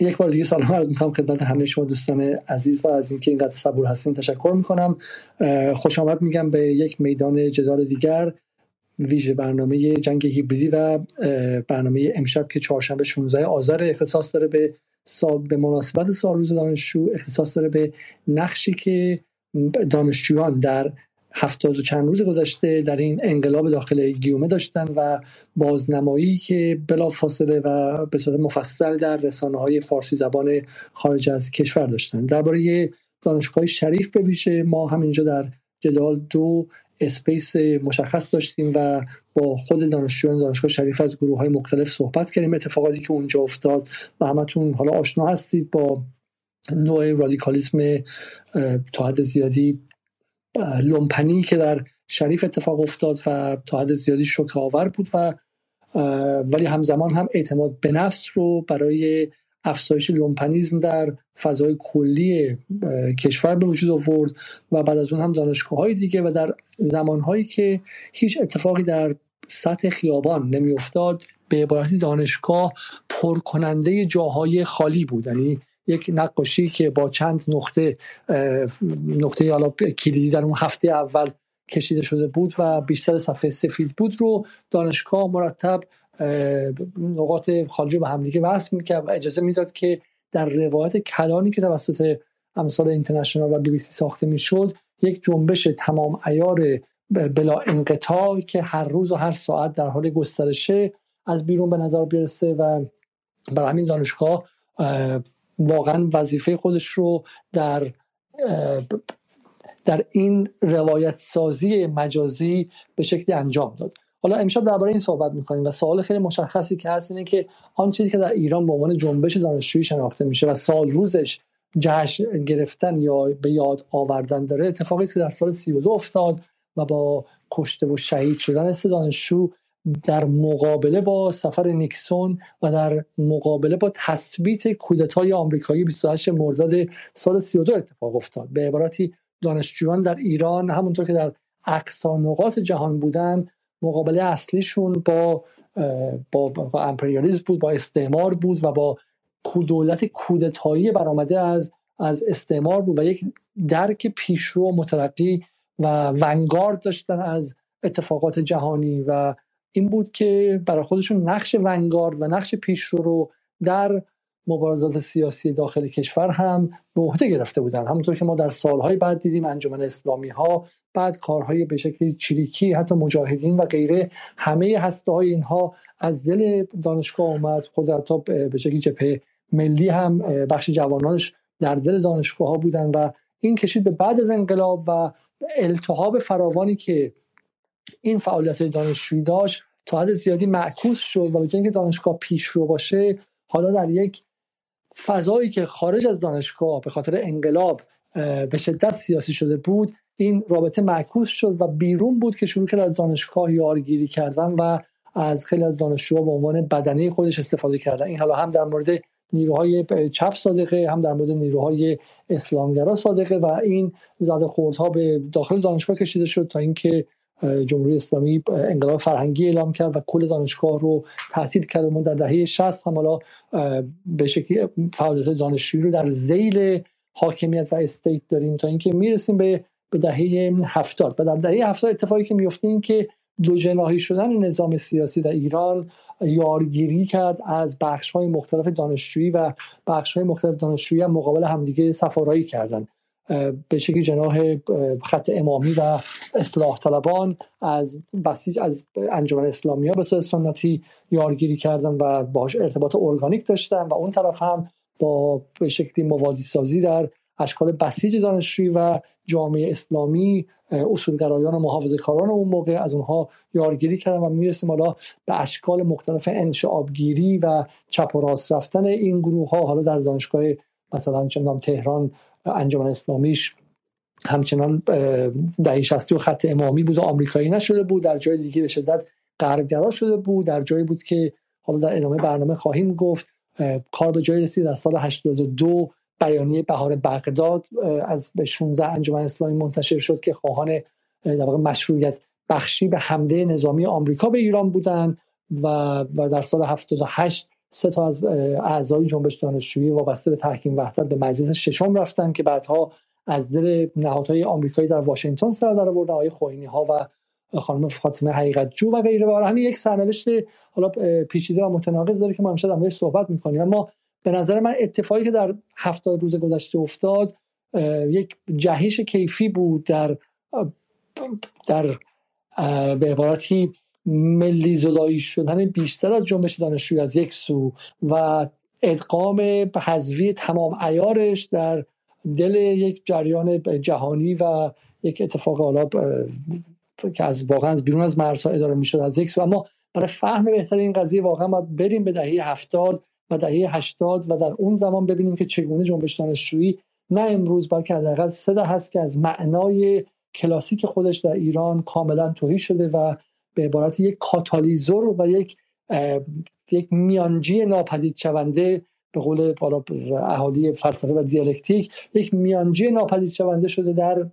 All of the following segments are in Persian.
یک بار دیگه سلام عرض می‌کنم خدمت همه شما دوستان عزیز و از اینکه اینقدر صبور هستین تشکر می‌کنم. خوش آمد میگم به یک میدان جدال دیگر ویژه برنامه جنگ هیبریدی و برنامه امشب که چهارشنبه 16 آذر اختصاص داره به سال به مناسبت سال روز دانشجو اختصاص داره به نقشی که دانشجویان در هفتاد و چند روز گذشته در این انقلاب داخل گیومه داشتن و بازنمایی که بلا فاصله و به صورت مفصل در رسانه های فارسی زبان خارج از کشور داشتن. درباره دانشگاه شریف به ما همینجا در جدال دو اسپیس مشخص داشتیم و با خود دانشجویان دانشگاه شریف از گروه های مختلف صحبت کردیم. اتفاقاتی که اونجا افتاد و همتون حالا آشنا هستید با نوع رادیکالیسم تا حد زیادی لومپنی که در شریف اتفاق افتاد و تا حد زیادی شوک آور بود و ولی همزمان هم اعتماد به نفس رو برای افزایش لومپنیزم در فضای کلی کشور به وجود آورد و بعد از اون هم دانشگاه های دیگه و در زمانهایی که هیچ اتفاقی در سطح خیابان نمیافتاد به عبارتی دانشگاه پر کننده جاهای خالی بود. یعنی یک نقاشی که با چند نقطه نقطه حالا کلیدی در اون هفته اول کشیده شده بود و بیشتر صفحه سفید بود رو دانشگاه مرتب نقاط خارجی به همدیگه وصل می‌کرد و اجازه می‌داد که در روایت کلانی که توسط امثال اینترنشنال و بی بی سی ساخته می‌شد یک جنبش تمام ایار بلا انقطاع که هر روز و هر ساعت در حال گسترشه از بیرون به نظر برسه و برای همین دانشگاه واقعا وظیفه خودش رو در در این روایت سازی مجازی به شکلی انجام داد. حالا امشب درباره این صحبت می‌کنیم و سوال خیلی مشخصی که هست اینه که آن چیزی که در ایران به عنوان جنبش دانشجویی شناخته میشه و سال روزش جشن گرفتن یا به یاد آوردن داره اتفاقی که در سال 32 افتاد و با کشته و شهید شدن است دانشجو در مقابله با سفر نیکسون و در مقابله با تثبیت کودتای آمریکایی 28 مرداد سال 32 اتفاق افتاد. به عبارتی دانشجویان در ایران همونطور که در اقصا نقاط جهان بودن مقابله اصلیشون با با, با امپریالیزم بود با استعمار بود و با دولت کودتایی برآمده از از استعمار بود و یک درک پیشرو مترقی و ونگارد داشتن از اتفاقات جهانی و این بود که برای خودشون نقش ونگارد و نقش پیشرو رو در مبارزات سیاسی داخل کشور هم به عهده گرفته بودن. همونطور که ما در سالهای بعد دیدیم انجمن اسلامی ها بعد کارهای به شکل چریکی حتی مجاهدین و غیره همه هسته های اینها از دل دانشگاه اومد. خود حتی به شکل جبهه ملی هم بخش جوانانش در دل دانشگاه ها بودن و این کشید به بعد از انقلاب و التهاب فراوانی که این فعالیت دانشجویی داشت تا حد زیادی معکوس شد و به اینکه دانشگاه پیشرو باشه حالا در یک فضایی که خارج از دانشگاه به خاطر انقلاب به شدت سیاسی شده بود این رابطه معکوس شد و بیرون بود که شروع کرد از دانشگاه یارگیری کردن و از خیلی از دانشجوها به عنوان بدنه خودش استفاده کردن. این حالا هم در مورد نیروهای چپ صادقه هم در مورد نیروهای اسلامگرا صادقه و این زده خوردها به داخل دانشگاه کشیده شد تا اینکه جمهوری اسلامی انقلاب فرهنگی اعلام کرد و کل دانشگاه رو تحصیل کرد ما در دهه 60 هم حالا به شکلی فعالیت دانشجویی رو در زیل حاکمیت و استیت داریم تا اینکه می‌رسیم به به دهه 70 و در دهه 70 اتفاقی که میفته این که دو جناحی شدن نظام سیاسی در ایران یارگیری کرد از بخش های مختلف دانشجویی و بخش های مختلف دانشجویی هم مقابل همدیگه سفارایی کردند به شکلی جناح خط امامی و اصلاح طلبان از بسیج از انجمن اسلامی ها به صورت سنتی یارگیری کردن و باهاش ارتباط ارگانیک داشتن و اون طرف هم با به شکلی موازی سازی در اشکال بسیج دانشجویی و جامعه اسلامی اصولگرایان و محافظه کاران اون موقع از اونها یارگیری کردن و می‌رسیم حالا به اشکال مختلف انشعابگیری و چپ و راست رفتن این گروه ها حالا در دانشگاه مثلا چندان تهران انجمن اسلامیش همچنان دهی شستی و خط امامی بود و آمریکایی نشده بود. در جای دیگه به شدت غربگرا شده بود. در جایی بود که حالا در ادامه برنامه خواهیم گفت. کار به جایی رسید. در سال 82 بیانیه بهار بغداد از به 16 انجمن اسلامی منتشر شد که خواهان در واقع مشروعیت بخشی به حمله نظامی آمریکا به ایران بودند و, و در سال 78 سه تا از اعضای جنبش دانشجویی وابسته به تحکیم وحدت به مجلس ششم رفتن که بعدها از دل نهادهای آمریکایی در واشنگتن سر در آوردن آقای خوینی ها و خانم فاطمه حقیقت جو و غیره. و همین یک سرنوشت حالا پیچیده و متناقض داره که ما امشب در صحبت می‌کنیم. اما به نظر من اتفاقی که در هفتاد روز گذشته افتاد یک جهش کیفی بود در در به عبارتی ملی زدایی شدن بیشتر از جنبش دانشجوی از یک سو و ادغام حذوی تمام ایارش در دل یک جریان جهانی و یک اتفاق حالا که از واقعا از بیرون از مرزها اداره می‌شد از یک سو. اما برای فهم بهتر این قضیه واقعا باید بریم به دهه هفتاد و دهه هشتاد و در اون زمان ببینیم که چگونه جنبش دانشجویی نه امروز بلکه حداقل سه هست که از معنای کلاسیک خودش در ایران کاملا توهی شده و به عبارت یک کاتالیزور و یک یک میانجی ناپدید شونده به قول اهالی فلسفه و دیالکتیک یک میانجی ناپدید شونده شده در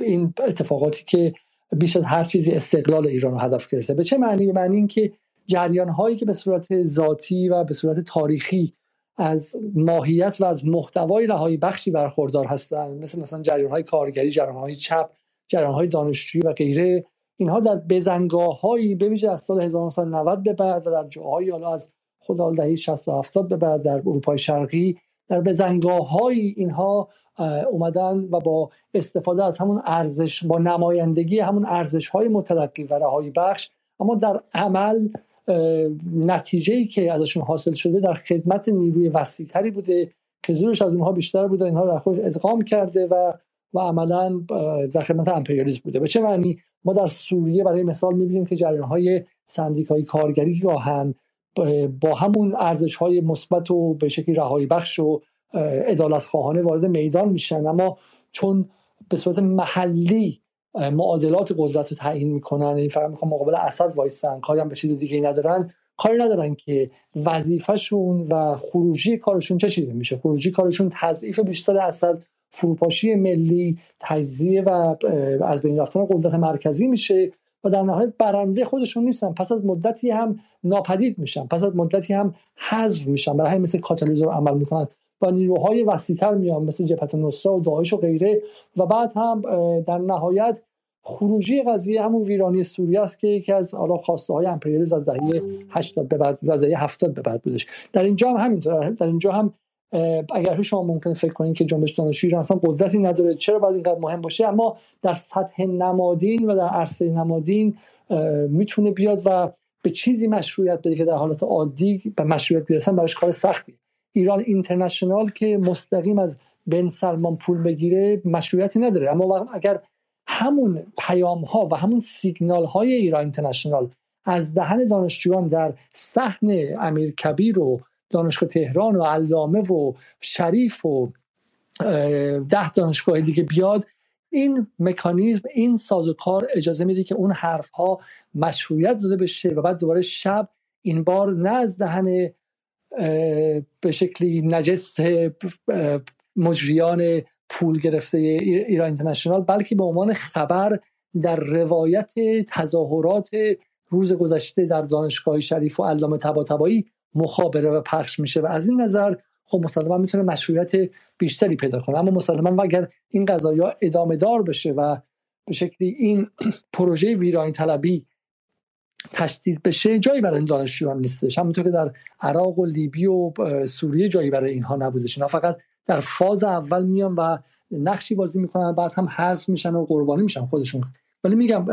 این اتفاقاتی که بیش از هر چیزی استقلال ایران رو هدف گرفته. به چه معنی؟ به معنی اینکه جریان هایی که به صورت ذاتی و به صورت تاریخی از ماهیت و از محتوای رهایی بخشی برخوردار هستند مثل مثلا جریان های کارگری جریان های چپ جریان های دانشجویی و غیره اینها در بزنگاه هایی به از سال 1990 به بعد و در جاهایی حالا از خود دهه 60 و 70 به بعد در اروپای شرقی در بزنگاه هایی اینها اومدن و با استفاده از همون ارزش با نمایندگی همون ارزش های مترقی و رهایی بخش اما در عمل نتیجه که ازشون حاصل شده در خدمت نیروی وسیعتری بوده که زورش از اونها بیشتر بوده اینها در خود ادغام کرده و و عملا در خدمت امپریالیسم بوده. به چه معنی؟ ما در سوریه برای مثال می‌بینیم که جریان های سندیکای کارگری گاهن با همون ارزش های مثبت و به شکلی رهایی بخش و ادالت خواهانه وارد میدان میشن. اما چون به صورت محلی معادلات قدرت رو تعیین می‌کنن این فقط می‌خوام مقابل اسد وایسن کاری هم به چیز دیگه ندارن کاری ندارن که وظیفهشون و خروجی کارشون چه چیزی میشه. خروجی کارشون تضعیف بیشتر اسد فروپاشی ملی تجزیه و از بین رفتن قدرت مرکزی میشه و در نهایت برنده خودشون نیستن. پس از مدتی هم ناپدید میشن. پس از مدتی هم حذف میشن. برای همین مثل کاتالیزور عمل می‌کنن. با نیروهای وسیعتر میان مثل جبهت نصره و داعش و غیره. و بعد هم در نهایت خروجی قضیه همون ویرانی سوریه است که یکی از حالا خواسته های امپریالیسم از دهه 80 به بعد از دهه 70 به بعد بودش. در اینجا هم همینطور. در اینجا هم اگر شما ممکن فکر کنید که جنبش دانشجویی اصلا قدرتی نداره چرا باید اینقدر مهم باشه؟ اما در سطح نمادین و در عرصه نمادین می‌تونه بیاد و به چیزی مشروعیت بده که در حالت عادی به مشروعیت برسن براش کار سختی. ایران اینترنشنال که مستقیم از بن سلمان پول بگیره مشروعیتی نداره. اما اگر همون پیام ها و همون سیگنال های ایران اینترنشنال از دهن دانشجویان در صحن امیر کبیر و دانشگاه تهران و علامه و شریف و ده دانشگاه دیگه بیاد این مکانیزم این سازوکار اجازه میده که اون حرف ها مشروعیت داده بشه و بعد دوباره شب این بار نه از دهن به شکلی نجست مجریان پول گرفته ایران اینترنشنال بلکه به عنوان خبر در روایت تظاهرات روز گذشته در دانشگاه شریف و علامه طباطبایی مخابره و پخش میشه و از این نظر خب مسلما می‌تونه مشروعیت بیشتری پیدا کنه. اما مسلما اگر این قضایی ادامه دار بشه و به شکلی این پروژه ویرانی طلبی تشدید بشه جایی برای این دانشجویان نیستش. همونطور که در عراق و لیبی و سوریه جایی برای اینها نبودش. اینا فقط در فاز اول میان و نقشی بازی می‌کنن بعد هم حذف میشن و قربانی میشن خودشون. ولی میگم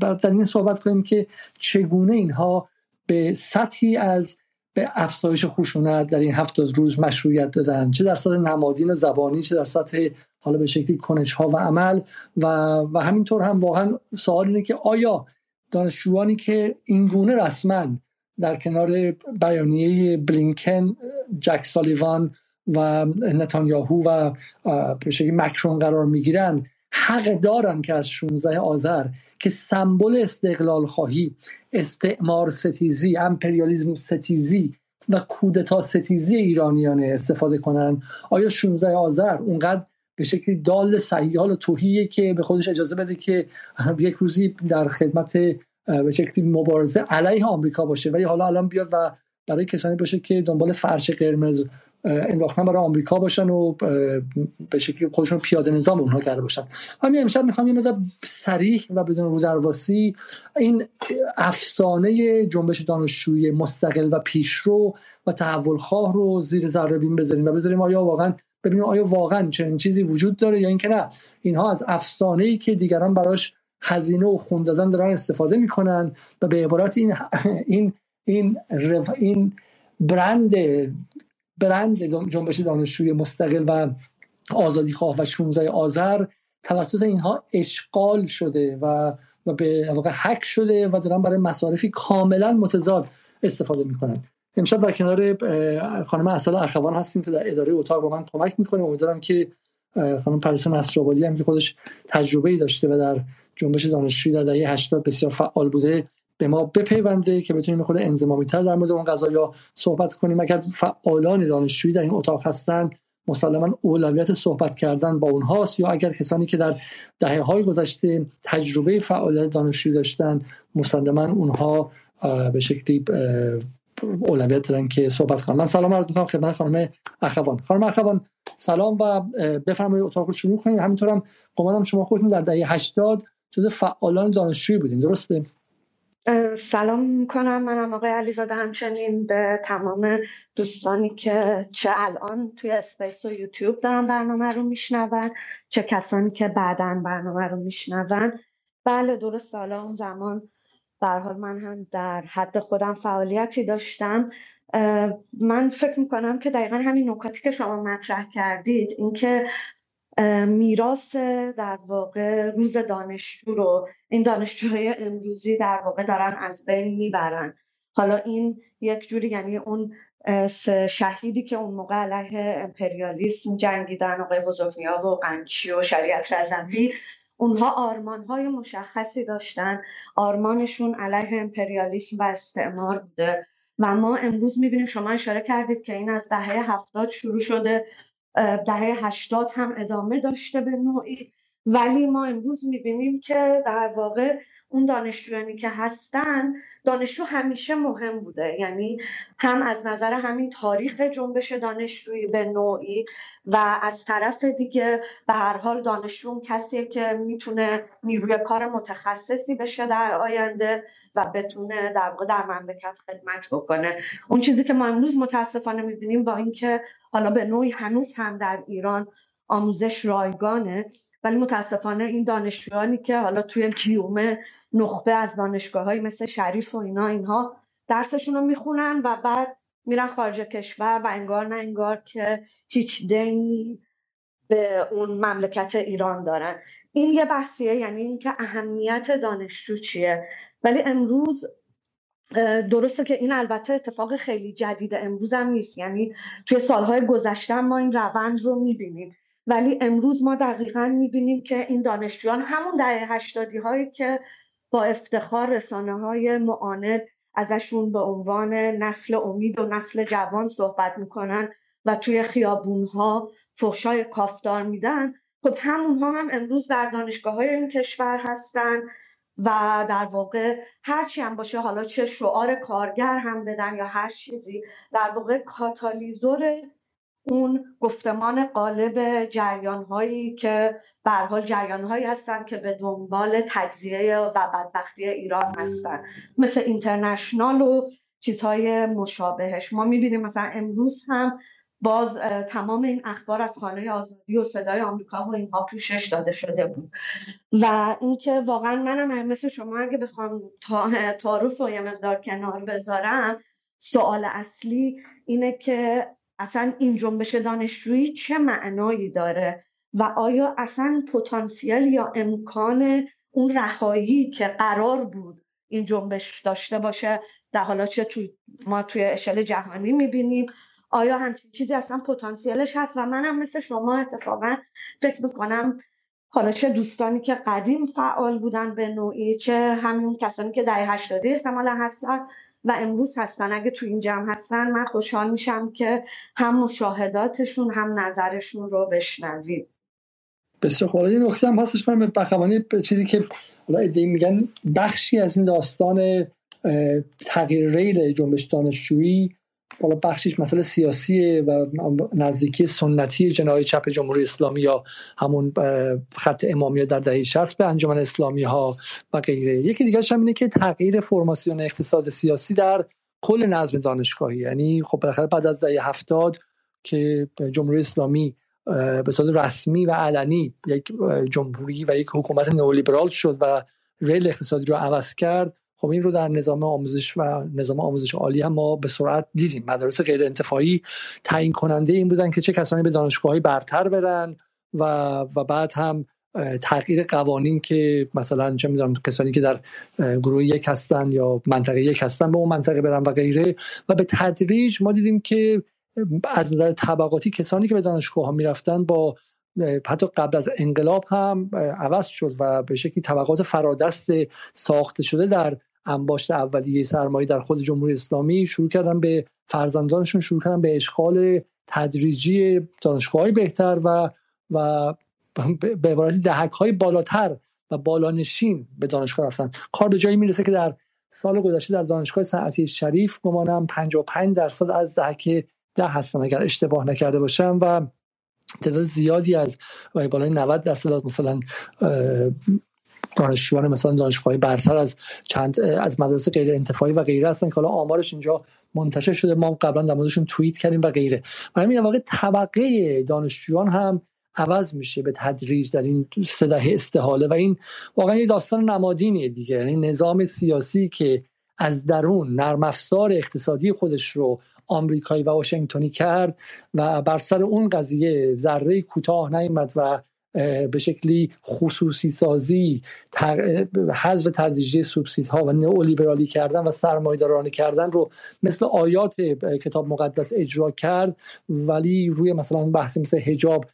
در این صحبت کنیم که چگونه اینها به سطحی از به افزایش خشونت در این هفتاد روز مشروعیت دادن. چه در سطح نمادین زبانی چه در سطح حالا به شکلی کنش ها و عمل. و, و همینطور هم واقعا سوال اینه که آیا دانشجوانی که اینگونه رسما در کنار بیانیه بلینکن جک سالیوان و نتانیاهو و به مکرون قرار می‌گیرن حق دارن که از 16 آذر که سمبل استقلال خواهی استعمار ستیزی امپریالیزم ستیزی و کودتا ستیزی ایرانیان استفاده کنن. آیا 16 آذر اونقدر به شکلی دال سیال و توهیه که به خودش اجازه بده که یک روزی در خدمت به شکلی مبارزه علیه آمریکا باشه ولی حالا الان بیاد و برای کسانی باشه که دنبال فرش قرمز انداختن برای آمریکا باشن و به شکلی خودشون پیاده نظام اونها کرده باشن. همین امشب می‌خوام یه مقدار سریح و بدون رو درواسی این افسانه جنبش دانشجوی مستقل و پیشرو و تحول خواه رو زیر ذره بین بذاریم و بذاریم آیا واقعا ببینیم آیا واقعا چنین چیزی وجود داره یا اینکه نه. اینها از افسانه ای که دیگران براش هزینه و خون دادن دارن استفاده می‌کنن و به عبارت این این این این برند برند جنبش دانشجوی مستقل و آزادی خواه و 16 آذر توسط اینها اشغال شده و و به واقع حک شده و دارن برای مصارفی کاملا متضاد استفاده می‌کنن. امشب در کنار خانم اصل اخوان هستیم که در اداره اتاق با من کمک می‌کنه. امیدوارم که خانم پریسا نصرآبادی هم که خودش تجربه ای داشته و در جنبش دانشجویی در دهه 80 بسیار فعال بوده به ما بپیونده که بتونیم خود انضمامی تر در مورد اون قضايا صحبت کنیم. اگر فعالان دانشجویی در این اتاق هستن مسلما اولویت صحبت کردن با اونهاست. یا اگر کسانی که در دهه های گذشته تجربه فعالیت دانشجویی داشتن مسلما اونها به شکلی اولویت دارن که صحبت کنن. من سلام عرض می‌کنم خدمت خانم اخوان. خانم اخوان سلام و بفرمایید اتاق رو شروع کنید همینطورم گمانم شما خودتون در دهه 80 جزو فعالان دانشجویی بودین. درسته؟ سلام می‌کنم. منم آقای علیزاده همچنین به تمام دوستانی که چه الان توی اسپیس و یوتیوب دارن برنامه رو میشنون چه کسانی که بعدا برنامه رو میشنون. بله درست. سالا اون زمان در حال من هم در حد خودم فعالیتی داشتم. من فکر می‌کنم که دقیقا همین نکاتی که شما مطرح کردید اینکه میراث در واقع روز دانشجو رو این دانشجوهای امروزی در واقع دارن از بین می‌برن. حالا این یک جوری یعنی اون شهیدی که اون موقع علیه امپریالیسم جنگیدن آقای بزرگنیا و قنچی و شریعت رزنوی اونها آرمان های مشخصی داشتن. آرمانشون علیه امپریالیسم و استعمار بوده. و ما امروز می‌بینیم شما اشاره کردید که این از دهه هفتاد شروع شده. دهه هشتاد هم ادامه داشته به نوعی. ولی ما امروز می‌بینیم که در واقع اون دانشجویانی که هستن دانشجو همیشه مهم بوده. یعنی هم از نظر همین تاریخ جنبش دانشجویی به نوعی و از طرف دیگه به هر حال دانشجو کسیه که می‌تونه نیروی کار متخصصی بشه در آینده و بتونه در واقع در مملکت خدمت بکنه. اون چیزی که ما امروز متاسفانه می‌بینیم با اینکه حالا به نوعی هنوز هم در ایران آموزش رایگانه ولی متاسفانه این دانشجویانی که حالا توی کیومه نخبه از دانشگاه های مثل شریف و اینا اینها درسشون رو می‌خونن و بعد میرن خارج کشور و انگار نه انگار که هیچ دینی به اون مملکت ایران دارن. این یه بحثیه یعنی اینکه اهمیت دانشجو چیه. ولی امروز درسته که این البته اتفاق خیلی جدید امروز هم نیست. یعنی توی سالهای گذشته ما این روند رو می‌بینیم. ولی امروز ما دقیقا می‌بینیم که این دانشجویان همون دهه هشتادی هایی که با افتخار رسانه های معاند ازشون به عنوان نسل امید و نسل جوان صحبت می‌کنن و توی خیابون ها فحشای کافدار میدن خب همونها هم امروز در دانشگاه های این کشور هستن و در واقع هرچی هم باشه حالا چه شعار کارگر هم بدن یا هر چیزی در واقع کاتالیزور اون گفتمان قالب جریان هایی که به حال جریان هایی هستن که به دنبال تجزیه و بدبختی ایران هستن. مثل اینترنشنال و چیزهای مشابهش. ما می‌بینیم مثلا امروز هم باز تمام این اخبار از خانه آزادی و صدای آمریکا و اینها پوشش داده شده بود. و اینکه واقعا منم مثل شما اگه بخوام تعارف و یه مقدار کنار بذارم سوال اصلی اینه که اصلا این جنبش دانشجویی چه معنایی داره و آیا اصلا پتانسیل یا امکان اون رهایی که قرار بود این جنبش داشته باشه در حالا چه تو ما توی اشل جهانی می‌بینیم؟ آیا همچین چیزی اصلا پتانسیلش هست؟ و منم مثل شما اتفاقا فکر می‌کنم حالا چه دوستانی که قدیم فعال بودن به نوعی چه همین کسانی که در هشتادی احتمالا هستن و امروز هستن. اگه تو این جمع هستن من خوشحال میشم که هم مشاهداتشون هم نظرشون رو بشنویم. بسیار خوب. یه نکته هم هستش من به چیزی که حالا ادعی میگن بخشی از این داستان تغییر ریل جنبش دانشجویی بالا بخشش مسئله سیاسیه و نزدیکی سنتی جنای چپ جمهوری اسلامی یا همون خط امامی در دهه 60 به انجمن اسلامی ها و غیره. یکی دیگه هم اینه که تغییر فرماسیون اقتصاد سیاسی در کل نظم دانشگاهی. یعنی خب بالاخره بعد از دهه 70 که جمهوری اسلامی به صورت رسمی و علنی یک جمهوری و یک حکومت نئولیبرال شد و ریل اقتصادی رو عوض کرد خب این رو در نظام آموزش و نظام آموزش عالی هم ما به سرعت دیدیم. مدارس غیر انتفاعی تعیین کننده این بودن که چه کسانی به دانشگاه برتر برن و و بعد هم تغییر قوانین که مثلا چه می‌دونم کسانی که در گروه یک هستن یا منطقه یک هستن به اون منطقه برن و غیره. و به تدریج ما دیدیم که از نظر طبقاتی کسانی که به دانشگاه ها می‌رفتن با حتی قبل از انقلاب هم عوض شد و به شکلی طبقات فرادست ساخته شده در انباشت اولیه سرمایه در خود جمهوری اسلامی شروع کردن به فرزندانشون شروع کردن به اشغال تدریجی دانشگاه بهتر و و به عبارتی دهک های بالاتر و بالانشین به دانشگاه رفتن. کار به جایی می‌رسه که در سال گذشته در دانشگاه صنعتی شریف گمانم 55 درصد از دهک ده هستن اگر اشتباه نکرده باشم و تعداد زیادی از بالای 90 درصد مثلا دانشجویان مثلا دانشگاه برتر از چند از مدرسه غیر انتفاعی و غیره هستن که حالا آمارش اینجا منتشر شده. ما قبلا در موردشون توییت کردیم و غیره. و همین واقع طبقه دانشجویان هم عوض میشه به تدریج در این سه دهه استحاله و این واقعا یه داستان نمادینیه دیگه. یعنی نظام سیاسی که از درون نرم افزار اقتصادی خودش رو آمریکایی و واشنگتنی کرد و بر سر اون قضیه ذره کوتاه نیامد و به شکلی خصوصی سازی حذف تدریجی سوبسیدها و نئولیبرالی کردن و سرمایه‌دارانه کردن رو مثل آیات کتاب مقدس اجرا کرد. ولی روی مثلا بحث مثل حجاب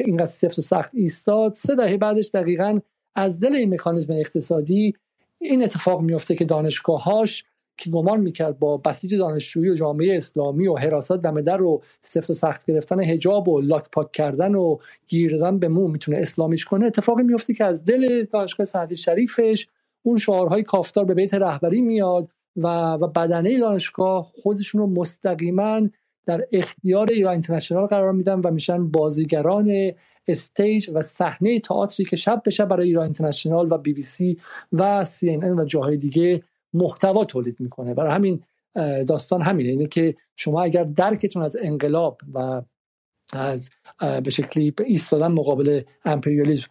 اینقدر سفت و سخت ایستاد. سه دهه بعدش دقیقا از دل این مکانیزم اقتصادی این اتفاق میفته که دانشگاهاش که گمان می‌کرد با بسیج دانشجویی و جامعه اسلامی و حراست دم در و سفت و سخت گرفتن حجاب و لاک پاک کردن و گیر دادن به مو می‌تونه اسلامیش کنه اتفاقی میفته که از دل دانشگاه صنعتی شریفش اون شعارهای کافتار به بیت رهبری میاد و, و بدنه دانشگاه خودشون رو مستقیما در اختیار ایران اینترنشنال قرار میدن و میشن بازیگران stage و صحنه تئاتری که شب به شب برای ایران اینترنشنال و بی بی سی و سی این و جاهای دیگه محتوا تولید می‌کنه. برای همین داستان همینه. اینه که شما اگر درکتون از انقلاب و از به شکلی ایستادن مقابل امپریالیزم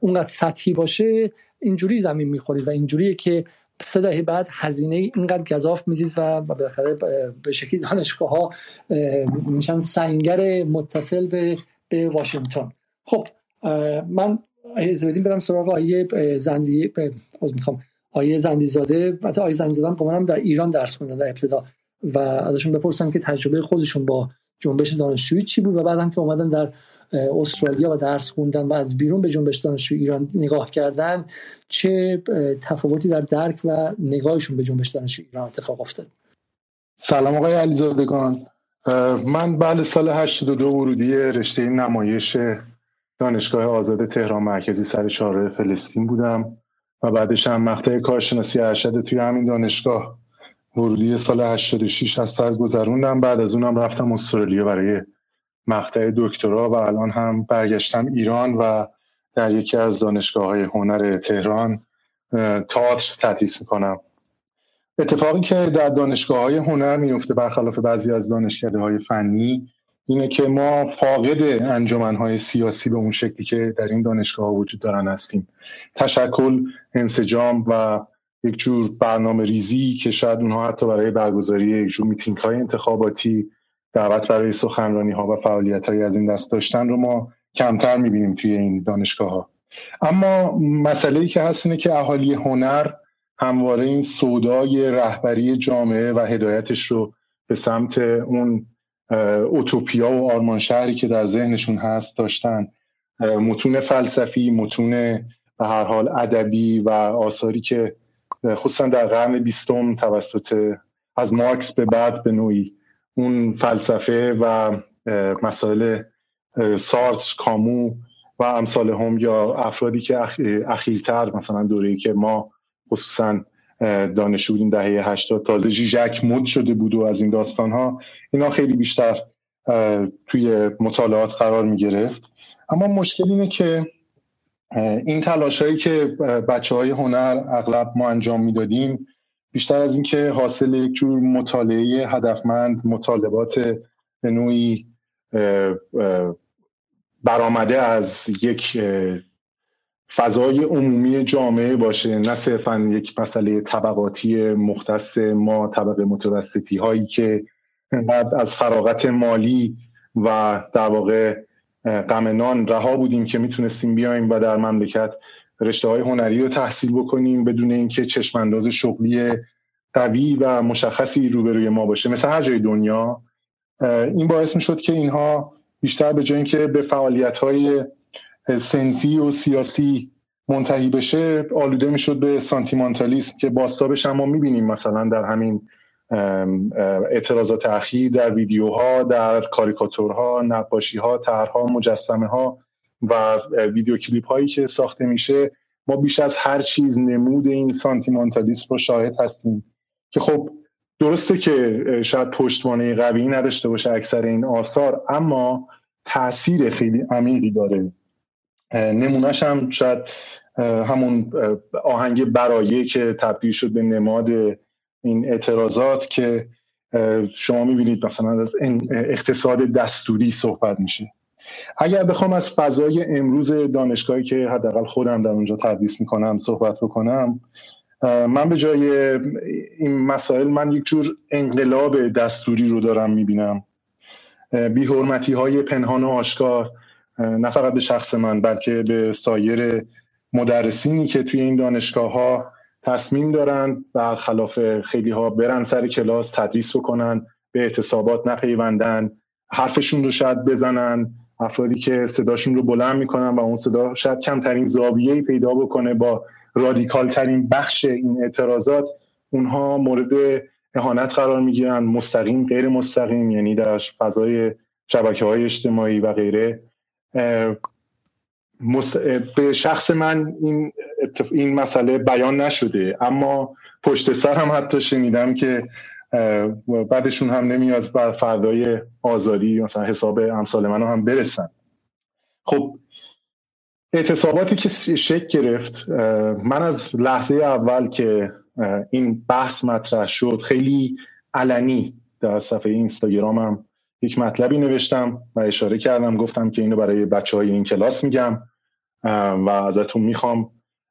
اونقدر سطحی باشه اینجوری زمین می‌خورید و اینجوریه که سه دهه بعد هزینه اینقدر گذاف می‌دید و بالاخره به شکلی دانشگاه ها میشن سنگر متصل به به واشنگتن. خب من از برم سراغ آیه زندی می‌خوام. آیه زندیزاده و آیه زندیزاده هم در ایران درس خوندن در ابتدا و ازشون بپرسم که تجربه خودشون با جنبش دانشجویی چی بود و بعد هم که اومدن در استرالیا و درس خوندن و از بیرون به جنبش دانشجویی ایران نگاه کردن چه تفاوتی در درک و نگاهشون به جنبش دانشجویی ایران اتفاق افتاد؟ سلام آقای علیزادگان. من بعد سال 82 ورودی رشته نمایش دانشگاه آزاد تهران مرکزی سر چهارراه فلسطین بودم. و بعدش هم مقطع کارشناسی ارشد توی همین دانشگاه ورودی سال 86 از سر گذروندم. بعد از اونم رفتم استرالیا برای مقطع دکترا و الان هم برگشتم ایران و در یکی از دانشگاه های هنر تهران تئاتر تدریس می‌کنم. اتفاقی که در دانشگاه های هنر میفته برخلاف بعضی از دانشکده های فنی اینه که ما فاقد انجمنهای سیاسی به اون شکلی که در این دانشگاه ها وجود دارن هستیم. تشکل انسجام و یک جور برنامه ریزی که شاید اونها حتی برای برگزاری یک جور میتینگ های انتخاباتی دعوت برای سخنرانی ها و فعالیت های از این دست داشتن رو ما کمتر می‌بینیم توی این دانشگاه ها اما مسئله ای که هست اینه که اهالی هنر همواره این سودای رهبری جامعه و هدایتش رو به سمت اون اوتوپیا و آرمان شهری که در ذهنشون هست داشتن. متون فلسفی متون به هر حال ادبی و آثاری که خصوصا در قرن بیستم توسط از مارکس به بعد به نوعی اون فلسفه و مسائل سارت کامو و امثال هم یا افرادی که اخیرتر مثلا دوره که ما خصوصا دانشجو این دهه 80 تازه جیجک مد شده بود و از این داستان ها اینا خیلی بیشتر توی مطالعات قرار می گرفت اما مشکل اینه که این تلاش هایی که بچه های هنر اغلب ما انجام می‌دادیم بیشتر از اینکه حاصل یک جور مطالعه هدفمند مطالبات به نوعی برآمده از یک فضای عمومی جامعه باشه نه صرفا یک مسئله طبقاتی مختص ما طبقه متوسطی هایی که بعد از فراغت مالی و در واقع غم نان رها بودیم که می‌تونستیم بیایم و در مملکت رشته های هنری رو تحصیل بکنیم بدون اینکه چشمانداز شغلی قوی و مشخصی روبروی ما باشه. مثل هر جای دنیا این باعث می شد که اینها بیشتر به جای اینکه به فعالیت های سنفی و سیاسی منتهی بشه آلوده می‌شد به سانتیمانتالیسم که باستابش هم ما می‌بینیم مثلا در همین اعتراضات اخیر در ویدیوها در کاریکاتورها نقاشی ها طرحها مجسمه ها و ویدیو کلیپ هایی که ساخته میشه. ما بیش از هر چیز نمود این سانتیمانتالیسم رو شاهد هستیم که خب درسته که شاید پشتوانه قوی نداشته باشه اکثر این آثار اما تاثیر خیلی عمیقی داره. نمونهش هم شاید همون آهنگ برایه که تبدیل شد به نماد این اعتراضات که شما می‌بینید مثلا از اقتصاد دستوری صحبت میشه. اگر بخوام از فضای امروز دانشگاهی که حداقل خودم در اونجا تدریس می‌کنم صحبت بکنم من به جای این مسائل من یک جور انقلاب دستوری رو دارم می‌بینم. بیحرمتی های پنهان و آشکار. نه فقط به شخص من بلکه به سایر مدرسینی که توی این دانشگاه ها تصمیم دارن برخلاف خیلی ها برن سر کلاس تدریس بکنن به اعتصابات نپیوندن حرفشون رو شاید بزنن افرادی که صداشون رو بلند می‌کنن و اون صدا شاید کمترین زاویه پیدا بکنه با رادیکال ترین بخش این اعتراضات اونها مورد اهانت قرار می‌گیرن مستقیم غیر مستقیم یعنی در فضای شبکه های اجتماعی و غیره. به شخص من این, این مسئله بیان نشده. اما پشت سر هم حتی شنیدم که بعدشون هم نمیاد بر فردای آزادی مثلا حساب امثال منو هم برسن. خب اعتصاباتی که شکل گرفت من از لحظه اول که این بحث مطرح شد خیلی علنی در صفحه اینستاگرامم یک مطلبی نوشتم و اشاره کردم. گفتم که اینو برای بچه های این کلاس میگم. و ازتون می‌خوام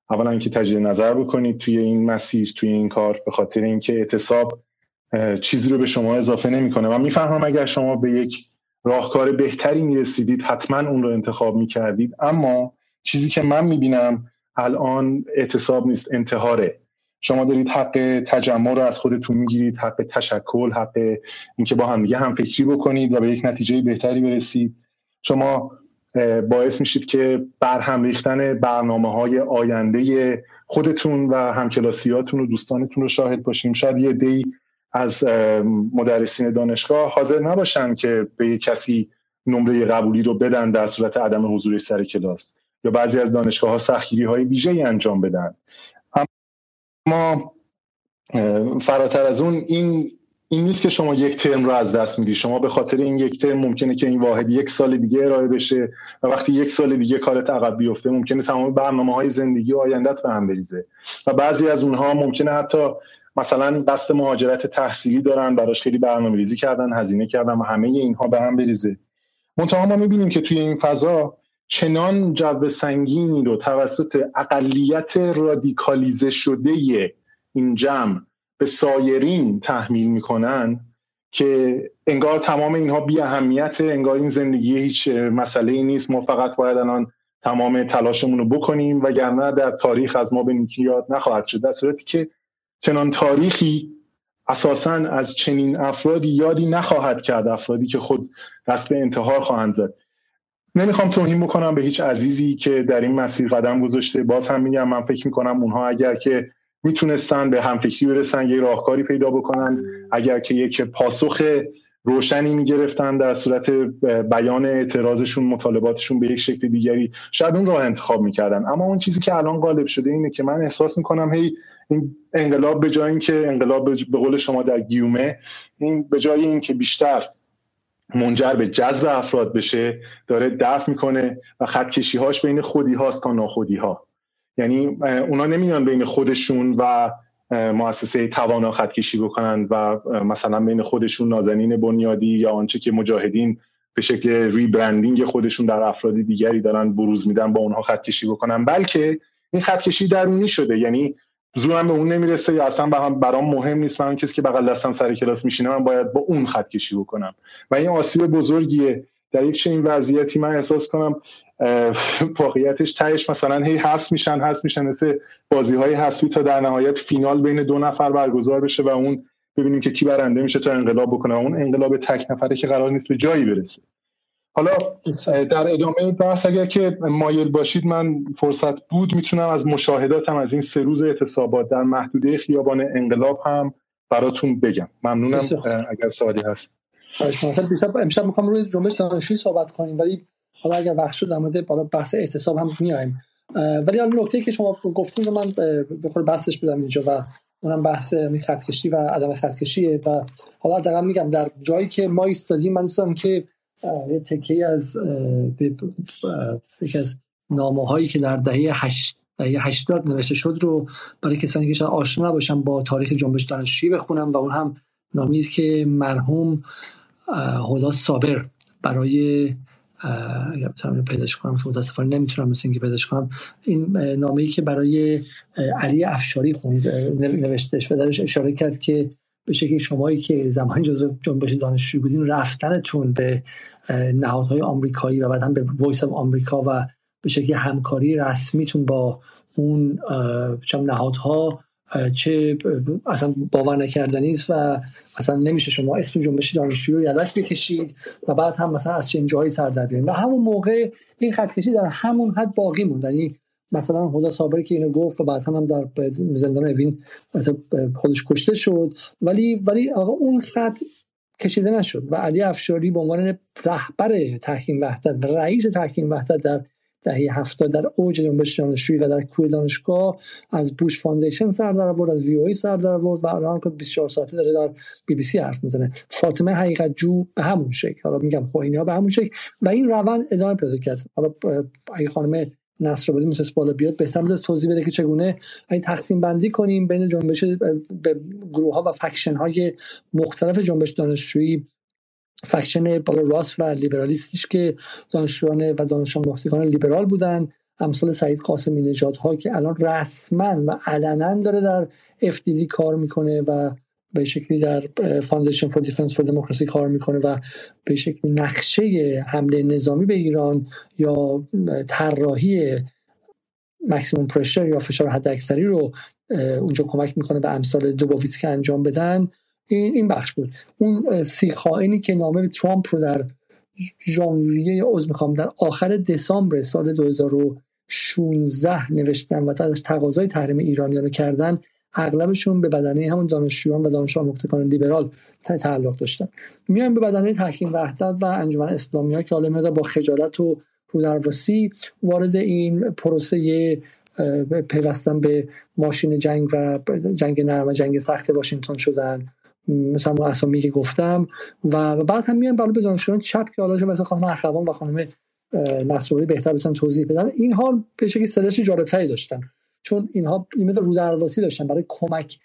اولا اینکه تجدید نظر بکنید توی این مسیر توی این کار به خاطر اینکه اعتصاب چیزی رو به شما اضافه نمی‌کنه. و می‌فهمم اگر شما به یک راهکار بهتری می‌رسیدید حتما اون رو انتخاب می‌کردید. اما چیزی که من می‌بینم الان اعتصاب نیست انتحاره. شما دارید حق تجمع رو از خودتون می‌گیرید حق تشکل حق اینکه با هم دیگه هم فکری بکنید و به یک نتیجه بهتری برسید. شما باعث میشید که برهم ریختن برنامه های آینده خودتون و همکلاسیاتون و دوستانتون رو شاهد باشیم. شاید یه دی از مدرسین دانشگاه حاضر نباشن که به کسی نمره قبولی رو بدن در صورت عدم حضور سر کلاس. یا بعضی از دانشگاه ها سختگیری های انجام بدن. اما فراتر از اون این این نیست که شما یک ترم رو از دست میدی. شما به خاطر این یک ترم ممکنه که این واحد یک سال دیگه ارائه بشه و وقتی یک سال دیگه کارت عقب بیفته ممکنه تمام برنامه های زندگی و آیندت به هم بریزه. و بعضی از اونها ممکنه حتی مثلا قصد مهاجرت تحصیلی دارن براش خیلی برنامه ریزی کردن هزینه کردن و همه اینها به هم بریزه. منتها ما می‌بینیم که توی این فضا چنان جو سنگینی رو توسط اقلیت رادیکالیزه شده این جمع به سایرین تحمیل می‌کنن که انگار تمام اینها بی اهمیت انگار این زندگی هیچ مسئله ای نیست. ما فقط باید الان تمام تلاشمون رو بکنیم وگرنه در تاریخ از ما به نیکی یاد نخواهد شد. در صورتی که چنان تاریخی اساسا از چنین افرادی یادی نخواهد کرد افرادی که خود دست به انتحار خواهند زد. نمی‌خوام توهین بکنم به هیچ عزیزی که در این مسیر قدم گذاشته. باز هم میگم من فکر می‌کنم اونها اگر که می‌تونستن به همفکری برسن یه راهکاری پیدا بکنن. اگر که یک پاسخ روشنی می‌گرفتن در صورت بیان اعتراضشون مطالباتشون به یک شکل دیگری شاید اون راه انتخاب می‌کردن. اما اون چیزی که الان غالب شده اینه که من احساس می‌کنم هی این انقلاب به جای اینکه انقلاب به قول شما در گیومه این به جای اینکه بیشتر منجر به جذب افراد بشه داره دفع می‌کنه و خطکشی هاش بین خودی هاست تا ناخودی ها. یعنی اونا نمیان بین خودشون و مؤسسه توانا خطکشی بکنن و مثلا بین خودشون نازنین بنیادی یا آنچه که مجاهدین به شکل ریبرندینگ خودشون در افراد دیگری دارن بروز میدن با اونها خطکشی بکنن. بلکه این خطکشی درونی شده. یعنی زورم به اون نمی‌رسه یا اصلا برام مهم نیست. من کسی که بغل دستم سر کلاس میشینه من باید با اون خط کشی بکنم. و این آسیب بزرگیه. در یک چنین وضعیتی من احساس کنم واقعیتش تهش مثلا هی حس میشن حس میشن. مثل بازی های حسبی تا در نهایت فینال بین دو نفر برگزار بشه و اون ببینیم که کی برنده میشه تا انقلاب بکنه. اون انقلاب تک نفره که قرار نیست به جایی برسه. حالا در ادامه بحث اگر که مایل باشید من فرصت بود می‌تونم از مشاهداتم از این سه روز اعتصابات در محدوده خیابان انقلاب هم براتون بگم. ممنونم اگر سوالی هست. امشب می‌خوام روی جنبش دانشجویی صحبت کنیم ولی حالا اگر وقت شد در مورد بحث اعتصاب هم میایم ولی حالا نکته که شما گفتین رو من به خود بحثش بدم اینجا و اونم بحث خطکشی و عدم خطکشیه و حالا دقیقا میگم در جایی که ما ایستادیم من دوستم که یه تکه از یکی از نامه هایی که در دهه هشت دهه 80 نوشته شد رو برای کسانی که آشنا نباشن با تاریخ جنبش دانشجویی بخونم و اون هم نامی که مرحوم هدا صابر برای اگر بتونم پیداش کنم متاسفانه نمی‌تونم مثل اینکه پیداش کنم. این نامه‌ای که برای علی افشاری خوند نوشتش و درش اشاره کرد که به شکلی شمایی که زمان جزء جنبش دانشجویی بودین رفتنتون به نهادهای آمریکایی و بعد هم به Voice of America و به شکلی همکاری رسمیتون با اون نهادها چه اصلا باور نکردنی است و اصلا نمیشه شما اسم جنبش دانشجویی رو یدک بکشید و بعد هم مثلا از چه جایی سر در و همون موقع این خط کشی در همون حد باقی موند. یعنی مثلا خدا صابری که اینو گفت و بعد هم در زندان اوین خودش کشته شد. ولی ولی آقا اون خط کشیده نشد و علی افشاری به عنوان رهبر تحکیم وحدت رئیس تحکیم وحدت در دهه هفتاد در اوج جنبش دانشجویی و در کوه دانشگاه از Bush Foundation سر در آورد از وی سر در آورد و الان 24 ساعته داره در بی بی سی حرف می‌زنه. فاطمه حقیقت جو به همون شکل. حالا میگم خوینی ها به همون شکل. و این روند ادامه پیدا کرد. حالا اگه خانم نصر آبادی می‌تونست بالا بیاد بهتر می‌تونست توضیح بده که چگونه این تقسیم بندی کنیم بین جنبش به گروه ها و faction های مختلف جنبش دانشجویی. faction بالا راست و لیبرالیستیش که دانشجویان و دانش آموختگان لیبرال بودن. امثال سعید قاسمی نژاد ها که الان رسما و علنا داره در FDD کار می‌کنه و به شکلی در Foundation for Defense for Democracy کار می‌کنه و به شکلی نقشه حمله نظامی به ایران یا طراحی maximum pressure یا فشار حداکثری رو اونجا کمک می‌کنه به امثال دوبوویتز که انجام بدن این این بخش بود. اون سی خائنی که نامه ترامپ رو در ژانویه عضو می‌خوام در آخر دسامبر سال 2016 نوشتن و از تقاضای تحریم ایرانیان کردن اغلبشون به بدنه همون دانشجویان و دانش آموختگان لیبرال تعلق داشتن. میایم به بدنه تحکیم وحدت و انجمن اسلامی ها که حالا با خجالت و رودرواسی وارد این پروسه پیوستن به ماشین جنگ و جنگ نرم و جنگ سخت واشنگتن شدن. مثلا ما اسامی که گفتم. و بعد هم میان بالا به دانشجویان چپ که حالا مثلا خانم اخوان و خانم نصرانی بهتر بتونن توضیح بدن. اینها به شکلی سرش جالبتری داشتن. چون اینها این مثل رودرواسی داشتن. برای کمک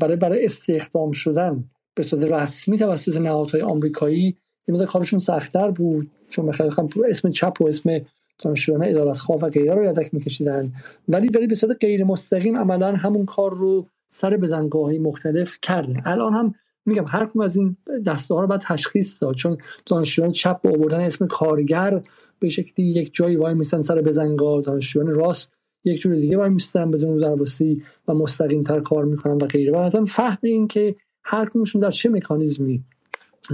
برای برای استخدام شدن به صورت رسمی توسط نهادهای آمریکایی این کارشون سختتر بود. چون مثلا اسم چپ و اسم دانشجویان ادارت خواه و غیره رو یدک میکشیدن. ولی ولی به صورت غیر مستقیم عملا همون کار رو سر بزنگاه مختلف کردن. الان هم میگم هر کدوم از این دسته ها رو باید تشخیص داد. چون دانشجویان چپ با آوردن اسم کارگر به شکلی یک جایی وای میستن سر بزنگاه. دانشجویان راست یک جور دیگه وای میستن بدون درباسی و مستقیم تر کار می‌کنن و غیره. و ازم فهم این که هر کدومشون در چه مکانیزمی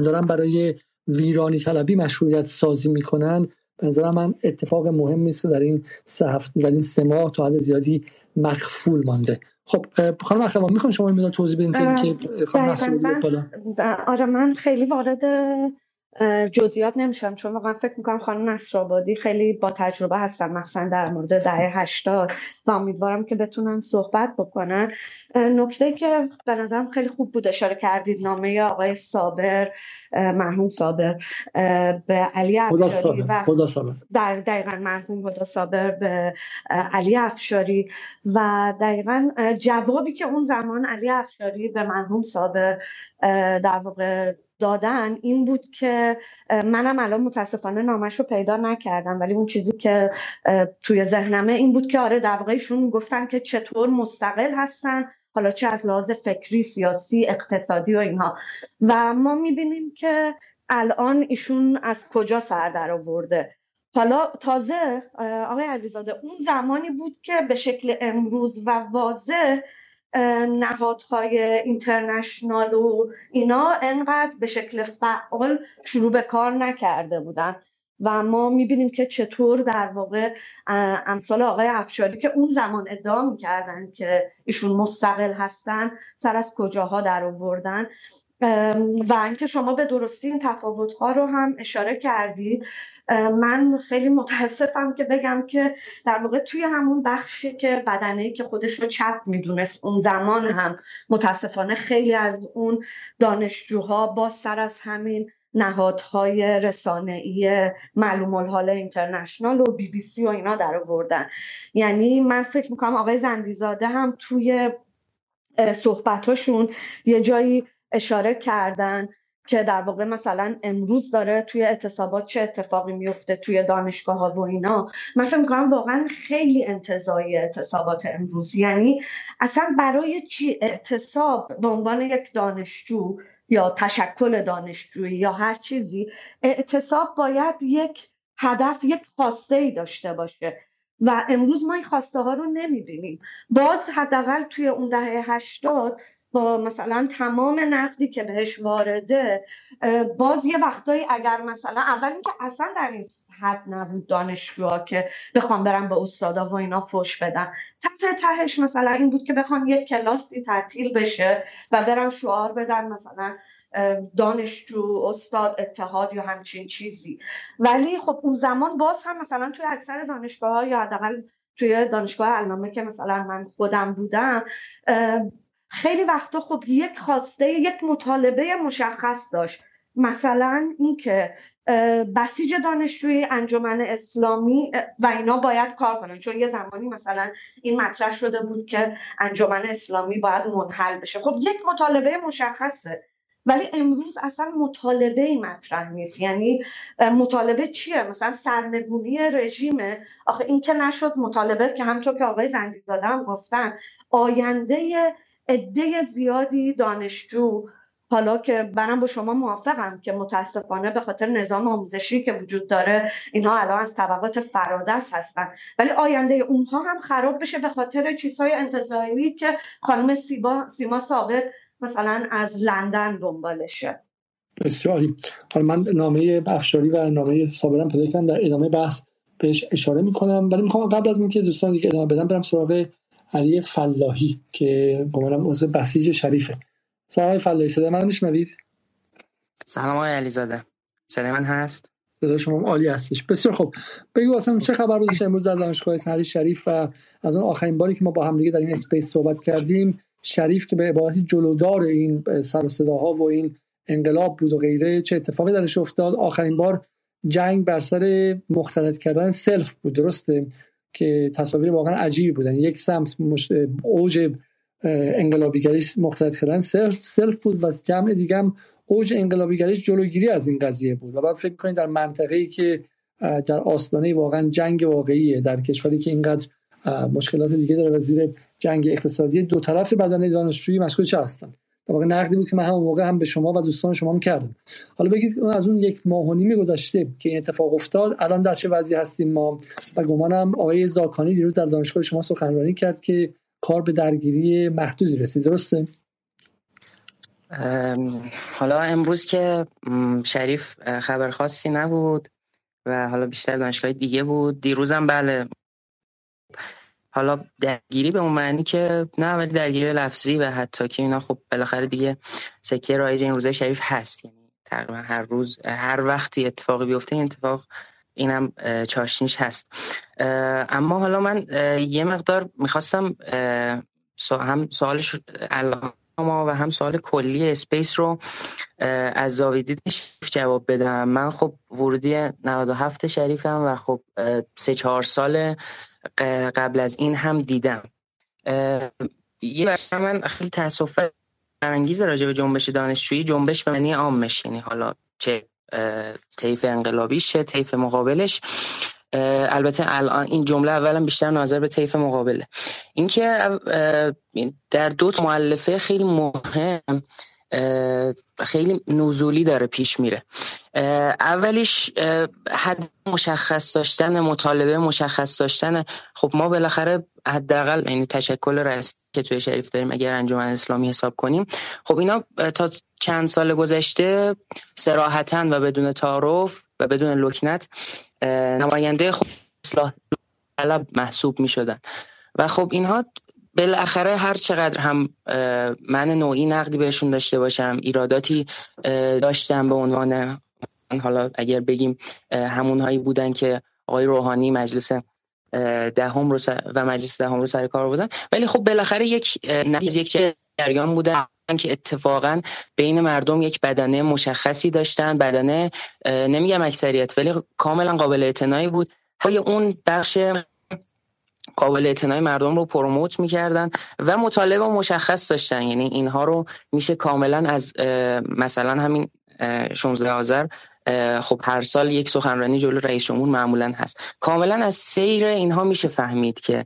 دارن برای ویرانی طلبی مشروعیت سازی می‌کنن به نظر من اتفاق مهم نیست در این سه هفته در این سه ماه تا حد زیادی مخفول مانده. خب خانم اخوان می‌خوان شما این توضیح بدین که خانم آره من خیلی وارد جزئیات نمیشم چون واقعا فکر می‌کنم خانم نصرآبادی خیلی با تجربه هستن مثلا در مورد دهه هشتاد و امیدوارم که بتونن صحبت بکنن. نکته که به نظرم خیلی خوب بود اشاره کردید نامه آقای صابر مرحوم صابر به علی افشاری و در دقیقا مرحوم هدا صابر به علی افشاری و دقیقا جوابی که اون زمان علی افشاری به مرحوم صابر در واقع دادن این بود که منم الان متاسفانه نامش رو پیدا نکردم ولی اون چیزی که توی ذهنمه این بود که آره در واقع گفتن که چطور مستقل هستن حالا چه از لحاظ فکری سیاسی اقتصادی و اینها. و ما می‌بینیم که الان ایشون از کجا سر در آورده. حالا تازه آقای علیزاده اون زمانی بود که به شکل امروز و واضح نهادهای اینترنشنال و اینا انقدر به شکل فعال شروع به کار نکرده بودن. و ما می‌بینیم که چطور در واقع امثال آقای افشاری که اون زمان ادعا می‌کردن که ایشون مستقل هستن سر از کجاها در آوردن. و اینکه شما به درستی این تفاوت ها رو هم اشاره کردید من خیلی متاسفم که بگم که در واقع توی همون بخشی که بدنه که خودش رو چپ می‌دونست اون زمان هم متاسفانه خیلی از اون دانشجوها با سر از همین نهادهای رسانه‌ای معلوم الحال اینترنشنال و بی بی سی و اینا در آوردن. یعنی من فکر می‌کنم آقای زندیزاده هم توی صحبتاشون یه جایی اشاره کردن که در واقع مثلا امروز داره توی اعتصابات چه اتفاقی میفته توی دانشگاه ها و اینا. من فکر می‌کنم واقعا خیلی انتظایی اعتصابات امروز. یعنی اصلا برای چی اعتصاب به عنوان یک دانشجو یا تشکل دانشجویی یا هر چیزی اعتصاب باید یک هدف یک خواسته ای داشته باشه. و امروز ما این خواسته ها رو نمی‌بینیم. باز حداقل توی اون دهه هشتاد با مثلا تمام نقدی که بهش وارده باز یه وقتایی اگر مثلا اول اینکه اصلا در این حد نبود دانشجوها که بخوام برم به استادا و اینا فش بدن. ته تهش مثلا این بود که بخوام یک کلاسی تعطیل بشه و برم شعار بدن مثلا دانشجو استاد اتحاد یا همچین چیزی. ولی خب اون زمان باز هم مثلا توی اکثر دانشگاه ها یا حداقل توی دانشگاه علامه که مثلا من خودم بودم خیلی وقتا خب یک خواسته یک مطالبه مشخص داشت. مثلا اینکه بسیج دانشجوی انجمن اسلامی و اینا باید کار کنن. چون یه زمانی مثلا این مطرح شده بود که انجمن اسلامی باید منحل بشه. خب یک مطالبه مشخصه. ولی امروز اصلا مطالبه ای مطرح نیست. یعنی مطالبه چیه؟ مثلا سرنگونی رژیمه آخه این که نشد مطالبه که همطور که آقای زندیزاده هم گفتن آینده عده زیادی دانشجو حالا که منم با شما موافقم که متاسفانه به خاطر نظام آموزشی که وجود داره اینها الان از طبقات فرادست هستن. ولی آینده اونها هم خراب بشه به خاطر چیزهای انتظایی که خانم سیما, سیما ثابت مثلا از لندن دنبالشه. بسیاری حالا من نامه بخشاری و نامه صابرم پیدا کردم در ادامه بحث بهش اشاره می‌کنم. ولی می‌خوام قبل از اینکه دوستان دیگه ادامه بدم برم سراغ علی فلاحی که گمانم عضو بسیج شریفه. سلام فلاحی صدا من میشنوید؟ سلام آقای علیزاده. صدای من هست؟ صدا شما عالی هستش. بسیار خب بگو اصلا چه خبر بود؟ امروز در دانشگاه صنعتی شریف و از اون آخرین باری که ما با هم دیگه در این space صحبت کردیم شریف که به عبارتی جلودار این سر و صداها و این انقلاب بود و غیره چه اتفاقی درش افتاد؟ آخرین بار جنگ بر سر مختلط کردن سلف بود درسته؟ که تصاویر واقعا عجیبی بودن. یک سمت اوج انقلابیگریش مختلط کردن. سلف سلف بود و جمع دیگه هم اوج انقلابیگریش جلوگیری از این قضیه بود. و بعد فکر کنید در منطقه‌ای که در آستانه واقعا جنگ واقعیه در کشوری که اینقدر مشکلات دیگه داره و زیر جنگ اقتصادی دو طرف بدنه دانشجویی مشغول چه هستن؟ در واقع نقدی بود که من همون موقع هم به شما و دوستان شما هم کردم. حالا بگید از اون یک ماه و نیم گذشته که این اتفاق افتاد الان در چه وضعی هستیم ما؟ و گمانم آقای زاکانی دیروز در دانشگاه شما سخنرانی کرد که کار به درگیری محدودی رسید. درسته؟ حالا امروز که شریف خبر خاصی نبود و حالا بیشتر دانشگاه دیگه بود. دیروزم بله حالا درگیری به اون معنی که نه ولی درگیری لفظی و حتی که اینا خب بالاخره دیگه سکه رایج این روزه شریف هست. یعنی تقریبا هر روز هر وقتی اتفاقی بیفته این اتفاق اینم چاشنیش هست. اما حالا من یه مقدار می‌خواستم هم سوالش ما و هم سوال کلی اسپیس رو از زاویدیدش جواب بدم. من خب ورودی 97 شریفم و خب سه چهار سال قبل از این هم دیدم. یه برای من خیلی تاسف انگیز راجع به جنبش دانشجویی جنبش به معنی عامش یعنی حالا چه طیف انقلابیش چه طیف مقابلش. البته الان این جمله اولا بیشتر نظر به طیف مقابله. اینکه در دو معلفه خیلی مهم خیلی نزولی داره پیش میره. اولیش حد مشخص داشتن مطالبه مشخص داشتن. خب ما بالاخره حداقل یعنی تشکل رئیس که توی شریف داریم اگر انجمن اسلامی حساب کنیم. خب اینا تا چند سال گذشته سراحتا و بدون تعارف و بدون لکنت نماینده خود اصلاح طلب محسوب می شدن و خب اینها بالاخره هر چقدر هم من نوعی نقدی بهشون داشته باشم ایراداتی داشتم به عنوان حالا اگر بگیم همون هایی بودن که آقای روحانی مجلس دهم رو و مجلس دهم رو سر کار بودن. ولی خب بالاخره یک نتیز یک جریان بودن که اتفاقا بین مردم یک بدنه مشخصی داشتن بدنه نمیگم اکثریت ولی کاملا قابل اعتنایی بود. های اون بخش قابل اعتنای مردم رو پروموت می‌کردن و مطالبه مشخص داشتن. یعنی اینها رو میشه کاملا از مثلا همین 16 آذر خب هر سال یک سخنرانی جلو رئیس جمهور معمولا هست. کاملا از سیر اینها میشه فهمید که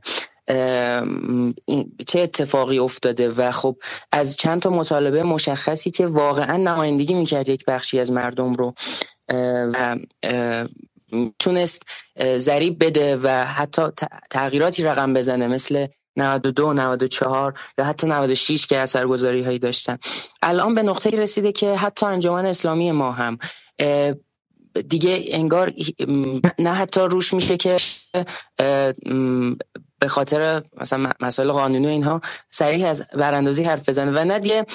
چه اتفاقی افتاده و خب از چند تا مطالبه مشخصی که واقعا نمایندگی می‌کرد یک بخشی از مردم رو و تونست ذریب بده و حتی تغییراتی رقم بزنه مثل 92 94 یا حتی 96 که اثرگذاری هایی داشتن. الان به نقطه رسیده که حتی انجمن اسلامی ما هم دیگه انگار نه حتی روش میشه که به خاطر مثلا مسائل قانونی اینها سریع از براندازی حرف بزنه و نه دیگه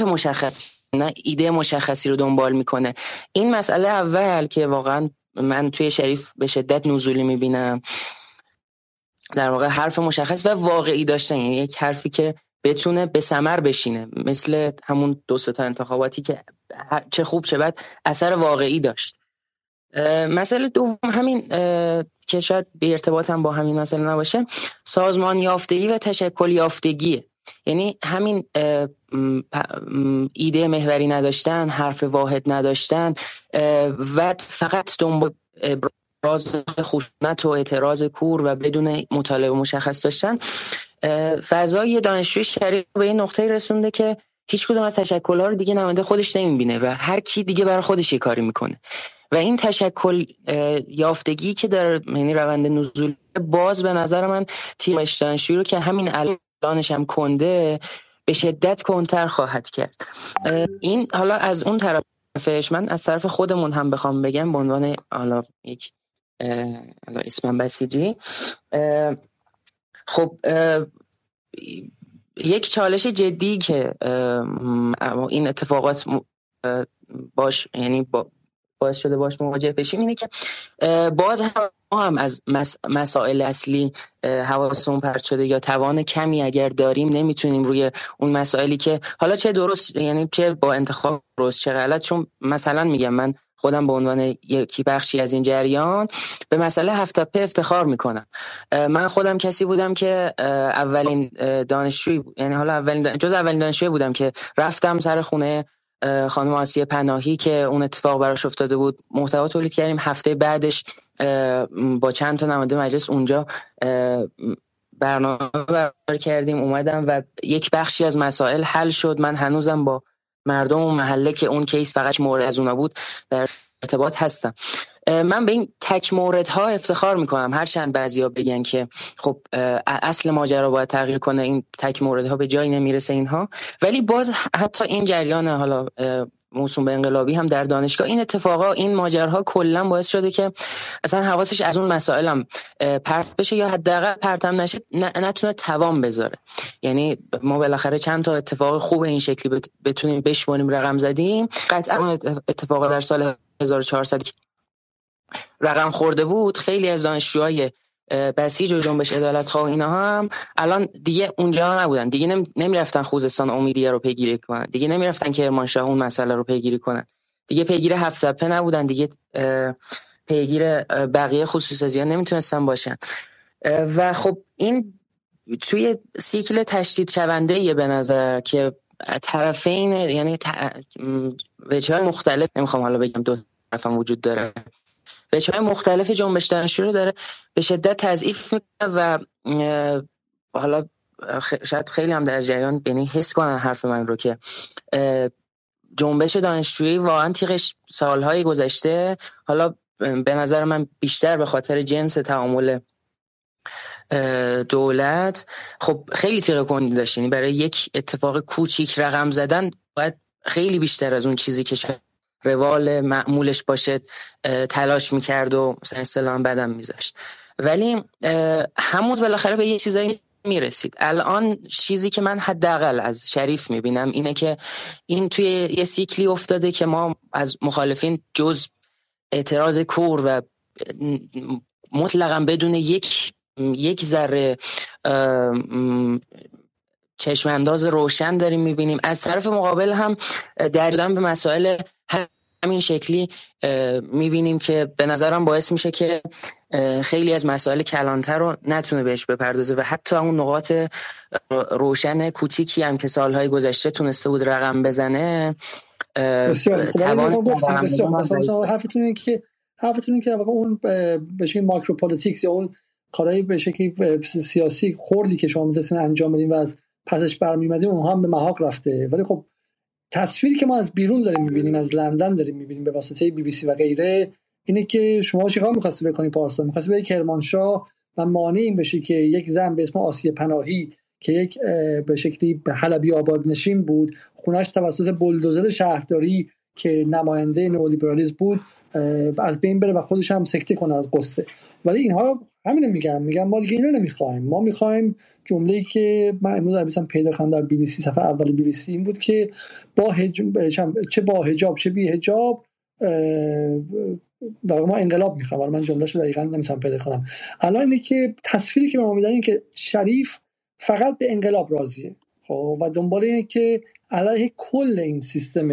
مشخص نه ایده مشخصی رو دنبال می‌کنه. این مسئله اول که واقعا من توی شریف به شدت نزولی می‌بینم. در واقع حرف مشخص و واقعی داشتن. یعنی یک حرفی که بتونه به سمر بشینه. مثل همون دو تا انتخاباتی که چه خوب چه بد اثر واقعی داشت. مسئله دوم همین که شاید به ارتباط هم با همین مسئله نباشه. سازمان یافتگی و تشکل یافتگیه یعنی همین ایده محوری نداشتن حرف واحد نداشتن و فقط دنبال ابراز خشونت و اعتراض کور و بدون مطالبه مشخص داشتن. فضای دانشجوی شریف به این نقطه رسونده که هیچ کدوم از تشکلها رو دیگه نماینده خودش نمی‌بینه و هر کی دیگه برای خودش یه کاری می‌کنه. و این تشکل یافتگی که در یعنی روند نزول باز به نظر من تیم دانشجویی رو که همین الانش هم کنده به شدت کنتر خواهد کرد. این حالا از اون طرفش من از طرف خودمون هم بخوام بگم به عنوان حالا یک حالا اسمم بسیجی. خب یک چالش جدی که این اتفاقات باش یعنی با باعث شده باش مواجه بشیم اینه که باز هم ما هم از مسائل اصلی حواسمون پرت شده یا توان کمی اگر داریم نمی‌تونیم روی اون مسائلی که حالا چه درست یعنی چه با انتخاب درست چه غلط. چون مثلا میگم من خودم به عنوان یکی بخشی از این جریان به مسئله هفته افتخار می‌کنم. من خودم کسی بودم که اولین دانشجوی یعنی حالا اولین جز اولین دانشجوی بودم که رفتم سر خونه خانم آسیه پناهی که اون اتفاق براش افتاده بود. محتوا تولید کردیم. هفته بعدش با چند تا نماینده مجلس اونجا برنامه برقرار کردیم. اومدم و یک بخشی از مسائل حل شد. من هنوزم با مردم و محله که اون کیس فقط مورد از اونا بود در ارتباط هستم. من به این تک مورد ها افتخار می‌کنم. هرچند بعضیا بگن که خب اصل ماجرا باید تغییر کنه این تک مورد ها به جایی نمی‌رسه اینها. ولی باز حتی این جریان حالا موسوم به انقلابی هم در دانشگاه این اتفاقا این ماجرها کلا باعث شده که اصلا حواسش از اون مسائل هم پرت بشه یا حداقل پرتم نشه نتونه توان بذاره. یعنی ما بالاخره چند تا اتفاق خوب این شکلی بتونیم بشماریم رقم زدیم. قطعا اتفاق در سال 1400 رقم خورده بود خیلی از دانشجوهای بسیج و جنبش عدالت خواه اینا هم الان دیگه اونجا نبودن. دیگه نمی‌رفتن خوزستان امیدیه رو پیگیری کنن. دیگه نمی‌رفتن کرمانشاه اون مسئله رو پیگیری کنن. دیگه پیگیر هفت تپه نبودن. دیگه پیگیر بقیه خصوصی ها نمی‌تونستن باشن. و خب این توی سیکل تشدید شونده یه به نظر که طرفین یعنی وجه های مختلف نمی‌خوام حالا بگم دو طرفم وجود داره. وجه های مختلف جنبش دانشجو رو داره به شدت تضعیف می‌کنه و حالا شاید خیلی هم در جریان بینی حس کنن حرف من رو که جنبش دانشجویی واقعا تیغش سالهای گذشته. حالا به نظر من بیشتر به خاطر جنس تعامل دولت. خب خیلی تیغ کندی داشت. یعنی برای یک اتفاق کوچیک رقم زدن باید خیلی بیشتر از اون چیزی که روال معمولش باشه تلاش می‌کرد و مثلا اصطلاحا بدم میذاشت. ولی همون بالاخره به یه چیزایی می‌رسید. الان چیزی که من حداقل از شریف می‌بینم اینه که این توی یه سیکلی افتاده که ما از مخالفین جز اعتراض کور و مطلقا بدون یک یک ذره چشم انداز روشن داریم می‌بینیم. از طرف مقابل هم دردن به مسائل همین شکلی می‌بینیم که به نظرم باعث میشه که خیلی از مسائل کلانتر رو نتونه بهش بپردازه و حتی اون نقاط روشن کوچیکی هم که سالهای گذشته تونسته بود رقم بزنه حرفتون که حرفتون که اون به macro politics یا اون کارهای به شکلی سیاسی خوردی که شما می‌تونستین انجام بدین و از پسش برمیمدیم اونها هم به محاق رفته. ولی خب تصویری که ما از بیرون داریم می‌بینیم از لندن داریم می‌بینیم به واسطه بی بی سی و غیره اینه که شما چیکار می‌خواستی بکنی پارسا؟ می‌خواستی به کرمانشاه و مانع این بشی که یک زن به اسم آسیه پناهی که یک به شکلی به حلبی آباد نشین بود خونش توسط بلدوزر شهرداری که نماینده نئولیبرالیسم بود از بین بره و خودش هم سکته کنه از قصه ولی اینها همین میگم میگم ما دیگه اینو نمی‌خوایم. ما می‌خوایم جمله که من امروز پیدا کردم در بی بی سی صفحه اول بی بی سی این بود که با چه با حجاب چه بی حجاب در ما انقلاب می‌خوام. من جمله شو دقیقا نمی‌تونم پیدا کنم. الان اینه که تصویری که ما میدن این که شریف فقط به انقلاب راضیه. خب و دنبال اینه که علیه کل این سیستم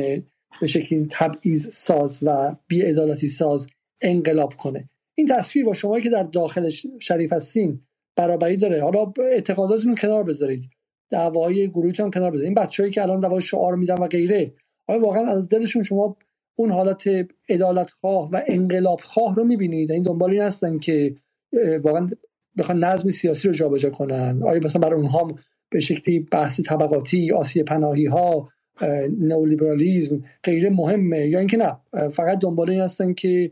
به شکلی تبعیض ساز و بیعدالتی ساز انقلاب کنه. این تصویر با شما که در داخل شریف هستین برابری داره. حالا اعتقاداتتون کنار بذارید. دعوای گروهتون کنار بذارید. این بچه‌ای که الان دعوای شعار میدن و غیره. آیا واقعا از دلشون شما اون حالت عدالت خواه و انقلاب خواه رو می‌بینید؟ این دنبال این هستن که واقعا بخوان نظم سیاسی رو جابجا کنن. آیا مثلا برای اونها به شکلی بحث طبقاتی آسیه پناهی ها نئولیبرالیسم غیره مهمه؟ یا اینکه نه فقط دنبال این هستن که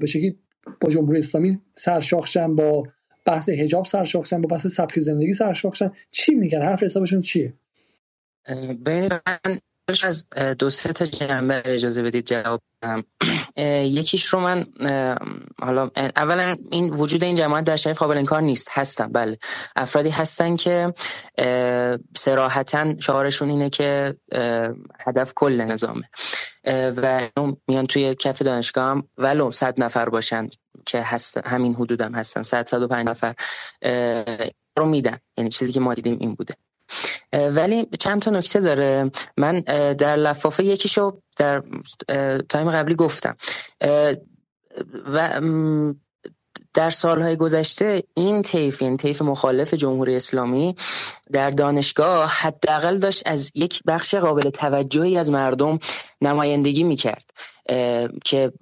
به شکلی با جمهوری اسلامی سرشاخشن با بحث حجاب سرشاخشن با بحث سبک زندگی سرشاخشن چی میگن؟ حرف حسابشون چیه؟ ببین من از دو سه تا جنبه اجازه بدید جواب بدم. یکیش رو من حالا اولا این وجود این جماعت در شریف قابل انکار نیست. هستن. بله. افرادی هستن که سراحتا شعارشون اینه که هدف کل نظامه. و میان توی کف دانشگاه هم ولو صد نفر باشن که هست همین حدودم هم هستن. صد صد و پنج نفر رو میدن. یعنی چیزی که ما دیدیم این بوده. ولی چند تا نکته داره. من در لفافه یکیشو در تایم قبلی گفتم. و در سالهای گذشته این طیف این طیف مخالف جمهوری اسلامی در دانشگاه حداقل داشت از یک بخش قابل توجهی از مردم نمایندگی می‌کرد. که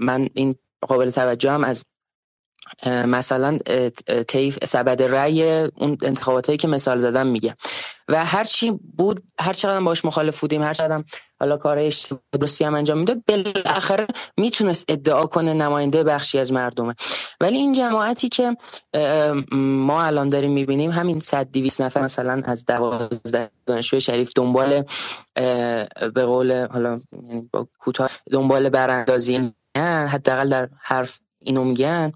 من این قابل توجه هم از مثلا تیف سبد رأی اون انتخابات هایی که مثال زدم میگه. و هرچی بود هر چقدر باش مخالف بودیم هر چقدر حالا کار درستی هم انجام می‌داد بالاخره می‌تونست ادعا کنه نماینده بخشی از مردمه. ولی این جماعتی که ما الان داریم می‌بینیم همین 100 200 نفر مثلا از 12 دانشجوی شریف دنبال به قول حالا یعنی با کوتاه دنبال براندازی حداقل در حرف اینو میگن.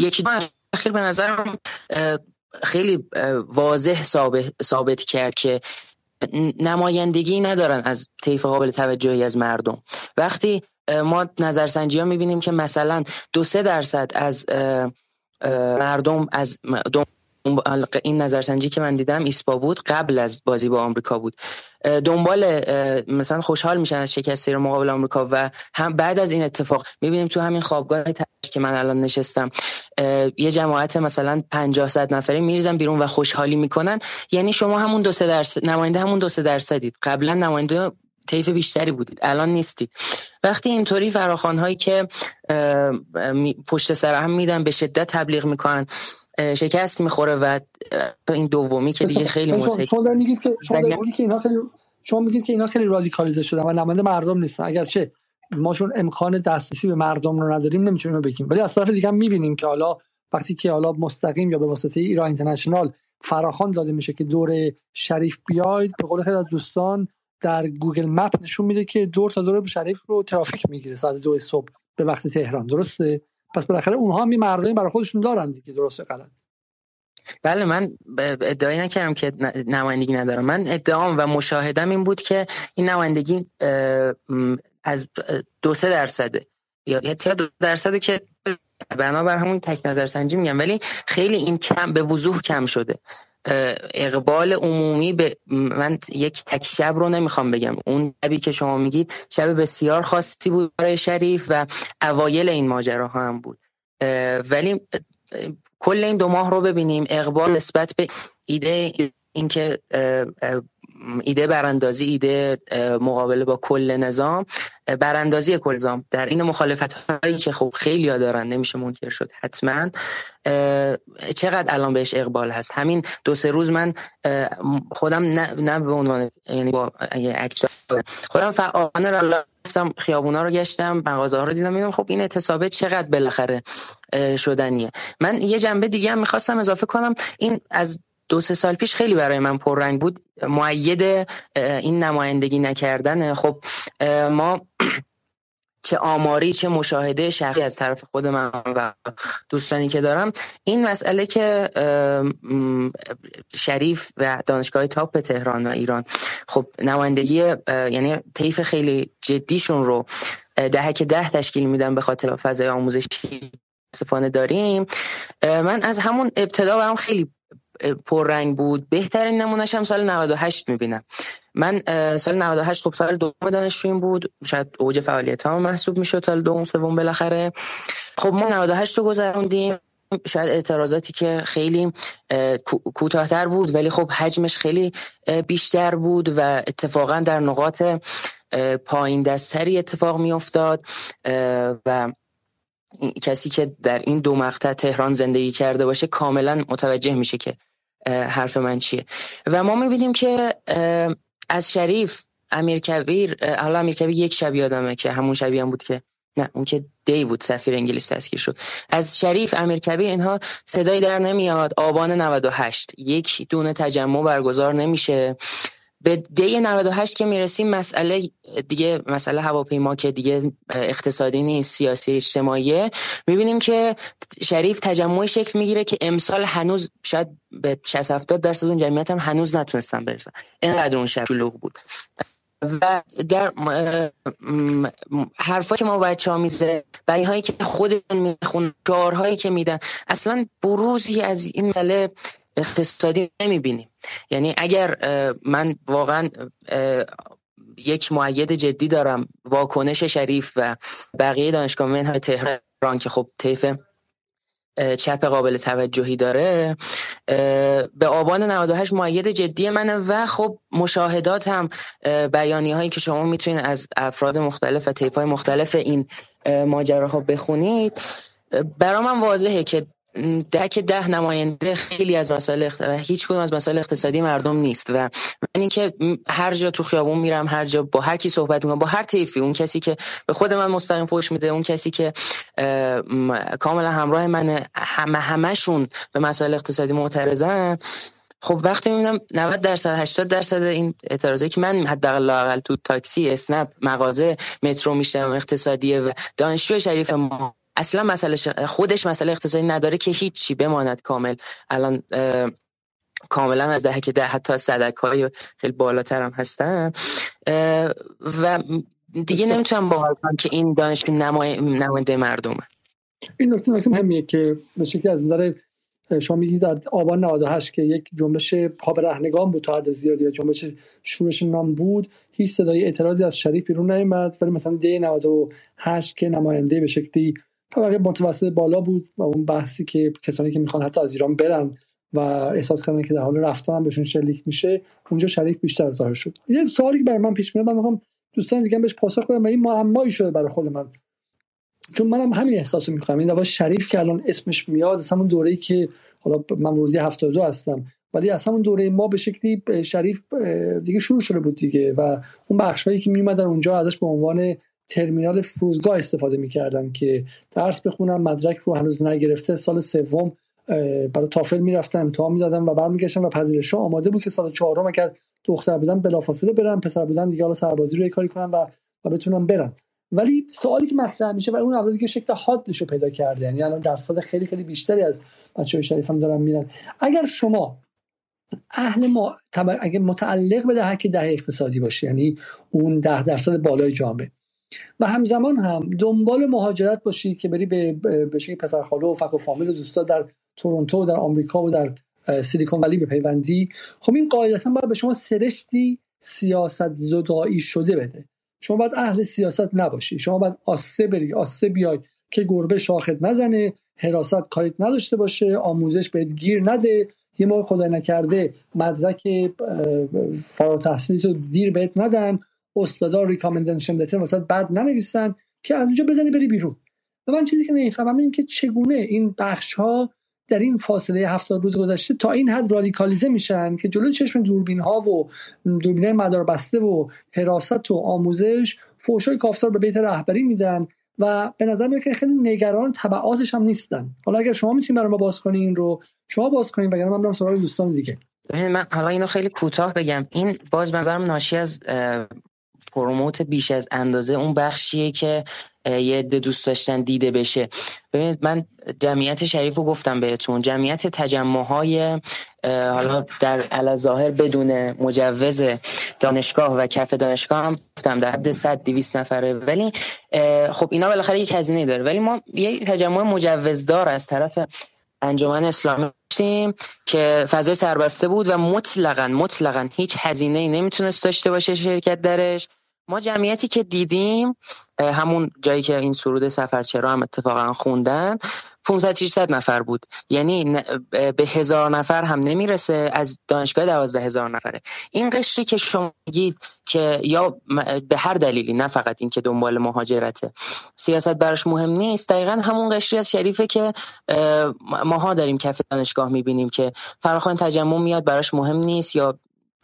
یکی دو اخیر به نظرم خیلی واضح ثابت کرد که نمایندگی ندارن از طیف قابل توجهی از مردم. وقتی ما نظرسنجی ها می‌بینیم که مثلا دو سه درصد از مردم از این نظرسنجی که من دیدم ایسپا بود قبل از بازی با آمریکا بود. دنبال مثلا خوشحال میشن از شکست مقابل آمریکا و هم بعد از این اتفاق. می‌بینیم تو همین خوابگاه که من الان نشستم. یه جماعت مثلا 50 صد نفره میریزن بیرون و خوشحالی می‌کنن. یعنی شما همون دو سه درصد نماینده همون دو سه درصدید. قبلا نماینده طیف بیشتری بودید. الان نیستید. وقتی اینطوری فراخوان هایی که پشت سر هم میدن به شدت تبلیغ می‌کنن شکست می‌خوره و این دومی که دیگه خیلی مزهک شما میگید که شما میگید که اینا خیلی شما میگید که اینا خیلی رادیکالیزه شدن و نماینده مردم نیستن. اگرچه ما چون امکان دسترسی به مردم رو نداریم نمی‌تونیم بگیم. ولی از طرف دیگه هم می‌بینیم که حالا وقتی که حالا مستقیم یا به واسطه ایران اینترنشنال فراخوان داده میشه که دور شریف بیاید به قول خیلی از دوستان در گوگل مپ نشون میده که دور تا دور شریف رو ترافیک می‌گیره ساعت دو صبح به وقت تهران. درسته؟ پس بالاخره اونها هم مردمی برای خودشون دارن دیگه درسته غلط؟ بله من ادعای نکردم که نمایندگی ندارم. من ادعام و مشاهدم این بود که این نمایندگی از دو سه درصده. یا حتی دو درصده که بنابر همون تک نظر سنجی میگم. ولی خیلی این کم به وضوح کم شده. اقبال عمومی به من یک تک شب رو نمی‌خوام بگم. اون شبی که شما میگید شب بسیار خاصی بود برای شریف و اوایل این ماجرا هم بود. ولی کل این دو ماه رو ببینیم. اقبال نسبت به ایده اینکه ایده براندازی ایده مقابله با کل نظام. براندازی کل نظام. در این مخالفت هایی که خب خیلی ها دارن نمیشه منکر شد حتما. چقدر الان بهش اقبال هست؟ همین دو سه روز من خودم نه, نه به عنوان یعنی با خودم فعالانه رفتم خیابونا رو گشتم مغازه ها رو دیدم میدم خب این اعتصابه چقدر بالاخره شدنیه. من یه جنبه دیگه هم می‌خواستم اضافه کنم. این از دو سه سال پیش خیلی برای من پررنگ بود. معید این نمایندگی نکردن. خب ما چه آماری چه مشاهده شخصی از طرف خود من و دوستانی که دارم. این مسئله که شریف و دانشگاه تاپ تهران و ایران. خب نمایندگی یعنی طیف خیلی جدیشون رو دهک ده تشکیل میدن به خاطر فضای آموزشی استفاده داریم. من از همون ابتدا برام خیلی پررنگ بود. بهترین نمونهش هم سال 98 می‌بینم. من سال 98 خب سال دوم دانشجویم بود. شاید اوج فعالیت ها محسوب می‌شد سال دوم سوم بالاخره. خب ما 98 رو گذروندیم. شاید اعتراضاتی که خیلی کوتاهتر بود ولی خب حجمش خیلی بیشتر بود و اتفاقا در نقاط پایین دستری اتفاق میافتاد. و کسی که در این دو مقطع تهران زندگی کرده باشه کاملا متوجه میشه که حرف من چیه؟ و ما می‌بینیم که از شریف امیر کبیر حالا امیر کبیر یک شب یادمه که همون شبیه هم بود که نه اون که دی بود سفیر انگلیس تسکیر شد. از شریف امیر کبیر اینها صدایی در نمیاد آبان 98 یک دونه تجمع برگزار نمیشه. به دی 98 که می‌رسیم مسئله دیگه مسئله هواپیما که دیگه اقتصادی نیست سیاسی اجتماعیه. می‌بینیم که شریف تجمع شکل می‌گیره که امسال هنوز شاید به 60 70 درصد اون جمعیت هم هنوز نتونستن برسن. اینقدر اون شب شلوغ بود. و در حرفایی که ما بچه ها میزه بیایی هایی که خودشون میخون شعارهایی که میدن اصلا بروزی از این مسئله اقتصادی نمی‌بینیم. یعنی اگر من واقعا یک معید جدی دارم واکنش شریف و بقیه دانشگاه منهای تهران که خب طیف چپ قابل توجهی داره به آبان 98 معید جدی منه و خب مشاهدات هم بیانی هایی که شما می‌تونید از افراد مختلف و طیف های مختلف این ماجراها بخونید. برا من واضحه که دک ده نماینده خیلی از مسائل و هیچ کدوم از مسائل اقتصادی مردم نیست. و من اینکه هر جا تو خیابون میرم هر جا با هر کی صحبت می‌کنم با هر طیفی اون کسی که به خود من مستقیم فوش میده اون کسی که کاملا همراه من همه همشون به مسائل اقتصادی معترضن. خب وقتی می‌بینم 90 درصد 80 درصد این اعتراضی که من حداقل لاقل تو تاکسی اسنپ مغازه مترو میشتم اقتصادیه و دانشجو شریف ما اصلا مسئله خودش مسئله اقتصادی نداره که هیچی بماند کامل. الان کاملا از دهه ده حتی صدک های خیلی بالاتر هم هستن و دیگه نمی‌تونم باور کنم که این دانشجو نماینده مردمه. این نکته نکته مهمیه که به شکلی از نظر شما میگید در آبان 98 که یک جنبش پا رهنگان بود تا حد زیادی یا جنبش شورش نام بود هیچ صدای اعتراضی از شریف بیرون نیومد ولی مثلا دی 98 که نماینده به شکلی طبقه متوسط بالا بود و اون بحثی که کسانی که می‌خوان حتی از ایران برن و احساس کردن که در حال رفتن هم بهشون شلیک میشه اونجا شریف بیشتر ظاهر شد. یه سوالی که برای من پیش میاد من می‌خوام دوستان دیگه بهش پاسخ بدم این معمایی شده برای خود من. چون منم همین احساس می‌کنم این شریف که الان اسمش میاد از همون دوره‌ای که حالا من ورودی 72 هستم ولی از همون دوره ما به شکلی شریف دیگه شروع شده بود دیگه و اون بخشهایی که میومدن اونجا ازش به عنوان ترمینال فرودگاه استفاده می‌کردن که درس بخونن مدرک رو هنوز نگرفته. سال سوم برای تافل می‌رفتن امتحان می‌دادن و برمیگشتن و پذیرش آماده بود که سال چهارم اگر دختر بودن بلافاصله برن پسر بودن دیگه حالا سربازی رو کاری کنن و و بتونن برن. ولی سوالی که مطرح میشه و اون افرادی که شکل حادش رو پیدا کرده یعنی الان درصد خیلی خیلی بیشتری از بچه های شریف هم دارن میرن. اگر شما اهل ما اگه متعلق به دهک ده اقتصادی باشه یعنی اون ده درصد بالای جامعه و همزمان هم دنبال مهاجرت باشی که بری به بشه پسرخاله و فک و فامیل و دوستا در تورنتو و در آمریکا و در سیلیکون ولی بپیوندی. خب این قاعدتا باید به شما سرشتی سیاست زدایی شده بده. شما باید اهل سیاست نباشی. شما باید آسه بری آسه بیای که گربه شاخت نزنه حراست کاریت نداشته باشه آموزش بهت گیر نده. یه موقع خدا نکرده مدرک فارغ تحصیلی رو دیر بهت ندن. استادا ریکامندیشن لتر واسه بعد ننویسن که از اونجا بزنی بری بیرون. و من چیزی که نمی‌فهمم این که چگونه این بخش ها در این فاصله هفتاد روز گذشته تا این حد رادیکالیزه میشن که جلوی چشم دوربین ها و دوربین مدار بسته و حراست و آموزش فوشای کافتار به بیت رهبری میدن و به نظر میاد که خیلی نگران تبعاتش هم نیستن. حالا اگر شما می‌تونید برای ما باز کنین رو شما باز کنین وگرنه من برم سراغ دوستان دیگه. من حالا اینو خیلی کوتاه بگم. این باز نظرم ناشی از پروموت بیش از اندازه اون بخشیه که یه عده دوست داشتن دیده بشه. ببینید من جمعیت شریف رو گفتم بهتون. جمعیت تجمع های حالا در ظاهر بدون مجوز دانشگاه و کف دانشگاه هم گفتم در حد 100 200 نفره. ولی خب اینا بالاخره یک هزینه داره. ولی ما یه تجمع مجوزدار از طرف انجمن اسلامی که فضای سربسته بود و مطلقا مطلقا هیچ هزینه ای نمی‌تونست داشته باشه شرکت درش. ما جمعیتی که دیدیم همون جایی که این سرود سفر چرا هم اتفاقا خوندن 500 600 نفر بود. یعنی به هزار نفر هم نمی‌رسه از دانشگاه دوازده هزار نفره. این قشری که شما میگید که یا به هر دلیلی نه فقط این که دنبال مهاجرته. سیاست براش مهم نیست. دقیقا همون قشری از شریفه که ماها داریم کف دانشگاه می‌بینیم که فراخوان تجمع میاد براش مهم نیست یا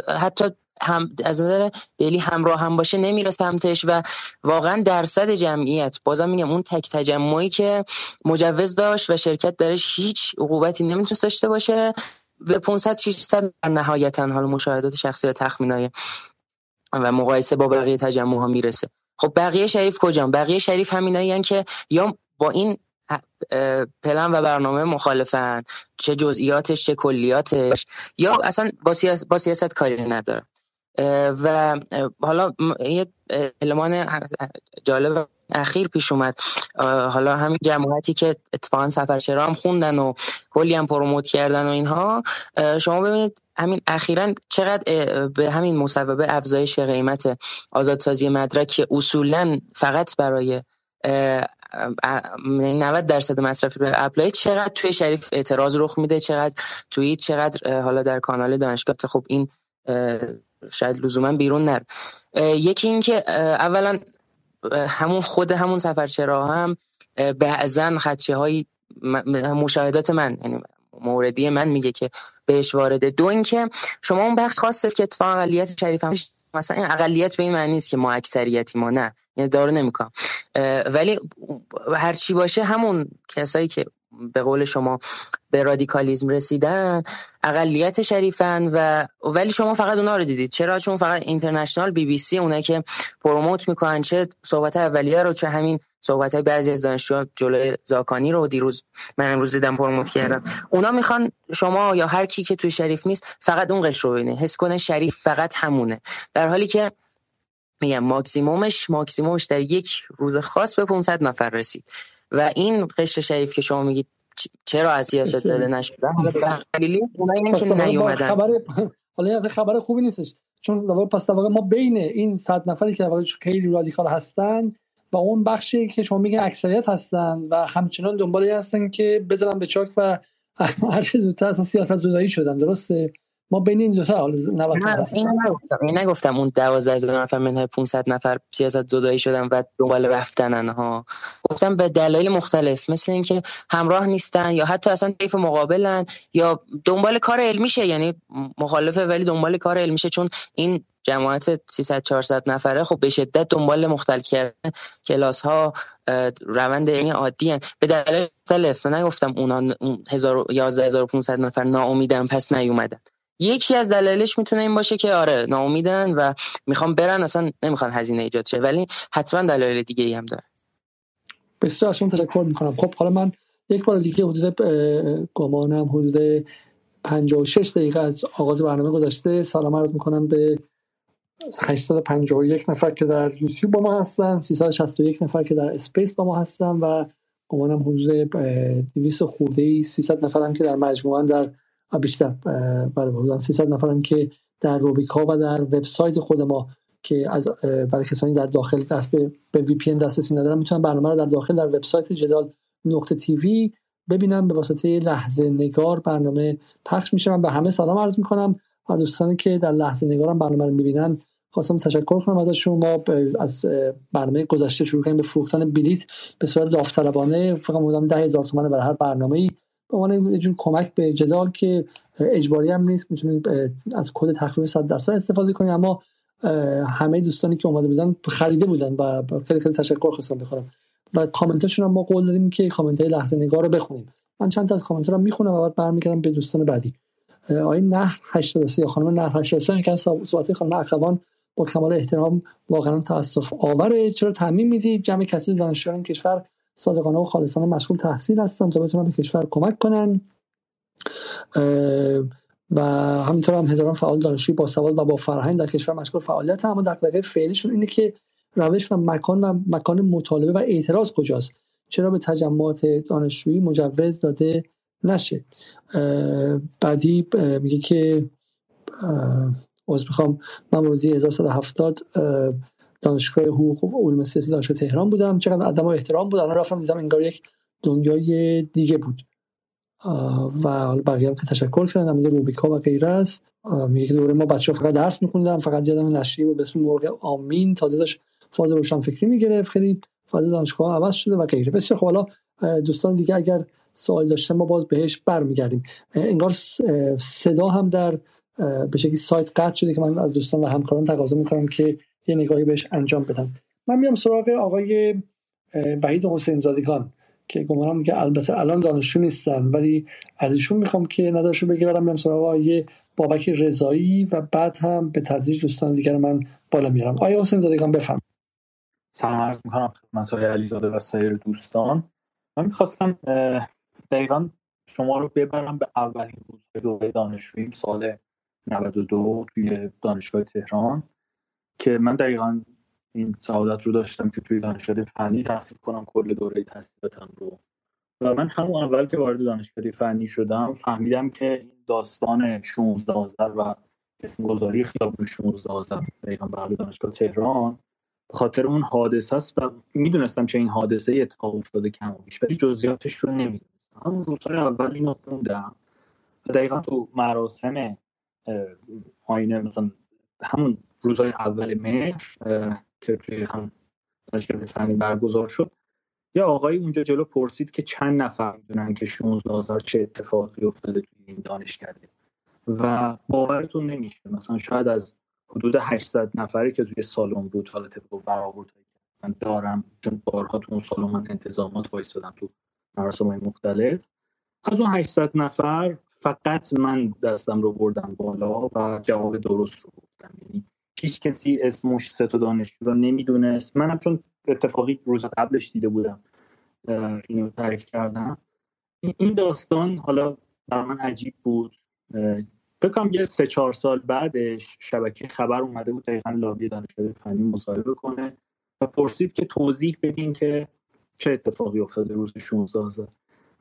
حتی هم از نظر دلی همراه هم باشه نمیره سمتش و واقعا درصد جمعیت. بازم میگم اون تک تجمعی که مجوز داشت و شرکت درش هیچ عقوبتی نمی‌تونست داشته باشه به 500 600 نهایتا حال مشاهدات شخصی و تخمینای و مقایسه با بقیه تجمع ها می‌رسه. خب بقیه شریف کجا بقیه شریف همینایی که یا با این پلن و برنامه مخالفن چه جزئیاتش چه کلیاتش یا اصلا با سیاست, با سیاست کاری نداره و حالا یه علمان جالب اخیر پیش اومد. حالا همین جماعتی که اتفاقا سفر چرا هم خوندن و کلی هم پروموت کردن و اینها شما ببینید همین اخیرا چقدر به همین مصوبه افزایش قیمت آزادسازی مدرک اصولا فقط برای 90 درصد مصرف به اپلای چقدر توی شریف اعتراض رخ میده چقدر توی چقدر حالا در کانال دانشگاه. خب این شاید لزوما بیرون نر یکی این که اولا همون خود همون سفر چرا هم بعضا خدچه هایی مشاهدات من یعنی موردی من میگه که بهش وارده. دو اینکه شما اون بخش خاصه که اتفاق اقلیت شریف هم مثلا این اقلیت به این معنی نیست که ما اکثریتی ما نه یعنی دارو نمی‌کنم. ولی هر چی باشه همون کسایی که به قول شما به رادیکالیزم رسیدن اقلیت شریفن و ولی شما فقط اونا رو دیدید. چرا؟ چون فقط اینترنشنال بی بی سی اونایی که promote می‌کنن چه صحبت اولیه رو چه همین صحبت های بعضی از دانشجوها جلوی زاکانی رو دیروز من امروز دیدم promote کردم اونا می‌خوان شما یا هر کی که توی شریف نیست فقط اون قشر رو ببینه. حس کنه شریف فقط همونه. در حالی که میگم ماکسیمومش ماکسیمومش در یک روز خاص به 500 نفر رسید. و این قشر شریف که شما میگید چرا از سیاست زده نشدن خبر حالا خبر خوبی نیستش. چون پس ما بین این صد نفری که خیلی رادیکال هستن و اون بخشی که شما میگن اکثریت هستن و همچنان دنبالی هستن که بذارن به چاک و هر چه زودتر اصلا سیاست زدایی شدن. درسته؟ ما بین این دو تا حال این نگفتم این نگفتم اون 12000 نفر منهای 500 نفر سیاست زدایی شدن و دنبال رفتنن ها. گفتم به دلایل مختلف مثل اینکه همراه نیستن یا حتی اصلا طیف مقابلن یا دنبال کار علمیشه یعنی مخالفه ولی دنبال کار علمیشه چون این جماعت 300 400 نفره خب به شدت دنبال مختل کردن. کلاس ها روند علمی عادی هن. به دلیل مختلف نگفتم اونا 11500 نفر ناامیدن پس نیومدن. یکی از دلایلش می‌تونه این باشه که آره ناامیدن و می‌خوام برن اصلا نمی‌خوان هزینه ایجاد شه. ولی حتما دلایل دیگه ای هم داره. بسیار از تشکر می‌کنم. خب حالا من یک بار دیگه حدود گمانم حدود 56 دقیقه از آغاز برنامه گذشته سلام عرض می‌کنم به 851 نفر که در یوتیوب با ما هستن 361 نفر که در اسپیس با ما هستن و گمانم حدود 200 خورده ای 300 نفر هم که در مجموعا در بیشتر برای حدود 300 نفر هم که در روبیکا و در وبسایت خود ما که از برای کسانی در داخل دست به, به وی پی دسترسی ندارن می‌تونن برنامه رو در داخل در وبسایت جدال نقطه تیوی ببینم به واسطه لحظه نگار برنامه پخش میشه. من به همه سلام عرض می‌کنم و دوستانی که در لحظه نگارم برنامه رو می‌بینن خواستم تشکر کنم از شما از برنامه گذشته شروع کنیم به فروختن بلیت به صورت داوطلبانه. فقط بودم ده هزار تومن برای هر برنامه ای به عنوان یه جور کمک به جدال که اجباری هم نیست می‌تونید از کد تخفیف 100 درصد استفاده کنید اما همه دوستانی که اومده بودن خریده بودن و خیلی خیلی تشکر خواستم بخورم. و کامنتاشون هم ما قول دادیم که کامنت های لحظه نگار رو بخونیم. من چند تا از کامنت رو می‌خونم و بعد برمیگردم به دوستان بعدی. آقای نهر 83 یا خانم نهر 83 که صحبت خانم اخوان با کمال احترام واقعا تاسف آوره. چرا تعمین می‌دید؟ جمع کسی دانشجویان کشور صادقانه و خالصانه مشغول تحصیل هستن تا بتونن به کشور کمک کنن. و همینطور هم هزاران فعال دانشجوی با سواد و با فرهنگ در کشور مشغول فعالیت اما دغدغه فعلیشون اینه که روش و مکان و مکان مطالبه و اعتراض کجاست؟ چرا به تجمعات دانشجویی مجوز داده نشه؟ بعدی میگه که از می‌خوام من ورودی 1170 دانشگاه حقوق و علوم سیاسی دانشگاه تهران بودم. چقدر و احترام بود الان رفتم دیدم انگار یک دنیای دیگه بود. و حالا بقیه هم که تشکر کردم در روبیکا و غیره است. میگه که دوره ما بچه فقط درس میخوندم فقط یادم نشریه به اسم مرغ آمین. تازه داشت فاز روشن فکری می‌گرفت. خیلی فاز دانشگاه عوض شده و غیره. بسیار حالا دوستان دیگه اگر سوال داشتن ما باز بهش برمیگردیم. انگار صدا هم در به شکلی سایت قطع شده که من از دوستان و همکاران تقاضا می‌کنم که یه نگاهی بهش انجام بدم. من میام سراغ آقای وحید حسین زادگان که گمانم که البته الان دانشجو نیستن ولی از ایشون می‌خوام که نداشو بگه. برم میام سراغ آقای بابک رضایی و بعد هم به تدریج دوستان دیگر من بالا میارم. آقای حسین زادگان بفهم. سلام عرض می‌کنم خدمت های علیزاده و سایر دوستان. من می‌خواستم دقیقا شما رو ببرم به اولین روز دوره دانشجوییم سال 92 توی دانشگاه تهران. که من دقیقا این سعادت رو داشتم که توی دانشگاه فنی تحصیل کنم کل دوره تحصیلاتم رو. و من همون اول که وارد دانشگاه فنی شدم فهمیدم که این داستان 16 آذر و اسم گذاری خیابون 16 آذر دقیقا برای دانشگاه تهران به خاطر اون حادثه است و می‌دونستم چه این حادثه اتفاق افتاده کم بیش ولی جزئیاتش رو نمی‌دونستم. همون روزهای اول اینو خوندم و دقیقا تو مراسم آینه مثلا همون روزهای اول مهر که توی هم دانشگاه فنی برگزار شد. یه آقایی اونجا جلو پرسید که چند نفر می‌دونن که 16 چه اتفاقی افتاده توی این دانشکده. و باورتون نمیشه مثلا شاید از حدود 800 نفری که توی سالن بود حالا طبق برآورد من دارم چون بارها تو اون سالن من انتظامات وایسادم تو مراسم مختلف از اون 800 نفر فقط من دستم رو بردم بالا و جواب درست رو گفتم. یعنی هیچ کسی اسمش سه تا دانشجو رو نمی‌دونست. منم چون اتفاقی روز قبلش دیده بودم اینو تعریف کردم. این داستان حالا بر من عجیب بود. بکنم یه سه چهار سال بعدش شبکه خبر اومده بود دقیقا لابی دانشگاه فنی مصاحبه کنه و پرسید که توضیح بدین که چه اتفاقی افتاده روز 16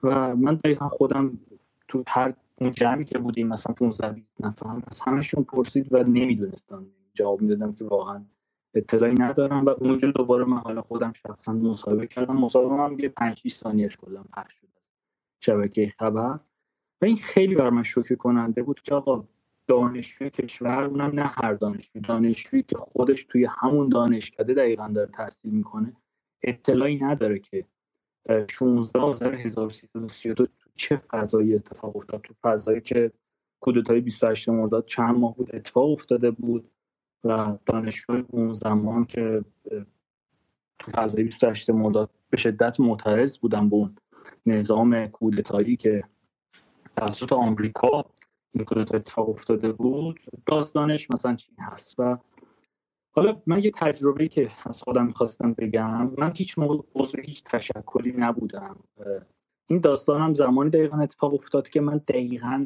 و من دقیقا خودم تو هر اون جمعی که بودیم مثلا 15 20 نفر از همشون پرسید و نمی‌دونستم. جواب می‌دادم که واقعا اطلاعی ندارم و اونجا دوباره من حالا خودم شخصا مصاحبه کردم. مصاحبه من یه 5 6 ثانیهش کلا پخش شد شبکه خبر. و این خیلی بر من شوکه کننده بود که آقا دانشجوی کشور اونم نه هر دانشجوی دانشجویی که خودش توی همون دانشکده دقیقا داره تحصیل می‌کنه اطلاعی نداره که 16332 چه فضایی اتفاق افتاد؟ تو فضایی که کودتای 28 مرداد چند ماه بود اتفاق افتاده بود. و دانشجوی اون زمان که تو فضای 28 مرداد به شدت معترض بودن به اون نظام کودتایی که توسط آمریکا این کودتا اتفاق افتاده بود. داستانش مثلا چی هست؟ و حالا من یه تجربه که از خودم می‌خواستم بگم من هیچ موقع عضو هیچ تشکلی نبودم. این داستان هم زمانی دقیقا اتفاق افتاد که من دقیقا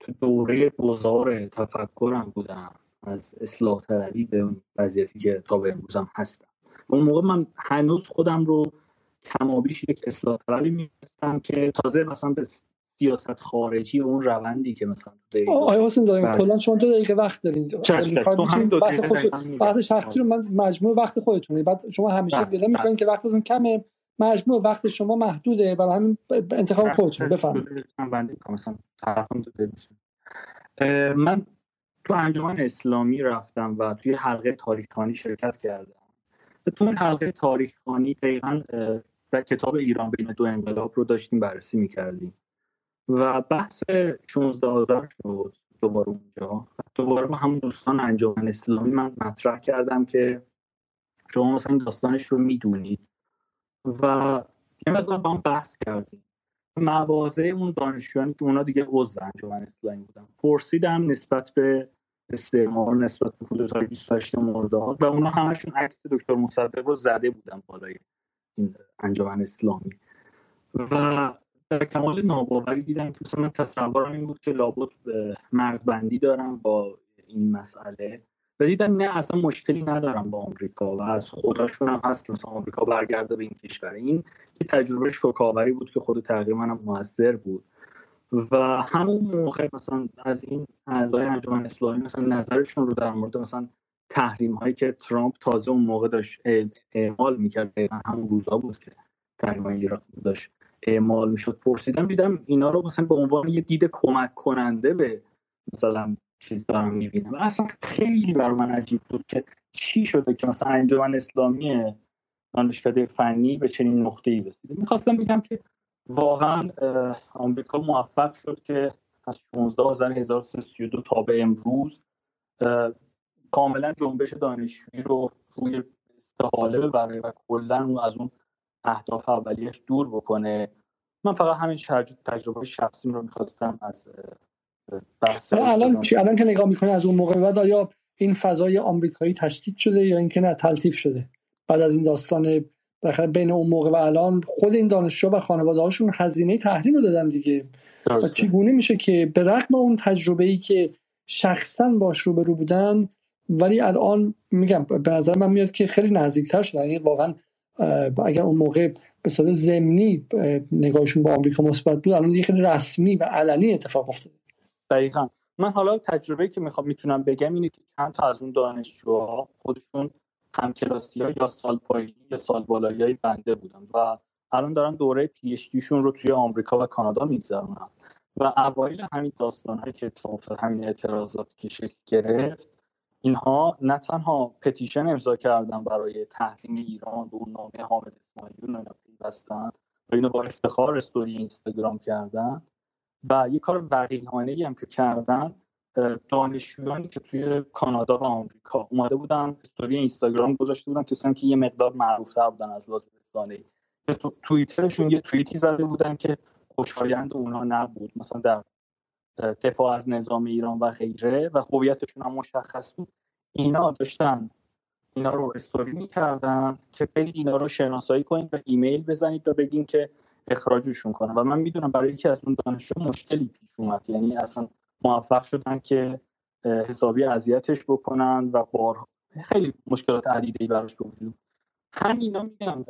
تو دوره گذار تفکرم بودم. از اصلاح طلبی به اون وضعیتی که تا به امروزم هستم. اون موقع من هنوز خودم رو کمابیش یک اصلاح طلبی میستم که تازه مثلا به سیاست خارجی و اون روندی که مثلا آیا حسین داریم. بله. کلا شما دو دقیقه وقت دارید بحث شخصی رو من مجموع وقت خودتونه. بعد شما همیشه بله، گله می‌کنید بله. که وقتتون کمه. مجموع وقت شما محدوده. برای همین انتخاب خودتون. بفرمایید. من تو انجمن اسلامی رفتم و توی حلقه تاریخانی شرکت کردم. تو این حلقه تاریخانی دقیقا در کتاب ایران بین دو انقلاب رو داشتیم بررسی می‌کردیم. و بحث 16 آذر شد دوباره اونجا. دوباره با همون دوستان انجمن اسلامی من مطرح کردم که شما مثلا داستانش رو می‌دونید. و یه مقدار با هم بحث کردیم. مواضع اون دانشجویانی که اونا دیگه عضو انجمن اسلامی بودن. پرسیدم نسبت به استعمار نسبت به کودتای 28 مرداد و اونا همشون عکس دکتر مصدق رو زده بودن بالای این انجمن اسلامی. و در کمال ناباوری دیدم که مثلا تصورم این بود که لابد مرزبندی دارم با این مسئله. و دیدم نه اصلا مشکلی ندارم با آمریکا و از خودشون هم هست که مثلا آمریکا برگرده به این کشور. این یه تجربه شوکاوری بود که خود تقریبا هم موثر بود. و همون موقع مثلا از این اعضای انجمن اسلامی مثلا نظرشون رو در مورد مثلا تحریم هایی که ترامپ تازه اون موقع داشت اعمال می‌کرد همون روزا بود که تحریم داشت اعمال می‌شد پرسیدم دیدم اینا رو مثلا به عنوان یه دید کمک کننده به مثلا چیز دارم می‌بینم. اصلا خیلی بر من عجیب بود که چی شده که مثلا انجمن اسلامی دانشکده فنی به چنین نقطه ای رسیده. می‌خواستم بگم که واقعا آمریکا موفق شد که از 16 آذر 1332 تا به امروز کاملا جنبش دانشجویی رو روی استحاله ببره و کلا از اون اهداف اولیش دور بکنه. من فقط همین تجربه شخصی رو می‌خواستم از الان الان که نگاه می‌کنه از اون موقع بعد آیا این فضای آمریکایی تشدید شده یا اینکه نه تلطیف شده؟ بعد از این داستان بالاخره بین اون موقع و الان خود این دانشجو و خانواده هاشون هزینه تحریم رو دادن دیگه. و چگونه میشه که به رغم اون تجربه ای که شخصا باش رو رو بودن ولی الان میگم به نظر من میاد که خیلی نزدیکتر شدن. یعنی واقعا اگر اون موقع به صورت زمینی نگاهشون با آمریکا مثبت بود الان خیلی رسمی و علنی اتفاق افتاده. دقیقا. من حالا تجربه که می‌خوام می‌تونم بگم اینه که چند تا از اون دانشجوها خودشون همکلاسی یا سال پایینی یا سال بالایی های بنده بودن و الان دارن دوره پی رو توی آمریکا و کانادا میگذرونن و اوایل همین داستان هایی که اتفاق همین اعتراضات که شکل گرفت اینها نه تنها پتیشن امضا کردن برای تحریم ایران به اون نامه حامد اسماعیلی هستن و اینو با افتخار استوری اینستاگرام کردن و یه کار وقیحانه هم که کردن دانشجویانی که توی کانادا و آمریکا اومده بودن استوری اینستاگرام گذاشته بودن کسانی که یه مقدار معروفتر بودن از لحاظ رسانه‌ای تو توییترشون یه توییتی زده بودن که خوشایند اونا نبود مثلا در دفاع از نظام ایران و غیره و هویتشون هم مشخص بود. اینا داشتن اینا رو استوری می‌کردن که برید اینا رو شناسایی کنید و ایمیل بزنید و بگین که اخراجشون کنن و من می‌دونم برای یکی از اون دانشجو مشکلی پیش اومد. یعنی اصلا موفق شدن که حسابی اذیتش بکنن و بار خیلی مشکلات عدیده ای براش به وجود همینا میگم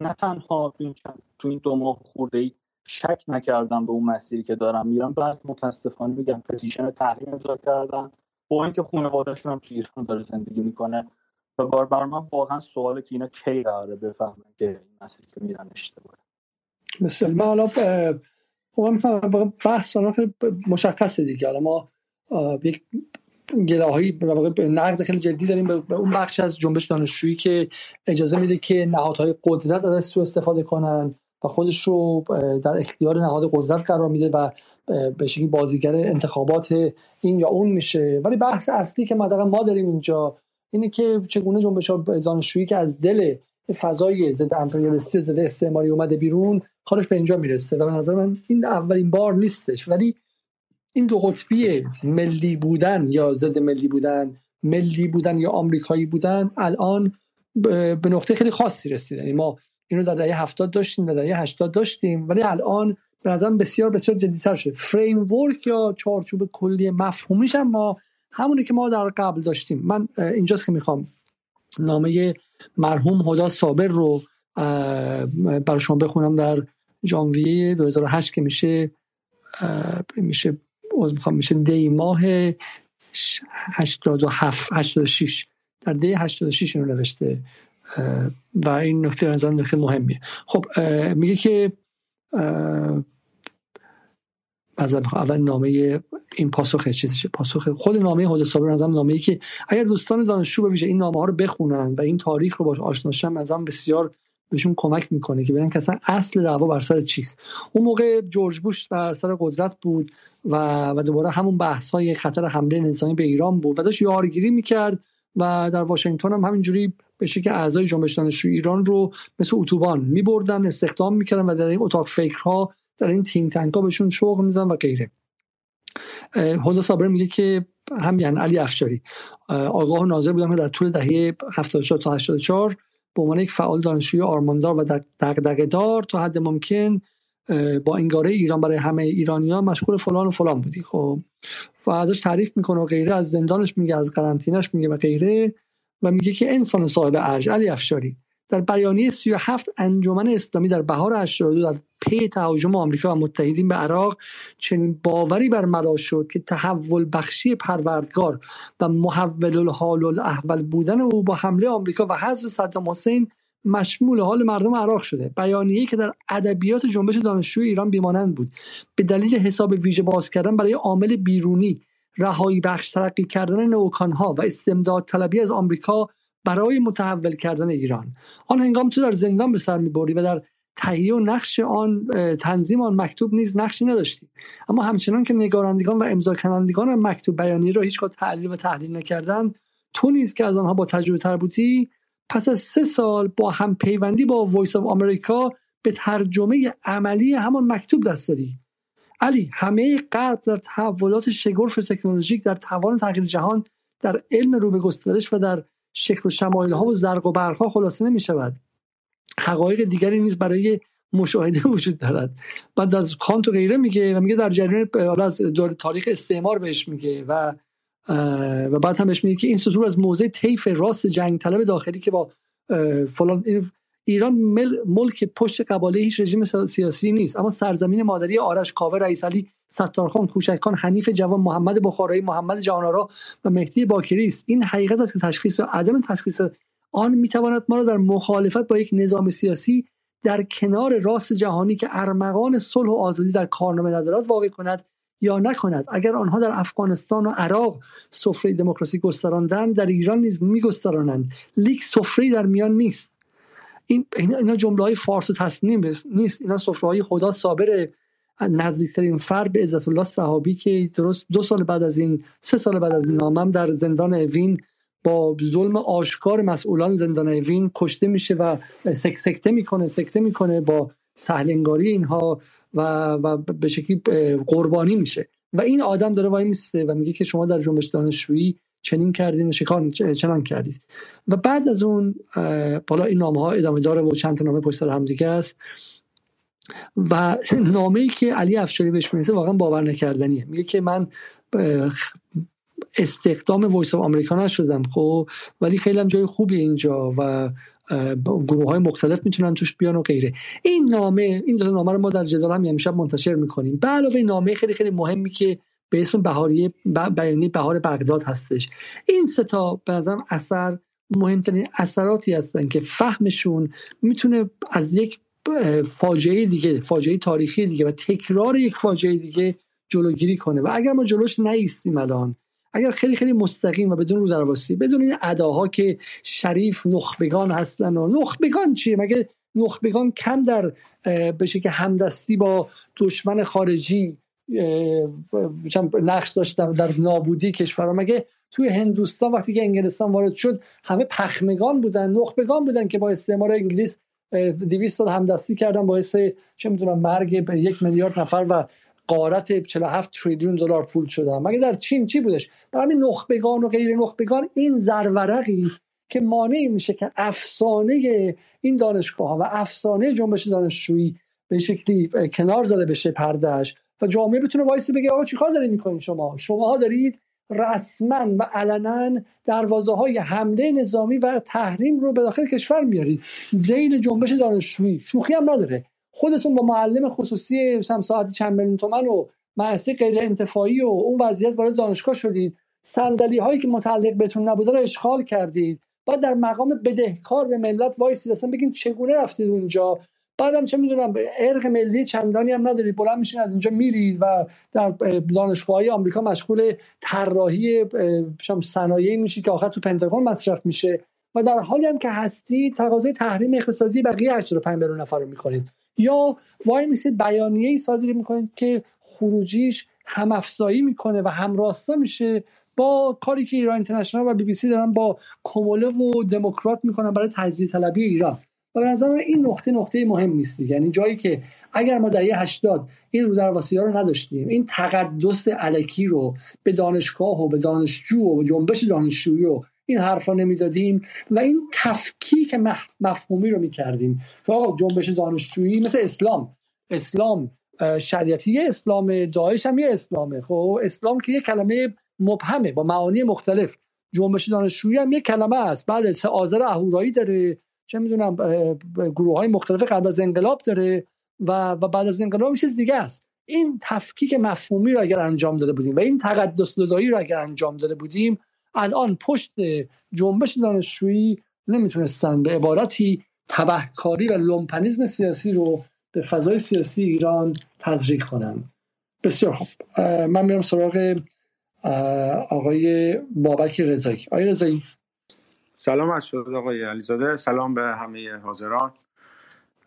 نه تنها تو این, دو ماه خورده ای شک نکردم به اون مسیری که دارم میرم. بعد متاسفانه میگم پتیشن تحریم امضا کردن. با اینکه خانوادهشون هم تو ایران داره زندگی می‌کنه. و بار بر من واقعا سواله که اینا کی قراره بفهمن که این مسیری که میرن اشتباهه. مثل من حالا بحث مشخصه دیگه. حالا ما یک به نقد خیلی جدی داریم. به اون بخش از جنبش دانشجویی که اجازه میده که نهادهای قدرت از سو استفاده کنن و خودش رو در اختیار نهاد قدرت قرار میده و به شکلی بازیگر انتخابات این یا اون میشه. ولی بحث اصلی که ما ما داریم اینجا اینه که چگونه جنبش دانشجویی که از دل فضای ضد امپریالیستی و ضد استعماری اومده بیرون کارش به اینجا می‌رسه و به نظر من این اولین بار نیستش. ولی این دو قطبی ملی بودن یا ضد ملی بودن ملی بودن یا آمریکایی بودن الان به نقطه خیلی خاصی رسیده یعنی ما اینو در دهه 70 داشتیم در دهه 80 داشتیم ولی الان به نظرم بسیار بسیار جدیتر شده. فریم ورک یا چارچوب کلی مفهومیش هم ما همونی که ما در قبل داشتیم. من اینجاست که می‌خوام نامه مرحوم هدا صابر رو برای شما بخونم در ژانویه 2008 که میشه میشه از می‌خوام میشه دی ماه 87 86 در دی 86 اینو نوشته و این نکته از نکته مهمیه. خب میگه که از اول نامه این پاسخ چیزشه پاسخ؟ خود نامه حد صابر از نامه ای که اگر دوستان دانشجو به این نامه ها رو بخونن و این تاریخ رو باش آشنا از بسیار بهشون کمک می‌کنه که ببینن که اصل دعوا بر سر چیست. اون موقع جورج بوش بر سر قدرت بود و و دوباره همون بحث های خطر حمله نظامی به ایران بود و داشت یارگیری می‌کرد و در واشنگتن هم همینجوری به که اعضای جنبش دانشجوی ایران رو مثل اتوبان میبردن استخدام می‌کردن و در این اتاق فکرها در این تیم تنک ها بهشون شغل میدن و غیره. هودا صابر میگه که هم یعنی علی افشاری. آگاه و ناظر بودم در طول دهه 74 تا 84 به عنوان یک فعال دانشجوی آرماندار و دغدغه دار تا حد ممکن با انگاره ایران برای همه ایرانیا مشغول فلان و فلان بودی. خب. و ازش تعریف می‌کنه و غیره از زندانش میگه از قرنطینش میگه و غیره و میگه که انسان صاحب ارج علی افشاری. در بیانیه 37 انجمن اسلامی در بهار 82 در پی تهاجم آمریکا و متحدین به عراق چنین باوری بر ملا شد که تحول بخشی پروردگار و محول الحال الاحول بودن او با حمله آمریکا و حذف صدام حسین مشمول حال مردم عراق شده. بیانیه‌ای که در ادبیات جنبش دانشجوی ایران بیمانند بود. به دلیل حساب ویژه باز کردن برای عامل بیرونی رهایی بخش ترقی کردن neocon ها و استمداد طلبی از آمریکا برای متحول کردن ایران. آن هنگام تو در زندان به سر می‌بری و در تهیه و نقش آن تنظیم آن مکتوب نیز نقشی نداشتی. اما همچنان که نگارندگان و امضا کنندگان مکتوب بیانیه را هیچگاه تحلیل و تحلیل نکردن تو نیز که از آنها با تجربه تر بودی پس از سه سال با هم پیوندی با Voice of America به ترجمه عملی همان مکتوب دست دادی. علی همه غرب در تحولات شگرف تکنولوژیک در توان تغییر جهان در علم رو به گسترش و در شکل و شمایل ها و زرق و برق ها خلاصه نمی شود حقایق دیگری نیز برای مشاهده وجود دارد. بعد از کانت و غیره میگه و میگه در جریان از تاریخ استعمار بهش میگه و و بعد هم میگه که این سطور از موضع طیف راست جنگ طلب داخلی که با فلان ایران مل ملک پشت قباله هیچ رژیم سیاسی نیست. اما سرزمین مادری آرش کاوه رئیس علی ستارخان کوچکان حنیف جوان محمد بخارایی محمد جهانآرا و مهدی باکری است. این حقیقت است که تشخیص و عدم تشخیص آن می‌تواند ما را در مخالفت با یک نظام سیاسی در کنار راست جهانی که ارمغان صلح و آزادی در کارنامه ندارد واقع کند یا نکند. اگر آنها در افغانستان و عراق سفره دموکراسی گستراندن در ایران نیز میگسترانند. لیک سفره در میان نیست. این اینا جمله های فارس و تصنیم نیست. اینا سفره های خدا صابر نزدیکترین فرد به عزت الله صحابی که درست دو سال بعد از این سه سال بعد از این نامم در زندان اوین با ظلم آشکار مسئولان زندان اوین کشته میشه و سک سکته می‌کنه سکته می‌کنه با سهلنگاری اینها و, و به شکلی قربانی میشه. و این آدم داره وایمیسته و میگه که شما در جنبش دانشجویی چنین کردین و شکار چنان کردید. و بعد از اون بالا این نامه ها ادامه داره و چند تا نامه پشت هم دیگه است. و نامه ای که علی افشاری بهش می‌رسه واقعا باور نکردنیه. میگه که من استخدام Voice of America نشدم خب ولی خیلی هم جای خوبی اینجا و گروه های مختلف می‌تونن توش بیان و غیره. این نامه این دو نامه رو ما در جدال هم امشب منتشر می‌کنیم. به علاوه نامه خیلی خیلی مهمی که به اسم بهاری بیانی بهار بغداد هستش. این ستا به نظرم اثر مهمترین اثراتی هستن که فهمشون می‌تونه از یک فاجعه دیگه فاجعه تاریخی دیگه و تکرار یک فاجعه دیگه جلوگیری کنه. و اگر ما جلوش نیستیم الان اگر خیلی خیلی مستقیم و بدون رو درواسی بدون این اداها که شریف نخبگان هستن و نخبگان چیه؟ مگه نخبگان کم در بشه که همدستی با دشمن خارجی نقش داشتن در نابودی کشور مگه توی هندوستان وقتی که انگلستان وارد شد همه پخمگان بودن نخبگان بودن که با استعمار انگلیس 200 سال همدستی کردن باعث چه می‌دونم مرگ یک میلیارد نفر و قارت 47 تریلیون دلار پول شدن. مگه در چین چی بودش؟ برای نخبگان و غیر نخبگان این زرورقی است که مانعی میشه که افسانه این دانشگاه ها و افسانه جنبش دانشجویی به شکلی کنار زده بشه پردهش و جامعه بتونه وایسی بگه آقا چیکار دارید می‌کنین شما؟ شما دارید رسما و علنا دروازه های حمله نظامی و تحریم رو به داخل کشور میارید. زیل جنبش دانشجویی. شوخی هم نداره. خودتون با معلم خصوصی ساعتی چند میلیون تومن و مؤسسه غیر انتفاعی و اون وضعیت وارد دانشگاه شدید. صندلی هایی که متعلق بهتون نبوده رو اشغال کردید. بعد در مقام بدهکار به ملت وایسید. اصلا بگین چگونه رفتید اونجا؟ بعدم چه می‌دونم ارق ملی چندانی هم ندارید بلند میشین از اینجا میرید و در دانشگاه های آمریکا مشغول طراحی صنایعی میشید که آخر تو پنتاگون مصرف میشه. و در حالی هم که هستی تقاضای تحریم اقتصادی بقیه 85 میلیون نفر رو می‌کنید. یا وای میسید بیانیه ای صادر می‌کنید که خروجیش هم افزایی می‌کنه و هم راستا میشه. با کاری که ایران اینترنشنال و بی بی سی دارن با کوموله و دموکرات می‌کنن برای تجزیه طلبی ایران. و به نظر این نقطه نقطه مهم نیست یعنی جایی که اگر ما در 80 این رو ها رو نداشتیم این تقدس علکی رو به دانشگاه و به دانشجو و به جنبش دانشجویی و این حرفا نمی‌دادیم و این تفکیک مفهومی رو می‌کردیم که آقا جنبش دانشجویی مثل اسلام اسلام شریعتی اسلام داعش هم یه اسلامه. خب اسلام که یه کلمه مبهمه با معانی مختلف. جنبش دانشجویی هم یه کلمه است. بله سه آذر اهورایی داره. چه می‌دونم گروه های مختلف قبل از انقلاب داره و, و بعد از انقلاب میشه دیگه است. این تفکیک مفهومی رو اگر انجام داده بودیم و این تقدس دادایی رو اگر انجام داده بودیم الان پشت جنبش دانشجویی نمی‌تونستن به عبارتی تبهکاری و لومپنیزم سیاسی رو به فضای سیاسی ایران تزریق کنن. بسیار خوب. من میرم سراغ آقای بابک رضایی. آقای رضایی سلام از شد آقای علیزاده. سلام به همه حاضران.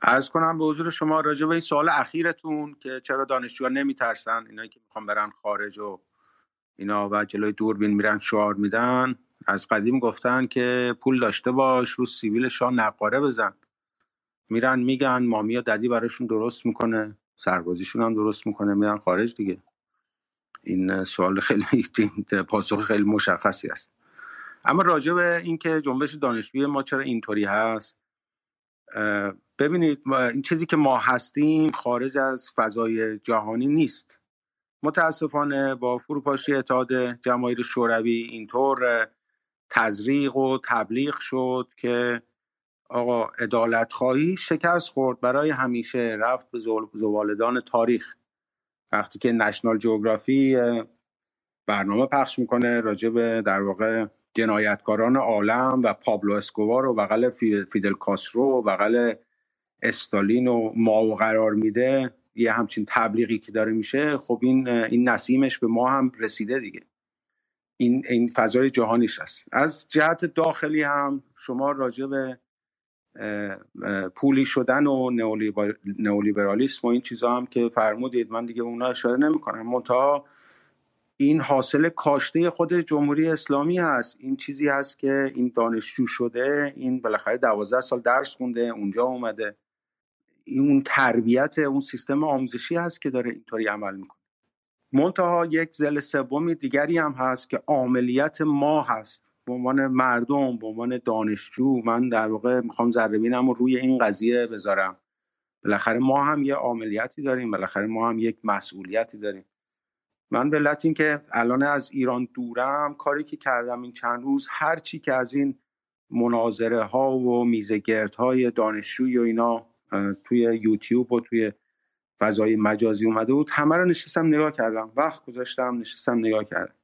از کنم به حضور شما راجع به این سوال اخیرتون که چرا دانشجوها نمیترسن؟ اینایی که می‌خوان برن خارج و اینا و جلوی دوربین میرن شعار میدن. از قدیم گفتن که پول داشته باش رو سیویل شاه نقاره بزن. میرن میگن مامی و ددی براشون درست می‌کنه سربازیشون هم درست می‌کنه میرن خارج دیگه. این سوال خیلی پاسخ خیلی مشخصی است اما راجع به اینکه جنبش دانشجوی ما چرا اینطوری هست ببینید این چیزی که ما هستیم خارج از فضای جهانی نیست. متاسفانه با فروپاشی اتحاد جماهیر شوروی اینطور تزریق و تبلیغ شد که آقا ادالت خواهی شکست خورد برای همیشه رفت به زوالدان تاریخ. وقتی که نشنال جغرافی برنامه پخش می‌کنه راجع به در واقع جنایتکاران عالم و پابلو اسکوبار و بغل فیدل کاسترو و بغل استالین و ماو قرار میده یه همچین تبلیغی که داره میشه خب این این نسیمش به ما هم رسیده دیگه. این این فضای جهانیش هست. از جهت داخلی هم شما راجع به پولی شدن و نئولیبرالیسم و این چیزها هم که فرمودید من دیگه اونا اشاره نمی‌کنم. منتها این حاصل کاشته خود جمهوری اسلامی هست. این چیزی هست که این دانشجو شده این بالاخره دوازده سال درس خونده اونجا اومده. این اون تربیت اون سیستم آموزشی هست که داره اینطوری عمل می‌کنه. منتها یک زل سومی دیگری هم هست که عملیت ما هست. به عنوان مردم به عنوان دانشجو من در واقع می‌خوام ذربینم رو روی این قضیه بذارم. بالاخره ما هم یه عملیاتی داریم بالاخره ما هم یک مسئولیتی داریم. من به علت که الان از ایران دورم کاری که کردم این چند روز هر چی که از این مناظره ها و میزگرد های دانشجوی و اینا توی یوتیوب و توی فضای مجازی اومده بود همه رو نشستم نگاه کردم. وقت گذاشتم نشستم نگاه کردم.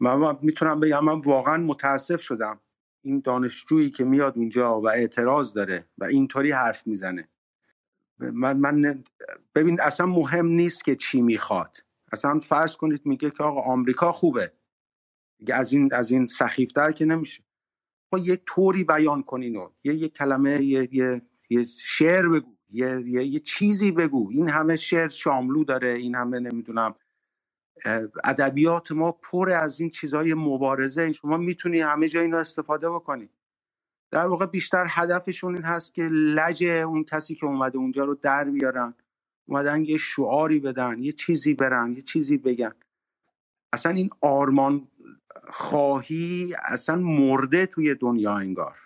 من می‌تونم بگم من واقعا متاسف شدم. این دانشجویی که میاد اونجا و اعتراض داره و اینطوری حرف می‌زنه. من, من ببین اصلا مهم نیست که چی می‌خواد. اصلا فرض کنید میگه که آقا آمریکا خوبه. دیگه از این از این سخیفتر که نمیشه. خب یه طوری بیان کنین و یه یه کلمه یه, یه, یه شعر بگو. یه،, یه،, یه چیزی بگو. این همه شعر شاملو داره. این همه نمی‌دونم ادبیات ما پر از این چیزهای مبارزه. شما می‌تونی همه جا اینو استفاده بکنی. در واقع بیشتر هدفشون این هست که لج اون کسی که اومده اونجا رو در بیارن. اومدن یه شعاری بدن یه چیزی برن یه چیزی بگن. اصلا این آرمان خواهی اصلا مرده توی دنیا انگار.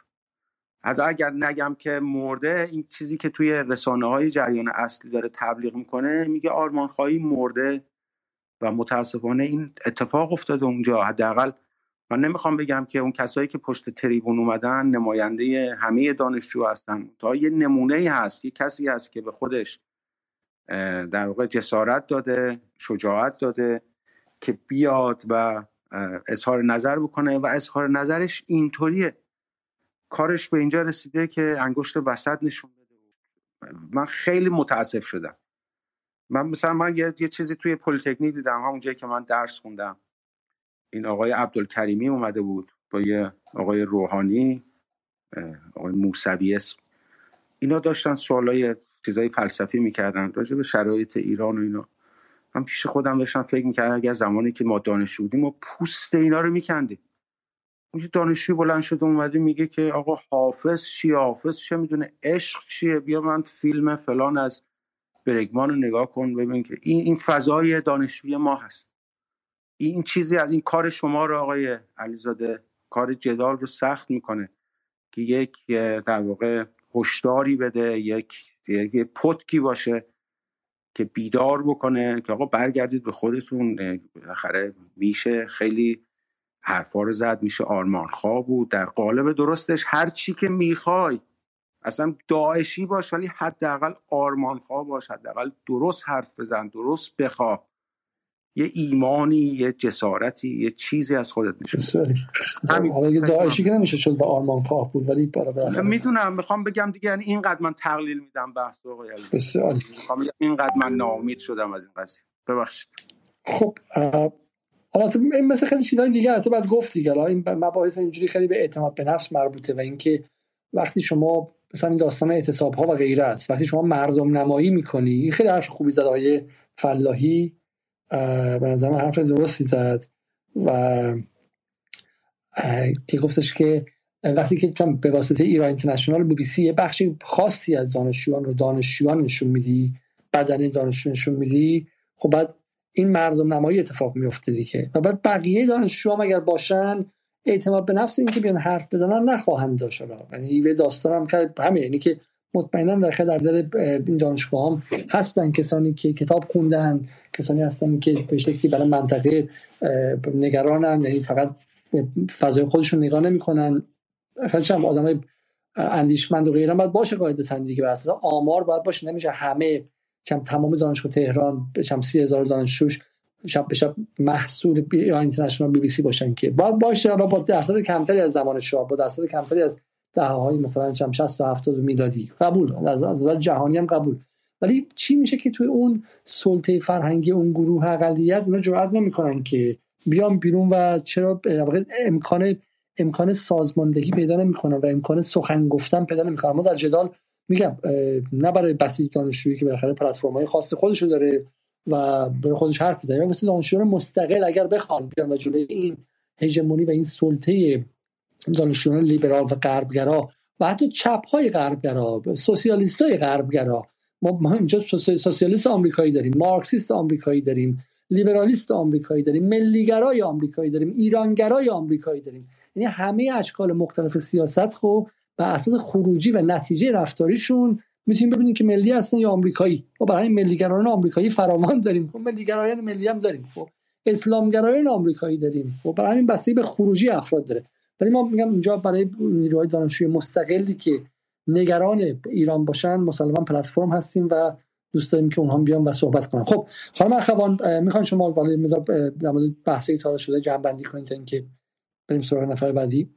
حتی اگر نگم که مرده این چیزی که توی رسانه های جریان اصلی داره تبلیغ می‌کنه میگه آرمان خواهی مرده و متاسفانه این اتفاق افتاده اونجا. حداقل من نمی‌خوام بگم که اون کسایی که پشت تریبون اومدن نماینده همه دانشجو هستن. تا یه نمونه هست یه کسی هست که به خودش در واقع جسارت داده شجاعت داده که بیاد و اظهار نظر بکنه و اظهار نظرش اینطوریه. کارش به اینجا رسیده که انگشت وسط نشون بده. من خیلی متاسف شدم. من مثلا من یه, یه چیزی توی پلیتکنیک دیدم. همون جایی که من درس خوندم. این آقای عبدالکریمی اومده بود با یه آقای روحانی آقای موسوی اسم. اینا داشتن سوالای چیزای فلسفی می‌کردن. راجع به شرایط ایران و اینا. من پیش خودم داشتم فکر می‌کردم اگر زمانی که ما دانشجو بودیم ما پوست اینا رو میکندیم. اون دانشجو بلند شده اومده میگه که آقا حافظ چیه حافظ چه می‌دونه؟ عشق چیه؟ بیا من فیلم فلان از برگمان رو نگاه کن ببین که این این فضای دانشجوی ما هست. این چیزی از این کار شما رو آقای علیزاده کار جدال رو سخت می‌کنه که یک در واقع هشداری بده یک یک پتکی باشه که بیدار بکنه که آقا برگردید به خودتون بالاخره میشه خیلی حرفا رو زد میشه آرمان خواب بود. در قالب درستش هر چی که می‌خوای. اصلا داعشی باش ولی حداقل آرمان خواه باش حداقل درست حرف بزن درست بخواه یه ایمانی یه جسارتی یه چیزی از خودت نشون حالا داعشی که نمیشه شد و آرمان خواه بود ولی می‌دونم می‌خوام بگم دیگه یعنی اینقدر من تقلیل میدم بحث آقای بسیار. می‌خوام اینقدر من ناامید شدم از این قضیه. ببخشید. خب حالا این مثل خیلی چیزای دیگه هست بعد گفت دیگه این مباحث اینجوری خیلی به اعتماد به نفس مربوطه و اینکه وقتی شما مثلا این داستان اعتصاب ها و غیرت وقتی شما مردم نمایی می‌کنی خیلی حرف خوبی زد آقای فلاحی. به نظر حرف درستی زد و که گفتش که وقتی که به واسطه ایران اینترنشنال بی بی سی یه بخشی خاصی از دانشجویان رو دانشجویان نشون میدی بدن دانشجو نشون میدی خب بعد این مردم نمایی اتفاق میفته دیگه. و بعد بقیه دانشجو هم اگر باشن اعتماد به نفس اینکه بیان حرف بزنن نخواهند داشت. یعنی یه داستان هم که همه یعنی که مطمئنا در در این دانشگاه هم هستن کسانی که کتاب خوندن کسانی هستن که به شکلی برای منطقه نگرانن یعنی فقط فضای خودشون نگاه نمی‌کنن. خیلی هم آدمای اندیشمند و غیره باید باشه قاعدتا دیگه. به آمار باید باشه. نمیشه همه کم تمام دانشگاه تهران چم سی هزار دانشجوش شب به شب محصول یا اینترنشنال بی بی سی باشن که. باید باشه. حالا با درصد کمتری از زمان شاه با درصد کمتری از دهه مثلا 60 تا 70 میلادی قبول. از نظر جهانی هم قبول. ولی چی میشه که توی اون سلطه فرهنگی اون گروه اقلیت اینا جرئت نمی‌کنن که بیان بیرون و چرا امکان امکان سازماندهی پیدا نمی‌کنن و امکان سخن گفتن پیدا نمی‌کنن. ما در جدال میگم نه برای بسیج دانشجویی که بالاخره پلتفرم های خاص خودشو داره و به خودش حرف می‌زنه. مثل دانشجویان مستقل اگر بخوان بیان و جلوی این هژمونی و این سلطه دانشجویان لیبرال و غربگرا و حتی چپ های غربگرا سوسیالیست های غربگرا. ما اینجا سوسیالیست آمریکایی داریم مارکسیست آمریکایی داریم لیبرالیست آمریکایی داریم ملیگرای آمریکایی داریم ایرانگرای آمریکایی داریم. یعنی همه اشکال مختلف سیاست خب بر اساس خروجی و نتیجه رفتاریشون می‌تونیم ببینیم که ملی هستن یا آمریکایی. ما برای ملیگرایان آمریکایی فراوان داریم خب ملیگرایان ملی هم داریم خب اسلامگرایان آمریکایی داریم خب برای همین بستگی به خروجی افراد داره. ولی ما میگم اینجا برای نیروهای دانشجوی مستقلی که نگران ایران باشن مسلما پلتفرم هستیم و دوست داریم که اونها بیان و صحبت کنن. خب خانم اخوان می‌خوان شما ولی در مورد بحثی تا شده جمع بندی کنید تا اینکه بریم سراغ نفر بعدی.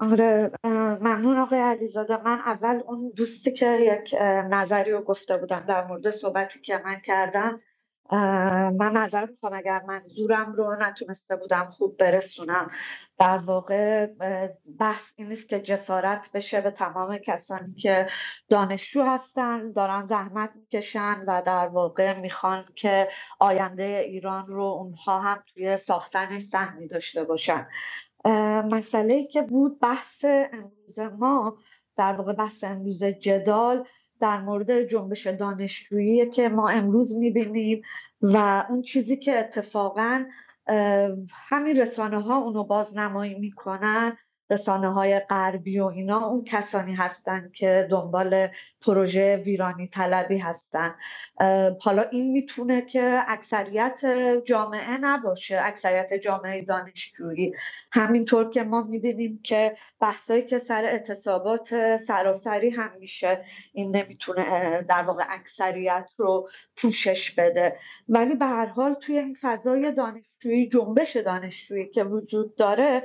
آره ممنون آقای علیزاده. من اول اون دوستی که یک نظری رو گفته بودم در مورد صحبتی که من کردم من نظر می‌کنم اگر منظورم رو نتونسته بودم خوب برسونم. در واقع بحث این نیست که جسارت بشه به تمام کسانی که دانشجو هستن دارن زحمت می‌کشن و در واقع می‌خوان که آینده ایران رو اونها هم توی ساختن سهمی داشته باشن. مسئله که بود بحث امروز ما در واقع بحث امروز جدال در مورد جنبش دانشجویی که ما امروز می‌بینیم و اون چیزی که اتفاقا همین رسانه ها اونو بازنمایی می‌کنن. رسانه های غربی و اینا اون کسانی هستند که دنبال پروژه ویرانی طلبی هستن. حالا این می‌تونه که اکثریت جامعه نباشه اکثریت جامعه دانشجویی. همینطور که ما می‌بینیم که بحثایی که سر اعتصابات سراسری هم میشه این نمی‌تونه در واقع اکثریت رو پوشش بده. ولی به هر حال توی این فضای دانشجویی جنبش دانشجویی که وجود داره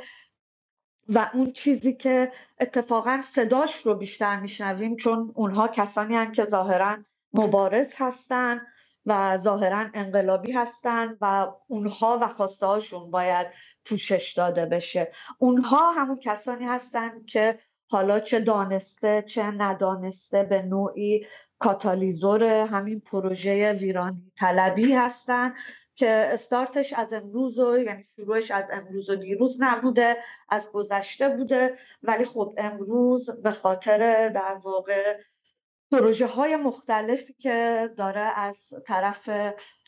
و اون چیزی که اتفاقا صداش رو بیشتر میشنویم چون اونها کسانی هستند که ظاهرا مبارز هستن و ظاهرا انقلابی هستن و اونها و خواسته باید پوشش داده بشه. اونها همون کسانی هستند که حالا چه دانسته چه ندانسته به نوعی کاتالیزور همین پروژه ویرانی طلبی هستن که استارتش از امروز و یعنی شروعش از امروز و دیروز نبوده از گذشته بوده. ولی خب امروز به خاطر در واقع پروژه های مختلفی که داره از طرف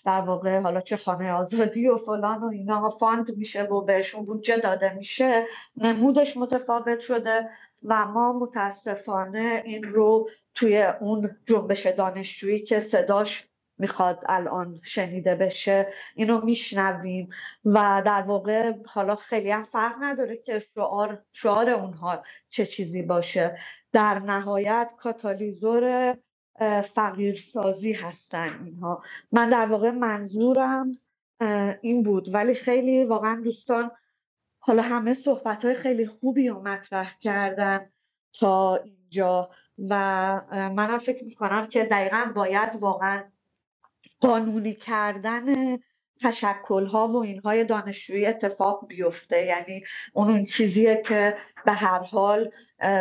در واقع حالا چه خانه آزادی و فلان و اینا fund میشه و بهشون بودجه داده میشه نمودش متفاوت شده و ما متاسفانه این رو توی اون جنبش دانشجویی که صداش می‌خواد الان شنیده بشه اینو میشنویم. و در واقع حالا خیلی هم فرق نداره که شعار شعار اونها چه چیزی باشه. در نهایت کاتالیزور فقیرسازی هستن اینها. من در واقع منظورم این بود. ولی خیلی واقعا دوستان حالا همه صحبت های خیلی خوبی رو مطرح کردن تا اینجا. و منم فکر می‌کنم که دقیقا باید واقعا قانونی کردن تشکل ها و اینهای دانشجویی اتفاق بیفته. یعنی اون چیزیه که به هر حال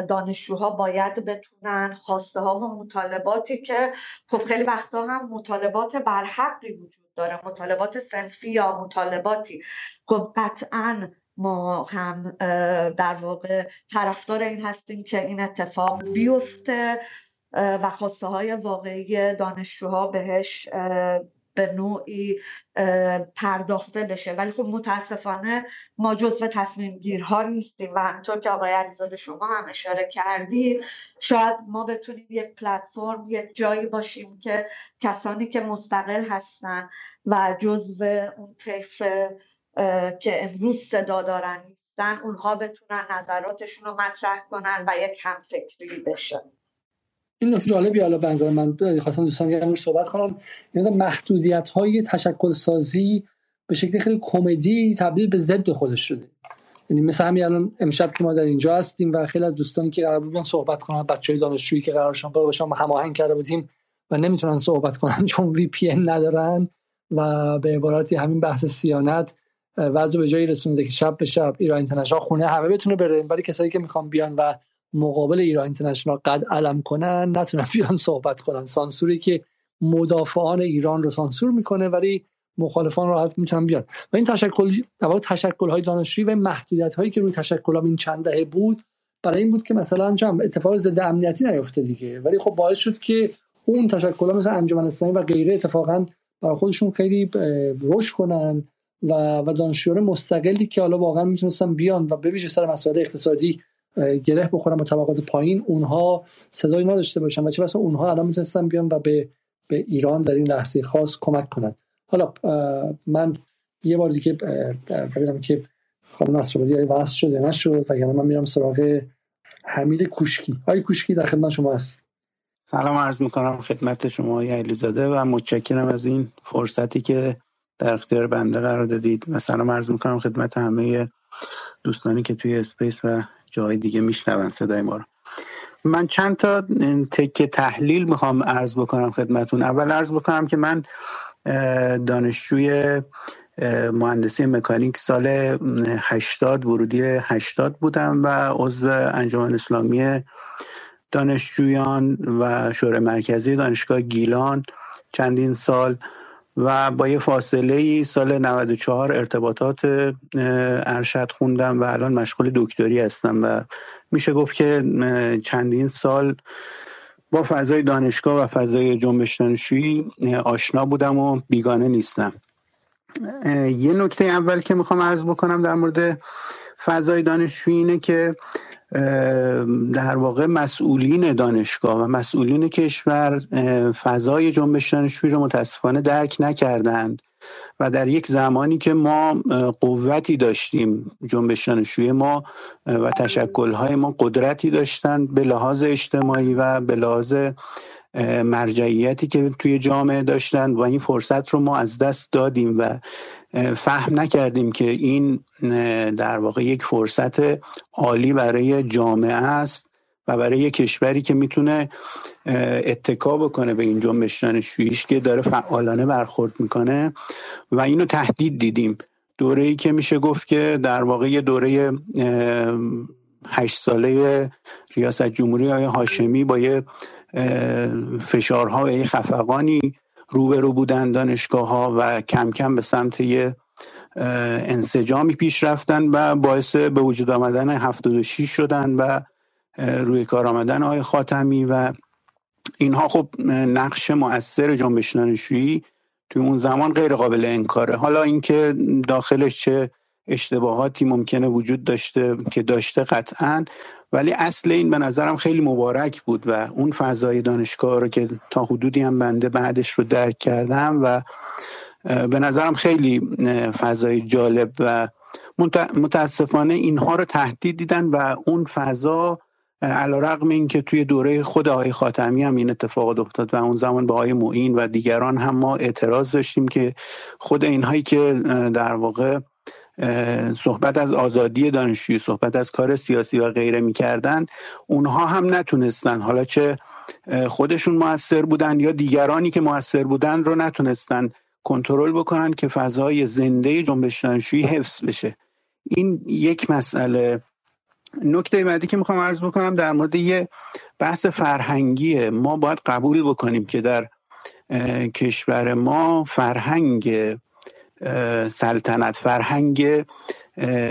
دانشجوها باید بتونن. خواسته ها و مطالباتی که خب خیلی وقتا هم مطالبات برحقی وجود داره. مطالبات سنفی یا مطالباتی. خب قطعا ما هم در واقع طرفدار این هستیم که این اتفاق بیفته. و خواسته های واقعی دانشجوها بهش به نوعی پرداخته بشه. ولی خب متاسفانه ما جزو تصمیم گیرها نیستیم و همطور که آقای علیزاده شما هم اشاره کردید شاید ما بتونیم یک پلتفرم یک جایی باشیم که کسانی که مستقل هستن و جزو اون طیف که امروز صدا دارن نیستن اونها بتونن نظراتشون رو مطرح کنن و یک همفکری بشه این نکته جالبی حالا بنظر من خواستم دوستان یه صحبت کنم یعنی محدودیت های تشکل سازی به شکل خیلی کمدی تبدیل به ضد خودش شده یعنی مثل همین الان امشب که ما در اینجا هستیم و خیلی از دوستانی که قرار بودن صحبت کنن بچه های دانشجویی که قرار شما باشن هماهنگ کرده بودیم و نمی‌تونن صحبت کنن چون وی پی ندارن و به عبارتی همین بحث سیانت وضع به جایی رسونده که شب به شب ایران اینترنشنال خونه همه بتونه بره. ولی کسایی که می‌خوان بیان و مقابل ایران اینترنشنال قد علم کنن نتونن بیان صحبت کنن. سانسوری که مدافعان ایران رو سانسور می‌کنه ولی مخالفان راحت می‌تونن بیان. و این تشکل تشکل های دانشجویی و محدودیت هایی که روی تشکل این چند دهه بود برای این بود که مثلا جمع اتفاق ضد امنیتی نیفته دیگه. ولی خب باعث شد که اون تشکل مثل انجمن اسلامی و غیره اتفاقا برای خودشون خیلی رشد کنن و و دانشجویان مستقلی که حالا واقعا می‌تونستن بیان و به سر مسائل اقتصادی گره بخورن با طبقات پایین اونها صدایی نداشته باشن و چه بسا اونها الان می‌تونستن بیان و به به ایران در این لحظه خاص کمک کنن. حالا من یه بار دیگه ببینم که خانم نصرآبادی واسه شده نشد و من میرم سراغ حمید کوشکی. آقای کوشکی در خدمت شما هست سلام عرض می‌کنم خدمت شما علیزاده و متشکرم از این فرصتی که در اختیار بنده قرار دادید و سلام عرض می‌کنم خدمت همه دوستانی که توی اسپیس و جای دیگه میشنون صدای ما رو. من چند تا تکه تحلیل می‌خوام عرض بکنم خدمتون. اول عرض بکنم که من دانشجوی مهندسی مکانیک سال 80 ورودی 80 بودم و عضو انجمن اسلامی دانشجویان و شورای مرکزی دانشگاه گیلان. چندین سال و با یه فاصله ای سال 94 ارتباطات ارشد خوندم و الان مشغول دکتری هستم و میشه گفت که چندین سال با فضای دانشگاه و فضای جنبش دانشجویی آشنا بودم و بیگانه نیستم. یه نکته اول که می‌خوام عرض بکنم در مورد فضای دانشجویی اینه که در واقع مسئولین دانشگاه و مسئولین کشور فضای جنبش دانشجویی رو متاسفانه درک نکردند و در یک زمانی که ما قوتی داشتیم جنبش دانشجویی ما و تشکلهای ما قدرتی داشتند به لحاظ اجتماعی و به لحاظ مرجعیتی که توی جامعه داشتن و این فرصت رو ما از دست دادیم و فهم نکردیم که این در واقع یک فرصت عالی برای جامعه است و برای یک کشوری که می‌تونه اتکا بکنه به این جنبش دانشجوییش که داره فعالانه برخورد می‌کنه و اینو تهدید دیدیم. دوره ای که میشه گفت که در واقع یه دوره هشت ساله ریاست جمهوری های هاشمی با یه فشارها و خفقانی روبرو بودن دانشگاه ها و کم کم به سمت یه انسجامی پیش رفتن و باعث به وجود آمدن 76 شدن و روی کار آمدن آقای خاتمی و اینها خب نقش مؤثر جنبش دانشجویی توی اون زمان غیر قابل انکاره. حالا اینکه داخلش چه اشتباهاتی ممکنه وجود داشته که داشته قطعا ولی اصل این به نظرم خیلی مبارک بود و اون فضای دانشگاه رو که تا حدودی هم بنده بعدش رو درک کردم و به نظرم خیلی فضای جالب و متاسفانه اینها رو تهدید دیدن و اون فضا علا رقم این که توی دوره خود آقای خاتمی هم این اتفاق افتاد و اون زمان به آقای معین و دیگران هم ما اعتراض داشتیم که خود اینهایی که در واقع صحبت از آزادی دانشجویی صحبت از کار سیاسی و غیره می‌کردن اونها هم نتونستن. حالا چه خودشون موثر بودن یا دیگرانی که موثر بودن رو نتونستن کنترل بکنن که فضای زنده جنبش دانشجویی حفظ بشه. این یک مسئله. نکته بعدی که می‌خوام عرض بکنم در مورد یه بحث فرهنگیه ما باید قبول بکنیم که در کشور ما فرهنگ سلطنت فرهنگ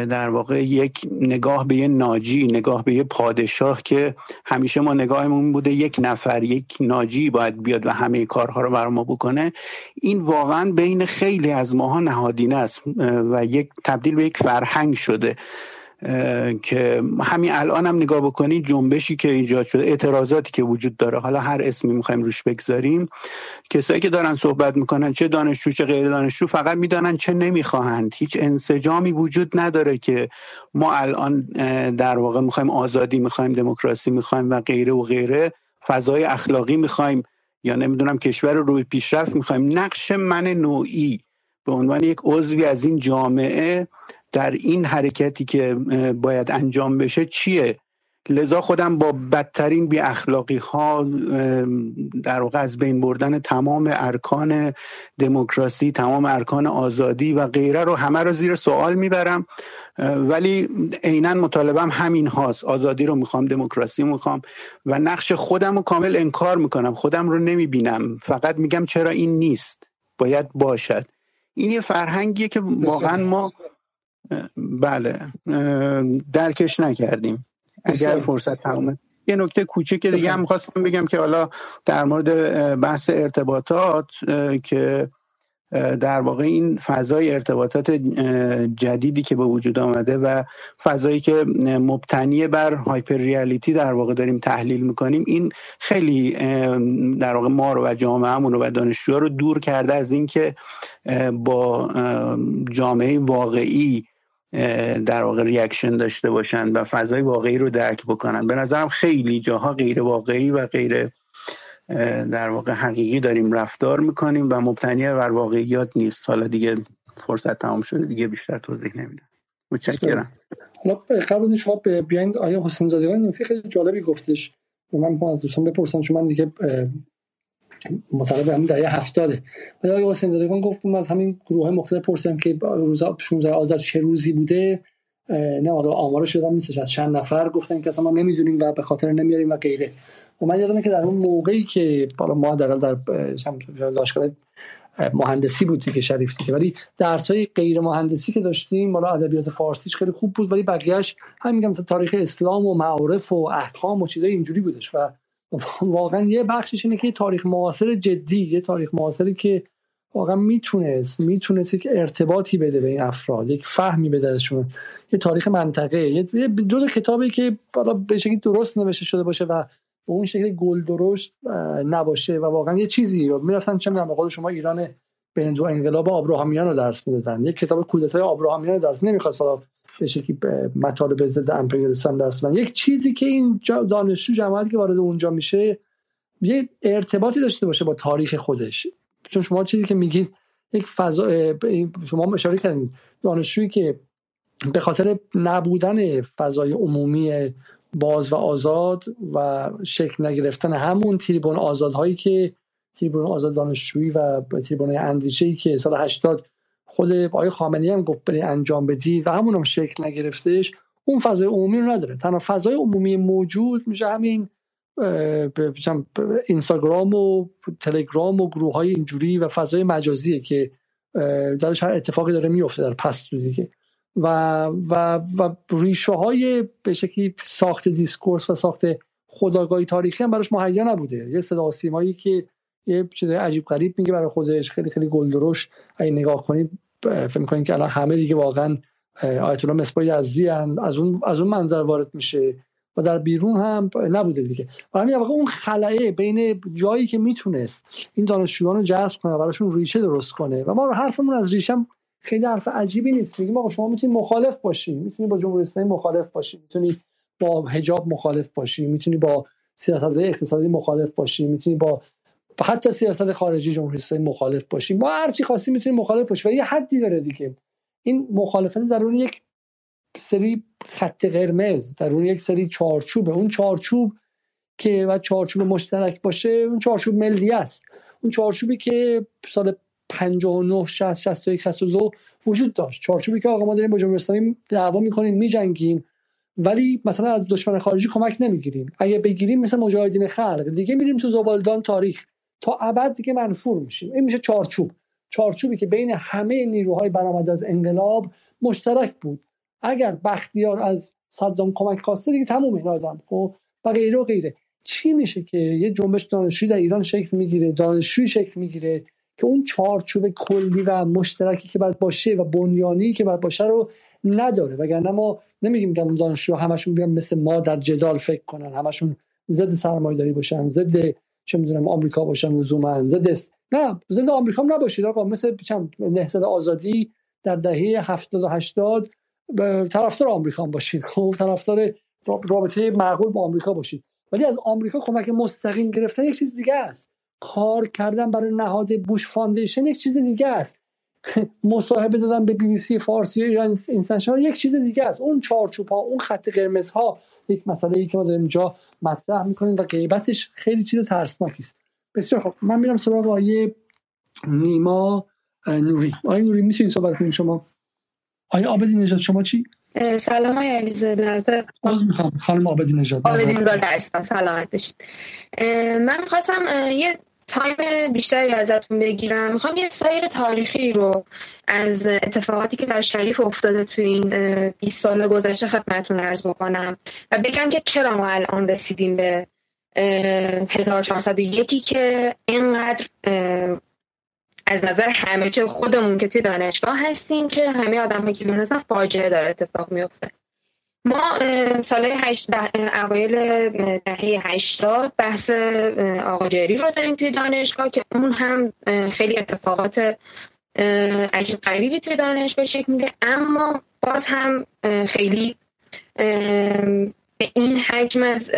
در واقع یک نگاه به یه ناجی نگاه به یه پادشاه که همیشه ما نگاهمون بوده یک نفر یک ناجی باید بیاد و همه کارها رو بر ما بکنه. این واقعا بین خیلی از ماها نهادینه است و یک تبدیل به یک فرهنگ شده. که همین الان هم نگاه بکنید جنبشی که ایجاد شده اعتراضاتی که وجود داره. حالا هر اسمی می‌خوایم روش بگذاریم. کسایی که دارن صحبت می‌کنن چه دانشجو چه غیر دانشجو فقط می‌دانن چه نمی‌خواهند. هیچ انسجامی وجود نداره که ما الان در واقع می‌خوایم آزادی می‌خوایم دموکراسی می‌خوایم و غیره و غیره فضای اخلاقی می‌خوایم یا نمی‌دونم کشور رو روی پیشرفت می‌خوایم. نقش من نوعی به عنوان یک عضوی از این جامعه در این حرکتی که باید انجام بشه چیه؟ لذا خودم با بدترین بی اخلاقی ها در واقع از بین بردن تمام ارکان دموکراسی تمام ارکان آزادی و غیره رو همه رو زیر سوال می‌برم. ولی عینا مطالبم همین هاست. آزادی رو می‌خوام دموکراسی می‌خوام و نقش خودم رو کامل انکار می‌کنم. خودم رو نمی‌بینم. فقط میگم چرا این نیست. باید باشد. این یه فرهنگیه که واقعا ما بله درکش نکردیم. اگر فرصت تمامه یه نکته کوچیک دیگه هم خواستم بگم که حالا در مورد بحث ارتباطات که در واقع این فضای ارتباطات جدیدی که به وجود آمده و فضایی که مبتنی بر hyperreality در واقع داریم تحلیل می‌کنیم این خیلی در واقع ما رو و جامعهمون رو و دانشجوها رو دور کرده از اینکه با جامعه واقعی در واقع reaction داشته باشن و فضای واقعی رو درک بکنن. به نظرم خیلی جاها غیر واقعی و غیر در واقع حقیقی داریم رفتار می‌کنیم و مبتنی بر واقعیات نیست. حالا دیگه فرصت تمام شده دیگه بیشتر توضیح نمیدم. متشکرم. حالا قبل شما بیاین آیا حسین زادگان نکته خیلی جالبی گفتش. من می‌خوام از دوستان بپرسم چون من دیگه مطالبه همین دهه هفتاده. ولی آقای حسین زادگان گفت از همین گروه مختلف پرسیدم که روز 16 آذر چه روزی بوده؟ نه حالا آمارش شدم نیستش. از چند نفر گفتن که اصلا ما نمی‌دونیم و به خاطر نمیاریم و غیره. و من یادمه که در اون موقعی که بالا ما در در دانشگاه مهندسی بود که شریف دیگه. ولی درس های غیر مهندسی که داشتیم بالا ادبیات فارسیش خیلی خوب بود ولی بقیهش هم میگم تاریخ اسلام و معارف و احکام و چیزای اینجوری بودش. و واقعا یه بخشش اینه که تاریخ معاصر جدی یه تاریخ معاصری که واقعا می‌تونست می‌تونست یک ارتباطی بده به این افراد یک فهمی بده ازشون. یه تاریخ منطقه یه دو کتابی که بالا به درست نوشته شده باشه و به اون شکل گل درشت نباشه و واقعا یه چیزی. می‌رفتن چه می‌دونم خود شما ایران بین دو انقلاب آبراهامیان رو درس می‌دادن. یک کتاب کودتای آبراهامیان رو درس نمی‌خواست به شکلی مطالب ضد امپریالیستان درس بدن. یک چیزی که این دانشجو جماعتی که وارد اونجا میشه یه ارتباطی داشته باشه با تاریخ خودش. چون شما چیزی که میگید یک فضا شما اشاره کردین دانشجویی که به خاطر نبودن فضای عمومی باز و آزاد و شکل نگرفتن همون تریبون آزادهایی که تریبون آزاد دانشجویی و تریبون اندیشه ای که سال 80 خود آقای خامنه‌ای هم گفت بری انجام بدی و همون هم شکل نگرفتش اون فضای عمومی رو نداره. تنها فضای عمومی موجود میشه همین اینستاگرام و تلگرام و گروه های اینجوری و فضای مجازیه که درش هر اتفاقی داره میفته در پس دیگه و و و ریشه های به شکلی ساخت discourse و ساخت خودآگاهی تاریخی هم براش مهیا نبوده. یه صدا سیمایی که یه چیز عجیب غریب میگه برای خودش خیلی خیلی گل‌درشت اگه نگاه کنید فکر می‌کنید که الان همه دیگه واقعا آیت الله مصباح یزدی از اون از اون منظر وارد میشه و در بیرون هم نبوده دیگه. و همین واقعا اون خلأ بین جایی که می‌تونست این دانشجویان رو جذب کنه براشون ریشه درست کنه. و ما رو حرفمون از ریشه خیلی حرف عجیبی نیست. میگیم آقا شما می‌تونی مخالف باشی. می‌تونی با جمهوری اسلامی مخالف باشی. می‌تونی با حجاب مخالف باشی. می‌تونی با سیاست اقتصادی مخالف باشی. می‌تونی با حتی سیاست خارجی جمهوری اسلامی مخالف باشی. ما هر چی خواستی می‌تونی مخالف باشی. و یه حدی داره دیگه. این مخالفت در یک سری خط قرمز در اون یک سری چارچوبه. اون چارچوب که و چارچوب مشترک باشه اون چارچوب ملی است. اون چارچوبی که سال 59 60 61 62 وجود داشت. چارچوبی که آقا ما داریم با جمهوری اسلامی دعوا می‌کنیم میجنگیم ولی مثلا از دشمن خارجی کمک نمی‌گیریم. اگه بگیریم مثل مجاهدین خلق دیگه میریم تو زبالدان تاریخ. تا ابد دیگه منفور میشیم. این میشه چارچوب چارچوبی که بین همه نیروهای برآمده از انقلاب مشترک بود. اگر بختیار از صدام کمک خواسته دیگه تموم این آدم خب؟ و غیره و غیره. چی میشه که یه جنبش دانشجویی در ایران شکل می‌گیره دانشجویی شکل می‌گیره؟ که اون چارچوب کلی و مشترکی که باید باشه و بنیانی که باید باشه رو نداره. وگرنه ما نمیگیم که دانشجو همشون بیان مثل ما در جدال فکر کنن. همشون ضد سرمایه‌داری باشن ضد چه می‌دونم آمریکا باشن لزوما ضد نه ضد آمریکا هم نباشید آقا. مثل نهضت آزادی در دهه 70 و 80 طرفدار آمریکا باشید. خب طرفدار رابطه معقول با آمریکا باشید. ولی از آمریکا کمک مستقیم گرفتن یک چیز دیگه است. کار کردن برای نهاد Bush Foundation یک چیز دیگه است. مصاحبه دادن به بی بی سی فارسی و ایران اینترنشنال یک چیز دیگه است. اون چارچوب ها اون خط قرمز ها یک مسئله ای که ما داریم اینجا مطرح می‌کنیم و غیبتش خیلی چیز ترسناکی است. بسیار خب من میرم سراغ آقای نیما نوری. آیه نوری می‌تونید صحبت کنید شما؟ آیه آبدی نجات شما چی؟ سلام های علیزه در می‌خوام. خانم آبدی نجات آبدی نجات هستم. سلامت بشید من می‌خواستم یه تایم بیشتری ازتون بگیرم. می‌خوام یه سایر تاریخی رو از اتفاقاتی که در شریف افتاده تو این 20 سال گذشته خدمتتون عرض بکنم و بگم که چرا ما الان رسیدیم به 1401 که اینقدر از نظر همه چه خودمون که توی دانشگاه هستیم که همه آدم که بیرون فاجعه داره اتفاق میفته ما سال هشت اوایل دهه هشتاد بحث آقا جری رو داریم توی دانشگاه که اون هم خیلی اتفاقات عجیب غریبی توی دانشگاه شکل میده. اما باز هم خیلی به این حجم از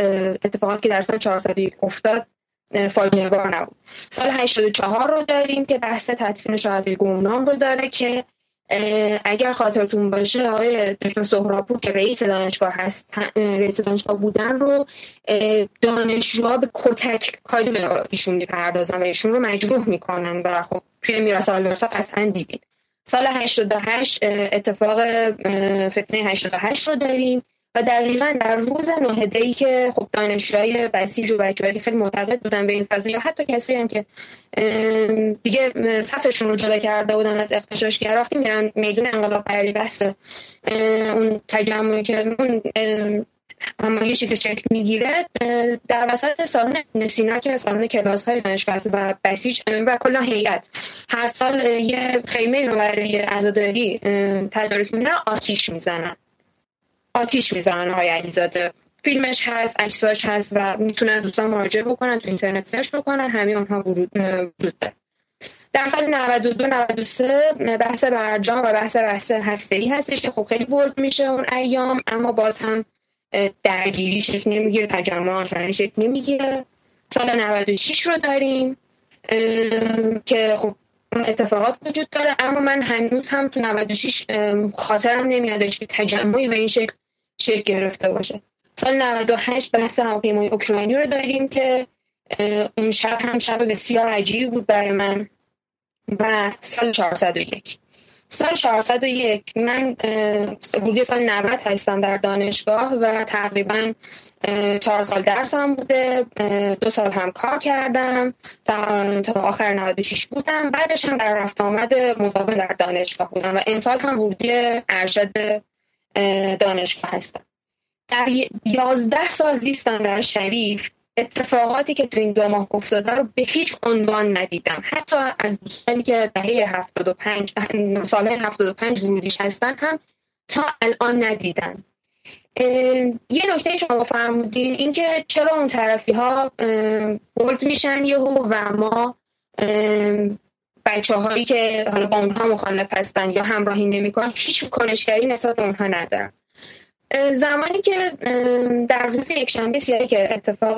اتفاقات که در سال 401 افتاد فاجعه بار نبود. سال 84 رو داریم که بحث تدفین شهدای گمنام رو داره که اگر خاطرتون باشه آقای دکتر سهراپور که رئیس دانشگاه هست رئیس دانشگاه بودن رو دانشجوها به کتک کاری به ایشون می‌پردازن و ایشون رو مجروح می‌کنن. و خب توی میراث آلبرتا قطعا دیدید سال 88 اتفاق فتنه 88 رو داریم. و دقیقا در روز نهده ای که خب دانشجوهای بسیج و بچه‌ای خیلی معتقد بودن به این فضا یا حتی کسی هم که دیگه صفشون رو جدا کرده بودن از اختشاشگرا وقتی میرن میدون انقلاب پری بحث اون تجمعی که اون همایشی که شکل می‌گیره در وسط سالن نسینا که سالن کلاس های دانشگاه و بسیج و کلا هیئت. هر سال یه خیمه رو برای عزاداری تدارک میرن آتیش می‌زنن. آتیش می‌زنن های علیزاده. فیلمش هست عکساش هست و می‌تونن دوستان مراجعه بکنن تو اینترنت سرچ بکنن همه اونها وجود داره. در سال 92 93 بحث برجام و بحث بحث هسته هستش که خب خیلی برد میشه اون ایام اما باز هم درگیری شکل نمی‌گیره تجمع آنچنانی شکل نمی‌گیره. سال 96 رو داریم که خب اتفاقات وجود داره اما من هنوز هم تو 96 خاطرم نمیادش که تجمعی به این شکل شکل گرفته باشه. سال 98 بحث هواپیمای اوکراینی رو داریم که اون شب هم شب بسیار عجیبی بود برای من و سال 401 سال 401 من حدود سال 90 هستم در دانشگاه و تقریبا چهار سال درسم بوده دو سال هم کار کردم تا آخر 96 بودم. بعدش هم در رفت آمد مداوم در دانشگاه بودم و امسال هم ورودی ارشد دانشگاه هستم. در یازده سال زیستم در شریف. اتفاقاتی که تو این دو ماه افتاده رو به هیچ عنوان ندیدم. حتی از دوستانی که دهه 75 سال 75 ورودیش هستن هم تا الان ندیدن یه نکته شما فرمودین اینکه چرا اون طرفی ها بولد میشن یهو و ما بچه هایی که حالا با اونها مخالف هستن یا همراهی نمی‌کنن هیچ کنشگری نسبت به اونها ندارن. زمانی که در روز یک شنبه سیاری که اتفاق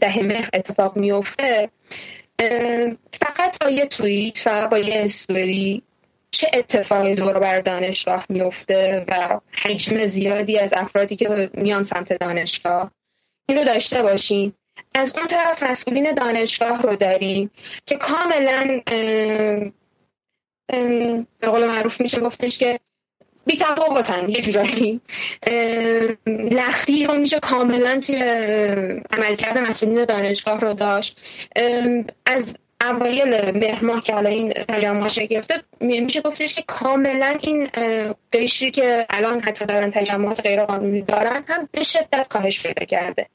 ده مهر اتفاق میفته فقط با یه توییت فقط با یه استوری چه اتفاقی دور بر دانشگاه میفته و حجم زیادی از افرادی که میان سمت دانشگاه این رو داشته باشیم از اون طرف مسئولین دانشگاه رو داریم که کاملا به قول معروف میشه گفتش که بی تفاوتن یه جورایی. لختی رو میشه کاملا توی عملکرد مسئولین دانشگاه رو داشت. از اوایل مهر که حالا این تجمع گرفته میشه گفتش که کاملا این قشری که الان حتی دارن تجمعات غیر قانونی دارن هم به شدت کاهش پیدا کرده.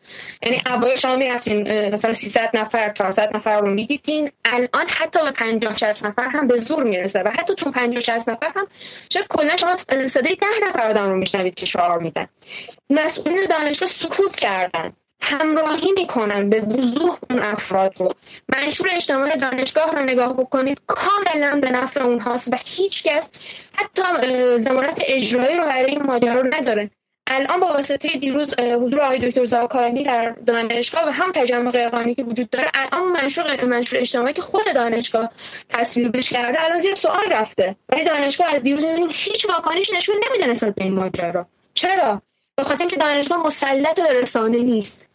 یعنی اوایل شما می‌رفتین مثلا 300 نفر 400 نفر رو می‌دیدین الان حتی به 50 60 نفر هم به زور می‌رسه و حتی تو 50 60 نفر هم شاید کلا شما صدای 10 نفر آدم رو میشنوید که شعار میدن. مسئولین دانشگاه سکوت کردن. همراهی می‌کنن به وضوح اون افراد رو. منشور اجتماعی دانشگاه رو نگاه بکنید کاملا به نفع اونهاست و هیچکس حتی زمانت اجرایی رو برای این ماجرا نداره. الان با واسطه دیروز حضور آقای دکتر زاکانی در دانشگاه و هم تجمع غیرقانونی که وجود داره الان منشور منشور اجتماعی که خود دانشگاه تصویبش کرده الان زیر سوال رفته. ولی دانشگاه از دیروز هیچ واکنش نشون نمیده نسبت به این ماجرا. چرا؟ به خاطر اینکه دانشگاه مسلط به رسانه نیست.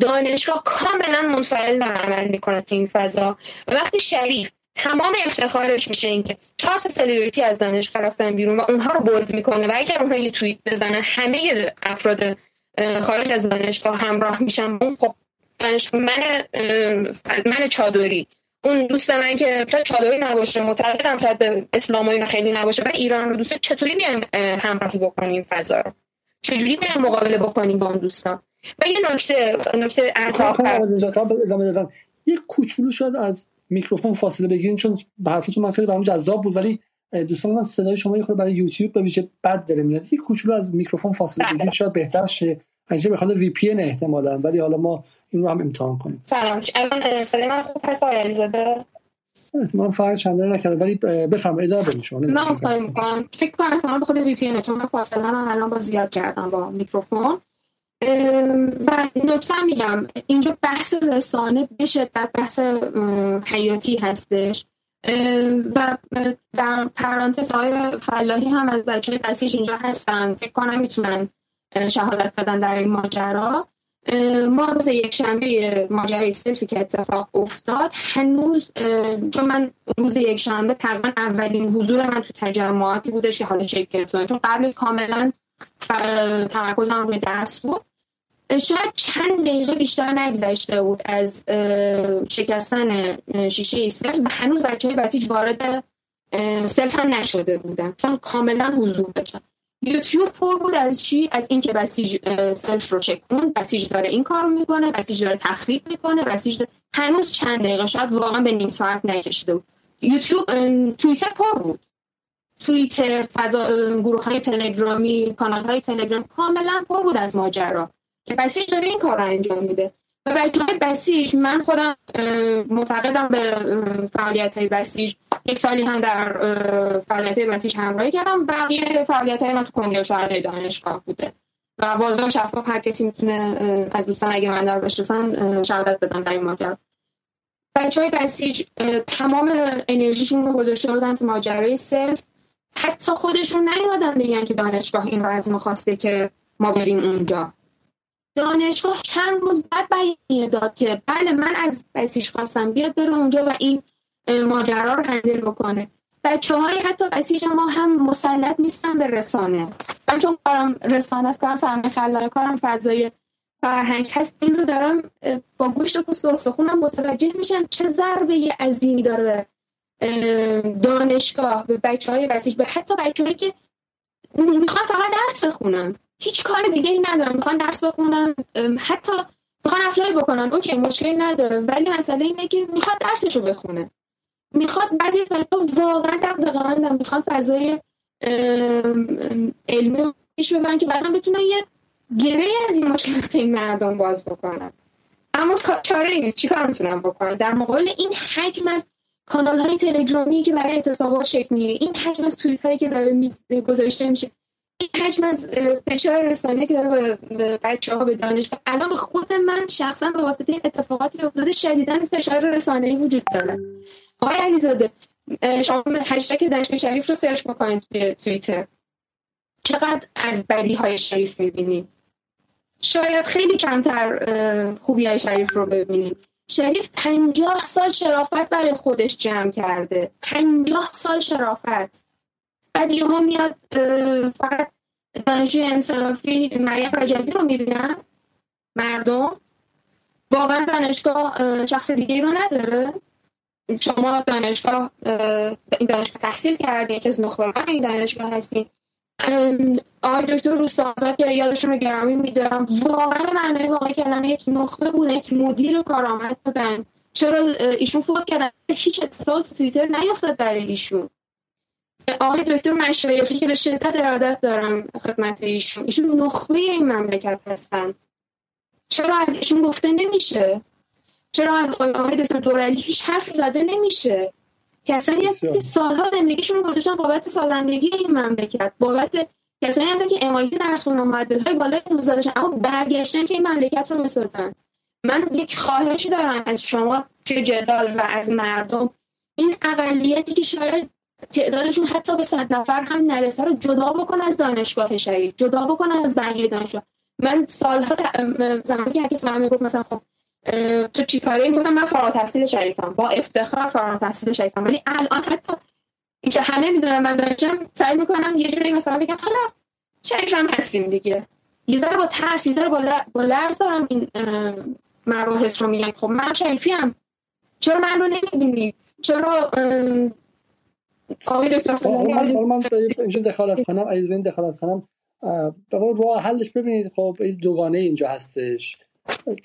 دانشگاه کاملا منفعل در عمل می‌کنه تو این فضا. و وقتی شریف تمام افتخارش میشه اینکه چهار تا سلبریتی از دانشگاه رفتن بیرون و اونها رو بولد می‌کنه و اگر اونها یه توییت بزنن همه افراد خارج از دانشگاه همراه میشن خب من من چادری. اون دوست من که چادری نباشه معتقدم شاید به اسلام و اینا خیلی نباشه و ایران رو دوست چطوری میایم همراهی بکنیم فضا رو؟ چجوری میایم مقابله بکنیم با اون دوستان؟ و یه نکته نکته یه کوچولو شاید از میکروفون فاصله بگیرین چون حرفتون من خیلی برام جذاب بود ولی دوستان من صدای شما یه برای یوتیوب به ویژه بد داره میاد. یه کوچولو از میکروفون فاصله بگیرین شاید بهتر شه. همیشه بخواد VPN احتمالاً ولی حالا ما این رو هم امتحان کنیم. سلام. الان صدای من خوب هست آقای علیزاده؟ من فرق چندانی نکرده ولی بفرمایید ادامه بدید شما من اصلا می‌کنم. فکر کنم احتمال به خود VPN چون من فاصله من الان با زیاد کردم با میکروفون. و نکته میگم اینجا بحث رسانه به شدت بحث حیاتی هستش. و در پرانتز های فلاحی هم از بچه بسیج اینجا هستن. فکر کنم می‌تونن شهادت بدن در این ماجرا. ما روز یک شنبه ماجرای سلفی که اتفاق افتاد هنوز چون من روز یک شنبه تقریبا اولین حضور من تو تجمعاتی بودش که حالا شکل چون قبل کاملا تمرکزم روی درس بود. شاید چند دقیقه بیشتر نگذشته بود از شکستن شیشه سلف و هنوز بچه های بسیج وارد سلف هم نشده بودن. چون کاملا حضور داشتن. یوتیوب پر بود از چی؟ از اینکه بسیج سلف رو شکوند بسیج داره این کار می‌کنه بسیج داره تخریب می‌کنه بسیج هنوز چند دقیقه شاید واقعا به نیم ساعت نکشیده بود. یوتیوب توییتر پر بود. توییتر فضا گروه های تلگرامی کانال های تلگرام کاملا پر بود از ماجرا. بسیج داره این کار رو انجام میده. و بچه های بسیج من خودم معتقدم به فعالیت های بسیج. یک سالی هم در فعالیت های بسیج همراهی کردم. بقیه فعالیت های من تو کنگره شهرهای دانشگاه بوده. و واضح شفاف هر کسی می‌تونه از دوستان اگه من در بشناسن شهادت بدن در این ماجرا بچه های بسیج تمام انرژیشون رو گذاشته بودن تو ماجرای سلف حتی خودشون نیومدن بگن که دانشگاه این رو از ما خواسته که ما بریم اونجا. دانشگاه چند روز بعد بیانیه داد که بله من از بسیج خواستم بیاد بره اونجا و این ماجرا رو هندل بکنه. بچه های حتی بسیج ما هم مسلط نیستن به رسانه. من چون کارم رسانه است کارم سرمه خلال کارم فضای فرهنگ هست این رو دارم با گوشت و پوست و متوجه میشم چه ضربه عظیمی داره دانشگاه به بچه های بسیج به حتی بچه که می‌خوان فقط درس بخونن. هیچ کار دیگه ای ندارن می‌خوان درس بخونن حتی می‌خوان اپلای بکنن. اوکی مشکلی نداره. ولی مسئله اینه که می‌خواد درسش رو بخونه. می‌خواد بعضی فضا واقعا دقیقا می‌خواد فضای علمی پیش ببرن که بعدا بتونن یه گره از این مشکلات این مردم باز بکنن. اما چاره ای نیست. چیکار می‌تونن بکنن؟ در مقابل این حجم از کانال های تلگرامی که برای اعتصابات شکل می‌گیره این حجم از توییت هایی که داره گذاشته میشه حجم از فشار رسانه که داره به بچه ها به دانشگاه. الان خود من شخصا به واسطه اتفاقاتی افتاده شدیدن فشار رسانه وجود داره. آقای علیزاده شما هشتگ دانشگاه شریف رو سرچ بکنید توی توییتر. چقدر از بدی های شریف می‌بینید شاید خیلی کمتر خوبی های شریف رو ببینید شریف پنجاه سال شرافت برای خودش جمع کرده. پنجاه سال شرافت. بعد یهو میاد فقط دانشجوی انصرافی مریم رجبی رو می‌بینن؟ مردم؟ واقعا دانشگاه شخص دیگه رو نداره؟ شما دانشگاه این دانشگاه تحصیل کردین که از نخبگان این دانشگاه هستین. آقای دکتر روستازاد که یادشون رو گرامی میدارم. واقعا معنای واقعی کلمه یک نخبه بودن یک مدیر کارآمد بودن. چرا ایشون فوت کردن؟ هیچ اتفاق توییتر نیفتاد برای ایشون. آقای دکتر مشایخی که به شدت ارادت دارم خدمت ایشون. ایشون نخبه این مملکت هستن. چرا از ایشون گفته نمیشه؟ چرا از آقای دکتر دورلی هیچ حرف زده نمیشه؟ کسانی هستن که سالها زندگیشون رو گذاشتن بابت سالندگی این مملکت بابت کسانی هستن که امایتی درس خوندن معدل بالای 19 داشتن اما برگشتن که این مملکت رو می‌سازن من یک خواهشی دارم از شما توی جدال و از مردم این اقلیتی که شاید تعدادشون حتی به صد نفر هم نرسه رو جدا بکن از دانشگاه شریف جدا بکن از بقیه دانشگاه. من سالها زمانی که هرکس من می‌گفت مثلا خب تو چی کاره می‌گفتم من فارغ تحصیل شریفم با افتخار فارغ تحصیل شریفم. ولی الان حتی اینکه همه می‌دونم من دانشم سعی می‌کنم یه جوری مثلا بگم حالا شریفم هستیم دیگه. یه ذره با ترس یه ذره با, لرز دارم این مباحث رو میگم. خب من شریفی هم چرا من رو نمی‌بینی؟ چرا آقای دکتر من, اینجا دخالت کنم عزیز بین دخالت کنم. راه حلش ببینید. خب این دوگانه اینجا هستش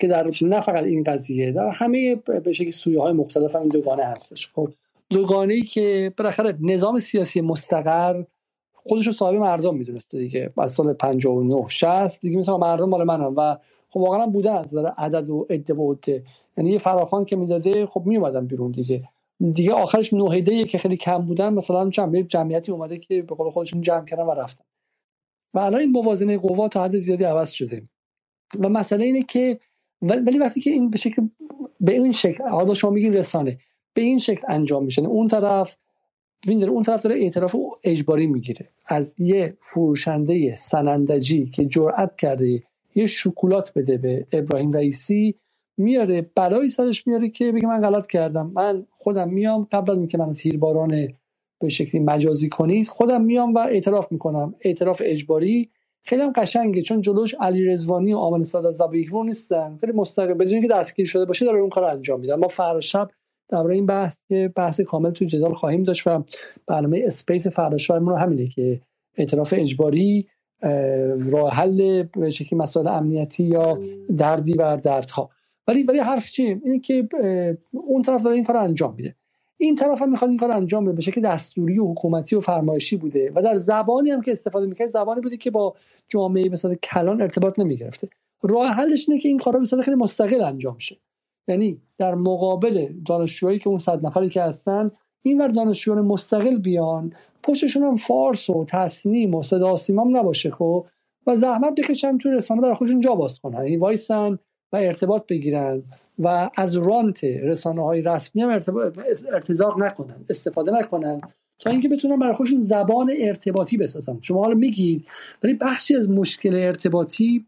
که در نه فقط این قضیه در همه به شکل سویه های مختلف هم این دوگانه هستش. خب دوگانه ای که بالاخره نظام سیاسی مستقر خودش رو صاحب مردم می‌دونسته دیگه. از سال 59 60 دیگه مثلا مردم مال منم و خب واقعا بودن از نظر عدد و عده و عده. یعنی یه فراخان که می‌داده خب میومدن بیرون دیگه. دیگه آخرش نوهیده که خیلی کم بودن مثلا جمعیت جمعیتی اومده که به قول خودشون جمع کردن و رفتن. و الان این موازنه قوا تا حد زیادی عوض شده. و مسئله اینه که ولی وقتی که این به شکل به این شکل حالا شما میگین رسانه. به این شکل انجام میشه. اون طرف اون طرف داره اعتراف اجباری می‌گیره. از یه فروشنده سنندجی که جرأت کرده یه شکلات بده به ابراهیم رئیسی میاره بلایی سرش میاره که بگه من غلط کردم من خودم میام قبل از اینکه من تیرباران به شکلی مجازی کنید خودم میام و اعتراف می‌کنم. اعتراف اجباری. خیلی هم قشنگه چون جلوش علی رزوانی و آمن ساده زبیح رو نیستن. خیلی مستقل بدون اینکه دستگیر شده باشه داره اون کار انجام میدن ما فردا شب درباره این بحث بحث کامل تو جدال خواهیم داشت و برنامه اسپیس فردا شب رو همینه که اعتراف اجباری راه حل به شکلی مسائل امنیتی یا دردی و دردها. ولی ولی حرف چیه اینه که اون طرف داره این کار انجام میده. این طرف هم می‌خواد این کار انجام بده به شکل دستوری و حکومتی و فرمایشی بوده و در زبانی هم که استفاده می‌کنه زبانی بوده که با جامعه مثلا کلان ارتباط نمی‌گرفته. راه حلش اینه که این کارا به خیلی مستقل انجام شه. یعنی در مقابل دانشجوهایی که اون صد نفری که هستن این ور دانشجویان مستقل بیان پشتشون هم فارس و تصنیم و صدا نباشه خب؟ و زحمت بکشن تو رسانه برای خودشون جا باز کنن. این یعنی وایسن و ارتباط بگیرن و از رانت رسانه های رسمی هم ارتزاق نکنن استفاده نکنن تا اینکه بتونن برای خودشون زبان ارتباطی بسازن. شما حالا میگید ولی بخشی از مشکل ارتباطی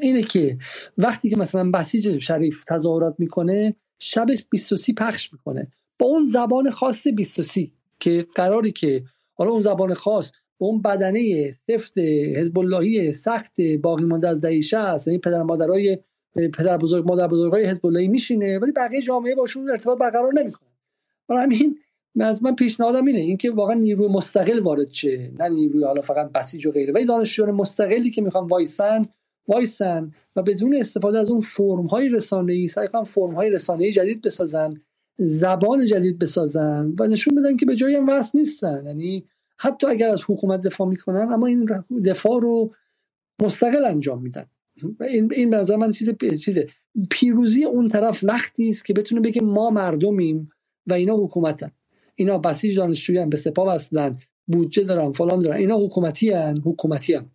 اینه که وقتی که مثلا بسیج شریف تظاهرات می‌کنه شبش 23 پخش می‌کنه. با اون زبان خاص 23 که قراری که حالا اون زبان خاص اون بدنه سفت حزب اللهی سخت باقی مانده از دهه 60 یعنی پدر مادرای پدر بزرگ مادر بزرگ های حزب الله میشینه ولی بقیه جامعه باشون ارتباط برقرار نمی‌کنه. برای همین از من پیشنهادم اینه اینکه واقعا نیروی مستقل وارد شه نه نیروی حالا فقط بسیج و غیره. ولی دانشجویان مستقلی که می‌خوان وایسن وایسن و بدون استفاده از اون فرم های رسانه ای سعی کنن فرم های رسانه ای جدید بسازن زبان جدید بسازن و نشون بدن که به جایی هم وصل نیستن. یعنی حتی اگر از حکومت دفاع می‌کنن اما این دفاع رو مستقل انجام میدن. این این به من چیز چیزه. پیروزی اون طرف وقتی است که بتونه بگه ما مردمیم و اینا حکومتن. اینا بسیج دانشجویان به سپاه وصلن بودجه دارن فلان دارن. اینا حکومتی هن حکومتی هم.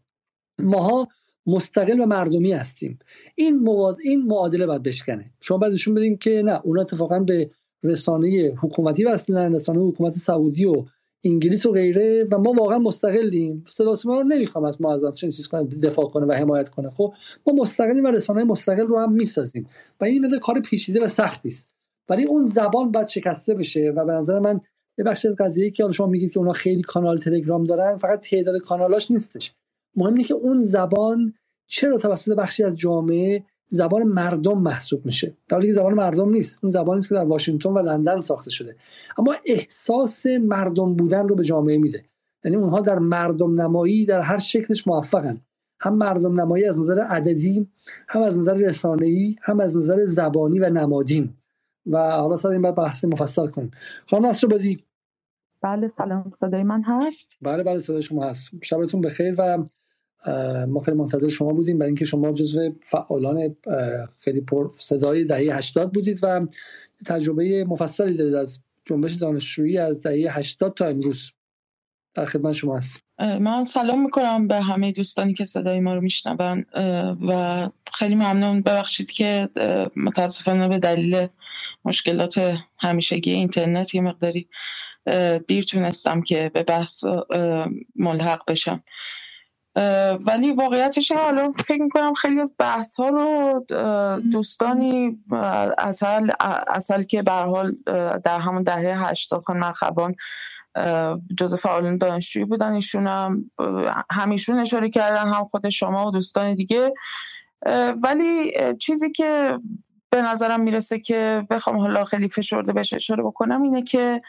ماها مستقل و مردمی هستیم. این مواز این معادله باید بشکنه. شما باید نشون بدین که نه اونا اتفاقا به رسانه حکومتی وصلن رسانه حکومت سعودی و انگلیس و غیره و ما واقعا مستقلیم. صدا ما رو نمی‌خوام از ما از چیز کنه دفاع کنه و حمایت کنه. خب ما مستقلیم و رسانه مستقل رو هم می‌سازیم. و این مثل کار پیچیده و سختی است ولی اون زبان باید شکسته بشه و به نظر من یه بخش از قضیه که شما میگید که اونا خیلی کانال تلگرام دارن فقط تعداد کانالاش نیستش. مهم اینه که اون زبان چرا توسط بخشی از جامعه زبان مردم محسوب میشه. در حالی که زبان مردم نیست. اون زبانی که در واشنگتن و لندن ساخته شده. اما احساس مردم بودن رو به جامعه میده. یعنی اونها در مردم نمایی در هر شکلش موفقن. هم مردم نمایی از نظر عددی هم از نظر رسانه‌ای هم از نظر زبانی و نمادین. و حالا سر این بعد بحث مفصل کنیم. خانم نصر بدی بله سلام. صدای من هست؟ بله بله صدای شما هست. شبتون بخیر و ما خیلی منتظر شما بودیم برای اینکه شما جزو فعالان خیلی پر صدای دهه 80 بودید و تجربه مفصلی دارید از جنبش دانشجویی از دهه 80 تا امروز در خدمت شما هست من سلام می‌کنم به همه دوستانی که صدای ما رو میشنون و خیلی ممنون. ببخشید که متاسفانه به دلیل مشکلات همیشگی اینترنت یه مقداری دیر تونستم که به بحث ملحق بشم. ولی واقعیتش حالا فکر می‌کنم خیلی از بحث ها رو دوستانی اصل, اصل که به حال در همون دهه هشتاد خانم خبان جز فعالان دانشجویی بودن ایشون هم همیشون اشاره کردن هم خود شما و دوستان دیگه. ولی چیزی که به نظرم می‌رسه که بخوام حالا خیلی فشرده بهش اشاره بکنم اینه که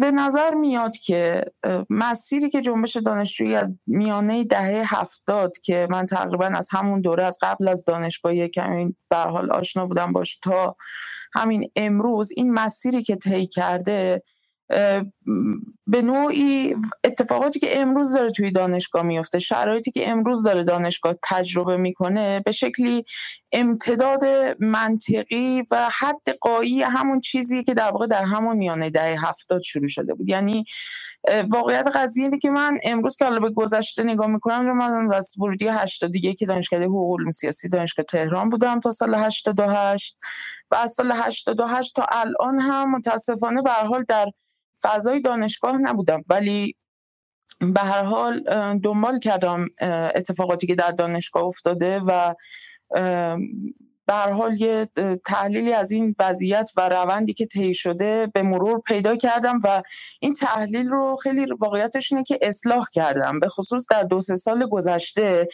به نظر میاد که مسیری که جنبش دانشجویی از میانه دهه هفتاد که من تقریبا از همون دوره از قبل از دانشگاه کمی به حال آشنا بودم باش تا همین امروز این مسیری که طی کرده به نوعی اتفاقاتی که امروز داره توی دانشگاه میفته شرایطی که امروز داره دانشگاه تجربه می‌کنه به شکلی امتداد منطقی و حد قایی همون چیزی که در واقع در همون میانه دهه هفتاد شروع شده بود. یعنی واقعیت قضیه اینه که من امروز که حالا به گذشته نگاه می‌کنم رو من از ورودی 81 که دانشکده حقوق علوم سیاسی دانشگاه تهران بودم تا سال 88 و از سال 88 تا الان هم متاسفانه به حال در فضای دانشگاه نبودم. ولی به هر حال دنبال کردم اتفاقاتی که در دانشگاه افتاده و هر حال یه تحلیلی از این وضعیت و روندی که طی شده به مرور پیدا کردم و این تحلیل رو خیلی واقعیتش اینه که اصلاح کردم. به خصوص در دو سه سال گذشته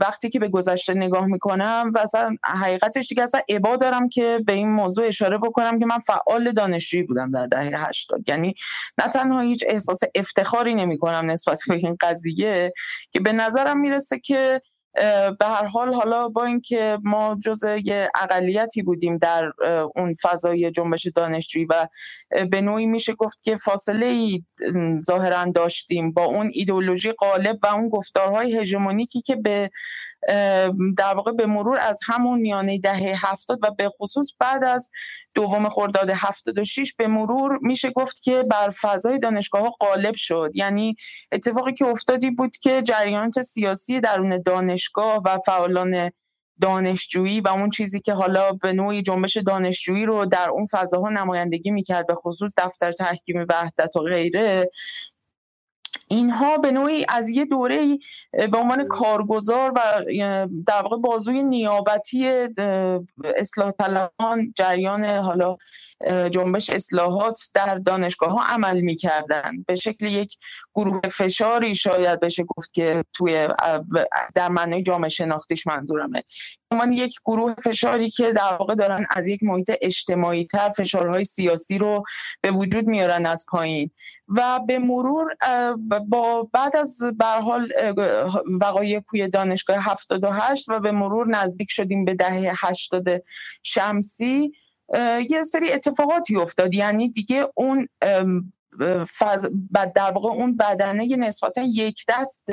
وقتی که به گذشته نگاه می‌کنم و اصلا حقیقتش دیگه اصلا عبا دارم که به این موضوع اشاره بکنم که من فعال دانشجویی بودم در دهه 80 یعنی نه تنها هیچ احساس افتخاری نمی کنم نسبت به این قضیه که به نظرم می‌رسه که به هر حال حالا با اینکه ما جزء اقلیتی بودیم در اون فضای جنبش دانشجویی و به نوعی میشه گفت که فاصله ای ظاهرا داشتیم با اون ایدولوژی غالب و اون گفتارهای هژمونیکی که به در واقع به مرور از همون میانه دهه هفتاد و به خصوص بعد از دوم خرداد 76 به مرور میشه گفت که بر فضای دانشگاه ها غالب شد. یعنی اتفاقی که افتادی بود که جریانات سیاسی درون دانشگاه و فعالان دانشجویی و اون چیزی که حالا به نوعی جنبش دانشجویی رو در اون فضاها نمایندگی می‌کرد به خصوص دفتر تحکیم وحدت و غیره اینها به نوعی از یه دوره به عنوان کارگزار و در واقع بازوی نیابتی اصلاح طلبان جریان حالا جنبش اصلاحات در دانشگاه ها عمل می کردن. به شکل یک گروه فشاری شاید بشه گفت که توی در معنی جامعه شناختیش منظورمه عنوان یک گروه فشاری که در واقع دارن از یک محیط اجتماعی تر فشارهای سیاسی رو به وجود میارن از پایین. و به مرور با بعد از حال وقایع کوی دانشگاه 78 و به مرور نزدیک شدیم به دهه 80 شمسی یه سری اتفاقاتی افتاد. یعنی دیگه اون فز... در واقع اون بدنه نسبتا یک دست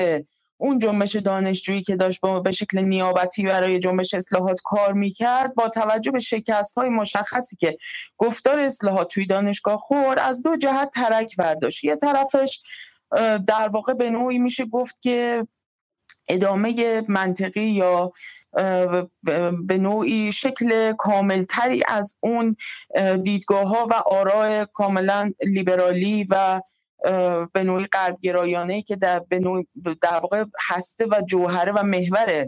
اون جنبش دانشجویی که داشت با به شکل نیابتی برای جنبش اصلاحات کار می‌کرد با توجه به شکست های مشخصی که گفتار اصلاحات توی دانشگاه خورد از دو جهت ترک برداشت. یه طرفش در واقع به نوعی میشه گفت که ادامه منطقی یا به نوعی شکل کاملتری از اون دیدگاه ها و آراء کاملا لیبرالی و به نوعی غربگرایانه که در به نوعی در واقع هسته و جوهره و محور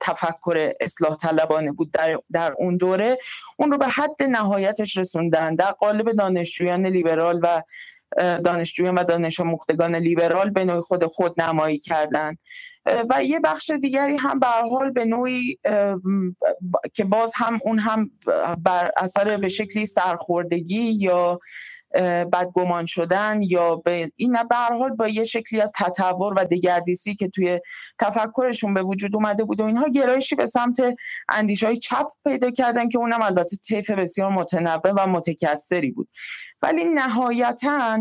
تفکر اصلاح طلبانه بود در, در اون دوره. اون رو به حد نهایتش رسوندن. در قالب دانشجویان لیبرال و دانشجویان و دانش مختگان لیبرال به نوعی خود خود نمایی کردن و یه بخش دیگری هم به حال به نوعی که باز هم اون هم بر اثر به شکلی سرخوردگی یا بدگمان شدن یا به این به حال با یه شکلی از تطور و دگردیسی که توی تفکرشون به وجود اومده بود و اینها گرایشی به سمت اندیش های چپ پیدا کردن که اونم البته طیف بسیار متنوع و متکثری بود. ولی نهایتا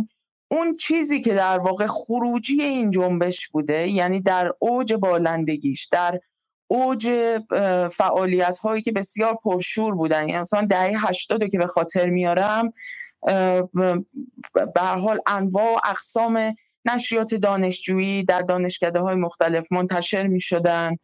اون چیزی که در واقع خروجی این جنبش بوده یعنی در اوج بالندگیش در اوج فعالیت هایی که بسیار پرشور بودن. یعنی مثلا دهه هشتاد که به خاطر میارم به حال انواع و اقسام نشریات دانشجویی در دانشکده های مختلف منتشر می شدن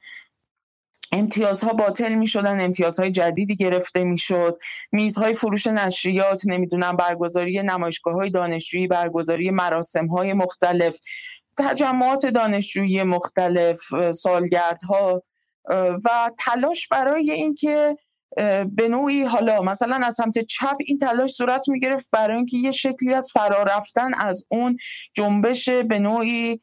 امتیازها باطل می شدن امتیازهای جدیدی گرفته می شد میزهای فروش نشریات نمی‌دونم برگزاری نمایشگاه های دانشجویی برگزاری مراسم های مختلف تجمعات دانشجویی مختلف سالگردها. و تلاش برای اینکه به نوعی حالا مثلا از سمت چپ این تلاش صورت می گرفت برای اینکه یه شکلی از فرار رفتن از اون جنبش به نوعی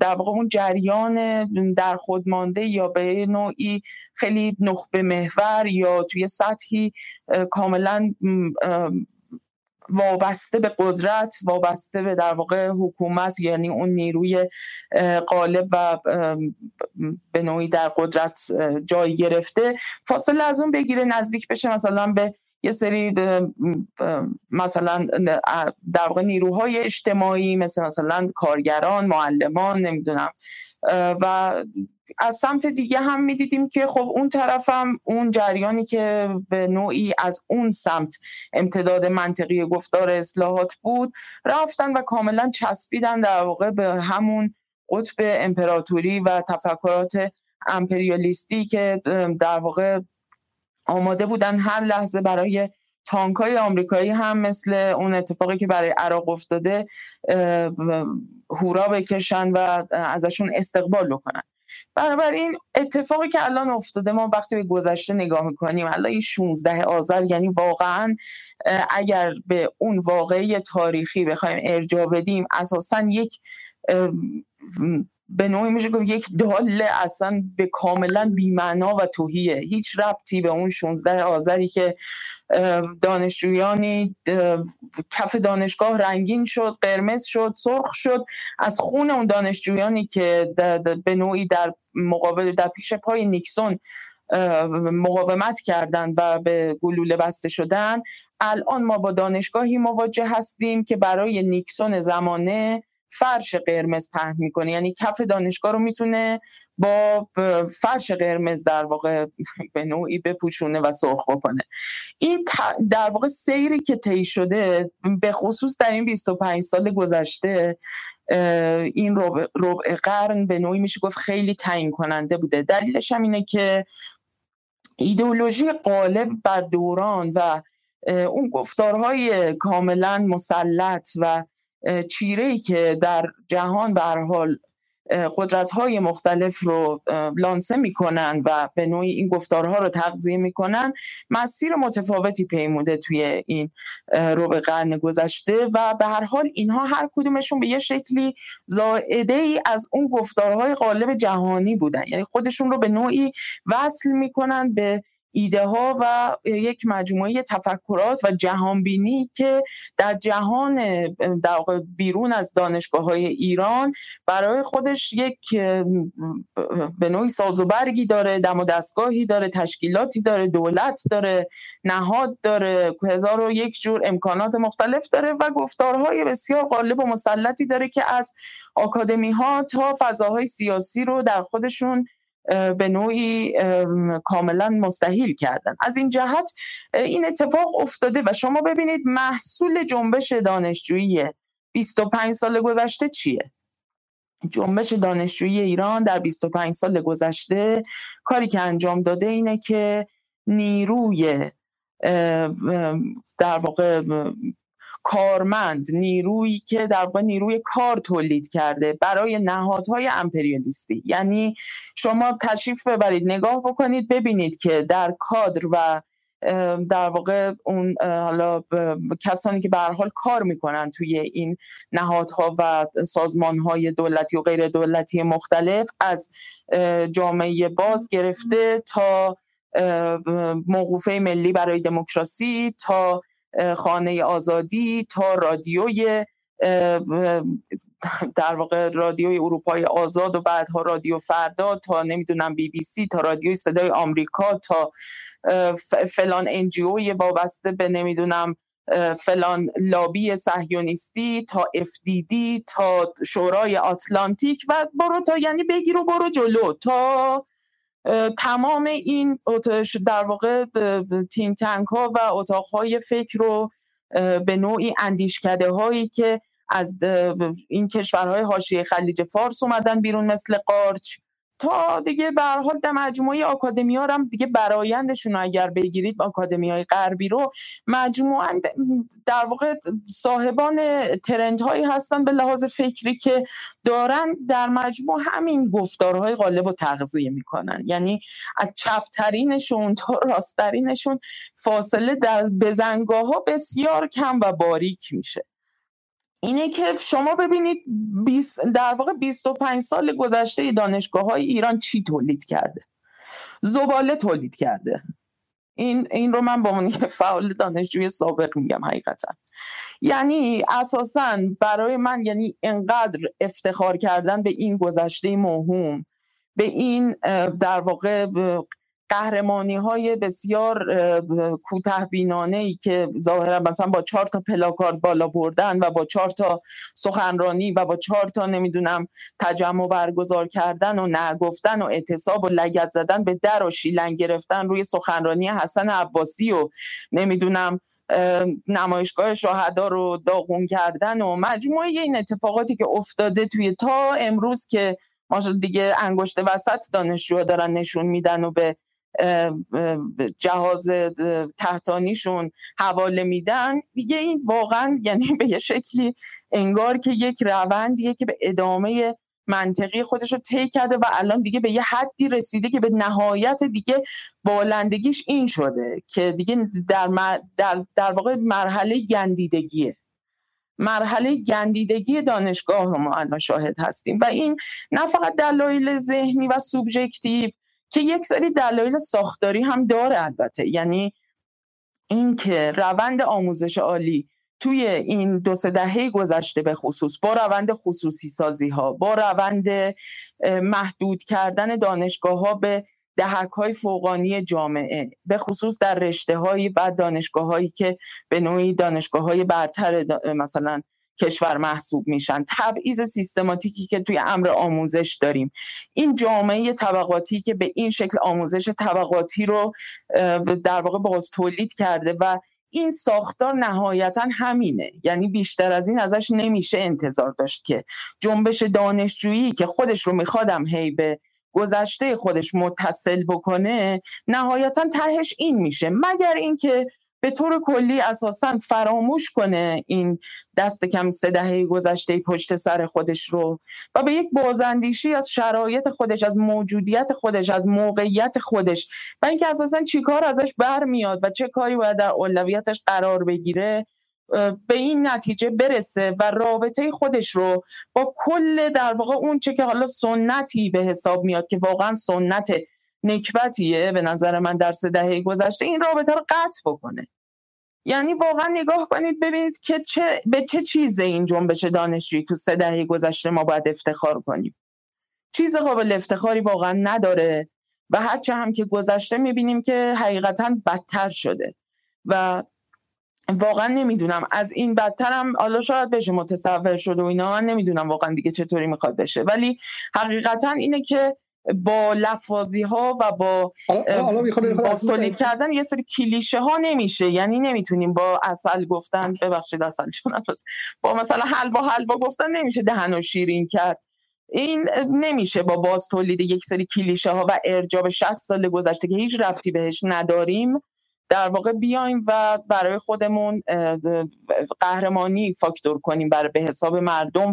در واقع اون جریان در خود مانده یا به نوعی خیلی نخبه محور یا توی سطحی کاملا وابسته به قدرت وابسته به در واقع حکومت یعنی اون نیروی غالب و به نوعی در قدرت جای گرفته. فاصله از اون بگیره نزدیک بشه مثلا به یه سری مثلا در واقع نیروهای اجتماعی مثل مثلا کارگران معلمان نمی‌دونم. و از سمت دیگه هم می‌دیدیم که خب اون طرف هم اون جریانی که به نوعی از اون سمت امتداد منطقی گفتار اصلاحات بود رفتن و کاملا چسبیدن در واقع به همون قطب امپراتوری و تفکرات امپریالیستی که در واقع آماده بودن هر لحظه برای تانک های آمریکایی هم مثل اون اتفاقی که برای عراق افتاده هورا بکشن و ازشون استقبال بکنن. بنابراین اتفاقی که الان افتاده ما وقتی به گذشته نگاه می‌کنیم الان این 16 آذر یعنی واقعا اگر به اون واقعی تاریخی بخوایم ارجاع بدیم اساسا یک به نوعی میشه گفت یک دال اصلا به کاملا بیمعنا و توهیه. هیچ ربطی به اون 16 آذری که دانشجویانی کف دانشگاه رنگین شد قرمز شد سرخ شد. از خون اون دانشجویانی که به نوعی در مقابل در پیش پای نیکسون مقاومت کردند و به گلوله بسته شدن الان ما با دانشگاهی مواجه هستیم که برای نیکسون زمانه فرش قرمز پهن می‌کنه. یعنی کف دانشگاه رو می‌تونه با فرش قرمز در واقع به نوعی بپوشونه و سرخ بکنه. این در واقع سیری که طی شده به خصوص در این 25 سال گذشته این ربع, قرن به نوعی میشه گفت خیلی تعیین کننده بوده. دلیلش هم اینه که ایدئولوژی غالب بر دوران و اون گفتارهای کاملا مسلط و چیره ای که در جهان به حال قدرت های مختلف رو لانسه می‌کنن و به نوعی این گفتارها رو تغذیه می‌کنن مسیر متفاوتی پیموده توی این ربع قرن گذشته و به هر حال اینها هر کدومشون به یه شکلی زائده ای از اون گفتارهای غالب جهانی بودن. یعنی خودشون رو به نوعی وصل می‌کنن به ایده ها و یک مجموعه تفکرات و جهانبینی که در جهان در بیرون از دانشگاه های ایران برای خودش یک به نوعی ساز و برگی داره دم و دستگاهی داره تشکیلاتی داره دولت داره نهاد داره هزار و یک جور امکانات مختلف داره و گفتارهای بسیار غالب و مسلطی داره که از آکادمی ها تا فضاهای سیاسی رو در خودشون به نوعی کاملا مستحیل کردن. از این جهت این اتفاق افتاده و شما ببینید محصول جنبش دانشجویی 25 سال گذشته چیه؟ جنبش دانشجویی ایران در 25 سال گذشته کاری که انجام داده اینه که نیروی در واقع کارمند نیرویی که در واقع نیروی کار تولید کرده برای نهادهای امپریالیستی. یعنی شما تشریف ببرید نگاه بکنید ببینید که در کادر و در واقع اون حالا کسانی که به حال کار می‌کنن توی این نهادها و سازمانهای دولتی و غیر دولتی مختلف از جامعه باز گرفته تا موقوفه ملی برای دموکراسی تا خانه آزادی تا رادیوی در واقع رادیوی اروپای آزاد و بعدها رادیو فردا تا نمی‌دونم بی بی سی تا رادیوی صدای آمریکا تا فلان انجیوی وابسته به نمی‌دونم فلان لابی صهیونیستی تا دی تا شورای آتلانتیک و برو تا یعنی بگیر و برو جلو تا تمام این در واقع تیم تنک ها و اتاق های فکر رو به نوعی اندیشکده هایی که از این کشورهای حاشیه خلیج فارس اومدن بیرون مثل قارچ. تا دیگه به حال در مجموعه آکادمی ها هم دیگه برایندشون اگر بگیرید آکادمی های غربی رو مجموعا در واقع صاحبان ترند هایی هستن به لحاظ فکری که دارن در مجموع همین گفتارهای غالب و تغذیه می‌کنن. یعنی از چپترینشون تا راستترینشون فاصله در بزنگاه ها بسیار کم و باریک میشه. اینه که شما ببینید در واقع 25 سال گذشته دانشگاه های ایران چی تولید کرده؟ زباله تولید کرده. این این رو من با من فعال دانشجوی سابق میگم حقیقتا. یعنی اساسا برای من یعنی انقدر افتخار کردن به این گذشته موهوم به این در واقع قهرمانی های بسیار کوته بینانه ای که ظاهرا مثلا با چهار تا پلاکارد بالا بردن و با چهار تا سخنرانی و با چهار تا نمی‌دونم تجمع برگزار کردن و نگفتن و اعتصاب و لگت زدن به در و شیلنگ گرفتن روی سخنرانی حسن عباسی و نمی‌دونم نمایشگاه شهدا رو داغون کردن و مجموعه این اتفاقاتی که افتاده توی تا امروز که ما دیگه انگشت وسط دانشجوها دارن نشون میدن و به جهاز تحتانیشون حواله میدن. دیگه این واقعا یعنی به یه شکلی انگار که یک روندیه که به ادامه منطقی خودش رو طی کرده و الان دیگه به یه حدی رسیده که به نهایت دیگه بالندگیش این شده که دیگه در, در, در واقع مرحله گندیدگیه. مرحله گندیدگی دانشگاه رو ما الان شاهد هستیم و این نه فقط دلایل ذهنی و سوبژکتیو که یک سری دلایل ساختاری هم داره البته. یعنی اینکه روند آموزش عالی توی این دو سه دهه گذشته به خصوص با روند خصوصی سازی ها با روند محدود کردن دانشگاه ها به دهک های فوقانی جامعه به خصوص در رشته هایی بعد دانشگاه هایی که به نوعی دانشگاه های برتر مثلا کشور محسوب میشن. تبعیض سیستماتیکی که توی امر آموزش داریم. این جامعه طبقاتی که به این شکل آموزش طبقاتی رو در واقع باز تولید کرده و این ساختار نهایتا همینه. یعنی بیشتر از این ازش نمیشه انتظار داشت که جنبش دانشجویی که خودش رو میخوادم هی به گذشته خودش متصل بکنه نهایتا تهش این میشه. مگر اینکه به طور کلی اساسا فراموش کنه این دست کم سه دهه گذشته پشت سر خودش رو و به یک بازندیشی از شرایط خودش از موجودیت خودش از موقعیت خودش و اینکه اساسا چیکار ازش برمیاد و چه کاری باید در اولویتش قرار بگیره به این نتیجه برسه و رابطه خودش رو با کل در واقع اون چه که حالا سنتی به حساب میاد که واقعا سنت نکبتیه به نظر من در سه دهه گذشته. این رابطه رو قطع بکنه. یعنی واقعا نگاه کنید ببینید که چه به چه چیز این جنبش دانشجویی تو سه دهه گذشته ما باید افتخار کنیم. چیز قابل افتخاری واقعا نداره و هرچه هم که گذشته می‌بینیم که حقیقتا بدتر شده. و واقعا نمی‌دونم. از این بدتر هم حالا شاید بشه متصور شده و اینا. من نمی‌دونم واقعا دیگه چطوری می‌خواد بشه. ولی حقیقتا اینه که با لفاظی ها و با با تولید کردن یه سری کلیشه ها نمیشه. یعنی نمی‌تونیم با اصل گفتن ببخشید اصل با مثلا حلوا حلوا گفتن نمیشه دهن و شیرین کرد. این نمیشه با باز تولید یک سری کلیشه ها و ارجاب 60 سال گذشته که هیچ ربطی بهش نداریم در واقع بیایم و برای خودمون قهرمانی فاکتور کنیم برای به حساب مردم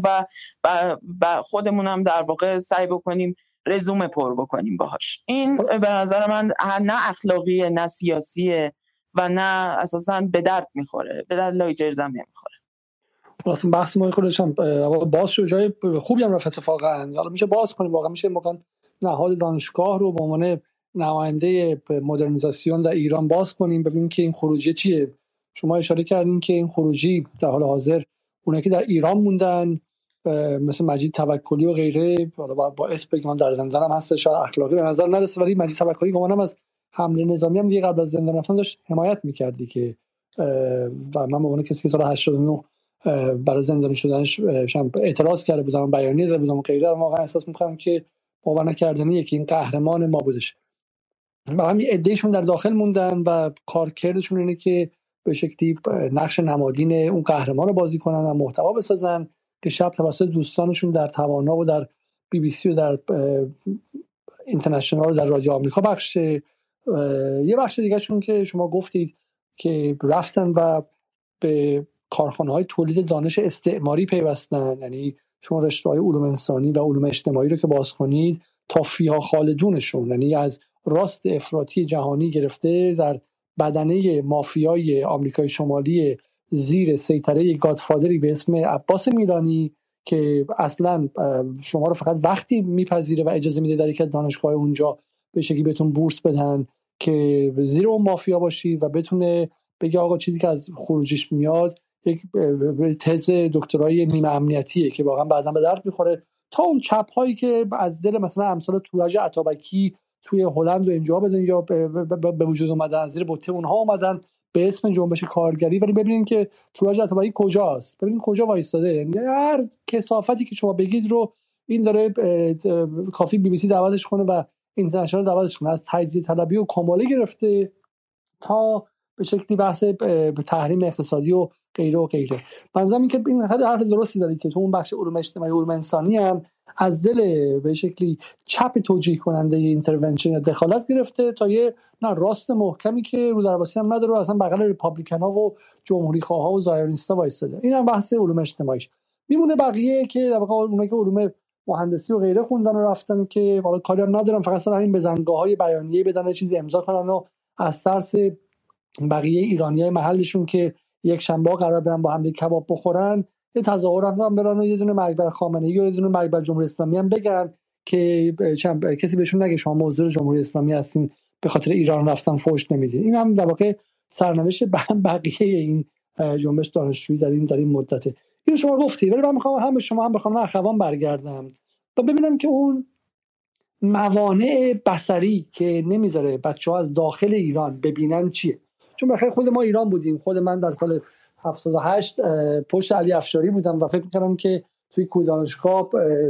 و خودمون هم در واقع سعی بکنیم رزومه پر بکنیم باهاش. این. به نظر من نه اخلاقی نه سیاسیه و نه اساسا به درد می‌خوره به درد لای جرزم نمی‌خوره. واسه بحث ما خودش هم باز شد جای خوبی هم رفت اتفاقا. حالا میشه باز کنیم واقعا میشه موقع نهاد دانشگاه رو به عنوان نماینده مدرنیزاسیون در ایران باز کنیم ببینیم که این خروجی چیه. شما اشاره کردین که این خروجی در حال حاضر اونایی که در ایران موندن مثل مجید توکلی و غیره. با, با اسم بگم در زندان هم هست شاید اخلاقی به نظر نرسه ولی مجید توکلی گمانم از حمله نظامی هم دیگه قبل از زندان رفتن داشت حمایت می‌کردی که و من به کسی که سال 89 برای زندانی شدنش اعتراض کرده بودم بیانیه داده بودم و غیره واقعا احساس می‌کنم که باور نکردنی یکی این قهرمان ما بودش. و همین ادهشون در داخل موندن و کارکردشون اینه که به شکلی نقش نمادین اون قهرمان رو بازی کنن و محتوا بسازن. که شب توسط دوستانشون در توانا و در بی بی سی و در اینترنشنال در رادیو آمریکا بخش یه بخش دیگه چون که شما گفتید که رفتن و به کارخانه های تولید دانش استعماری پیوستن. یعنی شما رشته های علوم انسانی و علوم اجتماعی رو که باز کنید تا فیها خالدونشون. یعنی از راست افراطی جهانی گرفته در بدنه مافیای آمریکای شمالی زیر سیطره گادفادری به اسم عباس میلانی که اصلا شما رو فقط وقتی میپذیره و اجازه میده در یک دانشگاه اونجا به شکلی بهتون بورس بدن که زیر اون مافیا باشی و بتونه بگه آقا چیزی که از خروجش میاد یک تز دکترای نیمه امنیتیه که واقعا بعدا به درد می‌خوره. تا اون چپ هایی که از دل مثلا امثال توراج عطابکی توی هلند و اینجا بدن یا به وجود اومدن از زیر بوته اونها اومدن به اسم جنبش کارگری ولی ببینید که توراج عطابکی کجاست. ببینید کجا وایستاده. یعنی هر کسافتی که شما بگید رو این داره کافی بی بی سی دعوتش کنه و اینترنشنال دعوتش کنه. از تجزیه طلبی و کومله گرفته تا به شکلی بحث تحریم اقتصادی و غیره و غیره. منظورم این که این حرف درستی دارید که تو اون بخش علوم اجتماعی علوم انسانی هم از دل به شکلی چپ توجیه کننده intervention یا دخالت گرفته تا یه نه راست محکمی که رو درواسی هم نداره و اصلا بغل Republican ها و جمهوری خواه و Zionist ا وایساده این هم بحث علوم اجتماعیش. میمونه بقیه که در واقع اونایی که علوم مهندسی و غیره خوندن و رفتن که والا کاری هم ندارن فقط سر همین بزنگاه های بیانیه بدن چیزی امضا کنن و از ترس بقیه ایرانی های محلشون که یک شنبه قرار برن با هم کباب بخورن یه تظاهرات هم برن و یه دونه مرگ بر خامنه و یه دونه مرگ بر جمهوری اسلامی هم بگن که کسی بهشون نگه شما موضوع جمهوری اسلامی هستین به خاطر ایران رفتن فوش نمی‌دید این هم در واقع سرنوشت بقیه این جنبش دانشجویی در این در این مدته. این شما گفتی ولی من می‌خوام هم شما هم بخوام اخوان برگردم و ببینم که اون موانع بسری که نمی‌ذاره بچه ها از داخل ایران ببینن چیه. چون بخیر خود ما ایران بودیم خود من در سال 78 پشت علی افشاری بودم و فکر می‌کردم که توی کودانشگاه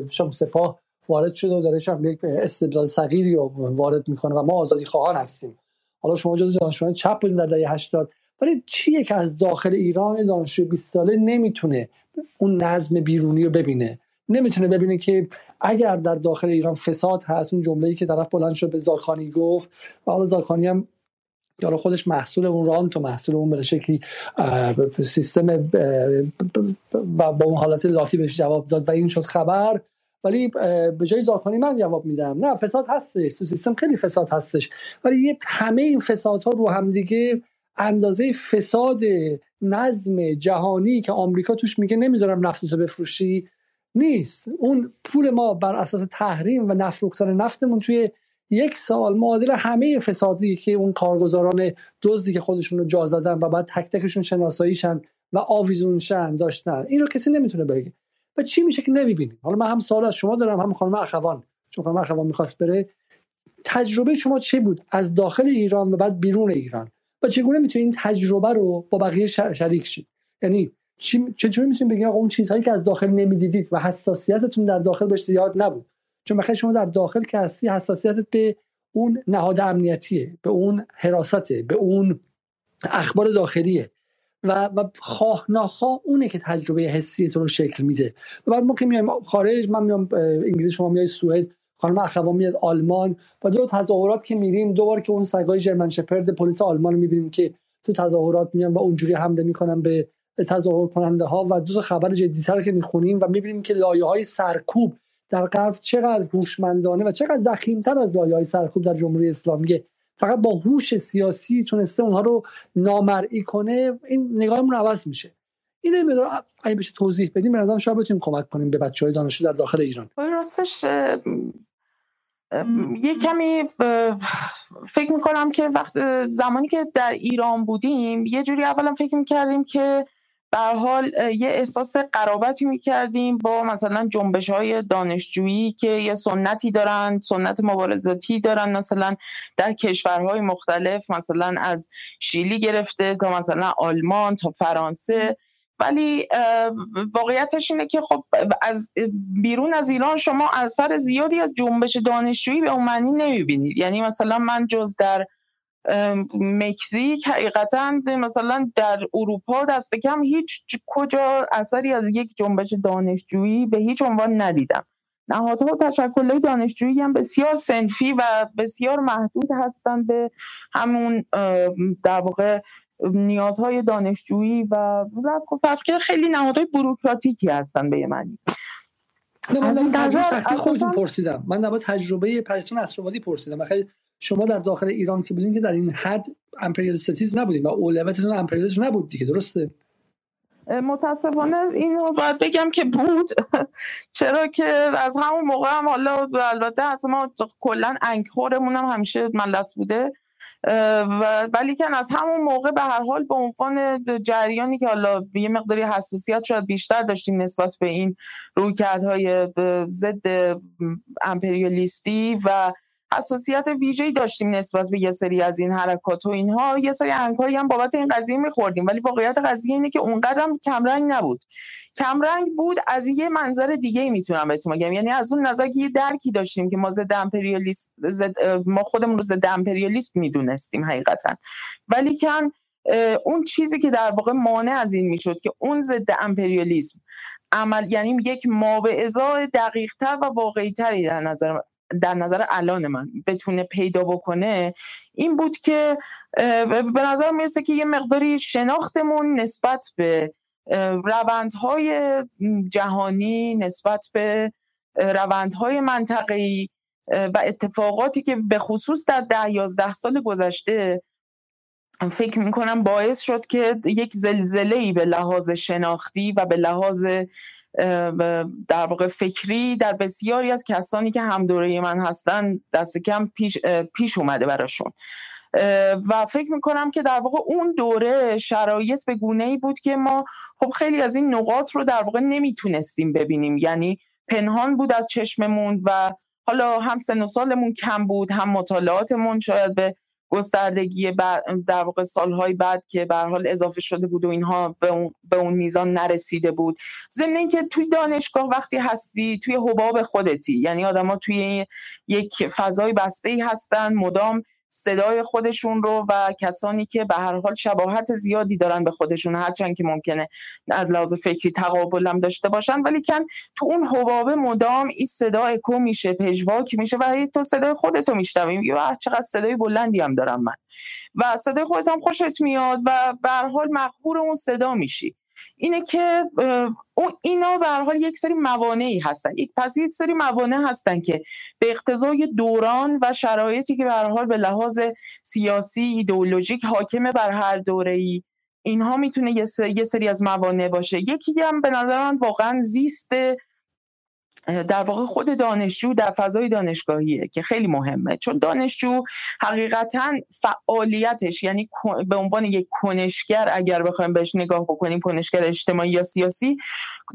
شم سپاه وارد شده و داره شم یک استبداد صغیری رو وارد می‌کنه و ما آزادی خواهان هستیم. حالا شما جز دانشجویان چپ بودین در دهه 80 ولی چیه که از داخل ایران دانشجوی 20 ساله نمی‌تونه اون نظم بیرونی رو ببینه؟ نمی‌تونه ببینه که اگر در داخل ایران فساد هست اون جمله‌ای که طرف بلند شد به زاکانی گفت و حالا زاکانی هم یا خودش محصول اون رانت و محصول اون به شکلی سیستم و با اون حالت لاتی بهش جواب داد و این شد خبر. ولی به جای زاکانی من جواب میدم. نه فساد هستش. تو سیستم خیلی فساد هستش. ولی همه این فسادها رو هم دیگه اندازه فساد نظم جهانی که آمریکا توش میگه نمی‌ذارم نفتتو بفروشی نیست. اون پول ما بر اساس تحریم و نفروختن نفتمون توی یک سال معادل همه فسادی که اون کارگزاران دزدی که خودشون رو جا زدن و بعد تک تکشون شناساییشن و آویزونشن داشتن. این رو کسی نمی‌تونه بگه. و چی میشه که نمی‌بینیم؟ حالا من هم سوال از شما دارم هم خانم اخوان. چون خانم اخوان می‌خواست بره. تجربه شما چه بود؟ از داخل ایران و بعد بیرون ایران. و چگونه می‌تونید این تجربه رو با بقیه شریک شید یعنی چجوری می‌تونید بگید اون چیزهایی که از داخل نمی‌دیدید و حساسیتتون در داخل بهش زیاد نبود؟ چون بخیر شما در داخل که هستی حساسیت به اون نهاد امنیتیه به اون حراسته به اون اخبار داخلیه. و و خواه ناخواه اونه که تجربه حسی تو رو شکل میده. و بعد ما که میایم خارج من میام انگلیس شما میای سوئد خانم اخوان میاد آلمان. و دو تظاهرات که میریم دوبار که اون سگای جرمن شپرد پلیس آلمان رو می‌بینیم که تو تظاهرات میان و اونجوری حمله می‌کنن به تظاهر کننده ها و دو تا خبر جدیتر که می‌خونیم و می‌بینیم که لایه های سرکوب در غرب چقدر هوشمندانه و چقدر زخیمتر از لایه های سرکوب در جمهوری اسلامی فقط با هوش سیاسی تونسته اونها رو نامرئی کنه این نگاهمون عوض میشه. اینو مدار اگه بشه توضیح بدیم به نظرم شاید بتونیم کمک کنیم به بچه های دانشجو در داخل ایران. راستش یه کمی فکر می‌کنم که وقت زمانی که در ایران بودیم یه جوری اولا فکر می‌کردیم که به حال یه احساس قرابتی می‌کردیم با مثلا جنبش های دانشجویی که یه سنتی دارن سنت مبارزاتی دارن مثلا در کشورهای مختلف مثلا از شیلی گرفته تا مثلا آلمان تا فرانسه. ولی واقعیتش اینه که خب از بیرون از ایران شما اثر زیادی از جنبش دانشجویی به اون معنی نمی‌بینید. یعنی مثلا من جز در مکزیک حقیقتا مثلا در اروپا دست کم هیچ کجا اثری از یک جنبش دانشجویی به هیچ عنوان ندیدم. نهادها و تشکلهای دانشجویی هم بسیار سنفی و بسیار محدود هستند به همون در واقع نیازهای دانشجویی و تفکر خیلی نهادهای بروکراتیکی هستن به معنی. من در خودتون پرسیدم. من در تجربه پرستون اسرابادی پرسیدم. خیلی شما در داخل ایران که بودین که در این حد امپریالیستیز نبودین و اولویتتون امپریالیسم نبود دیگه درسته؟ متاسفانه اینو باید بگم که بود. چرا که از همون موقع هم حالا البته از ما کلا انکخورمون هم همیشه ملس بوده. ولی که از همون موقع به هر حال به عنوان جریانی که حالا یه مقداری حساسیت شاید بیشتر داشتیم نسبت به این رویکردهای ضد امپریالیستی و حساسیت ویژه‌ای داشتیم نسبت به یه سری از این حرکات و اینها. یه سری انکایی هم بابت این قضیه میخوردیم ولی واقعیت قضیه اینه که اونقدر هم کمرنگ نبود. کمرنگ بود از یه منظر دیگه می‌تونم بهتون بگم. یعنی از اون نظر که یه درکی داشتیم که ما ضد امپریالیست ما خودمون رو ضد امپریالیست می‌دونستیم حقیقتا. ولی کن اون چیزی که در واقع مانع از این می‌شد که اون ضد امپریالیسم عمل یعنی یک ما به ازای و واقعیتری در نظر در نظر الان من بتونه پیدا بکنه این بود که به نظر می‌رسه که یه مقداری شناختمون نسبت به روندهای جهانی نسبت به روندهای منطقه‌ای و اتفاقاتی که به خصوص در ده یازده سال گذشته فکر می‌کنم باعث شد که یک زلزله ای به لحاظ شناختی و به لحاظ در واقع فکری در بسیاری از کسانی که هم دوره من هستن دست کم پیش, پیش اومده براشون. و فکر می‌کنم که در واقع اون دوره شرایط به گونه ای بود که ما خب خیلی از این نقاط رو در واقع نمی‌تونستیم ببینیم. یعنی پنهان بود از چشممون و حالا هم سن و سالمون کم بود هم مطالعاتمون شاید به گستردگی در واقع سالهای بعد که به حال اضافه شده بود و اینها به اون, به اون میزان نرسیده بود. ضمن اینکه توی دانشگاه وقتی هستی توی حباب خودتی یعنی آدما توی یک فضای بسته ای هستن مدام صدای خودشون رو و کسانی که به هر حال شباهت زیادی دارن به خودشون هرچند که ممکنه از لحاظ فکری تقابلم داشته باشن. ولی کن تو اون حبابه مدام این صدا اکو میشه پژواک میشه و تو صدای خودتو میشنوی میگی چقدر صدای بلندی هم دارم من. و صدای خودت هم خوشت میاد و به هر حال مخبور اون صدا میشی. اینه که اون اینا به حال یک سری موانعی هستن. یک پس یک سری موانع هستن که به اقتضای دوران و شرایطی که به حال به لحاظ سیاسی ایدئولوژیک حاکم بر هر دوره ای اینها می‌تونه یه سری از موانع باشه. یکی هم به نظر من واقعا زیست در واقع خود دانشجو در فضای دانشگاهیه که خیلی مهمه. چون دانشجو حقیقتا فعالیتش یعنی به عنوان یک کنشگر اگر بخوایم بهش نگاه بکنیم کنشگر اجتماعی یا سیاسی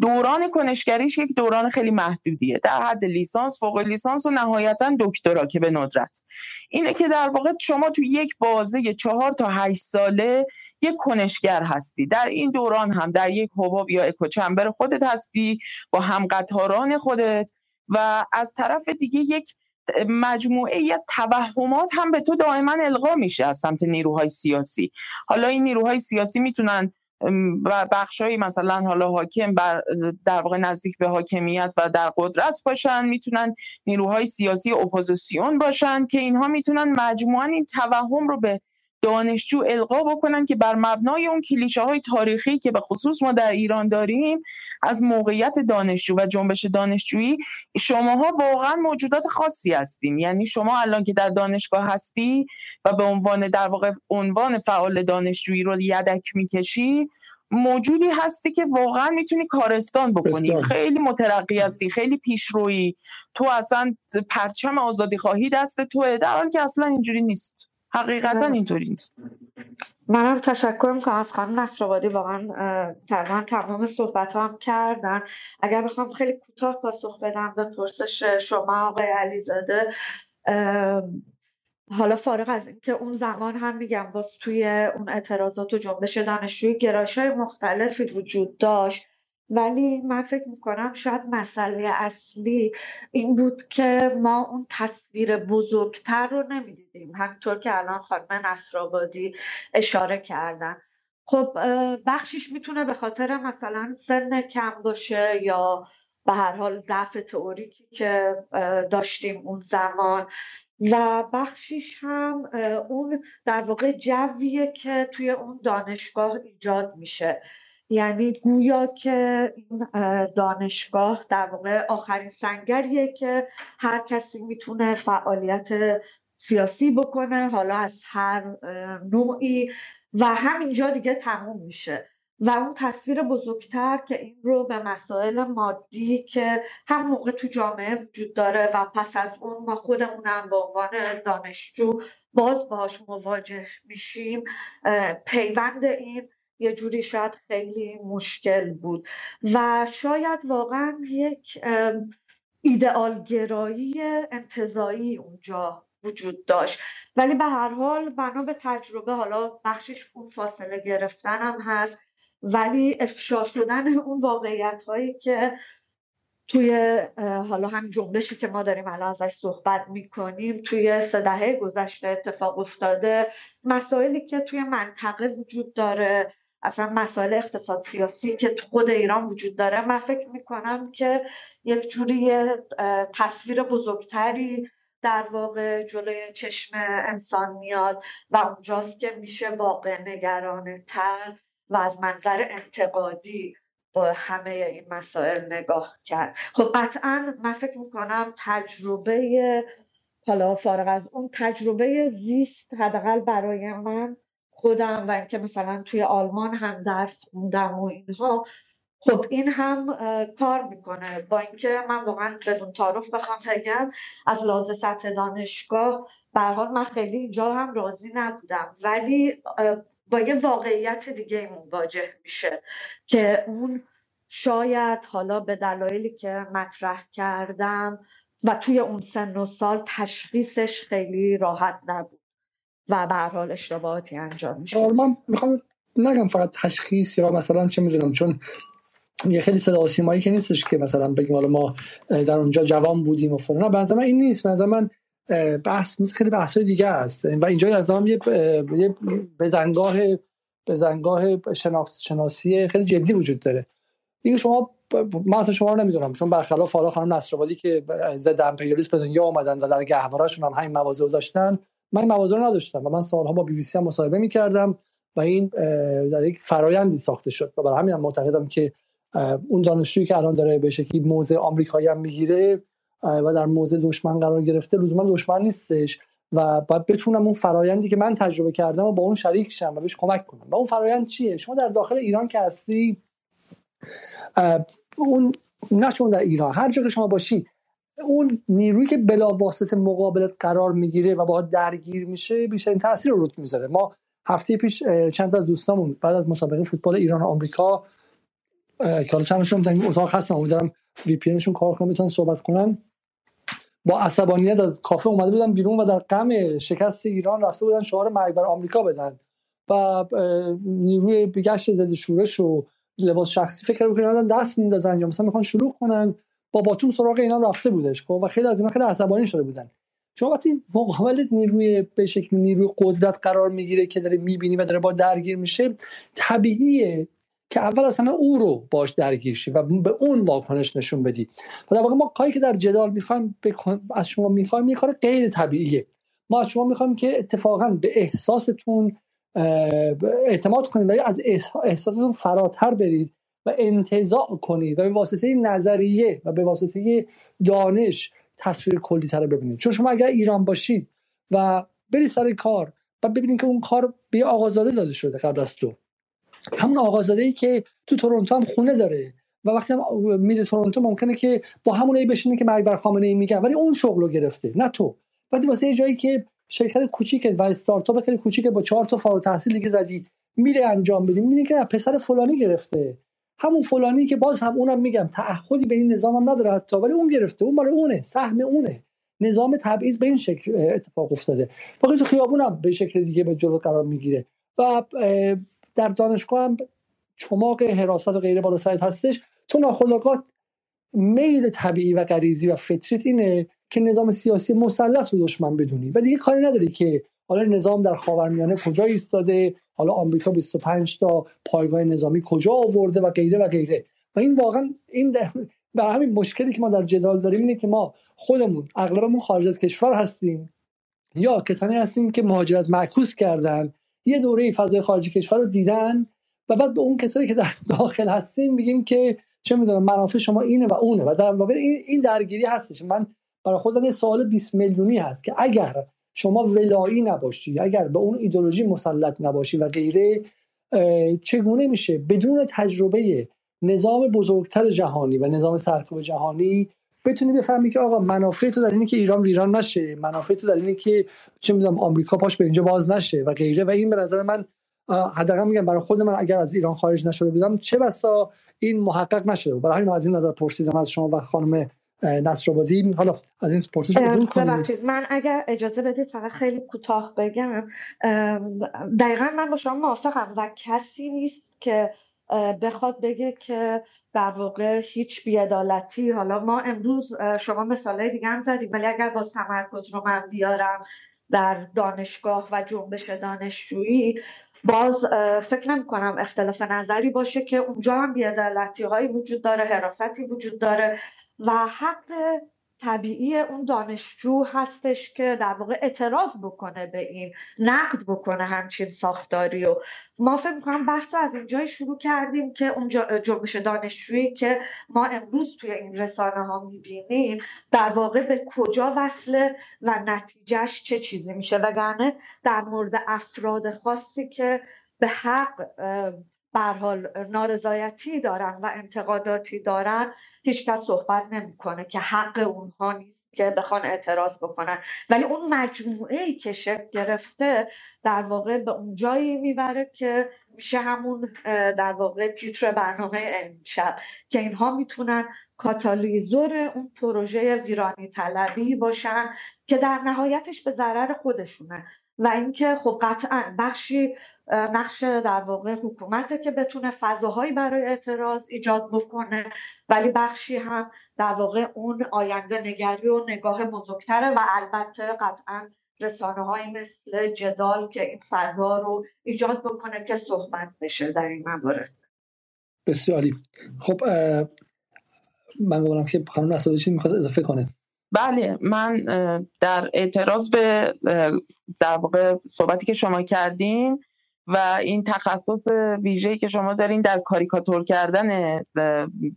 دوران کنشگریش یک دوران خیلی محدودیه. در حد لیسانس فوق لیسانس و نهایتا دکترا که به ندرت. اینه که در واقع شما تو یک بازه چهار تا هشت ساله یک کنشگر هستی. در این دوران هم در یک حباب یا اکوچمبر خودت هستی با همقطاران خودت و از طرف دیگه یک مجموعه ای از توهمات هم به تو دائما القا میشه از سمت نیروهای سیاسی. حالا این نیروهای سیاسی می‌تونن بخشهایی مثلا حالا حاکم بر در واقع نزدیک به حاکمیت و در قدرت باشن می‌تونن نیروهای سیاسی اپوزیسیون باشن که اینها می‌تونن مجموعا این توهم رو به دانشجو القا بکنن که بر مبنای اون کلیشه های تاریخی که به خصوص ما در ایران داریم از موقعیت دانشجو و جنبش دانشجویی شماها واقعا موجودات خاصی هستیم. یعنی شما الان که در دانشگاه هستی و به عنوان در واقع عنوان فعال دانشجویی رو یدک می‌کشی موجودی هستی که واقعا می‌تونی کارستان بکنی. خیلی مترقی هستی خیلی پیشرویی. تو اصلا پرچم آزادی خواهی دست توه در حالی که اصلا اینجوری نیست. حقیقتا اینطوری نیست. منم تشکر می‌کنم. از خانم نصرآبادی واقعا تقریبا تمام صحبت هم کردن. اگر بخوام خیلی کوتاه پاسخ بدم به پرسش شما آقای علیزاده حالا فارغ از اینکه اون زمان هم میگم باز توی اون اعتراضات و جنبش دانشجوی گرایش های مختلفی وجود داشت. ولی من فکر می‌کنم شاید مسئله اصلی این بود که ما اون تصویر بزرگتر رو نمی‌دیدیم. همینطور که الان خانم نصرآبادی اشاره کردن. خب بخشش می‌تونه به خاطر مثلا سن کم باشه یا به هر حال ضعف تئوریکی که داشتیم اون زمان. و بخشیش هم اون در واقع جویه که توی اون دانشگاه ایجاد میشه. یعنی گویا که این دانشگاه در واقع آخرین سنگریه که هر کسی می‌تونه فعالیت سیاسی بکنه حالا از هر نوعی و همینجا دیگه تموم میشه. و اون تصویر بزرگتر که این رو به مسائل مادی که هم موقع تو جامعه وجود داره و پس از اون ما خودمونم به عنوان دانشجو باز باش مواجه میشیم پیوند این یه جوری شاید خیلی مشکل بود. و شاید واقعا یک ایدئال گرایی انتظایی اونجا وجود داشت. ولی به هر حال بنا به تجربه حالا بخشش اون فاصله گرفتن هم هست ولی افشا شدن اون واقعیت هایی که توی حالا هم جنبشی که ما داریم الان ازش صحبت می‌کنیم توی سه دهه گذشته اتفاق افتاده مسائلی که توی منطقه وجود داره. اصلا مسائل اقتصاد سیاسی که خود ایران وجود داره من فکر می‌کنم که یک جوری تصویر بزرگتری در واقع جلوی چشم انسان میاد و اونجاست که میشه واقع نگرانه تر و از منظر انتقادی با همه این مسائل نگاه کرد. خب قطعا من فکر می‌کنم تجربه حالا فارغ از اون تجربه زیست حداقل برای من خودم و اینکه مثلا توی آلمان هم درس خوندم و اینها خب این هم کار می‌کنه. با اینکه من واقعا بدون تعارف بخوام بگم از لحاظ سطح دانشگاه به حال من خیلی اینجا هم راضی نبودم. ولی با یه واقعیت دیگه مواجه میشه که اون شاید حالا به دلایلی که مطرح کردم و توی اون سن و سال تشخیصش خیلی راحت نبود. و به حال اشتباهاتی انجام میشه. من می‌خوام نگم فقط تشخیص یا مثلا چه می‌دونم چون یه خیلی صدا سیمایی که نیستش که مثلا بگیم حالا ما در اونجا جوان بودیم و فلان. نه این نیست. به من بحث مثل خیلی بحث های دیگه است. و اینجا از هم یه بزنگاه بزنگاه شناخت شناسی خیلی جدی وجود داره. دیگه شما من اصلا شما رو نمی‌دونم چون برخلاف حالا خانم نصرآبادی که ضد امپریالیسم به دنیا اومدن و در گهوارهشون هم همین مواضع داشتن من مواضع رو نداشتم و من سالها با بی بی سی هم مصاحبه می‌کردم و این در یک فرایندی ساخته شد و برای همین هم معتقدم که اون دانشجویی که الان داره به شکلی موضع آمریکایی هم می‌گیره و در موضع دشمن قرار گرفته لزوما دشمن نیستش و باید بتونم اون فرایندی که من تجربه کردم و با اون شریک شم و بهش کمک کنم. و اون فرایند چیه؟ شما در داخل ایران که هستی اون نه چون در ایران هر جا که شما باشی اون نیرویی که بلا واسطه مقابلت قرار می‌گیره و با درگیر میشه بیشترین تاثیر رو روت می‌ذاره. ما هفته پیش چند از دوستامون بعد از مسابقه فوتبال ایران و آمریکا که حالا چندشون در اتاق هستن امیدوارم وی پی کار کنن بتونن صحبت کنن. با عصبانیت از کافه اومده بودن بیرون و در غم شکست ایران رفته بودن شعار مرگ بر آمریکا بدن. و نیروی گشت ضد شورش و لباس شخصی فکر می‌کردن دست میندازن یا مثلا می‌خوان شروع کنن. با باتون سراغ اینا رفته بودش خب؟ و خیلی از اینا خیلی عصبانی شده بودن. شما وقتی مقابل نیروی به شکل نیروی قدرت قرار می‌گیره که داره می‌بینی و داره با درگیر میشه طبیعیه که اول از همه او رو باش درگیر شی و به اون واکنش نشون بدی. و در واقع ما کاری که در جدال می‌خوایم از شما می‌خوایم یه کار غیر طبیعیه. ما از شما می‌خوایم که اتفاقا به احساستون اعتماد کنید ولی از احساستون فراتر برید. و انتظاع کنید و به واسطه نظریه و به واسطه دانش تصویر کلی تر ببینید. چون شما اگر ایران باشید و برید سر کار و ببینید که اون کار به آقازاده داده شده قبل از تو. همون آقازاده ای که تو تورنتو هم خونه داره و وقتی میره تورنتو ممکنه که با همون ای بشینه که مرگ بر خامنه ای میگن ولی اون شغل رو گرفته نه تو. وقتی واسه یه جایی که شرکت کوچیکه و استارتاپ خیلی کوچیکه با چهار تا فارغ تحصیل دیگه زدی میره انجام بدی می‌بینی که پسر فلانی گرفته. همون فلانی که باز هم اونم میگم تعهدی به این نظام هم نداره حتی ولی اون گرفته اون مال اونه سهم اونه. نظام تبعیض به این شکل اتفاق افتاده. فقط تو خیابونم به شکل دیگه به جلو قرار می‌گیره. و در دانشگاه هم چماق حراست و غیره بالا سرت هستش. تو ناخودآگاه میل طبیعی و غریزی و فطریت اینه که نظام سیاسی مسلط رو دشمن بدونی. و دیگه کاری نداری که حالا نظام در خاورمیانه کجا ایستاده؟ حالا آمریکا 25 تا پایگاه نظامی کجا آورده و غیره و غیره. و این واقعا این برای همین مشکلی که ما در جدال داریم اینه که ما خودمون اغلبمون خارج از کشور هستیم. یا کسانی هستیم که مهاجرت معکوس کردن یه دوره فضای خارج کشور رو دیدن و بعد به اون کسایی که در داخل هستیم میگیم که چه می‌دونم منافع شما اینه و اونه. و در واقع این درگیری هستش. من برای خودم یه سوال 20 میلیونی هست که اگر شما ولایی نباشی. اگر به اون ایدولوژی مسلط نباشی و غیره چگونه میشه؟ بدون تجربه نظام بزرگتر جهانی و نظام سرکوب جهانی بتونی بفهمی که آقا منافع تو در اینه که ایران ویران نشه منافع تو در اینه که چه می‌دونم آمریکا پاش به اینجا باز نشه و غیره. و این به نظر من حداقل میگم برای خود من اگر از ایران خارج نشده بودم چه بسا این محقق نشده برای همین از این نظر پرسیدم از شما و خانم نصرآبادی. حالا از این پرسش من اگر اجازه بدید فقط خیلی کوتاه بگم. دقیقا من با شما موافقم و کسی نیست که بخواد بگه که در واقع هیچ بیعدالتی. حالا ما امروز شما مثاله دیگه هم زدیم ولی اگر با تمرکز رو من بیارم در دانشگاه و جنبش دانشجویی باز فکر نمی کنم اختلاف نظری باشه که اونجا هم بیعدالتی هایی وجود داره حراستی وجود داره و حق طبیعی اون دانشجو هستش که در واقع اعتراض بکنه به این نقد بکنه همچین ساختاری و ما فکر می‌کنم بحث رو از اینجای شروع کردیم که اون جنبش دانشجویی که ما امروز توی این رسانه ها می‌بینیم در واقع به کجا وصله و نتیجهش چه چیزی میشه. وگرنه در مورد افراد خاصی که به حق حال نارضایتی دارن و انتقاداتی دارن هیچکس صحبت نمی‌کنه که حق اونها نیست که بخوان اعتراض بکنن. ولی اون مجموعه ای که شکل گرفته در واقع به اون جایی می‌بره که میشه همون در واقع تیتر برنامه امشب که اینها می‌تونن کاتالیزور اون پروژه ویرانی طلبی باشن که در نهایتش به ضرر خودشونه. و اینکه خب قطعا بخشی نقش در واقع حکومته که بتونه فضاهایی برای اعتراض ایجاد بکنه ولی بخشی هم در واقع اون آینده نگری و نگاه بزرگتره و البته قطعا رسانه های مثل جدال که این فضا رو ایجاد بکنه که صحبت بشه در این موارد. بسیاری خب من گفتم که خانم نصابی چی می‌خواست اضافه کنه. بله من در اعتراض به در واقع صحبتی که شما کردین و این تخصص ویژه‌ای که شما دارین در کاریکاتور کردن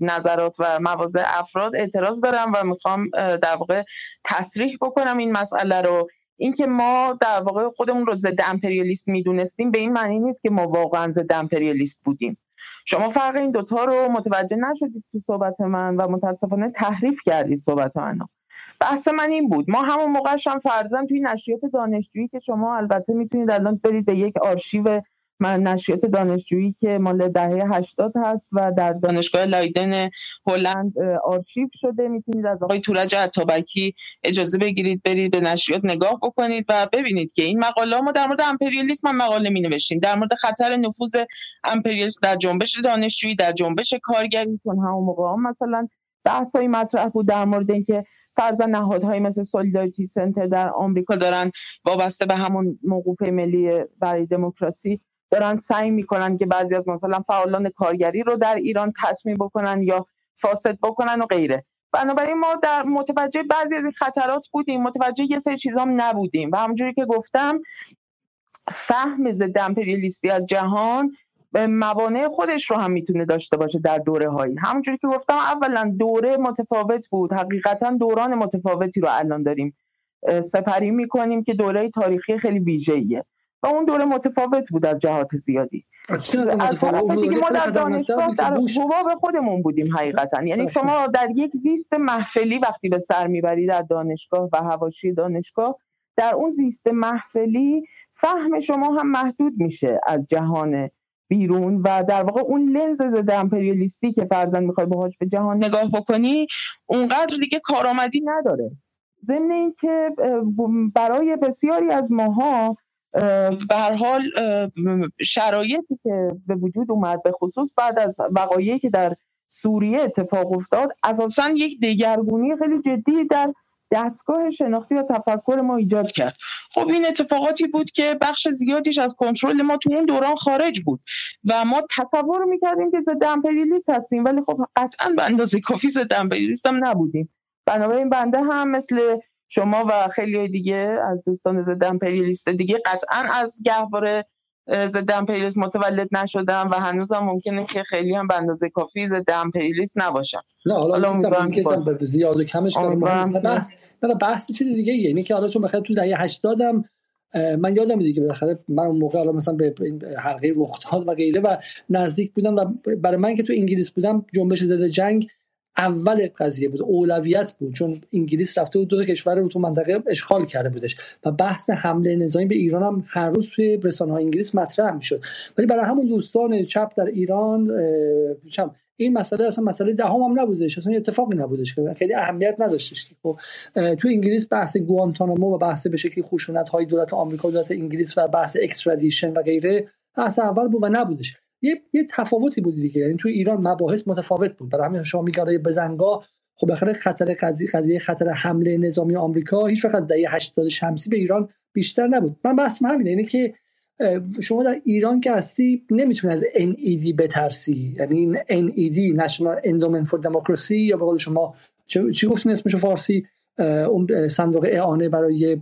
نظرات و مواضع افراد اعتراض دارم و می‌خوام در واقع تصریح بکنم این مسئله رو. اینکه ما در واقع خودمون رو ضد امپریالیست می‌دونستیم به این معنی نیست که ما واقعا ضد امپریالیست بودیم. شما فرق این دوتا رو متوجه نشدید تو صحبت من و متاسفانه تحریف کردید صحبت منو بحث من این بود. ما همون موقعش هم فرزن توی نشریات دانشجویی که شما البته می‌تونید الان برید به یک آرشیو من نشریات دانشجویی که مال دهه 80 هست و در دانشگاه لایدن هلند آرشیو شده. می‌تونید از آقای تورج عطابکی اجازه بگیرید برید به نشریات نگاه بکنید و ببینید که این مقاله ما در مورد امپریالیسم هم مقاله می نوشتیم در مورد خطر نفوذ امپریالیسم در جنبش دانشجویی در جنبش کارگری چون همون موقع هم مثلا بحثایی مطرح بود در مورد اینکه فرضا نهادهایی مثل سولیداریتی سنتر در آمریکا دارن وابسته به همون موقوف ملی برای دموکراسی دارن سعی می‌کنن که بعضی از مثلا فعالان کارگری رو در ایران تطمیع بکنن یا فاسد بکنن و غیره. بنابراین ما در متوجه بعضی از این خطرات بودیم متوجه یه سری چیزا نبودیم و همونجوری که گفتم فهم ضد امپریالیستی از جهان موانع خودش رو هم می‌تونه داشته باشه در دوره هایی همونجوری که گفتم اولا دوره متفاوت بود. حقیقتا دوران متفاوتی رو الان داریم سپری می‌کنیم که دوره تاریخی خیلی ویژه‌ایه. و اون دوره متفاوت بود از جهات زیادی. از دیگه ما در دانشگاه در حباب خودمون بودیم حقیقتا. یعنی شما در یک زیست محفلی وقتی به سر می‌بری در دانشگاه و هواشی دانشگاه در اون زیست محفلی فهم شما هم محدود میشه از جهان بیرون و در واقع اون لنز ضد امپریالیستی که فرزن می‌خوای باهاش به جهان نگاه بکنی اونقدر دیگه کارآمدی نداره. ضمن اینکه برای بسیاری از ماها به هر حال شرایطی که به وجود اومد به خصوص بعد از وقایعی که در سوریه اتفاق افتاد اساسا یک دگرگونی خیلی جدی در دستگاه شناختی و تفکر ما ایجاد کرد. خب این اتفاقاتی بود که بخش زیادیش از کنترل ما تو اون دوران خارج بود و ما تصور می‌کردیم که ضد امپریالیست هستیم ولی خب قطعا به اندازه کافی ضد امپریالیست هم نبودیم. بنابراین بنده هم مثل شما و خیلی دیگه از دوستان ضد امپریالیست دیگه قطعا از گهواره ضد امپریالیسم متولد نشدم و هنوزم ممکنه که خیلی هم به اندازه کافی ضد امپریالیست نباشم. نه حالا امیدوارم که به زیاد و کمش بحث نه بحث چیز دیگه یعنی که حالا تو بخاطر تو دهه 80 هم من یادم دیگه بالاخره من اون موقع حالا مثلا به حلقه رخداد و غیره و نزدیک بودم و برای من که تو انگلیس بودم جنبش ضد جنگ اول قضیه بود اولویت بود چون انگلیس رفته بود دو کشور رو تو منطقه اشغال کرده بودش و بحث حمله نظامی به ایران هم هر روز توی رسانه انگلیس مطرح می‌شد. ولی برای همون دوستان چپ در ایران این مسئله اصلا مسئله دهم هم نبودش اصلا اتفاقی نبودش که خیلی اهمیت نداشتش خب تو انگلیس بحث گوانتانامو و بحث به شکلی خشونت های دولت آمریکا و دولت انگلیس و بحث extradition و غیره بحث اول بود و نبودش. یه یه تفاوتی بود دیگه. یعنی تو ایران مباحث متفاوت بود. برای همین شما میگه بزنگا خب بخاطر خطر قضیه قضیه خطر حمله نظامی آمریکا هیچ وقت از دهه 80 شمسی به ایران بیشتر نبود. من بحث همینه. اینه که شما در ایران که هستی نمی‌تونی از NED بترسی. یعنی این NED National Endowment for Democracy یا به قول شما چی گفتین اسمشو فارسی؟ اون صندوق اعانه برای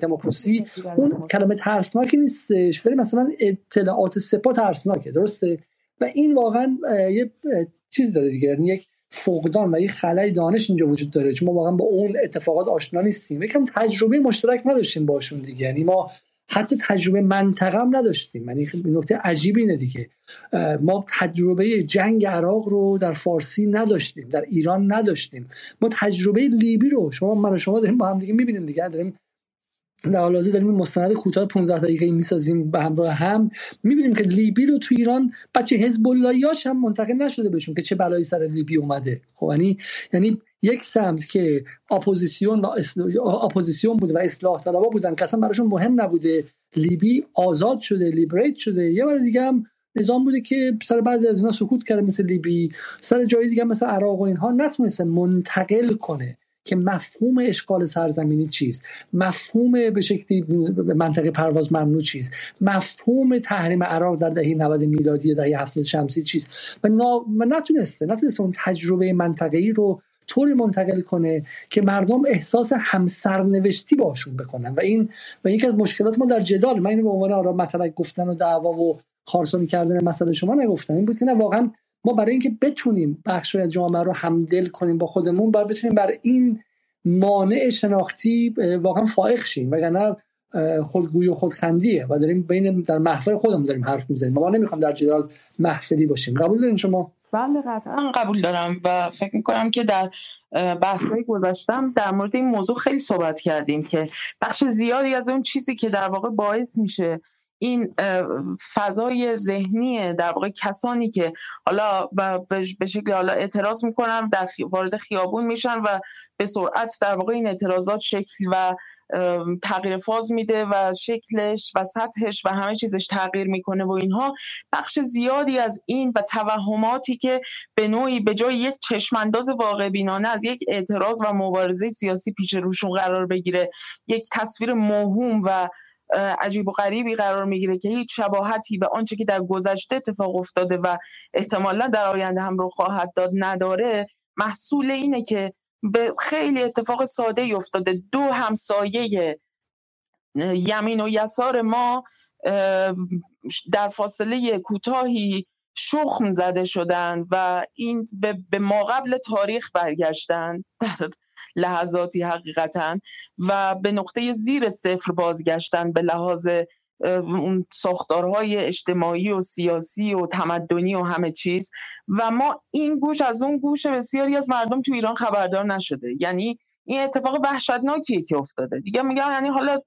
دموکراسی. اون کلمه ترسناکی نیستش ولی مثلا اطلاعات سپاه ترسناکه درسته؟ و این واقعا یه چیز داره دیگه یعنی یک فقدان و یه خلای دانش اینجا وجود داره چون ما واقعا با اون اتفاقات آشنا نیستیم. یکم تجربه مشترک نداشتیم باشون دیگه یعنی ما حتی تجربه منطقه هم نداشتیم. یعنی نکته عجیبی اینه دیگه. ما تجربه جنگ عراق رو در فارسی نداشتیم در ایران نداشتیم. ما تجربه لیبی رو شما من و شما داریم با هم دیگه می‌بینیم دیگه داریم در حال حاضر داریم مستند کوتاه 15 دقیقه می‌سازیم به همراه هم. می‌بینیم که لیبی رو تو ایران بچه حزب اللهیاش هم منتقل نشده بهشون که چه بلایی سر لیبی اومده. خب یعنی یعنی یک سمت که اپوزیسیون و اپوزیسیون بود و اصلاح طلبا بودن که اصلا براشون مهم نبوده. لیبی آزاد شده liberate شده. یه بار دیگه هم نظام بوده که سر بعضی از اینا سکوت کرده مثل لیبی. سر جای دیگه مثل عراق و اینها نتونسته منتقل کنه که مفهوم اشغال سرزمینی چیست. مفهوم به شکلی منطقه پرواز ممنوع چیست. مفهوم تحریم عراق در دهه 90 میلادی دهه 70 شمسی چیست. و, و نتونسته نتونسته اون تجربه منطقه‌ای رو طوری منتقل کنه که مردم احساس همسرنوشتی باشون بکنن. و این و یکی از مشکلات ما در جدال من اینو به عنوان آرا مطلب گفتن و دعوا و کارتون کردن مسئله شما نگفتم. این بود که نه واقعا ما برای اینکه بتونیم بخش از جامعه رو همدل کنیم با خودمون باید بتونیم بر این مانع شناختی واقعا فائق شیم. وگرنه خودگویی و خودخندیه و داریم بین در محفل خودمون داریم حرف می‌زنیم. ما نمی‌خوام در جدال محفلی باشیم. قبول دارین شما؟ بله قطعا. قبول دارم و فکر می‌کنم که در بحثهای گذاشتم در مورد این موضوع خیلی صحبت کردیم که بخش زیادی از اون چیزی که در واقع باعث میشه این فضای ذهنی در واقع کسانی که حالا به شکل حالا اعتراض می‌کنن در وارد خیابون میشن و به سرعت در واقع این اعتراضات شکل و تغییر فاز میده و شکلش و سطحش و همه چیزش تغییر می‌کنه و اینها بخش زیادی از این و توهماتی که به نوعی به جای یک چشمانداز واقع بینانه از یک اعتراض و مبارزه سیاسی پیش روشون قرار بگیره یک تصویر موهوم و عجیب و غریبی قرار می‌گیره که هیچ شباهتی به آنچه که در گذشته اتفاق افتاده و احتمالا در آینده هم رو خواهد داد نداره. محصول اینه که به خیلی اتفاق ساده افتاده. دو همسایه یمین و یسار ما در فاصله کوتاهی شخم زده شدن و این به ما قبل تاریخ برگشتن. در لحظاتی حقیقتا و به نقطه زیر صفر بازگشتن به لحاظ اون ساختارهای اجتماعی و سیاسی و تمدنی و همه چیز. و ما این گوش از اون گوش بسیاری از مردم تو ایران خبردار نشده. یعنی این اتفاق وحشتناکیه که افتاده. دیگه میگم یعنی حالا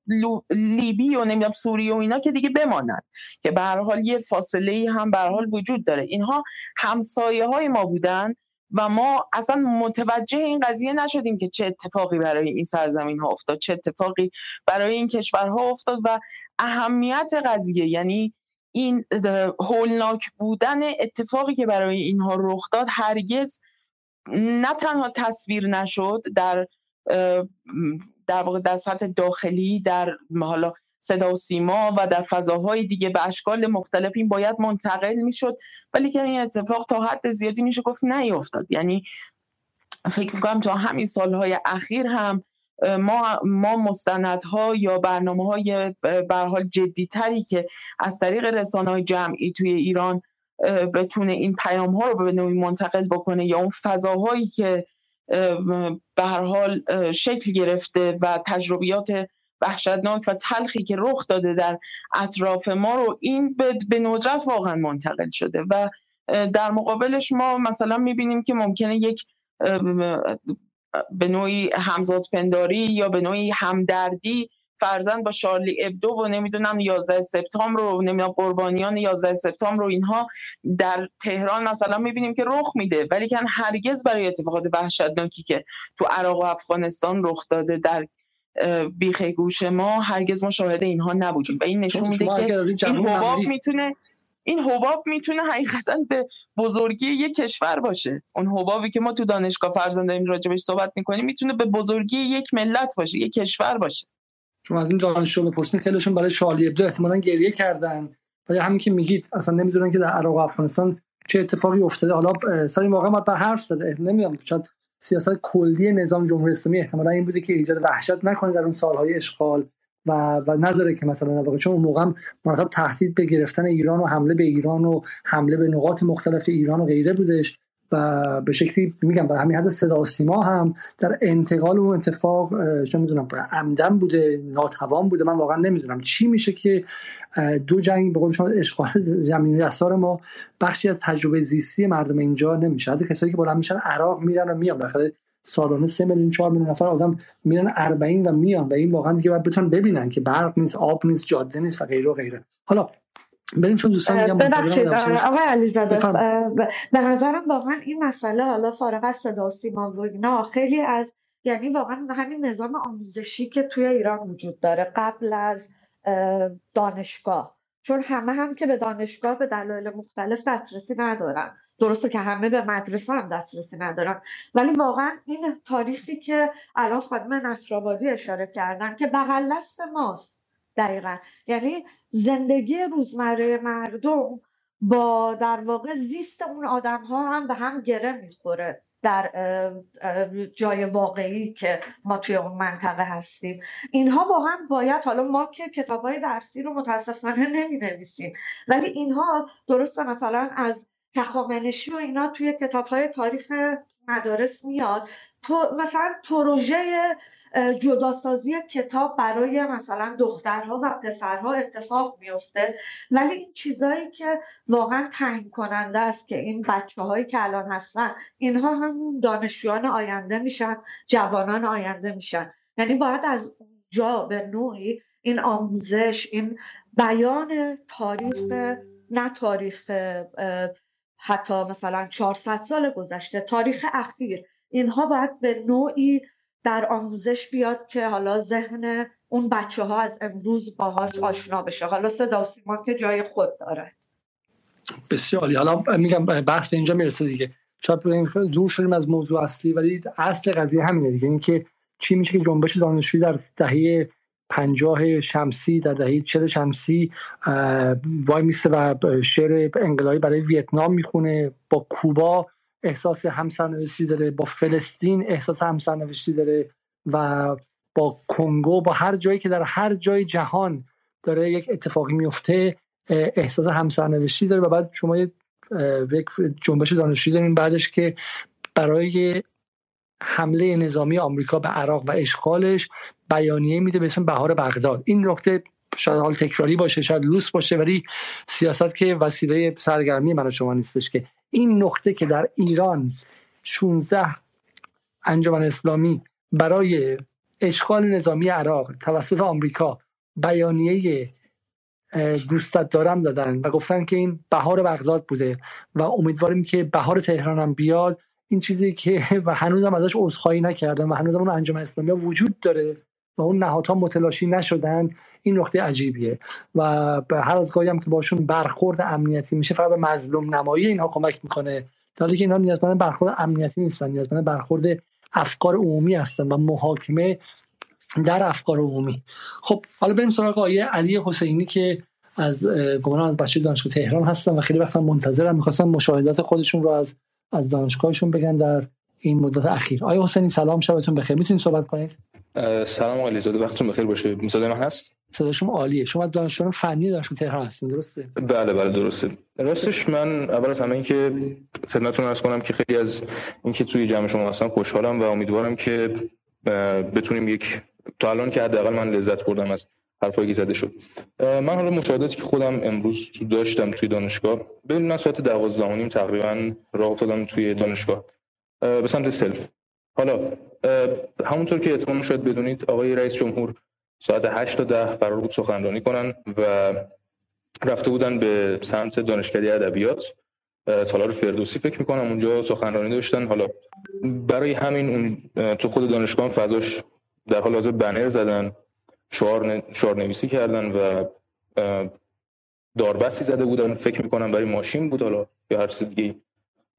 لیبی و نمی‌دونم سوریه و اینا که دیگه بماند. که به هر حال یه فاصله ای هم به حال وجود داره. اینها همسایه های ما بودن. و ما اصلا متوجه این قضیه نشدیم که چه اتفاقی برای این سرزمین ها افتاد چه اتفاقی برای این کشورها افتاد و اهمیت قضیه. یعنی این هولناک بودن اتفاقی که برای اینها رخ داد هرگز نه تنها تصویر نشد در در واقع در سطح داخلی در حالا صدا و سیما و در فضاهای دیگه به اشکال مختلف این باید منتقل می‌شد. ولی که این اتفاق تا حد زیادی میشه گفت نیافتاد. یعنی فکر می‌کنم تا همین سالهای اخیر هم ما ما مستندها یا برنامه های حال جدی تری که از طریق رسانه های جمعی توی ایران بتونه این پیام ها رو به نوعی منتقل بکنه یا اون فضاهایی که به هر حال شکل گرفته و تجربیات وحشتناک و تلخی که رخ داده در اطراف ما رو این به ندرت واقعا منتقل شده و در مقابلش ما مثلا می‌بینیم که ممکنه یک به نوعی همزاد پنداری یا به نوعی همدردی فرزن با شارلی ابدو و نمی‌دونم 11 سپتامبر رو نمی‌دونم قربانیان 11 سپتامبر رو اینها در تهران مثلا می‌بینیم که رخ میده. ولی که هرگز برای اتفاقات وحشتناکی که تو عراق و افغانستان رخ داده در بیخ گوش ما هرگز ما شاهد اینها نبودیم. و این نشون میده که این حباب می‌تونه این حباب می‌تونه حقیقتا به بزرگی یک کشور باشه. اون حبابی که ما تو دانشگاه فرزند داریم راجبش صحبت می‌کنیم می‌تونه به بزرگی یک ملت باشه یک کشور باشه. شما از این دانشجو بپرسین خیلیشون برای شالی ابدو احتمالا گریه کردن. ولی همین که میگید اصلا نمی‌دونن که در عراق و افغانستان چه اتفاقی افتاده. حالا سر این واقعا ما به حرف زده نمی‌دونم شاید سیاست کلی نظام جمهوری اسلامی احتمالا این بوده که ایجاد وحشت نکنه در اون سالهای اشغال و و نذاره که مثلا واقعا چون اون موقع مرتب تهدید به گرفتن ایران و حمله به ایران و حمله به نقاط مختلف ایران و غیره بودش. و به شکلی میگم برای همین حد صدا و سیما هم در انتقال اون اتفاق چه می‌دونم عمدن بوده ناتوان بوده من واقعا نمی‌دونم چی میشه که دو جنگ به قول شما اشغال زمین دستار ما بخشی از تجربه زیستی مردم اینجا نمیشه. از کسایی که بلند میشن عراق میرن و میان. بخاطر سالانه سه میلیون چهار میلیون نفر آدم میرن 40 و میان. و این واقعا دیگه باید بتونن ببینن که برق نیست آب نیست جاده نیست و غیره و غیره. حالا بریم چون دوستان ببخشید آقای علیزاده به نظرم واقعا این مسئله حالا فارغ از صدا و سیما و اینا خیلی از یعنی واقعا همین نظام آموزشی که توی ایران وجود داره قبل از دانشگاه. چون همه هم که به دانشگاه به دلایل مختلف دسترسی ندارن. درسته که همه به مدرسه هم دسترسی ندارن. ولی واقعا این تاریخی که الان خانم نصرآبادی اشاره کردن که بغل دست ماست. دقیقا. یعنی زندگی روزمره مردم با در واقع زیست اون آدم ها هم به هم گره می‌خوره در جای واقعی که ما توی اون منطقه هستیم. اینها واقعا باید حالا ما که کتاب های درسی رو متاسفانه نمی نویسیم ولی اینها درسته مثلا از تخامنشی و اینا توی کتاب های تاریخ مدارس میاد. مثلا پروژه جداسازی کتاب برای مثلا دخترها و پسرها اتفاق میفته ولی این چیزایی که واقعا تعیین کننده است که این بچه هایی که الان هستن اینها هم دانشجویان آینده میشن جوانان آینده میشن. یعنی باید از اونجا به نوعی این آموزش این بیان تاریخ نه تاریخ حتی مثلا 400 سال گذشته تاریخ اخیر. اینها باید به نوعی در آموزش بیاد که حالا ذهن اون بچه ها از امروز باهاش آشنا بشه. حالا صدا سیما که جای خود داره. بسیاری حالا میگم بحث به اینجا می‌رسه دیگه. شاید دور شدیم از موضوع اصلی ولی اصل قضیه همینه دیگه. اینکه چی میشه که جنبش دانشجویی در دهه پنجاه شمسی در دهه چل شمسی وای میسته و شعر انقلابی برای ویتنام می‌خونه با کوبا احساس همسرنوشتی داره با فلسطین احساس همسرنوشتی داره و با کنگو با هر جایی که در هر جای جهان داره یک اتفاقی میفته احساس همسرنوشتی داره و بعد شما یک جنبش دانشجویی دارین بعدش که برای حمله نظامی آمریکا به عراق و اشغالش بیانیه میده به اسم بهار بغداد. این نقطه شاید حال تکراری باشه شاید لوس باشه ولی سیاست که وسیله سرگرمی من و شما نیستش که این نقطه که در ایران 16 انجمن اسلامی برای اشغال نظامی عراق توسط آمریکا بیانیه دوستت دارم دادن و گفتن که این بهار بغداد بوده و امیدواریم که بهار تهران هم بیاد. این چیزی که و هنوزم ازش عذرخواهی نکردن و هنوزم اون انجمن اسلامی وجود داره. اون نهادها متلاشی نشدن این نقطه عجیبیه. و به هر از گاهی هم که باشون برخورد امنیتی میشه فقط به مظلوم نمایی اینها کمک می‌کنه. در که اینها نیازمند برخورد امنیتی نیستن نیازمند برخورد افکار عمومی هستن و محاکمه در افکار عمومی. خب حالا بریم سراغ آیه علی حسینی که از گمانم از بچه دانشگاه تهران هستن و خیلی وقتا منتظرم. می‌خواستم مشاهدات خودشون رو از از دانشگاهشون بگن در این مدت اخیر. آیا حسینی سلام شبتون بخیر. می‌تونید صحبت کنید؟ سلام آقای زاده وقتتون بخیر باشه. صدای من هست؟ صدای شما عالیه. شما دانشجو فنی دانشگاه تهران هستین درسته؟ بله بله درسته. راستش من اول از همه اینکه خدمتتون عرض کنم که خیلی از اینکه توی جمع شما هستم خوشحالم و امیدوارم که بتونیم یک تا الان که حداقل من لذت بردم از حرفایی که زده شد. من حالا مشاهداتی که خودم امروز تو داشتم توی دانشگاه ببین من ساعت 12 تقریبا راه افتادم توی دانشگاه. به سمت سلف. حالا همونطور که احتمال شاید بدونید آقای رئیس جمهور ساعت 8 تا 10 قرار بود سخنرانی کنن و رفته بودن به سمت دانشکده ادبیات. تالار فردوسی فکر می‌کنم اونجا سخنرانی داشتن. حالا برای همین اون تو خود دانشگاه فضاش در حال حاضر بنر زدن شعار, شعار نویسی کردن و داربستی زده بودن. فکر می‌کنم برای ماشین بود حالا یا هر چیز دیگه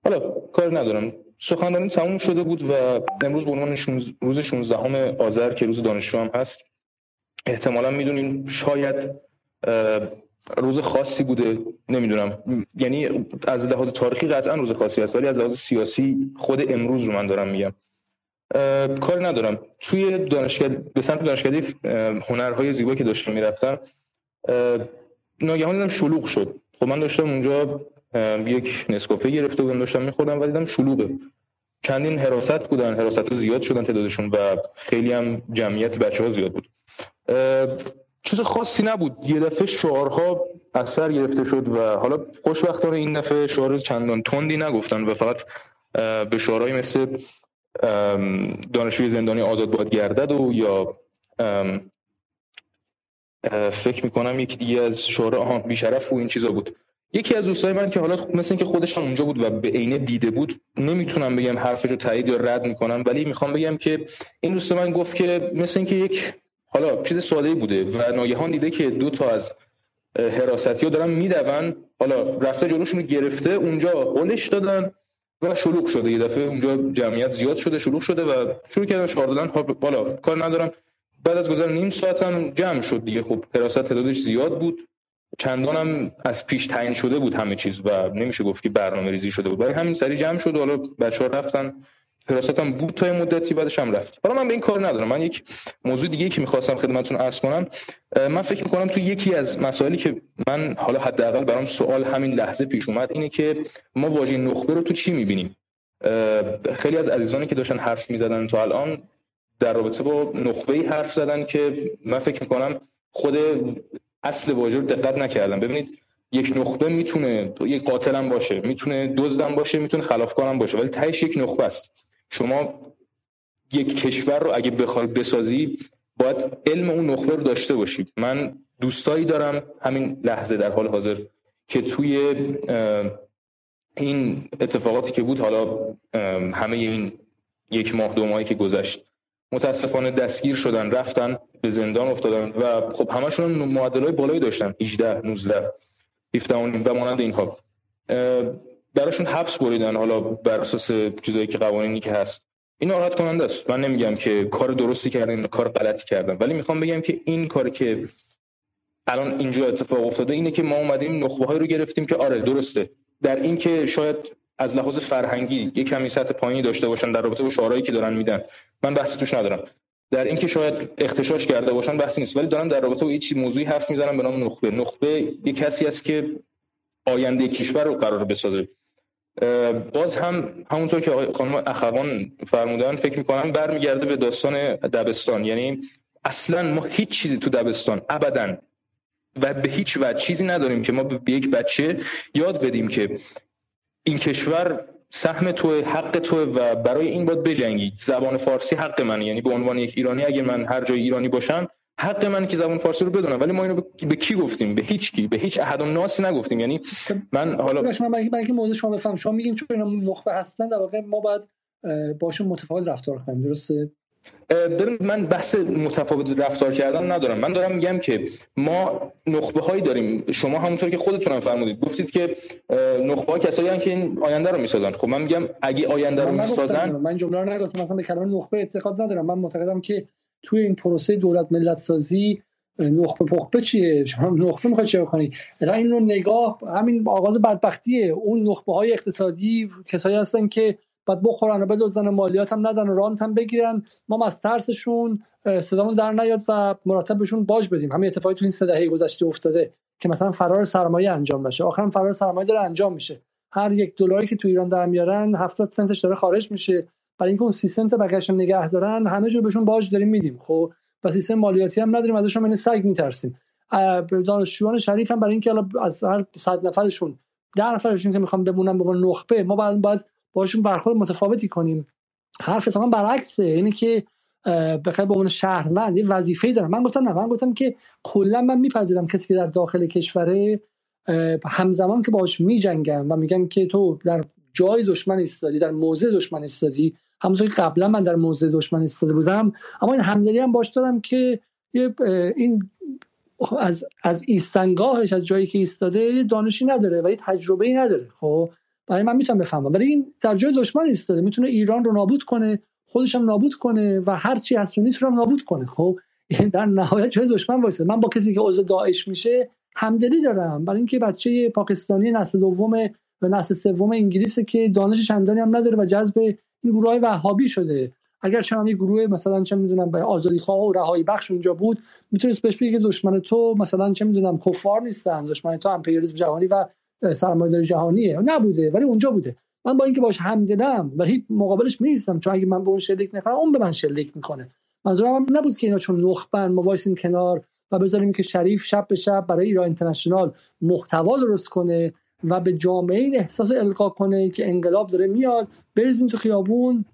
حالا کار ندارم. سخنرانی تموم شده بود و امروز به عنوان روز 16 آذر که روز دانشجو هم هست احتمالا می‌دونین شاید روز خاصی بوده نمی‌دونم. یعنی از لحاظ تاریخی قطعا روز خاصی هست ولی از لحاظ سیاسی خود امروز رو من دارم میگم. کار ندارم. توی دانشگاه به سمت دانشکده هنرهای زیبا که داشتم می‌رفتم ناگهان دیدم شلوغ شد. خب من داشتم اونجا یک نسکافه گرفته بودم داشتم میخوردم و دیدم شلوغه. چندین حراست بودن حراست زیاد شدن تعدادشون و خیلی هم جمعیت بچه ها زیاد بود. چیز خاصی نبود. یه دفعه شعارها اثر گرفته شد و حالا خوشبختانه این دفعه شعار چندان تندی نگفتن و فقط به شعارهایی مثل دانشجوی زندانی آزاد باید گردد و یا فکر می‌کنم یک دیگه از شعار آها بیشرف و این چیزا بود. یکی از دوستای من که حالا مثل اینکه خودش اونجا بود و به عینه دیده بود نمی‌تونم بگم حرفش رو تایید یا رد می‌کنم ولی می‌خوام بگم که این دوست من گفت که مثل اینکه یک حالا چیز ساده بوده و ناگهان دیده که دو تا از حراستی ها دارن میدون حالا رفته جلوشون رو گرفته اونجا قلش دادن و شلوغ شده. یه دفعه اونجا جمعیت زیاد شده شلوغ شده و شروع کردن شعار دادن. بالا کار ندارم. بعد از گذر نیم ساعت هم جمع شد دیگه. خب حراست تعدادش زیاد بود. چندان هم از پیش تعیین شده بود همه چیز و نمیشه گفت که برنامه ریزی شده بود. برای همین سری جمع شد. و حالا بچه‌ها رفتن. حراستم بود تا مدتی بعدش هم رفت. حالا من به این کار ندارم. من یک موضوع دیگه که می‌خواستم خدمتتون عرض کنم من فکر می‌کنم تو یکی از مسائلی که من حالا حداقل برام سوال همین لحظه پیش اومد اینه که ما واژه نخبه رو تو چی می‌بینیم؟ خیلی از عزیزانی که داشتن حرف می‌زدن تو الان در رابطه با نخبه حرف زدن که من فکر می‌کنم خود اصل واژه رو دقت نکردم. ببینید یک نخبه می‌تونه یک قاتلم باشه می‌تونه دزدم باشه می‌تونه خلافکارم باشه ولی تهش یک نخبه است. شما یک کشور رو اگه بخوای بسازی باید علم اون نخبه رو داشته باشی من دوستایی دارم همین لحظه در حال حاضر که توی این اتفاقاتی که بود حالا همه این یک ماه دو ماهی که گذشت متاسفانه دستگیر شدن رفتن به زندان افتادن و خب همشون معدل های بالایی داشتن 18 19 17 و مانند اینها. براشون حبس بریدن حالا بر اساس چیزایی که قوانینی که هست. این ناراحت کننده است. من نمیگم که کار درستی کردن کار غلطی کردن. ولی می‌خوام بگم که این کاری که الان اینجا اتفاق افتاده اینه که ما اومدیم نخبه رو گرفتیم که آره درسته. در این که شاید از لحاظ فرهنگی یک کمی سطح پایینی داشته باشن در رابطه با شعارهایی که دارن میدن. من بحثی توش ندارم. در اینکه شاید اختشاش کرده باشن بحثی نیست ولی دارن در رابطه با چیز موضوعی حرف می‌زنن به نام نخبه. نخبه یک کسی است که آینده کشور رو قرار بسازه. باز هم همونطور که آقای خانم اخوان فرمودن فکر می‌کنم برمیگرده به داستان دبستان. یعنی اصلا ما هیچ چیزی تو دبستان ابدا و به هیچ وجه چیزی نداریم که ما به یک بچه یاد بدیم که این کشور سهم تو حق تو و برای این باید بجنگی زبان فارسی حق من یعنی به عنوان یک ایرانی اگر من هر جای ایرانی باشم حق من که زبان فارسی رو بدونم. ولی ما اینو به کی گفتیم؟ به هیچ کی. به هیچ احد و ناس نگفتیم. یعنی من حالا من من اینکه موضوع شما بفهم. شما میگین چون اینا نخبه هستن در واقع ما باید باشون متفاوت رفتار کنیم. درسته؟ ببینید من بحث متفاوت رفتار کردن ندارم. من دارم میگم که ما نخبه هایی داریم. شما همونطور که خودتون هم فرمودید. گفتید که نخبه ها کسایی هستند که این آینده رو می‌سازن. خب من میگم اگه آینده رو می‌سازن من جمله رو نگفتم. مثلا به کلمه نخبه اعتقاد ندارم. من معتقدم که توی این پروسه دولت ملت سازی نخبه پخبه چیه؟ شما نخبه می‌خواد چه کنی این رو نگاه همین آغاز بدبختیه. اون نخبه های اقتصادی کسایی هستن که بعد بخورن و بدوزن مالیات هم ندن و رانت هم بگیرن. ما از ترسشون صدامون در نیاد و مرتب بهشون باج بدیم. همین اتفاقی تو این سه دهه گذشته افتاده که مثلا فرار سرمایه انجام بشه آخرم فرار سرمایه داره انجام میشه. هر یک دلاری که تو ایران در میارن 70 سنتش داره خارج میشه. برای اینکه اون 30 سنت بقیه‌اش نگه دارن همه جور بهشون باج داریم میدیم. خب و سیستم مالیاتی هم نداریم ازشون من سگ میترسیم. دانشجویان شریف هم برای اینکه از هر 100 نفرشون 10 نفرشون که می‌خوان بمونن به نخبه ما بعد باید باشون برخورد متفاوتی کنیم. حرف تمام برعکسه. اینه که بخیر به عنوان شهروند یه وظیفه دارم. من گفتم نه من گفتم که کلا من میپذیرم کسی که در داخل کشوره همزمان که باش میجنگم و میگم که تو در جای دشمن ایستادی در موضع دشمن ایستادی. همونطور که قبلا من در موضع دشمن ایستاده بودم اما این همدلی هم باش دارم که این از از ایستنگاهش از جایی که ایستاده دانشی نداره و یه تجربه ای نداره. خب؟ برای من می‌تونم بفهمم. ولی این در جای دشمن ایستاده. می‌تونه ایران رو نابود کنه خودش هم نابود کنه و هر چی هست نیست رو هم نابود کنه. خب در نهایت جای دشمن وایسه من با کسی که عضو داعش میشه همدلی دارم. برای اینکه بچه پاکستانی نسل دوم و نسل سوم انگلیس که دانش چندانی هم نداره و جذب این گروه های وهابی شده. اگر چنان یه گروه مثلا چه می‌دونم به آزادی خواه و رهایی بخش اونجا بود می‌تونست بهش بگه دشمن تو مثلا چه می‌دونم کفار نیستن دشمن تو امپریالیسم جهانی و سرمایه‌داری جهانیه. نبوده ولی اونجا بوده. من با اینکه باش همدلم ولی مقابلش نیستم چون اگه من به اون شلیک نکنم اون به من شلیک می‌کنه. منظورم نبود که اینا چون نخبن ما وایسیم کنار و بذاریم که شریف شب به شب برای ایران اینترنشنال محتوا درست کنه و به جامعه این احساس القا کنه که انقلاب داره میاد. بریزیم تو خیابون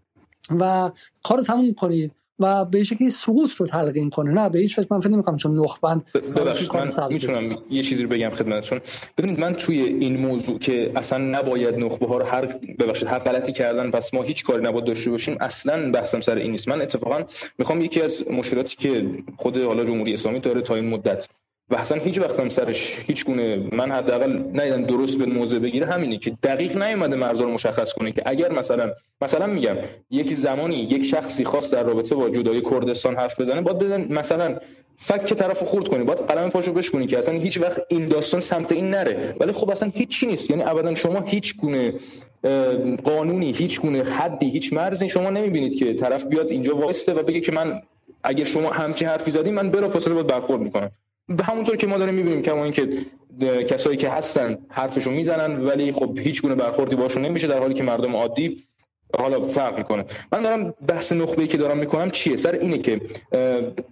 و کار تموم کنید. و به شکلی سقوط رو تلقین کنه نه به هیچ وجه من فکر نمی‌کنم چون نخبند ببخشید من می‌تونم یه چیزی رو بگم خدمتتون. ببینید من توی این موضوع که اصلا نباید نخبه ها رو هر ببخشید هر غلطی کردن پس ما هیچ کاری نباید داشته باشیم اصلا بحثم سر این نیست. من اتفاقا می‌خوام یکی از مشکلاتی که خود حالا جمهوری اسلامی داره تا این مدت و اصلا هیچ وقتم سرش هیچ گونه من حداقل ندیدم درست به موضع بگیره همینه که دقیق نیومده مرزا رو مشخص کنه که اگر مثلا مثلا میگم یک زمانی یک شخصی خاص در رابطه با جدای کردستان حرف بزنه باید بدن مثلا فکر که طرف خورد کنی باید قلم پاشو بشکنی که اصلا هیچ وقت این داستان سمت این نره. ولی خب اصلا هیچ چی نیست. یعنی ابدا شما هیچ گونه قانونی هیچ گونه حدی هیچ مرزی شما نمی‌بینید که طرف بیاد اینجا وایسته و بگه که من اگر شما همچین حرفی زدی من بلافاصله باید برخورد می‌کنم. همونطور که ما داریم می‌بینیم کما اینکه کسایی که هستن حرفشون می‌زنن ولی خب هیچ گونه برخوردی باشون نمیشه در حالی که مردم عادی حالا فرق می‌کنه. من دارم بحث نخبه که دارم می‌کنم چیه؟ سر اینه که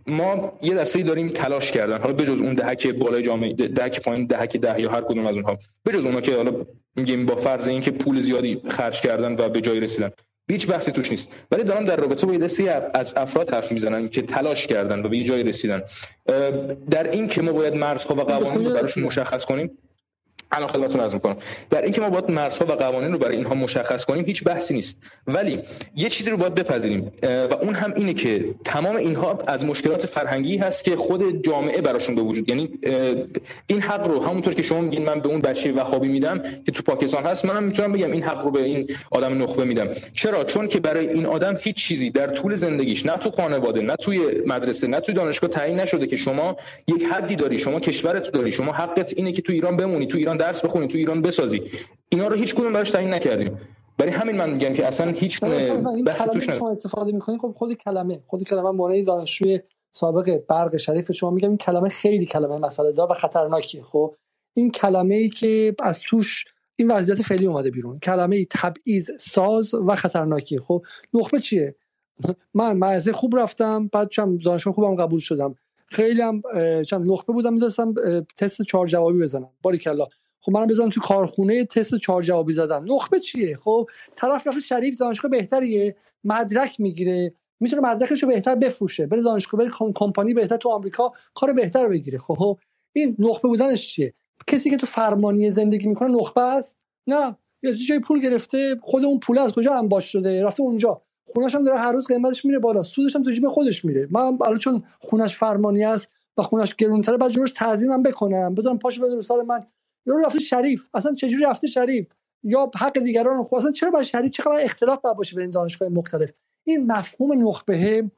ما یه دسته داریم تلاش کردن. حالا بجز اون دهک بالای جامعه دهک پایین دهک ده یا هر کدوم از اونها. بجز اونها که حالا میگیم با فرض اینکه پول زیادی خرج کردن و به جای رسیدن. هیچ بحثی توش نیست. ولی دارم در رابطه با یه از افراد حرف می‌زنن که تلاش کردن و به یه جای رسیدن. در این که ما باید مرزها و قوانین رو براشون مشخص کنیم الان خدمتتون عرض می‌کنم. در اینکه ما باید مرزها و قوانین رو برای اینها مشخص کنیم هیچ بحثی نیست. ولی یه چیزی رو باید بپذیریم. و اون هم اینه که تمام اینها از مشکلات فرهنگی هست که خود جامعه براشون به وجود یعنی این حق رو همونطور که شما میگین من به اون بچه وهابی میدم که تو پاکستان هست منم می‌تونم بگم این حق رو به این آدم نخبه میدم. چرا؟ چون که برای این آدم هیچ چیزی در طول زندگیش نه تو خانواده نه توی مدرسه نه توی دانشگاه تعیین نشده که شما یک حدی داری شما کشورت داری شما حقت اینه که تو ایران بمونی تو ایران درس بخونی تو ایران بسازی. اینا رو هیچ کدوم براش تعیین نکردیم. برای همین من میگم که اصلا هیچ بحث توش شما استفاده می‌کنید خب خود کلمه خود کلمه مورد دانشجوی سابق برق شریف شما میگم این کلمه خیلی کلمه مسئله دار و خطرناکیه خب؟ این کلمه ای که از توش این وضعیت فعلی اومده بیرون. کلمه ای تبعیض ساز و خطرناکیه خب؟ نخبه چیه؟ من مدرسه خوب رفتم بعد چم دانشگاه خوبم قبول شدم. خیلی هم چم نخبه بودم میذاشتم تست چهار جوابی بزنم. باریکلا. خب منم بزنم تو کارخونه تست چهار جوابی زدن. نخبه چیه؟ خب طرف وقتی شریف دانشگاه بهتریه؟ مدرک می‌گیره. می‌تونه مدرکش رو بهتر بفروشه. بره دانشگاه بره کمپانی بهتر تو آمریکا کار بهتر بگیره. خب این نخبه بودنش چیه؟ کسی که تو فرمانی زندگی می‌کنه نخبه است؟ نه. یه جای پول گرفته خود اون پول از کجا انباش شده؟ رفته اونجا. خونش هم داره هر روز قیمتش میره بالا. سودش هم تو جیب خودش میره. من حالا چون خونش فرمانی است و خونش گرونتره بعد جورش تعظیمم بکنم. بذارم پاشو بذارم سال من. یارو رفته شریف. اصلا چجوری رفته شریف؟ یا حق دیگران خو اصلا چرا باید شریف؟ چقدر اختلاف باید باشه بین دانشگاه مختلف. این مفهوم نخبه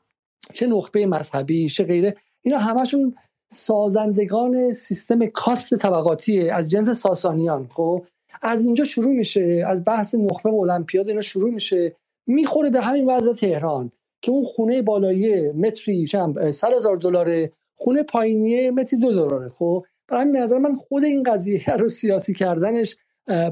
چه نخبه مذهبی چه غیره اینا همشون سازندگان سیستم کاست طبقاتی از جنس ساسانیان خب؟ از اینجا شروع میشه از بحث نخبه و المپیاد اینا شروع میشه. می‌خوره به همین وضع تهران که اون خونه بالایی متری چند صد هزار دلاره خونه پایینی متری دو دلاره خب؟ برای همین نظر من خود این قضیه رو سیاسی کردنش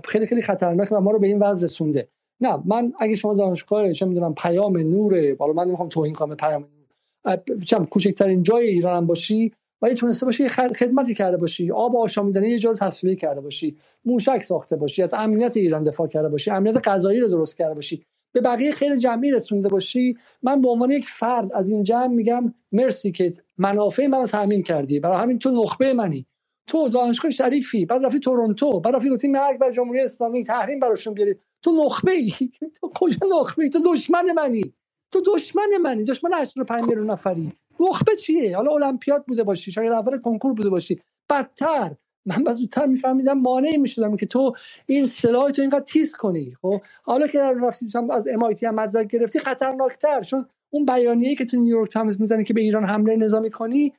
خیلی خیلی خطرناک و ما رو به این وضع رسونده. نه من اگه شما دانشگاه چه می‌دونم پیام نور بالا من نمی‌خوام توهین کنم پیام نور چم کوچکترین جای ایران باشی ولی تونسته باشی خدمتی کرده باشی آب آشامیدنی یه جور تصفیه کرده باشی موشک ساخته باشی از امنیت ایران دفاع کرده باشی امنیت غذایی رو درست کرده باشی به بقیه خیلی جمعی رسونده باشی. من به عنوان یک فرد از این جمع میگم مرسی که منافع من رو تامین کردی برای همین تو نخبه منی. تو دانشگاه شریفی بعد رفتی تورنتو بعد رفتی گفتی مرگ بر جمهوری اسلامی تحریم براشون بیاری. تو نخبه ای تو کجا نخبه ای تو دشمن منی. تو دشمن منی. دشمن 85 میلیون نفری. نخبه چیه؟ حالا المپیاد بوده باشی. شاید اول کنکور بوده باشی. بدتر. من بعد زودتر میفهمیدم مانع می‌شدم که تو این سلاح تو اینقدر تیز کنی. خب؟ حالا که رفتی از MIT هم مدرک گرفتی خطرناکتر. چون اون بیانیه‌ای که تو نیویورک تایمز می‌زنی که به ایران حمله نظامی کنی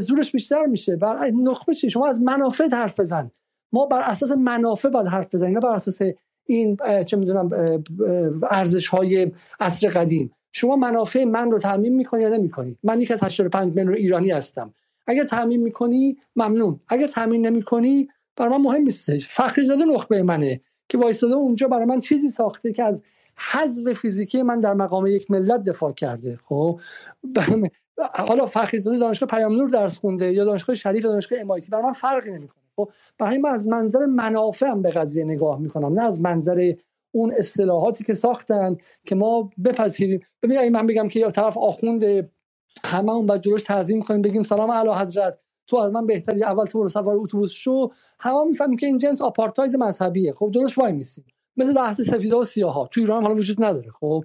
زورش بیشتر میشه. بر نخبه چیه؟ شما از منافع حرف بزن. ما بر اساس منافع باید حرف بزنیم نه بر اساس این چه می‌دونم ارزش های عصر قدیم. شما منافع من رو تعمین می‌کنی یا نمی‌کنی؟ من یک از 85 میلیون ایرانی هستم. اگر تعمین می‌کنی ممنون. اگر تعمین نمی‌کنی برای من مهم نیستش فخری زاده نخبه منه که وایستاده اونجا برای من چیزی ساخته که از حذف فیزیکی من در مقام یک ملت دفاع کرده. خب؟ حالا فخری زاده دانشگاه پیام نور درس خونده یا دانشگاه شریف دانشگاه امایتی برای من فرقی نمی‌کنه. خب برای من از منظر منافعم به قضیه نگاه می‌کنم نه از منظر اون اصطلاحاتی که ساختن که ما بپذیریم. ببین من بگم که یا طرف آخوند همه اون بعد جلوش تعظیم کنیم بگیم سلام اعلی حضرت تو از من بهتری اول تو رو سوار اتوبوس شو. همه می‌فهمیم که این جنس آپارتاید مذهبیه. خب جلوش وای میسیم. مثل بحث سفیدا و سیاها. تو ایران حالا وجود نداره. خب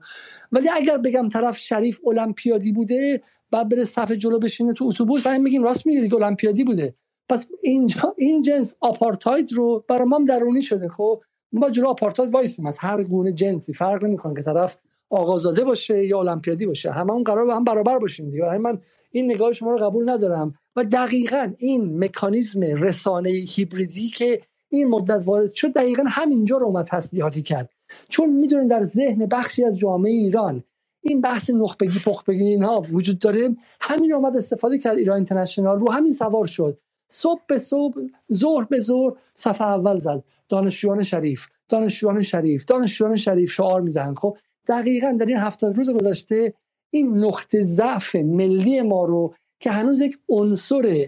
ولی اگر بگم طرف شریف المپیادی بوده بعد بره صف جلو بشینه تو اتوبوس همین میگیم راست میگه دیگه المپیادی بوده. پس اینجا این جنس آپارتاید رو برای ما درونی شده خب؟ ما جلو آپارتاید وایسیم. از هر گونه جنسی فرق نمی‌کنه که طرف آقازاده باشه یا المپیادی باشه. همه اون قرار با هم برابر باشیم دیگه. من این نگاه شما رو قبول ندارم. و دقیقا این مکانیزم رسانه هیبریدی که این مدت وارد شد دقیقا همینجا رو اومد تسلیحاتی کرد. چون می‌دونین در ذهن بخشی از جامعه ایران این بحث نخبگی پخبگی اینها وجود داره. همین اومد استفاده کرد ایران اینترنشنال رو همین سوار شد. صبح به صبح ظهر به ظهر صفحه اول زد. دانشجویان شریف دانشجویان شریف دانشجویان شریف شعار میدن. خب دقیقا در این هفتاد روز گذشته این نقطه ضعف ملی ما رو که هنوز یک عنصر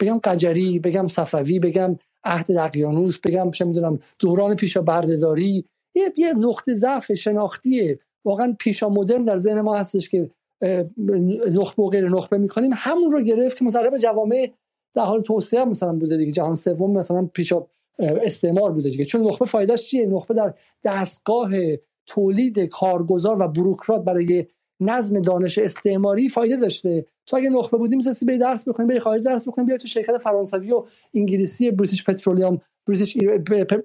بگم قجری بگم صفوی بگم عهد دقیانوس بگم چه می‌دونم دوران پیشا بردهداری یه یه نقطه ضعف شناختی واقعا پیشا مدرن در ذهن ما هستش که نخبه و غیر نخبه می‌کنیم همون رو گرفت که مصرف جوامع در حال توسعه مثلا بوده دیگه. جهان سوم مثلا پیشا استعمار بوده دیگه. چون نخبه فایدهش چیه؟ نخبه در دستگاه تولید کارگزار و بروکرات برای نظم دانش استعماری فایده داشته. تو اگه نخبه بودی می‌تونستی به درس بخونی بری خارج درس بخونی بیای تو شرکت فرانسوی و انگلیسی بریتیش پترولیوم بریتیش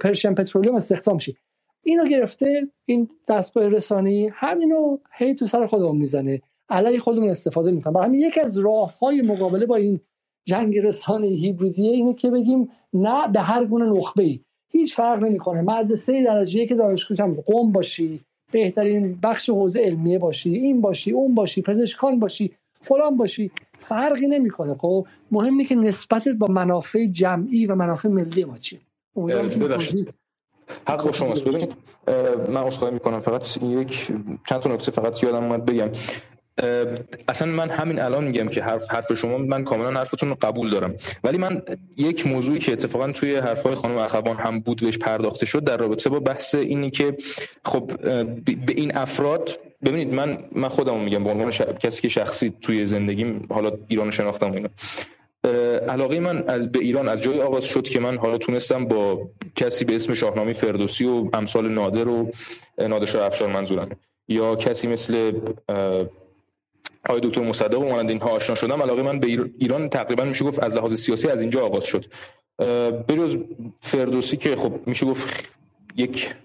پرشین پترولیوم استخدام شی. اینو گرفته این دستگاه رسانی همینو هی تو سر خودمون می‌زنه. علیه خودمون استفاده می‌کنه. برای همین یکی از راه های مقابله با این جنگ رسانه هیبریدیه اینه که بگیم نه به هر گونه نخبه ای هیچ فرق نمی‌کنه. مدرسه درجه که دانشگاه هم قم باشی بهترین بخش حوزه علمیه باشی این باشی اون باشی پزشکان باشی فلان باشی. فرقی نمی‌کنه. خب مهم اینه که نسبتت با منافع جمعی و منافع ملی ما چیه. حق با شماست ببینید من عذرخواهی می‌کنم. فقط یک چند تا نکته فقط یادم اومد بگم. اصلا من همین الان میگم که حرف حرف شما من کاملا حرفتون رو قبول دارم. ولی من یک موضوعی که اتفاقا توی حرفای خانم اخوان هم بود بهش پرداخته شد در رابطه با بحث اینی که خب به این افراد ببینید من من خودمو میگم به عنوان کسی که شخصی توی زندگیم حالا ایران شناختم اینا. علاقه من از به ایران از جای آغاز شد که من حالا تونستم با کسی به اسم شاهنامه فردوسی و امثال نادر و نادر افشار منظورم. یا کسی مثل آقای دکتر مصدق و مانند اینها آشنا شدم. علاقه من به ایران تقریبا میشه گفت از لحاظ سیاسی از اینجا آغاز شد. بجز فردوسی که خب میشه گفت یک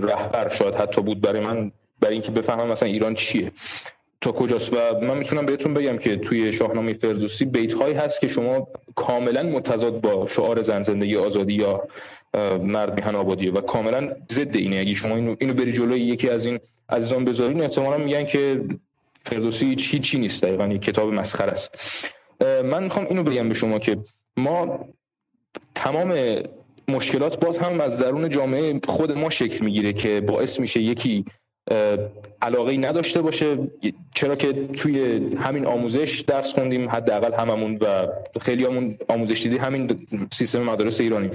رهبر شاید حتی بود برای من برای اینکه بفهمم مثلا ایران چیه. تا کجاست و من می‌تونم بهتون بگم که توی شاهنامه فردوسی بیت هایی هست که شما کاملا متضاد با شعار زن زندگی آزادی یا مرد میهن آبادیه و کاملا ضد اینه. اگه شما اینو اینو بری جلوی یکی از این عزیزان بذارین احتمالا میگن که فردوسی چی چی نیست دقیقا یک کتاب مسخره است. من می‌خوام اینو بگم به شما که ما تمام مشکلات باز هم از درون جامعه خود ما شکل می‌گیره که باعث میشه یکی علاقه ای نداشته باشه. چرا که توی همین آموزش درس خوندیم حداقل هممون و خیلی همون آموزش دیدی همین سیستم مدارس ایرانی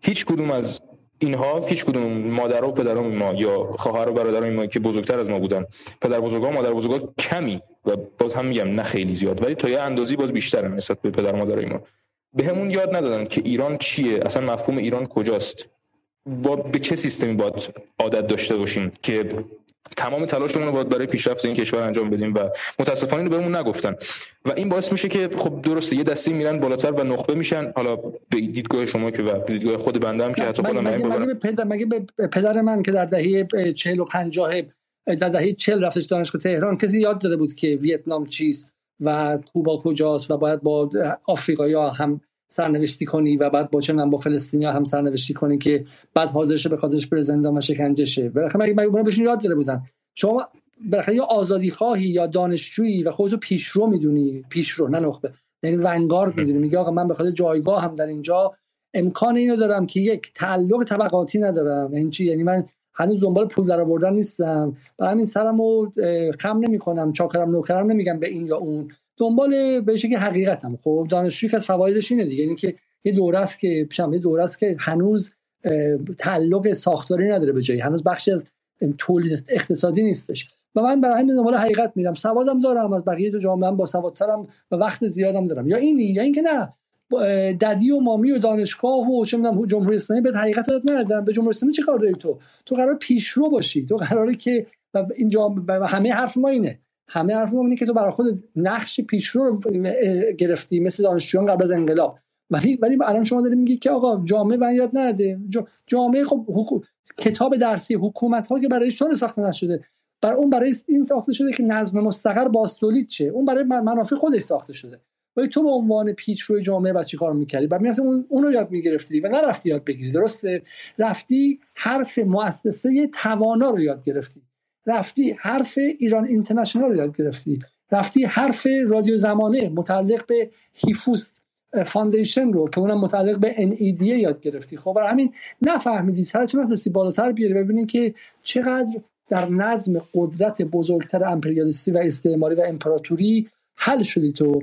هیچ کدوم از اینها هیچ کدوم مادر و پدران ما یا خواهر و برادران ما که بزرگتر از ما بودن پدر بزرگان مادر بزرگان کمی و باز هم میگم نه خیلی زیاد ولی تا یه اندازی باز بیشتر نسبت به پدر مادرای ما. به همون یاد ندادن که ایران چیه اصلا مفهوم ایران کجاست. با به چه سیستمی باید عادت داشته باشیم که تمام تلاشمون رو باید برای پیشرفت این کشور انجام بدیم و متاسفانه اینو بهمون نگفتن. و این باعث میشه که خب درسته یه دسته میرن بالاتر و نخبه میشن. حالا به دیدگاه شما که و دیدگاه خود بنده هم که حتی خودم مگه, مگه, پدر مگه به پدر من که در دهه 40 و 50 در دهه 40 رفتش دانشگاه تهران کسی یاد داده بود که ویتنام چیست و کوبا کجاست و باید با آفریقا هم سرنوشتی کنی و بعد با چه با فلسطینیا هم سرنوشتی کنی که بعد حاضر به خاطرش بره زندان و شکنجه شه. بالاخره مگه مگه بهشون یاد داده بودن؟ شما بالاخره یا آزادی خواهی یا دانشجویی و خودتو پیشرو می‌دونی. پیشرو نه نخبه. یعنی ونگارد می‌دونی. میگه آقا من به خاطر جایگاه هم در اینجا امکان اینو دارم که یک تعلق طبقاتی ندارم. یعنی چی؟ یعنی من هنوز دنبال پول در آوردن نیستم. برای همین سرمو خم نمی‌کنم چاکرم نوکرم نمیگم به این یا اون. دنبال به که حقیقتم. خب دانشجویی که از فوایدش اینه دیگه یعنی که یه دوره است که پیشم یه دوره است که هنوز تعلق ساختاری نداره به جایی. هنوز بخشی از تولید اقتصادی نیستش. و من برای همین دنبال حقیقت میرم. سوادم دارم از بقیه تو جامعه با سوادترم و وقت زیادم دارم. یا اینی یا اینکه نه. ددی و مامی و دانشگاه و چه می‌دونم جمهوری اسلامی. به حقیقت داد ندادن به جمهوری اسلامی چه کار داری تو؟ تو قرار پیشرو باشی. تو قراره که و اینجا همه حرف ما اینه. همه حرف ما اینه که تو برای خود نقش پیشرو گرفتی مثل دانشجویان قبل از انقلاب. ولی ولی الان شما دارید میگی که آقا جامعه من یاد نده. جامعه خب کتاب درسی حکومت ها که برای تو ساخته نشده. بر اون برای این ساخته شده که نظم مستقر باز تولید شه. اون برای منافع خودش ساخته شده. ولی تو به عنوان پیشروی جامعه و چی کار می‌کردی؟ بعد می‌رفتی اون اونو یاد می‌گرفتی و نرفتی یاد بگیری درسته؟ رفتی حرف مؤسسه توانا رو یاد گرفتی. رفتی حرف ایران اینترنشنال رو یاد گرفتی. رفتی حرف رادیو زمانه متعلق به Hivos Foundation رو که اونم متعلق به NED ه یاد گرفتی. خب برای همین نفهمیدی سرتون نتونستی بالاتر بیاری ببینید که چقدر در نظم قدرت بزرگتر امپریالیستی و استعماری و امپراتوری حل شدی تو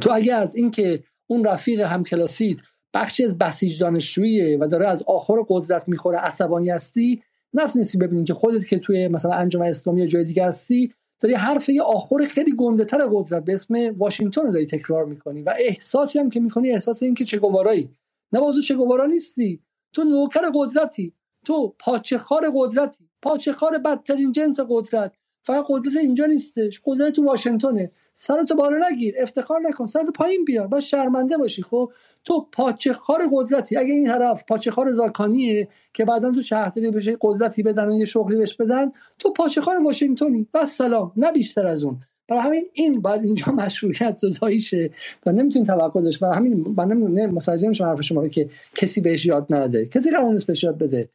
تو اگه از اینکه اون رفیق همکلاسیت بخشی از بسیج دانشجوییه و داره از آخر قدرت می‌خوره عصبانی هستی نتونستی ببینید که خودت که توی مثلا انجام اسلامی یا جای دیگه هستی داری حرف یه آخر خیلی گنده تر قدرت به اسم واشنگتن رو داری تکرار می‌کنی و احساسی هم که می‌کنی احساس این که چگوارایی نه تو چگوارا نیستی. تو نوکر قدرتی. تو پاچه خار قدرتی. پاچه خار بدترین جنس قدرت. فقط قدرت اینجا نیستش. قدرت تو واشنگتنه. سرتو بالا نگیر. افتخار نکن. سرت پایین بیار. باید شرمنده باشی خب؟ تو پاچه خار قدرتی. اگه این طرف پاچه خار زاکانیه که بعدا تو شهرداری بشه قدرتی بدن یه شغلی بهش بدن تو پاچه خار واشنگتنی. بس سلام. نه بیشتر از اون. برای همین این باید اینجا مشروعیت زدایی شه و نمی‌تونی توقع داشت. برای همین من متوجه میشم حرف شما که کسی بهش یاد نده. کسی قرار نیست بهش یاد بده.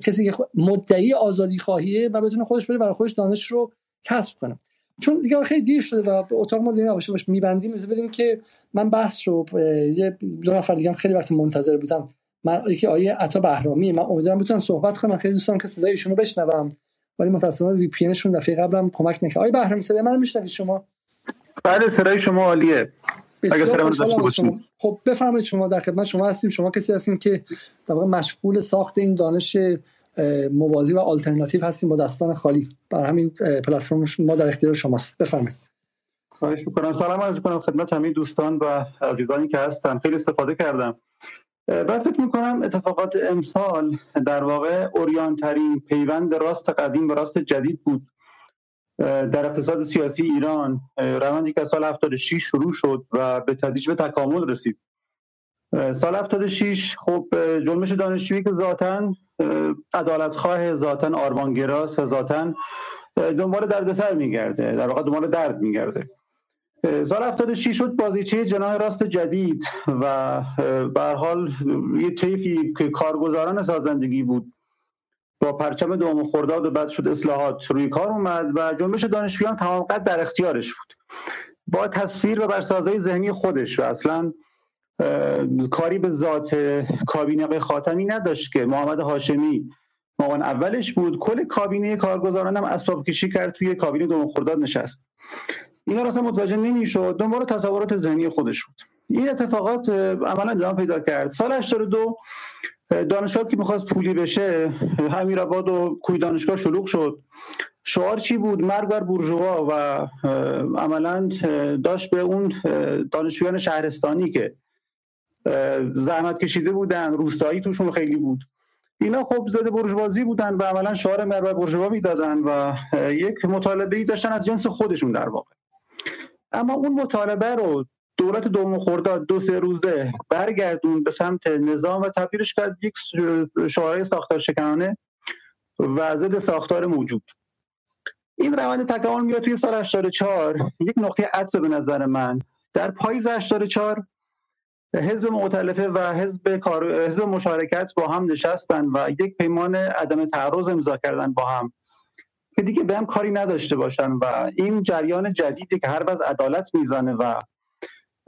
کسی که مدعی آزادی خواهیه و بتونه خودش بره برای خودش دانش رو کسب کنه. چون دیگه خیلی دیر شده و اتاق ما دیگه نباشه باش میبندیم. از بدیم که من بحث رو یه دو نفر دیگه خیلی وقت منتظر بودم من یکی آیه عطا بهرامی من امیدوارم بتونم صحبت کنم خیلی دوستان که صدای ایشونو بشنوم. ولی متأسفانه وی پی انشون دفعه قبلم کمک نکرد. آیه بهرامی صدای من میشنوید شما؟ بله صدای شما عالیه. خب بفرمایید شما در خدمت شما هستیم. شما کسی هستین که در واقع مشغول ساخت این دانش موازی و آلترناتیو هستیم با دستان خالی. بر همین پلتفرم ما در اختیار شماست. بفرمایید. خواهش می‌کنم. سلام عرض کنم خدمت همه دوستان و عزیزانی که هستن. خیلی استفاده کردم. بعد فکر می‌کنم اتفاقات امسال در واقع اوریان ترین پیوند راست قدیم و راست جدید بود. در اقتصاد سیاسی ایران روندی که سال 76 شروع شد و به تدریج به تکامل رسید. سال 76 خب جنبش دانشجویی که ذاتا عدالتخواه ذاتا آرمانگراست ذاتا دنبال دردسر میگرده در واقع دنبال درد میگرده. سال 76 شد بازیچه جناح راست جدید و به حال یه طیفی که کارگزاران سازندگی بود. با پرچم دوم خرداد و بعد شد اصلاحات. روی کار اومد و جنبش دانشجویان تمام قد در اختیارش بود. با تصویر و برسازهای ذهنی خودش و اصلا کاری به ذات کابینه خاتمی نداشت که محمد هاشمی معاون اولش بود. کل کابینه کارگزاران هم اسباب کشی کرد توی کابینه دوم خرداد نشست. اینا اصلا متوجه نمی‌شد. دنبال تصورات ذهنی خودش بود. این اتفاقات عملا ادامه پیدا کرد. سال 82 دانشگاه که می‌خواست پولی بشه آباد و کوی دانشگاه شلوغ شد. شعار چی بود؟ مرگ بر بورژوا و عملا داشت به اون دانشجویان شهرستانی که زحمت کشیده بودن روستایی توشون خیلی بود. اینا خب زده برجوازی بودن و عملا شعار مرگ بر بورژوا می‌دادن و یک مطالبه ای داشتن از جنس خودشون در واقع. اما اون مطالبه رو دولت دوم خرداد دو سه روزه برگردون به سمت نظام و تبدیلش کرد. یک شعارهای ساختار شکنانه و ضد ساختار موجود. این روند تکامل میاد توی سال 84 یک نقطه عطف به نظر من. در پاییز 84 حزب معتلفه و حزب کار... حزب مشارکت با هم نشستن و یک پیمان عدم تعرض امضا کردن با هم. که دیگه به هم کاری نداشته باشن و این جریان جدیدی که هر باز عدالت می‌زنه و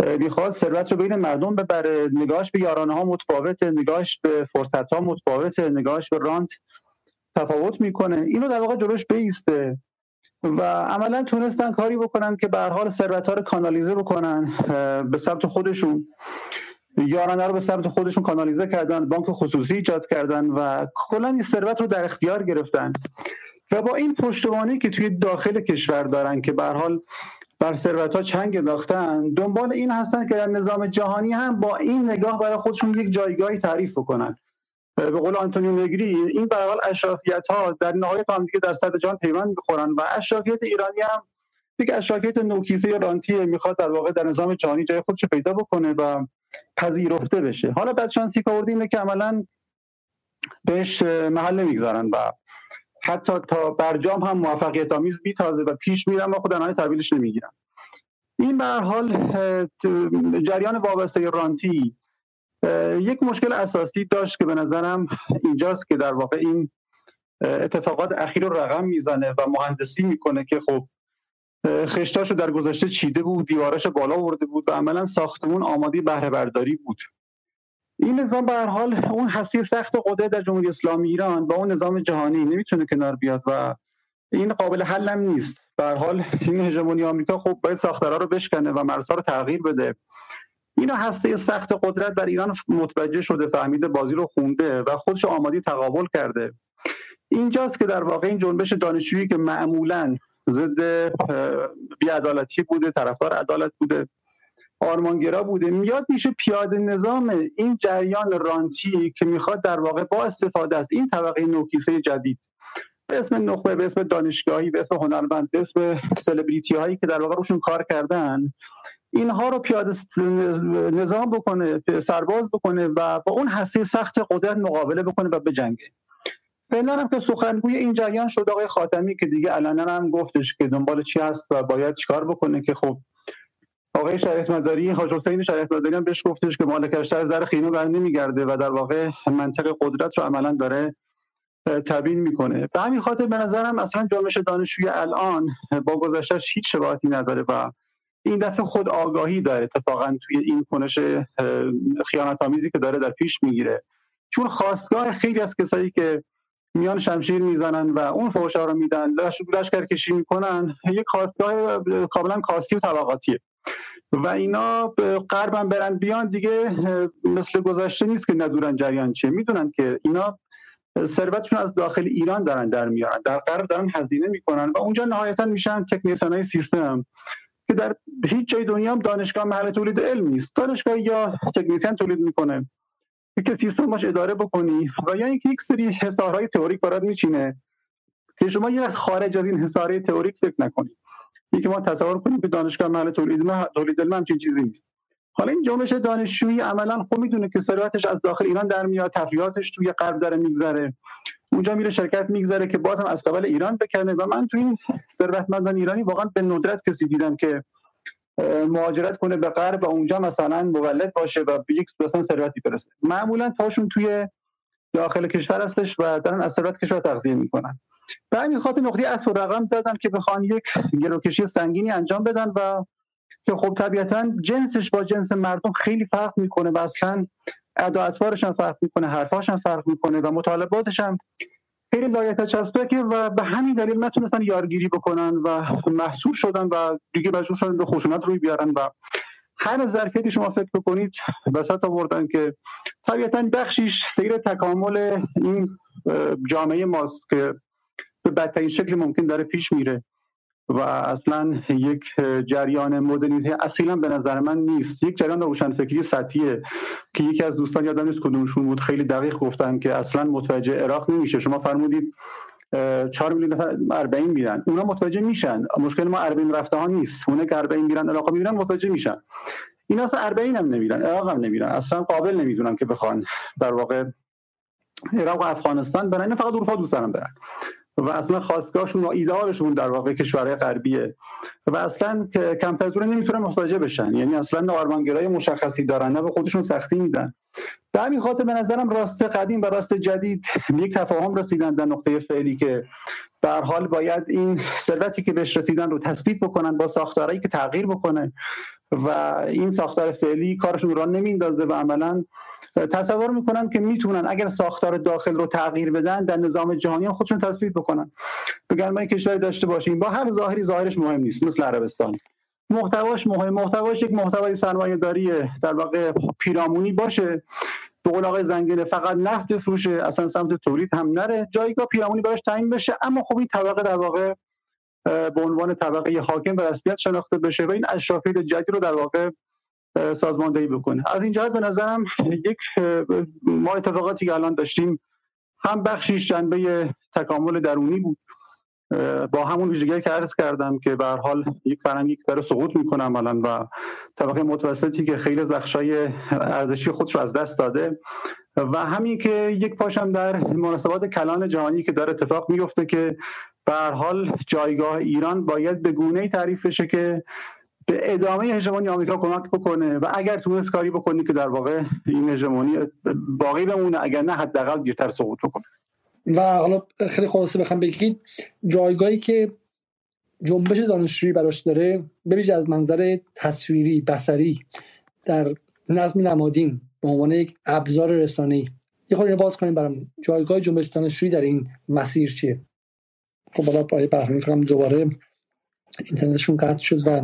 می‌خواد ثروت رو بین مردم ببره نگاهش به یارانه ها متفاوته نگاهش به فرصت ها متفاوته نگاهش به رانت تفاوت می‌کنه. اینو در واقع جلوش بیسته و عملا تونستن کاری بکنن که به حال ثروت ها رو کانالیزه بکنن به سمت خودشون. یارانه رو به سمت خودشون کانالیزه کردن بانک خصوصی ایجاد کردن و کلا این ثروت رو در اختیار گرفتن. و با این پشتوانی که توی داخل کشور دارن که به حال بر ثروت ها چنگ انداختن. دنبال این هستن که در نظام جهانی هم با این نگاه برای خودشون یک جایگاهی تعریف بکنن. به قول آنتونیو نگری این به حال اشرافیت ها در نهایت هم دیگه در صد جان پیوند می‌خورن و اشرافیت ایرانی هم یک اشرافیت نوکیزه رانتی می‌خواد در واقع در نظام جهانی جای خودش پیدا بکنه و پذیرفته بشه. حالا بعد شانسی که اینه که عملا بهش محل نمی‌گذارن و حتی تا برجام هم موفقیت آمیز تازه و پیش میرن و خود نهای تحویلش نمی‌گیرن. این به حال جریان وابسته رانتی یک مشکل اساسی داشت که به نظرم اینجاست که در واقع این اتفاقات اخیر رو رقم می‌زنه و مهندسی می‌کنه که خب خشتاشو در گذشته چیده بود دیواراش بالا ورده بود و عملا ساختمون آماده بهره برداری بود. این نظام به حال اون حسی سخت قدرت در جمهوری اسلامی ایران با اون نظام جهانی نمی‌تونه کنار بیاد و این قابل حل هم نیست. به حال این هژمونی آمریکا خب باید ساختارا رو بشکنه و مرزها رو تغییر بده. اینا هسته سخت قدرت در ایران متوجه شده فهمیده بازی رو خونده و خودش آمادی تقابل کرده. اینجاست که در واقع این جنبش دانشجویی که معمولا ضد بیعدالتی بوده طرفدار عدالت بوده. آرمانگرا بوده. میاد میشه پیاده نظام این جریان رانتی که می‌خواد در واقع با استفاده از این طبقه نوکیسه جدید به اسم نخبه به اسم دانشگاهی به اسم هنرمند به اسم سلبریتی هایی که در واقع روشون کار کردن اینها رو پیاده نظام بکنه سرباز بکنه و با اون حسی سخت قدرت مقابله بکنه و بجنگه. فعلا هم که سخنگوی این جریان شد آقای خاتمی که دیگه علنا هم گفتش که دنبال چی هست و باید چیکار بکنه که خب آقای شریعت مداری حاج حسین شریعت مداری هم بهش گفتش که مالکش از در خیمه بر نمیگرده و در واقع منطق قدرت رو عملا داره تبیین می‌کنه. به همین خاطر به نظرم اصلا جنبش دانشجوی الان با گذشتهش هیچ شباهتی نداره و این دفعه خود آگاهی داره اتفاقا توی این کنش خیانت آمیزی که داره در پیش می‌گیره. چون خواستگاه خیلی از کسایی که میان شمشیر می‌زنن و اون فوشا رو میدن لشکر کشی می‌کنن یک خواستگاه کاملا کاستی و طبقاتیه. و اینا غربم برن بیان دیگه مثل گذشته نیست که ندورن جریان چیه. می‌دونن که اینا ثروتشون از داخل ایران دارن در میارن. در غرب دارن هزینه می‌کنن و اونجا نهایتا میشن تکنیسان های سیستم که در هیچ جای دنیا هم دانشگاه محل تولید علم نیست. دانشگاه یا تکنیسیان تولید می‌کنه. که سیستم باش اداره بکنی و یا اینکه یک سری حسارهای تئوریک برات میچینه که شما یه خارج از این حصاره تئوریک فکر نکنید یکی ما تصور کنیم که دانشگاه محل تولید تولید علم همچین چیزی نیست. حالا این جنبش دانشجویی عملا خب می‌دونه که ثروتش از داخل ایران در میاد تفریحاتش توی غرب داره میگذره. اونجا میره شرکت میگذره که بازم از قبل ایران بکنه و من تو این ثروتمندان ایرانی واقعا به ندرت کسی دیدم که مهاجرت کنه به غرب و اونجا مثلا مولد باشه و به یک مثلا ثروتی برسه. معمولا پاشون توی داخل کشور هستش و دارن از ثروت کشور تغذیه می‌کنن. به همین خاطر نقطه عطف و رقم زدن که بخوان یک گروکشی سنگینی انجام بدن و که خب طبیعتا جنسش با جنس مردم خیلی فرق می‌کنه و اصلا ادا هم فرق می‌کنه حرفاش فرق می‌کنه و مطالباتش هم خیلی که و به همین دلیل نتونستن یارگیری بکنن و محصول شدن و دیگه مجبور شدن به خشونت روی بیارن و هر ظرفیتی شما فکر بکنید وسط آوردن که طبیعتا بخشیش سیر تکامل این جامعه ماست که به بدترین شکل ممکن داره پیش میره و اصلا یک جریان مدرنیته اصیلا به نظر من نیست. یک جریان روشنفکری سطحیه که یکی از دوستان یادم نیست کدومشون بود خیلی دقیق گفتن که اصلا متوجه عراق نمیشه. شما فرمودید 4 میلیون نفر 40 میرن. اونا متوجه میشن. مشکل ما 40 رفته ها نیست. اونا که 40 میرن عراق میرن متوجه میشن. اینا اصلا 40 هم نمیرن عراق هم نمیرن. اصلا قابل نمی‌دونم که بخوان در واقع عراق و افغانستان برن. فقط اروپا دوست دارن. برن و اصلا خواستگاهشون و ایدئالشون در واقع کشورهای غربیه. و اصلا کمپزوره نمی‌تونن متوجه بشن. یعنی اصلا آرمانگرای مشخصی دارن نه به خودشون سختی میدن. به همین خاطر به نظرم راست قدیم و راست جدید یک تفاهم رسیدن در نقطه فعلی که در حال باید این ثروتی که بهش رسیدن رو تثبیت بکنن با ساختارهایی که تغییر بکنه. و این ساختار فعلی کارشون را نمیندازه و عملا تصور می‌کنم که می‌تونن اگر ساختار داخل رو تغییر بدن در نظام جهانی هم خودشون تثبیت بکنن. بگن ما کشوری داشته باشیم. با هر ظاهری ظاهرش مهم نیست مثل عربستان. محتواش مهم. محتواش یک محتوای سرمایه داریه در واقع پیرامونی باشه. به قول آقای زنگینه فقط نفت بفروشه اصلا سمت تولید هم نره. جایگاه پیرامونی براش تعیین بشه. اما خب این طبقه در واقع به عنوان طبقه حاکم به رسمیت شناخته بشه و این اشرافیت جدید رو در واقع سازماندهی بکنه. از این جهت به نظرم یک ما اتفاقاتی که الان داشتیم هم بخشیش جنبه تکامل درونی بود. با همون ویژگی که عرض کردم که به حال یک فرهنگی که داره سقوط می‌کنه عملا و طبقه متوسطی که خیلی از بخشای ارزشی خودش رو از دست داده و همین که یک پاشم در مناسبات کلان جهانی که داره اتفاق میفته که به حال جایگاه ایران باید به گونه ای تعریف بشه که به ادامه هژمونی آمریکا کمک بکنه و اگر تونست کاری بکنی که در واقع این هژمونی باقی بمونه اگر نه حداقل دیرتر سقوط بکنه. و حالا خیلی خلاصه بخوام بگید جایگاهی که جنبش دانشجویی براش داره ببینید از منظر تصویری بصری در نظم نمادین به عنوان یک ابزار رسانه‌ای. یه خورده باز کنیم برام جایگاه جنبش دانشجویی در این مسیر چیه؟ خب حالا پای برنامه دوباره اینترنتشون قطع شد و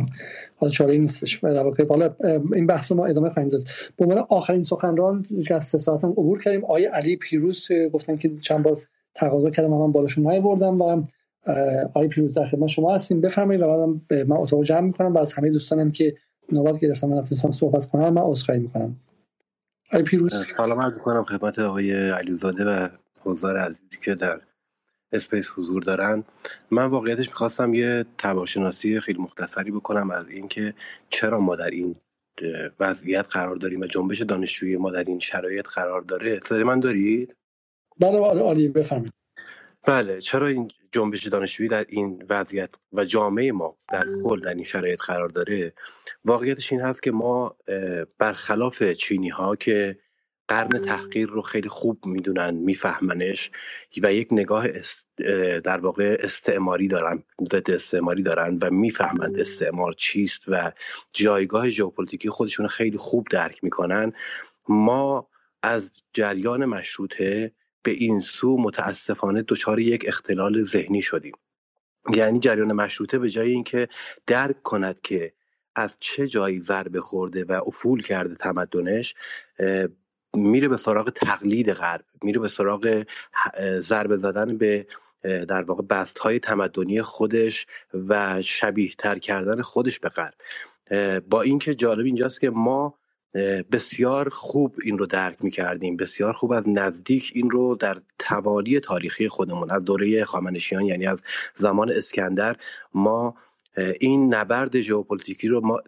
حالا چاره نیستش. در واقع حالا این بحث ما ادامه خواهیم داد. به عنوان آخرین سخنران که از سه ساعت هم عبور کردیم آقای علی پیروز گفتن که چند بار تقاضا کردم من بالاشون نیاوردم و آقای پیروز در خدمت شما هستیم. بفرمایید و بعدم من اتاق جمع می‌کنم و از همه دوستانم که نوبت گرفتم من نتونستم صحبت کنم من عذرخواهی می‌کنم. آقای پیروز. سلام عرض می‌کنم خدمت آقای علیزاده و حضار عزیزی که در اسپیس حضور دارن. من واقعیتش می‌خواستم یه تباشناسی خیلی مختصری بکنم از اینکه چرا ما در این وضعیت قرار داریم و جنبش دانشجویی ما در این شرایط قرار داره. صدای من دارید؟ بله عالی. بفرمایید. بله چرا این جنبش دانشجویی در این وضعیت و جامعه ما در کل در این شرایط قرار داره؟ واقعیتش این هست که ما برخلاف چینی ها که قرن تحقیر رو خیلی خوب می‌دونن میفهمنش و یک نگاه در واقع استعماری دارن ضد استعماری دارن و می‌فهمند استعمار چیست و جایگاه ژئوپلیتیکی خودشون خیلی خوب درک می‌کنن. ما از جریان مشروطه به این سو متاسفانه دچار یک اختلال ذهنی شدیم. یعنی جریان مشروطه به جای اینکه درک کند که از چه جایی ضربه خورده و افول کرده تمدنش میره به سراغ تقلید غرب میره به سراغ ضربه زدن به در واقع بست های تمدنی خودش و شبیه تر کردن خودش به غرب. با اینکه جالب اینجاست که ما بسیار خوب این رو درک می کردیم بسیار خوب از نزدیک این رو در توالی تاریخی خودمون از دوره خامنشیان یعنی از زمان اسکندر ما این نبرد ژئوپلیتیکی رو ما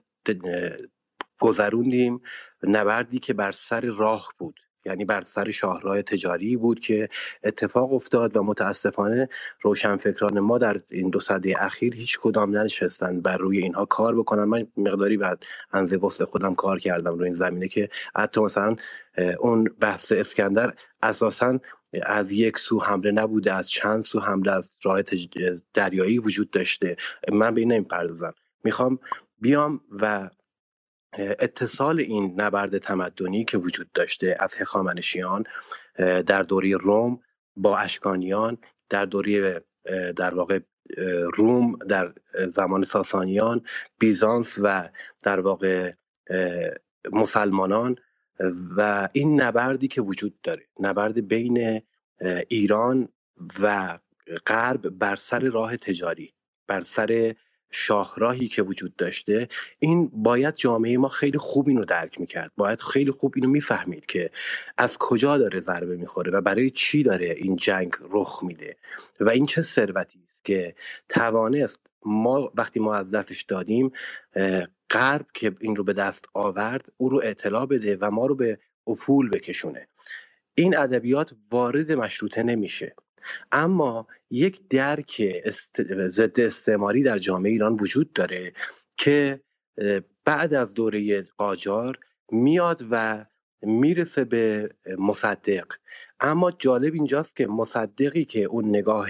گذروندیم نبردی که بر سر راه بود یعنی بر سر شاهراه تجاری بود که اتفاق افتاد و متاسفانه روشنفکران ما در این دو سده اخیر هیچ کدام ننشستن بر روی اینها کار بکنن. من مقداری بعد انزه خودم کار کردم روی این زمینه که حتی مثلا اون بحث اسکندر اساسا از یک سو حمله نبوده از چند سو حمله از راه دریایی وجود داشته. من به این نمی‌پردازم. می‌خوام بیام و اتصال این نبرد تمدنی که وجود داشته از هخامنشیان در دوره روم با اشکانیان در دوره در واقع روم در زمان ساسانیان بیزانس و در واقع مسلمانان. و این نبردی که وجود داره نبرد بین ایران و غرب بر سر راه تجاری بر سر شاهراهی که وجود داشته این باید جامعه ما خیلی خوب اینو درک می‌کرد. باید خیلی خوب اینو می‌فهمید که از کجا داره ضربه می‌خوره و برای چی داره این جنگ رخ میده. و این چه ثروتی است که توانست ما وقتی ما از دستش دادیم غرب که این رو به دست آورد او رو اطلاع بده و ما رو به افول بکشونه. این ادبیات وارد مشروطه نمیشه. اما یک درک است... ضد استعماری در جامعه ایران وجود داره که بعد از دوره قاجار میاد و می‌رسه به مصدق. اما جالب اینجاست که مصدقی که اون نگاه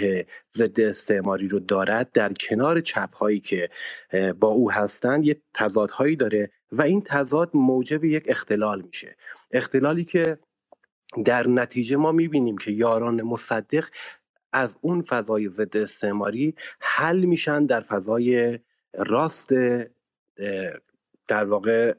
ضد استعماری رو دارد در کنار چپ هایی که با او هستند یه تضادهایی داره و این تضاد موجب یک اختلال میشه. اختلالی که در نتیجه ما می‌بینیم که یاران مصدق از اون فضای ضد استعماری حل میشن در فضای راست در واقع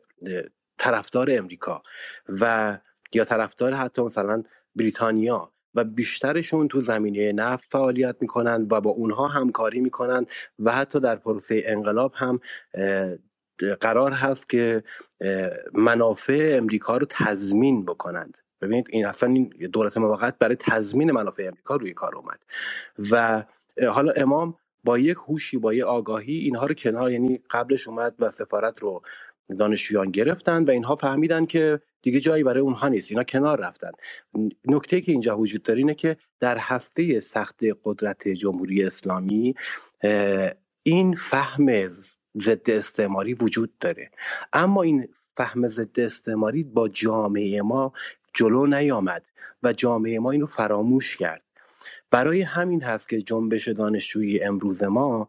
طرفدار امریکا و یا طرفدار حتی مثلا بریتانیا و بیشترشون تو زمینه نفت فعالیت می‌کنن و با اونها همکاری می‌کنن و حتی در پروسه انقلاب هم قرار هست که منافع امریکا رو تضمین بکنند. ببینید این اصلا این دولت موقت برای تضمین منافع امریکا روی کار اومد. و حالا امام با یک هوشی با یک آگاهی اینها رو کنار یعنی قبلش اومد و سفارت رو دانشجویان گرفتن و اینها فهمیدن که دیگه جایی برای اونها نیست اینا کنار رفتن. نکته که اینجا وجود داره اینه که در هسته سخت قدرت جمهوری اسلامی این فهم ضد استعماری وجود داره. اما این فهم ضد استعماری با جامعه ما جلو نیامد و جامعه ما اینو فراموش کرد. برای همین هست که جنبش دانشجویی امروز ما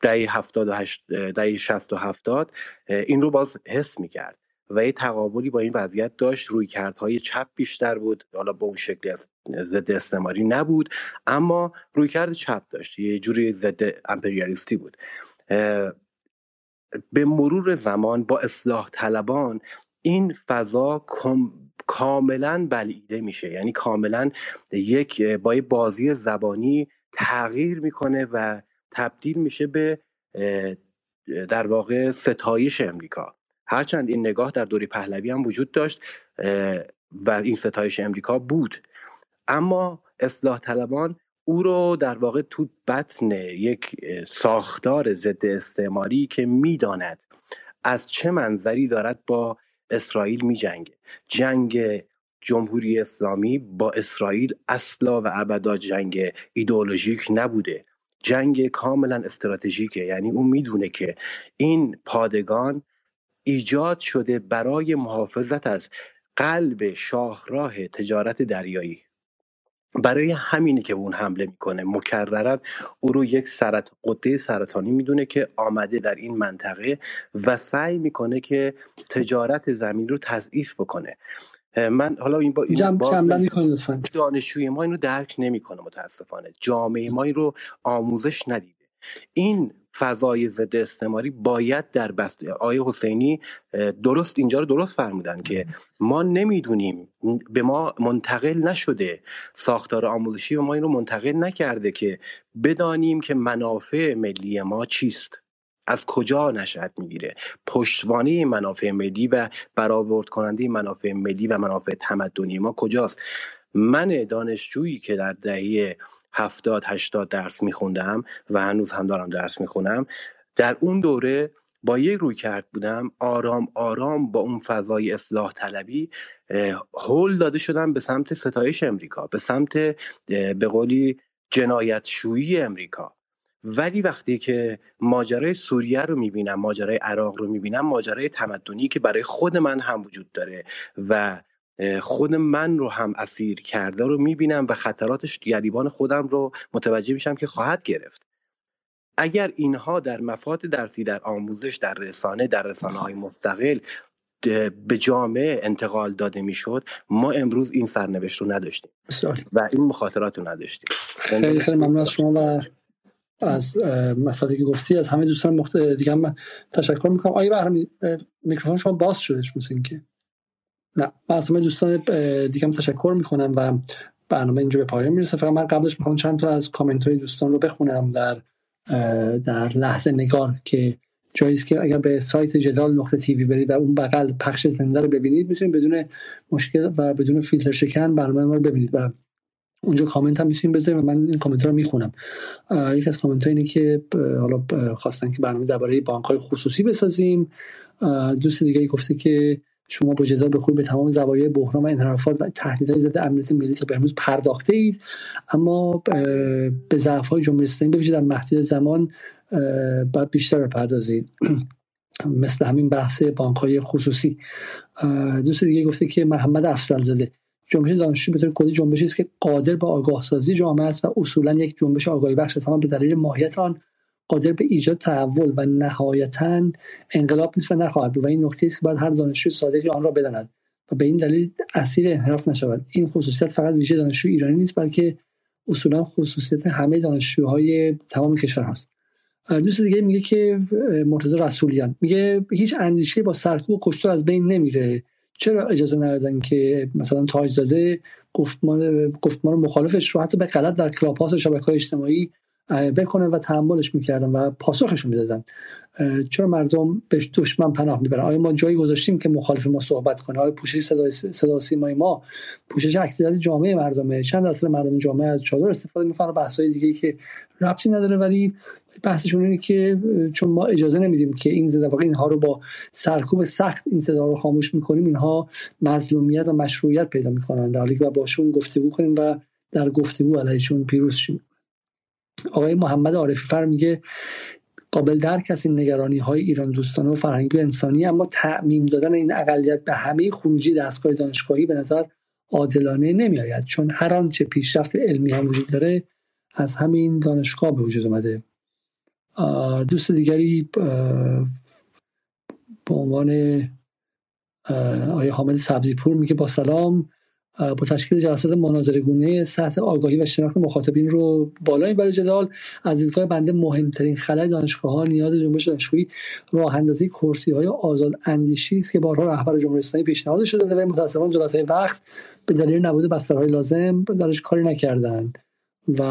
دهه 78 دهه 60 و 70 این رو باز حس می‌کرد و یه تقابلی با این وضعیت داشت. روی کردهای چپ بیشتر بود حالا با اون شکلی از ضد استعماری نبود اما روی کرد چپ داشت. یه جوری ضد امپریالیستی بود. به مرور زمان با اصلاح طلبان این فضا کاملا بلعیده میشه. یعنی کاملا یک با بازی زبانی تغییر می‌کنه و تبدیل میشه به در واقع ستایش امریکا. هرچند این نگاه در دوری پهلوی هم وجود داشت و این ستایش امریکا بود. اما اصلاح طلبان او رو در واقع تو بطن یک ساختار ضد استعماری که می‌داند از چه منظری دارد با اسرائیل می جنگه. جنگ جمهوری اسلامی با اسرائیل اصلا و ابدا جنگ ایدئولوژیک نبوده. جنگ کاملا استراتژیکه. یعنی اون می‌دونه که این پادگان ایجاد شده برای محافظت از قلب شاهراه تجارت دریایی. برای همینی که اون حمله می‌کنه. مکررن او رو یک سرط قده سرطانی می‌دونه که آمده در این منطقه و سعی می‌کنه که تجارت زمین رو تضعیف بکنه. من حالا این با این دانشجوی ما اینو درک نمی‌کنه متاسفانه. جامعه ما این رو آموزش ندیده این فضای ضد استعماری باید در بست آیه حسینی درست اینجا رو درست فرمودن که ما نمی‌دونیم به ما منتقل نشده ساختار آموزشی به ما این رو منتقل نکرده که بدانیم که منافع ملی ما چیست. از کجا نشأت می‌گیره؟ پشتوانه منافع ملی و برآورد کننده منافع ملی و منافع تمدنی ما کجاست؟ من دانشجویی که در دهه هفتاد هشتاد درس میخوندم و هنوز هم دارم درس می‌خونم. در اون دوره با یک روی کرد بودم آرام آرام با اون فضای اصلاح طلبی هول داده شدم به سمت ستایش امریکا به سمت به قولی جنایتشویی امریکا. ولی وقتی که ماجرای سوریه رو می‌بینم ماجرای عراق رو می‌بینم ماجرای تمدنی که برای خود من هم وجود داره و خود من رو هم اسیر کرده رو می‌بینم و خطراتش گریبان خودم رو متوجه میشم که خواهد گرفت. اگر اینها در مفاد درسی در آموزش در رسانه در رسانه های مستقل به جامعه انتقال داده می‌شد ما امروز این سرنوشت رو نداشتیم و این مخاطرات رو نداشتیم. خیلی خیلی ممنون از شما و از مسئله که گفتی از همه دوستان مخت... دیگه هم تشکر می‌کنم. آیا برهمی میکروفون شما باز شده مثل اینکه. نه من از همه دوستان دیگه هم تشکر می‌کنم و برنامه اینجا به پایان می‌رسه. فقط من قبلش می‌خوام چند تا از کامنت های دوستان رو بخونم در در لحظه نگار که جایی که اگر به سایت جدال نقطه تیوی برید و اون بغل پخش زنده رو ببینید می‌تونید بدون مشکل و بدون فیلتر شکن برنامه ما رو ببینید و اونجا کامنت هم می‌تونید بذارید و من این کامنت رو می‌خونم. یکی از کامنت اینه که حالا خواستن که برنامه درباره بانک های خصوصی بسازیم. دوست دیگه گفته که شما با جدال به خوبی به تمام زوایای بحران و انحرافات و تهدیدهای ضد امنیت ملی تا به امروز پرداخته اید اما به ضعف های جمهوری اسلامی در محدود زمان باید بیشتر بپردازید. مثل همین بحث بانک های خصوصی دوست دیگه گفته که محمد افضل زاده جنبش دانشجو به طور کلی جنبشی است که قادر به آگاه سازی جامعه است و اصولا یک جنبش آگاهی بخش است. اما به دلیل ماهیت آن قادر به ایجاد تحول و نهایتا انقلاب نیست و نخواهد بود. و این نکته است که باید هر دانشجو صادقی آن را بداند و به این دلیل اسیر انحراف نشود. این خصوصیت فقط ویژه دانشجو ایرانی نیست بلکه اصولا خصوصیت همه دانشجوهای تمام کشور هست دوست دیگه میگه که مرتضی رسولیان میگه هیچ اندیشه با سرکوب و کشتار از بین نمیره. چرا اجازه ندادن که مثلا تاجزاده گفتمان گفتمان مخالفش رو حتی به غلط در کلاب و شبکه اجتماعی بکنه و تحملش می‌کردن و پاسخشون می‌دادن. چرا مردم به دشمن پناه می‌برن؟ آیا ما جایی گذاشتیم که مخالف ما صحبت کنه؟ آیا پوشش صدا سیمای ما پوشش اکثریت جامعه مردمه؟ چند درصد مردم جامعه از چادر استفاده می‌کنن بحث های دیگه که ربطی نداره ولی بحثشون اینه که چون ما اجازه نمیدیم که این زده واقع اینها رو با سرکوب سخت این صدا رو خاموش می‌کنیم اینها مظلومیت و مشروعیت پیدا می‌کنن. در حالی که باشون گفتگو کنیم و در گفتگو علیهشون پیروز شیم. آقای محمد عارفی فر میگه قابل درک از این نگرانی های ایران دوستانه و فرهنگی و انسانی اما تعمیم دادن این اقلیت به همه خروجی دستگاه دانشگاهی به نظر عادلانه نمی آید چون هر آنچه پیشرفت علمی هم وجود داره از همین دانشگاه به وجود اومده. دوست دیگری به عنوان آیه حامد سبزیپور میگه با سلام. با تشکیل جلسات مناظره گونه سطح آگاهی و شناخت مخاطبین رو بالای برای جدال از دیدگاه بنده مهمترین خلای دانشگاه ها نیاز جنبش دانشجویی راه اندازی کرسی های آزاد اندیشی است که بارها رهبر جمهوری اسلامی پیشنهاد شده و متاسفانه دولت های وقت به دلیل نبود بسترهای لازم درش کاری نکردند. و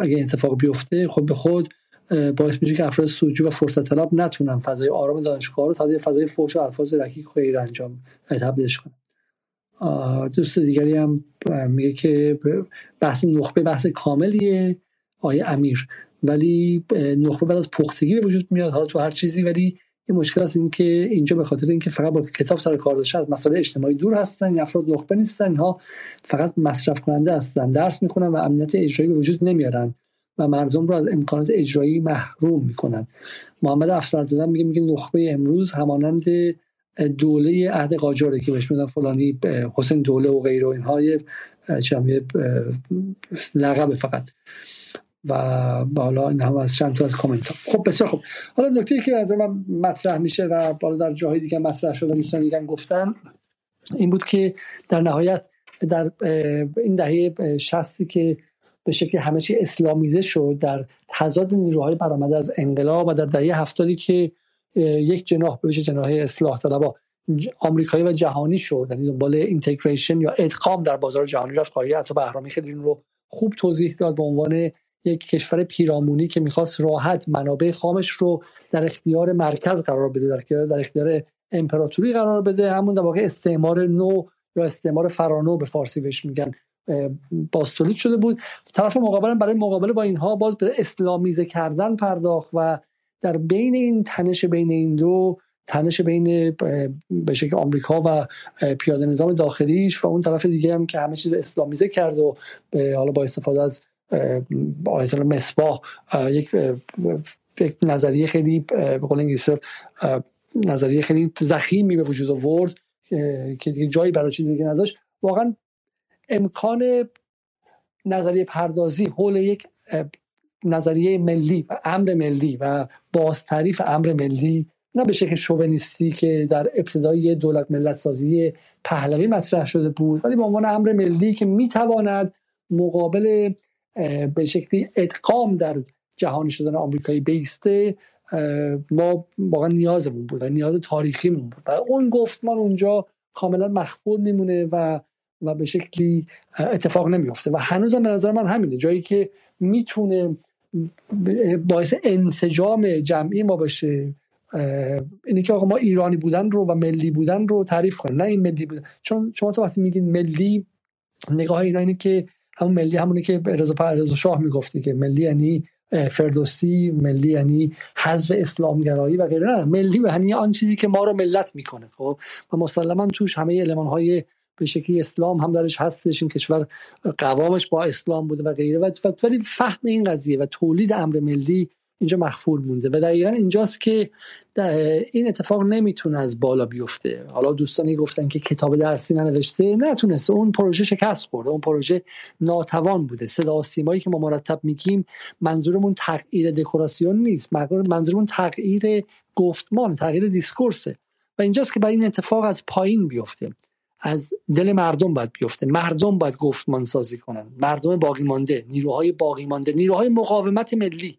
اگه اتفاق بیفته خود به خود باعث میشه که افراد سوجو و فرصت طلب نتونن فضای آرام دانشگاه رو تبدیل فضای فوش و الفاظ رکیک و غیر انجام تبدیلش کنن. دوست دیگری هم میگه که بحث نخبه بحث کاملیه آیه امیر. ولی نخبه بعد از پختگی به وجود میاد حالا تو هر چیزی ولی این مشکل است این که اینجا به خاطر اینکه فقط با کتاب سر کار داشته از مسائل اجتماعی دور هستن افراد نخبه نیستن اینها فقط مصرف کننده هستن درس می‌خونن و امنیت اجرایی به وجود نمیارن و مردم رو از امکانات اجرایی محروم می‌کنن. محمد افسر میگه میگه نخبه امروز همانند دوله عهد قاجاره که بهش میدن فلانی حسین دوله و غیره و اینها یه لقب فقط. و بالا این هم از چند تا از کامنت ها. خب بسیار خب حالا نکته که از من مطرح میشه و بالا در جاهای دیگه مطرح شده دوستان دیگه گفتن این بود که در نهایت در این دهه شستی که به شکل همه چی اسلامیزه شد در تضاد نیروهای برآمده از انقلاب و در دهه هفتادی که یک جناح به جناح اصلاح طلبا آمریکایی و جهانی شد یعنی دنبال اینتگریشن یا ادغام در بازار جهانی رفت. خواهی حتی بهرامی خیلی این رو خوب توضیح داد به عنوان یک کشور پیرامونی که می‌خواست راحت منابع خامش رو در اختیار مرکز قرار بده در اختیار, در اختیار امپراتوری قرار بده. همون در واقع استعمار نو یا استعمار فرانو به فارسی بهش میگن باستولید شده بود. طرف مقابل برای مقابله با اینها باز به اسلامیزه کردن پرداخت و در بین این تنش بین این دو تنش بین به شکل آمریکا و پیاده نظام داخلیش و اون طرف دیگه هم که همه چیز اسلامیزه کرد و حالا با استفاده از آیت مصباح یک یک نظریه خیلی به قول انگلیسی نظریه خیلی زخیمی به وجود آورد که دیگه جایی برای چیزی دیگه نداشت. واقعا امکان نظریه پردازی حول یک نظریه ملی و امر ملی و باز تعریف امر ملی نه به شکل شوونیستی که در ابتدای دولت ملت سازی پهلوی مطرح شده بود ولی به عنوان امر ملی که می‌تواند مقابل به شکلی ادغام در جهانی شدن آمریکایی بیسته ما واقعا نیازمون بود و نیاز تاریخیمون بود. و اون گفتمان اونجا کاملا مخفول میمونه و و به شکلی اتفاق نمیفته و هنوزم به نظر من همینه. جایی که می‌تونه باعث انسجام جمعی ما بشه. اینه که آقا ما ایرانی بودن رو و ملی بودن رو تعریف کنیم. نه این ملی بودن. چون شما تو وقتی میگین ملی نگاه اینا اینه که همون ملی همونی که رضا رضا شاه می‌گفتی که ملی یعنی فردوسی ملی یعنی حذف اسلامگرایی و غیره. نه ملی یعنی آن چیزی که ما رو ملت می‌کنه. خب و مسلما توش همه علمان های به شکلی اسلام هم درش هستش این کشور قوامش با اسلام بوده و غیره. ولی فهم این قضیه و تولید امر ملی اینجا مخفول مونده و دقیقا اینجاست که این اتفاق نمی‌تونه از بالا بیفته. حالا دوستانی گفتن که کتاب درسی ننوشته نتونسته. اون پروژه شکست خورده. اون پروژه ناتوان بوده. صدا سیمایی که ما مرتب میگیم منظورمون تغییر دکوراسیون نیست. منظورمون تغییر گفتمان تغییر دیسکورسه. و اینجاست که برای این اتفاق از پایین بیفته. از دل مردم باید بیفته. مردم باید گفتمان سازی کنن. مردم باقی مانده نیروهای باقی مانده نیروهای مقاومت ملی.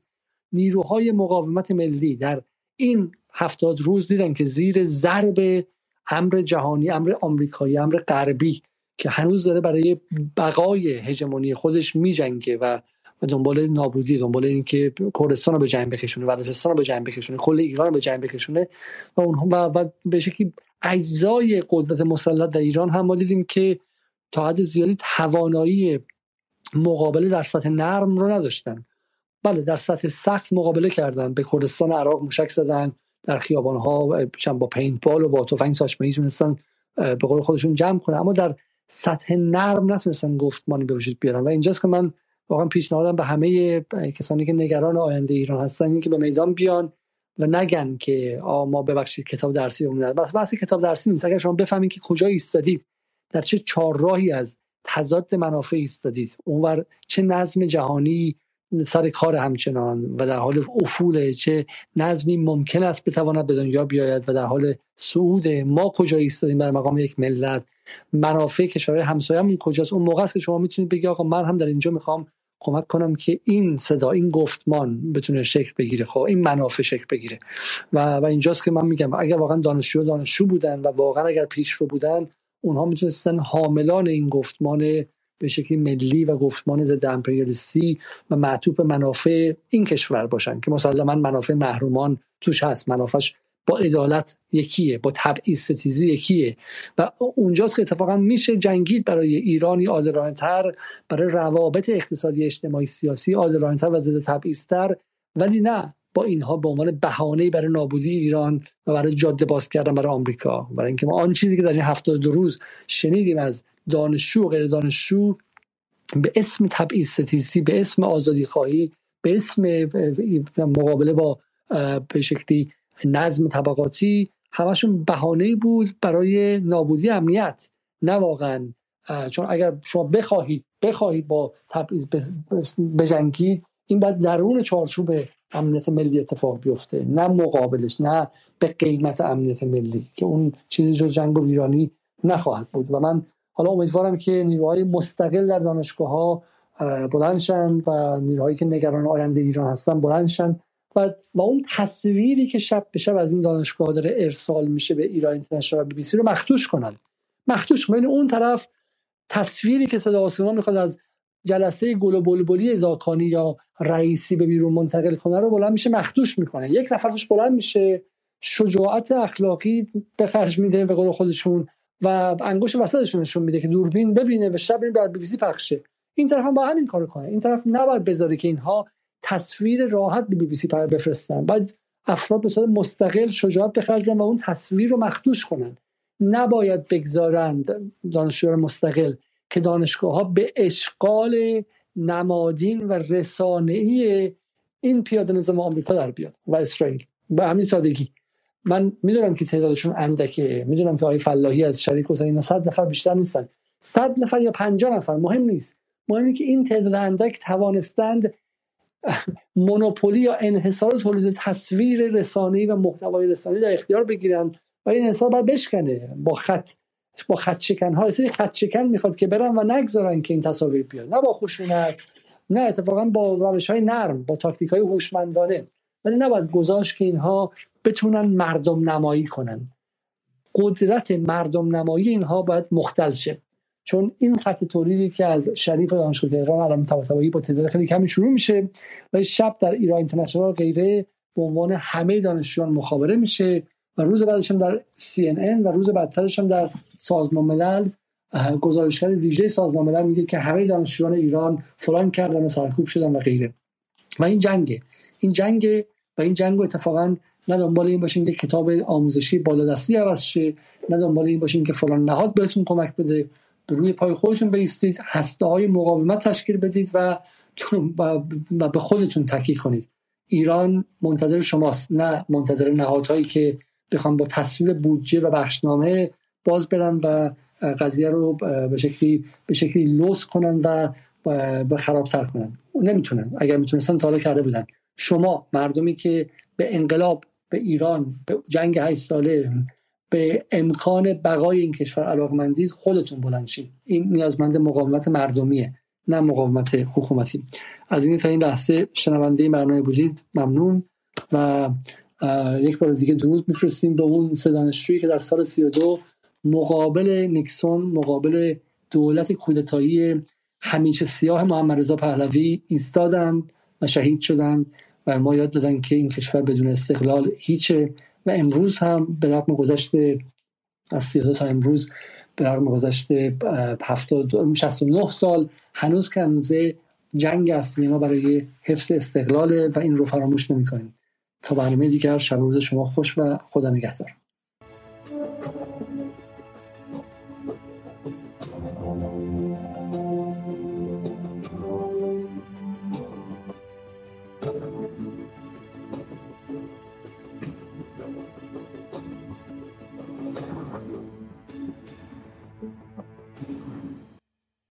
نیروهای مقاومت ملی در این هفتاد روز دیدن که زیر ضرب امر جهانی امر آمریکایی امر غربی که هنوز داره برای بقای هژمونی خودش میجنگه و دنبال نابودی دنبال اینکه کردستان رو به جنگ بکشونه بلوچستان رو به جنگ بکشونه کل ایران رو به جنگ بکشونه و اونها و, و به اجزای قدرت مسلط در ایران هم ما دیدیم که تا حد زیادی توانایی مقابله در سطح نرم رو نداشتن. بله در سطح سخت مقابله کردن به کردستان عراق موشک زدن در خیابان ها با پینت بال و با تفنگ ساچمه تونستن به قول خودشون جمع کنن. اما در سطح نرم نتونستن گفتمانی به وجود بیارن. و اینجاست که من واقعا پیشنهادم به همه کسانی که نگران آینده ایران هستن این که به میدان بیان و نگن که آ ما ببخشید کتاب درسی اون بس بحث کتاب درسی نیست. اگر شما بفهمید که کجا ایستادید در چه چهارراهی از تضاد منافع ایستادید اونور چه نظم جهانی سر کار همچنان و در حال افول چه نظمی ممکن است بتواند به دنیا بیاید و در حال صعود ما کجا ایستادیم در مقام یک ملت منافع کشورهای همسایه‌مون کجاست اون موقع است که شما می‌تونید بگی آقا من هم در اینجا می‌خوام کمک کنم که این صدا این گفتمان بتونه شکل بگیره. خب این منافع شکل بگیره. و و اینجاست که من میگم اگر واقعا دانشجو دانشجو بودن و واقعا اگر پیش رو بودن اونها می‌تونستن حاملان این گفتمان به شکلی ملی و گفتمان ضد امپریالیستی و معطوف منافع این کشور باشن که مسلما منافع محرومان توش هست. منافعش با عدالت یکیه با تبعیض ستیزی یکیه. و اونجاست که اتفاقا میشه جنگید برای ایرانی عادلانه تر برای روابط اقتصادی اجتماعی سیاسی عادلانه تر و ضد تبعیض ولی نه با اینها به عنوان بهانه برای نابودی ایران و برای جاده باز کردن برای آمریکا. برای اینکه ما آن چیزی که در این هفتاد دو روز شنیدیم از دانشجو و غیر دانشجو به اسم تبعیض ستیزی به اسم آزادی خواهی به اسم مقابله با به شکلی نظم طبقاتی همشون بهانه بود برای نابودی امنیت. نه واقعا. چون اگر شما بخواهید بخواهید با تبعیض بجنگید این باید درون چارچوب امنیت ملی اتفاق بیفته. نه مقابلش نه به قیمت امنیت ملی که اون چیزی جز جنگ و ویرانی نخواهد بود. و من حالا امیدوارم که نیروهای مستقل در دانشگاه ها بلند و نیروهایی که نگران آینده ایران هستن بلند و, و اون تصویری که شب به شب از این دانشگاه داره ارسال میشه به ایران اینترنشنال بی بی سی رو مختوش کنن. مختوش کنن. یعنی اون طرف تصویری که صدا آسمان می‌خواد از جلسه گل و بلبلی زاکانی یا رئیسی به بیرون منتقل کنه رو بلند میشه مخدوش می‌کنه. یک نفرش بلند میشه شجاعت اخلاقی به خرج میده به قول خودشون و انگوش وسطشون نشون میده که دوربین ببینه و شب بر بی بی سی پخشه. این طرف هم با همین کارو کنه. این طرف نباید بذاره که اینها تصویر راحت به بی بی سی بفرستن. بعد افراد به مستقل شجاعت به و اون تصویر رو مخدوش کنن. نباید بگذارند دانشجویان مستقل که دانشگاه ها به اشغال نمادین و رسانه‌ای این پیاده نظام آمریکا در بیاد و اسرائیل. به همین سادگی. من می‌دونم که تعدادشون اندکه. می‌دونم که آقای فلاحی از شریک حسین اینا صد نفر بیشتر نیستن. صد نفر یا پنجاه نفر مهم نیست. مهم که این تعداد اندک توانستند مونوپولی یا انحصار تولید تصویر رسانه‌ای و محتوای رسانه‌ای در اختیار بگیرن و این انحصار باید بشکنه با خط با خط شکن ها سری خط شکن می‌خواد که برن و نگذارن که این تصاویر بیاد نه با خشونت نه اتفاقا با روش های نرم با تاکتیک های هوشمندانه. ولی نباید گذاشت که اینها بتونن مردم نمایی کنن. قدرت مردم نمایی اینها باید مختل شه. چون این خط تولیدی که از شریف دانشگاه تهران علامت طباطبایی با تعداد خیلی کمی شروع میشه و شب در ایران اینترنشنال غیره به عنوان همه دانشجویان مخابره میشه و روز بعدش هم در CNN و روز بعدترش هم در سازمان ملل گزارشگر ویژه سازمان ملل میگه که همه دانشجویان ایران فلان کردن و سرکوب شدن و غیره. و این جنگه. این جنگ و این جنگ اتفاقا نه دنبال این باشین که کتاب آموزشی بالادستی عوض شه نه دنبال این باشین که فلان نهاد بهتون کمک بده. روی پای خودتون بیستید هسته های مقاومت تشکیل بدید و به خودتون تکی کنید. ایران منتظر شماست نه منتظر نهادهایی که بخوام با تصویر بودجه و بخشنامه باز برن و قضیه رو به شکلی به شکلی لوس کنن و به خرابتر کنن. نمی‌تونن. اگر می‌تونستن تا کرده بودن. شما مردمی که به انقلاب به ایران به جنگ هشت ساله به امکان بقای این کشور علاقمندید خودتون بلند این نیازمند مقاومت مردمیه نه مقاومت حکومتی. از این تا این لحظه شنونده برنامه بودید ممنون. و یک بار دیگه درود میفرستیم به اون سه دانشجویی که در سال 32 مقابل نیکسون مقابل دولت کودتایی همیشه سیاه محمد رضا پهلوی ایستادن و شهید شدن و ما یاد دادن که این کشور بدون استقلال هیچه و امروز هم به رغم گذشته از 32 تا امروز به رغم گذشته 69 سال هنوز که هنوزه جنگ اصلی ما برای حفظ استقلاله و این رو فراموش نمی‌کنیم. تا برنامه دیگر شب روز شما خوش و خدا نگهدار.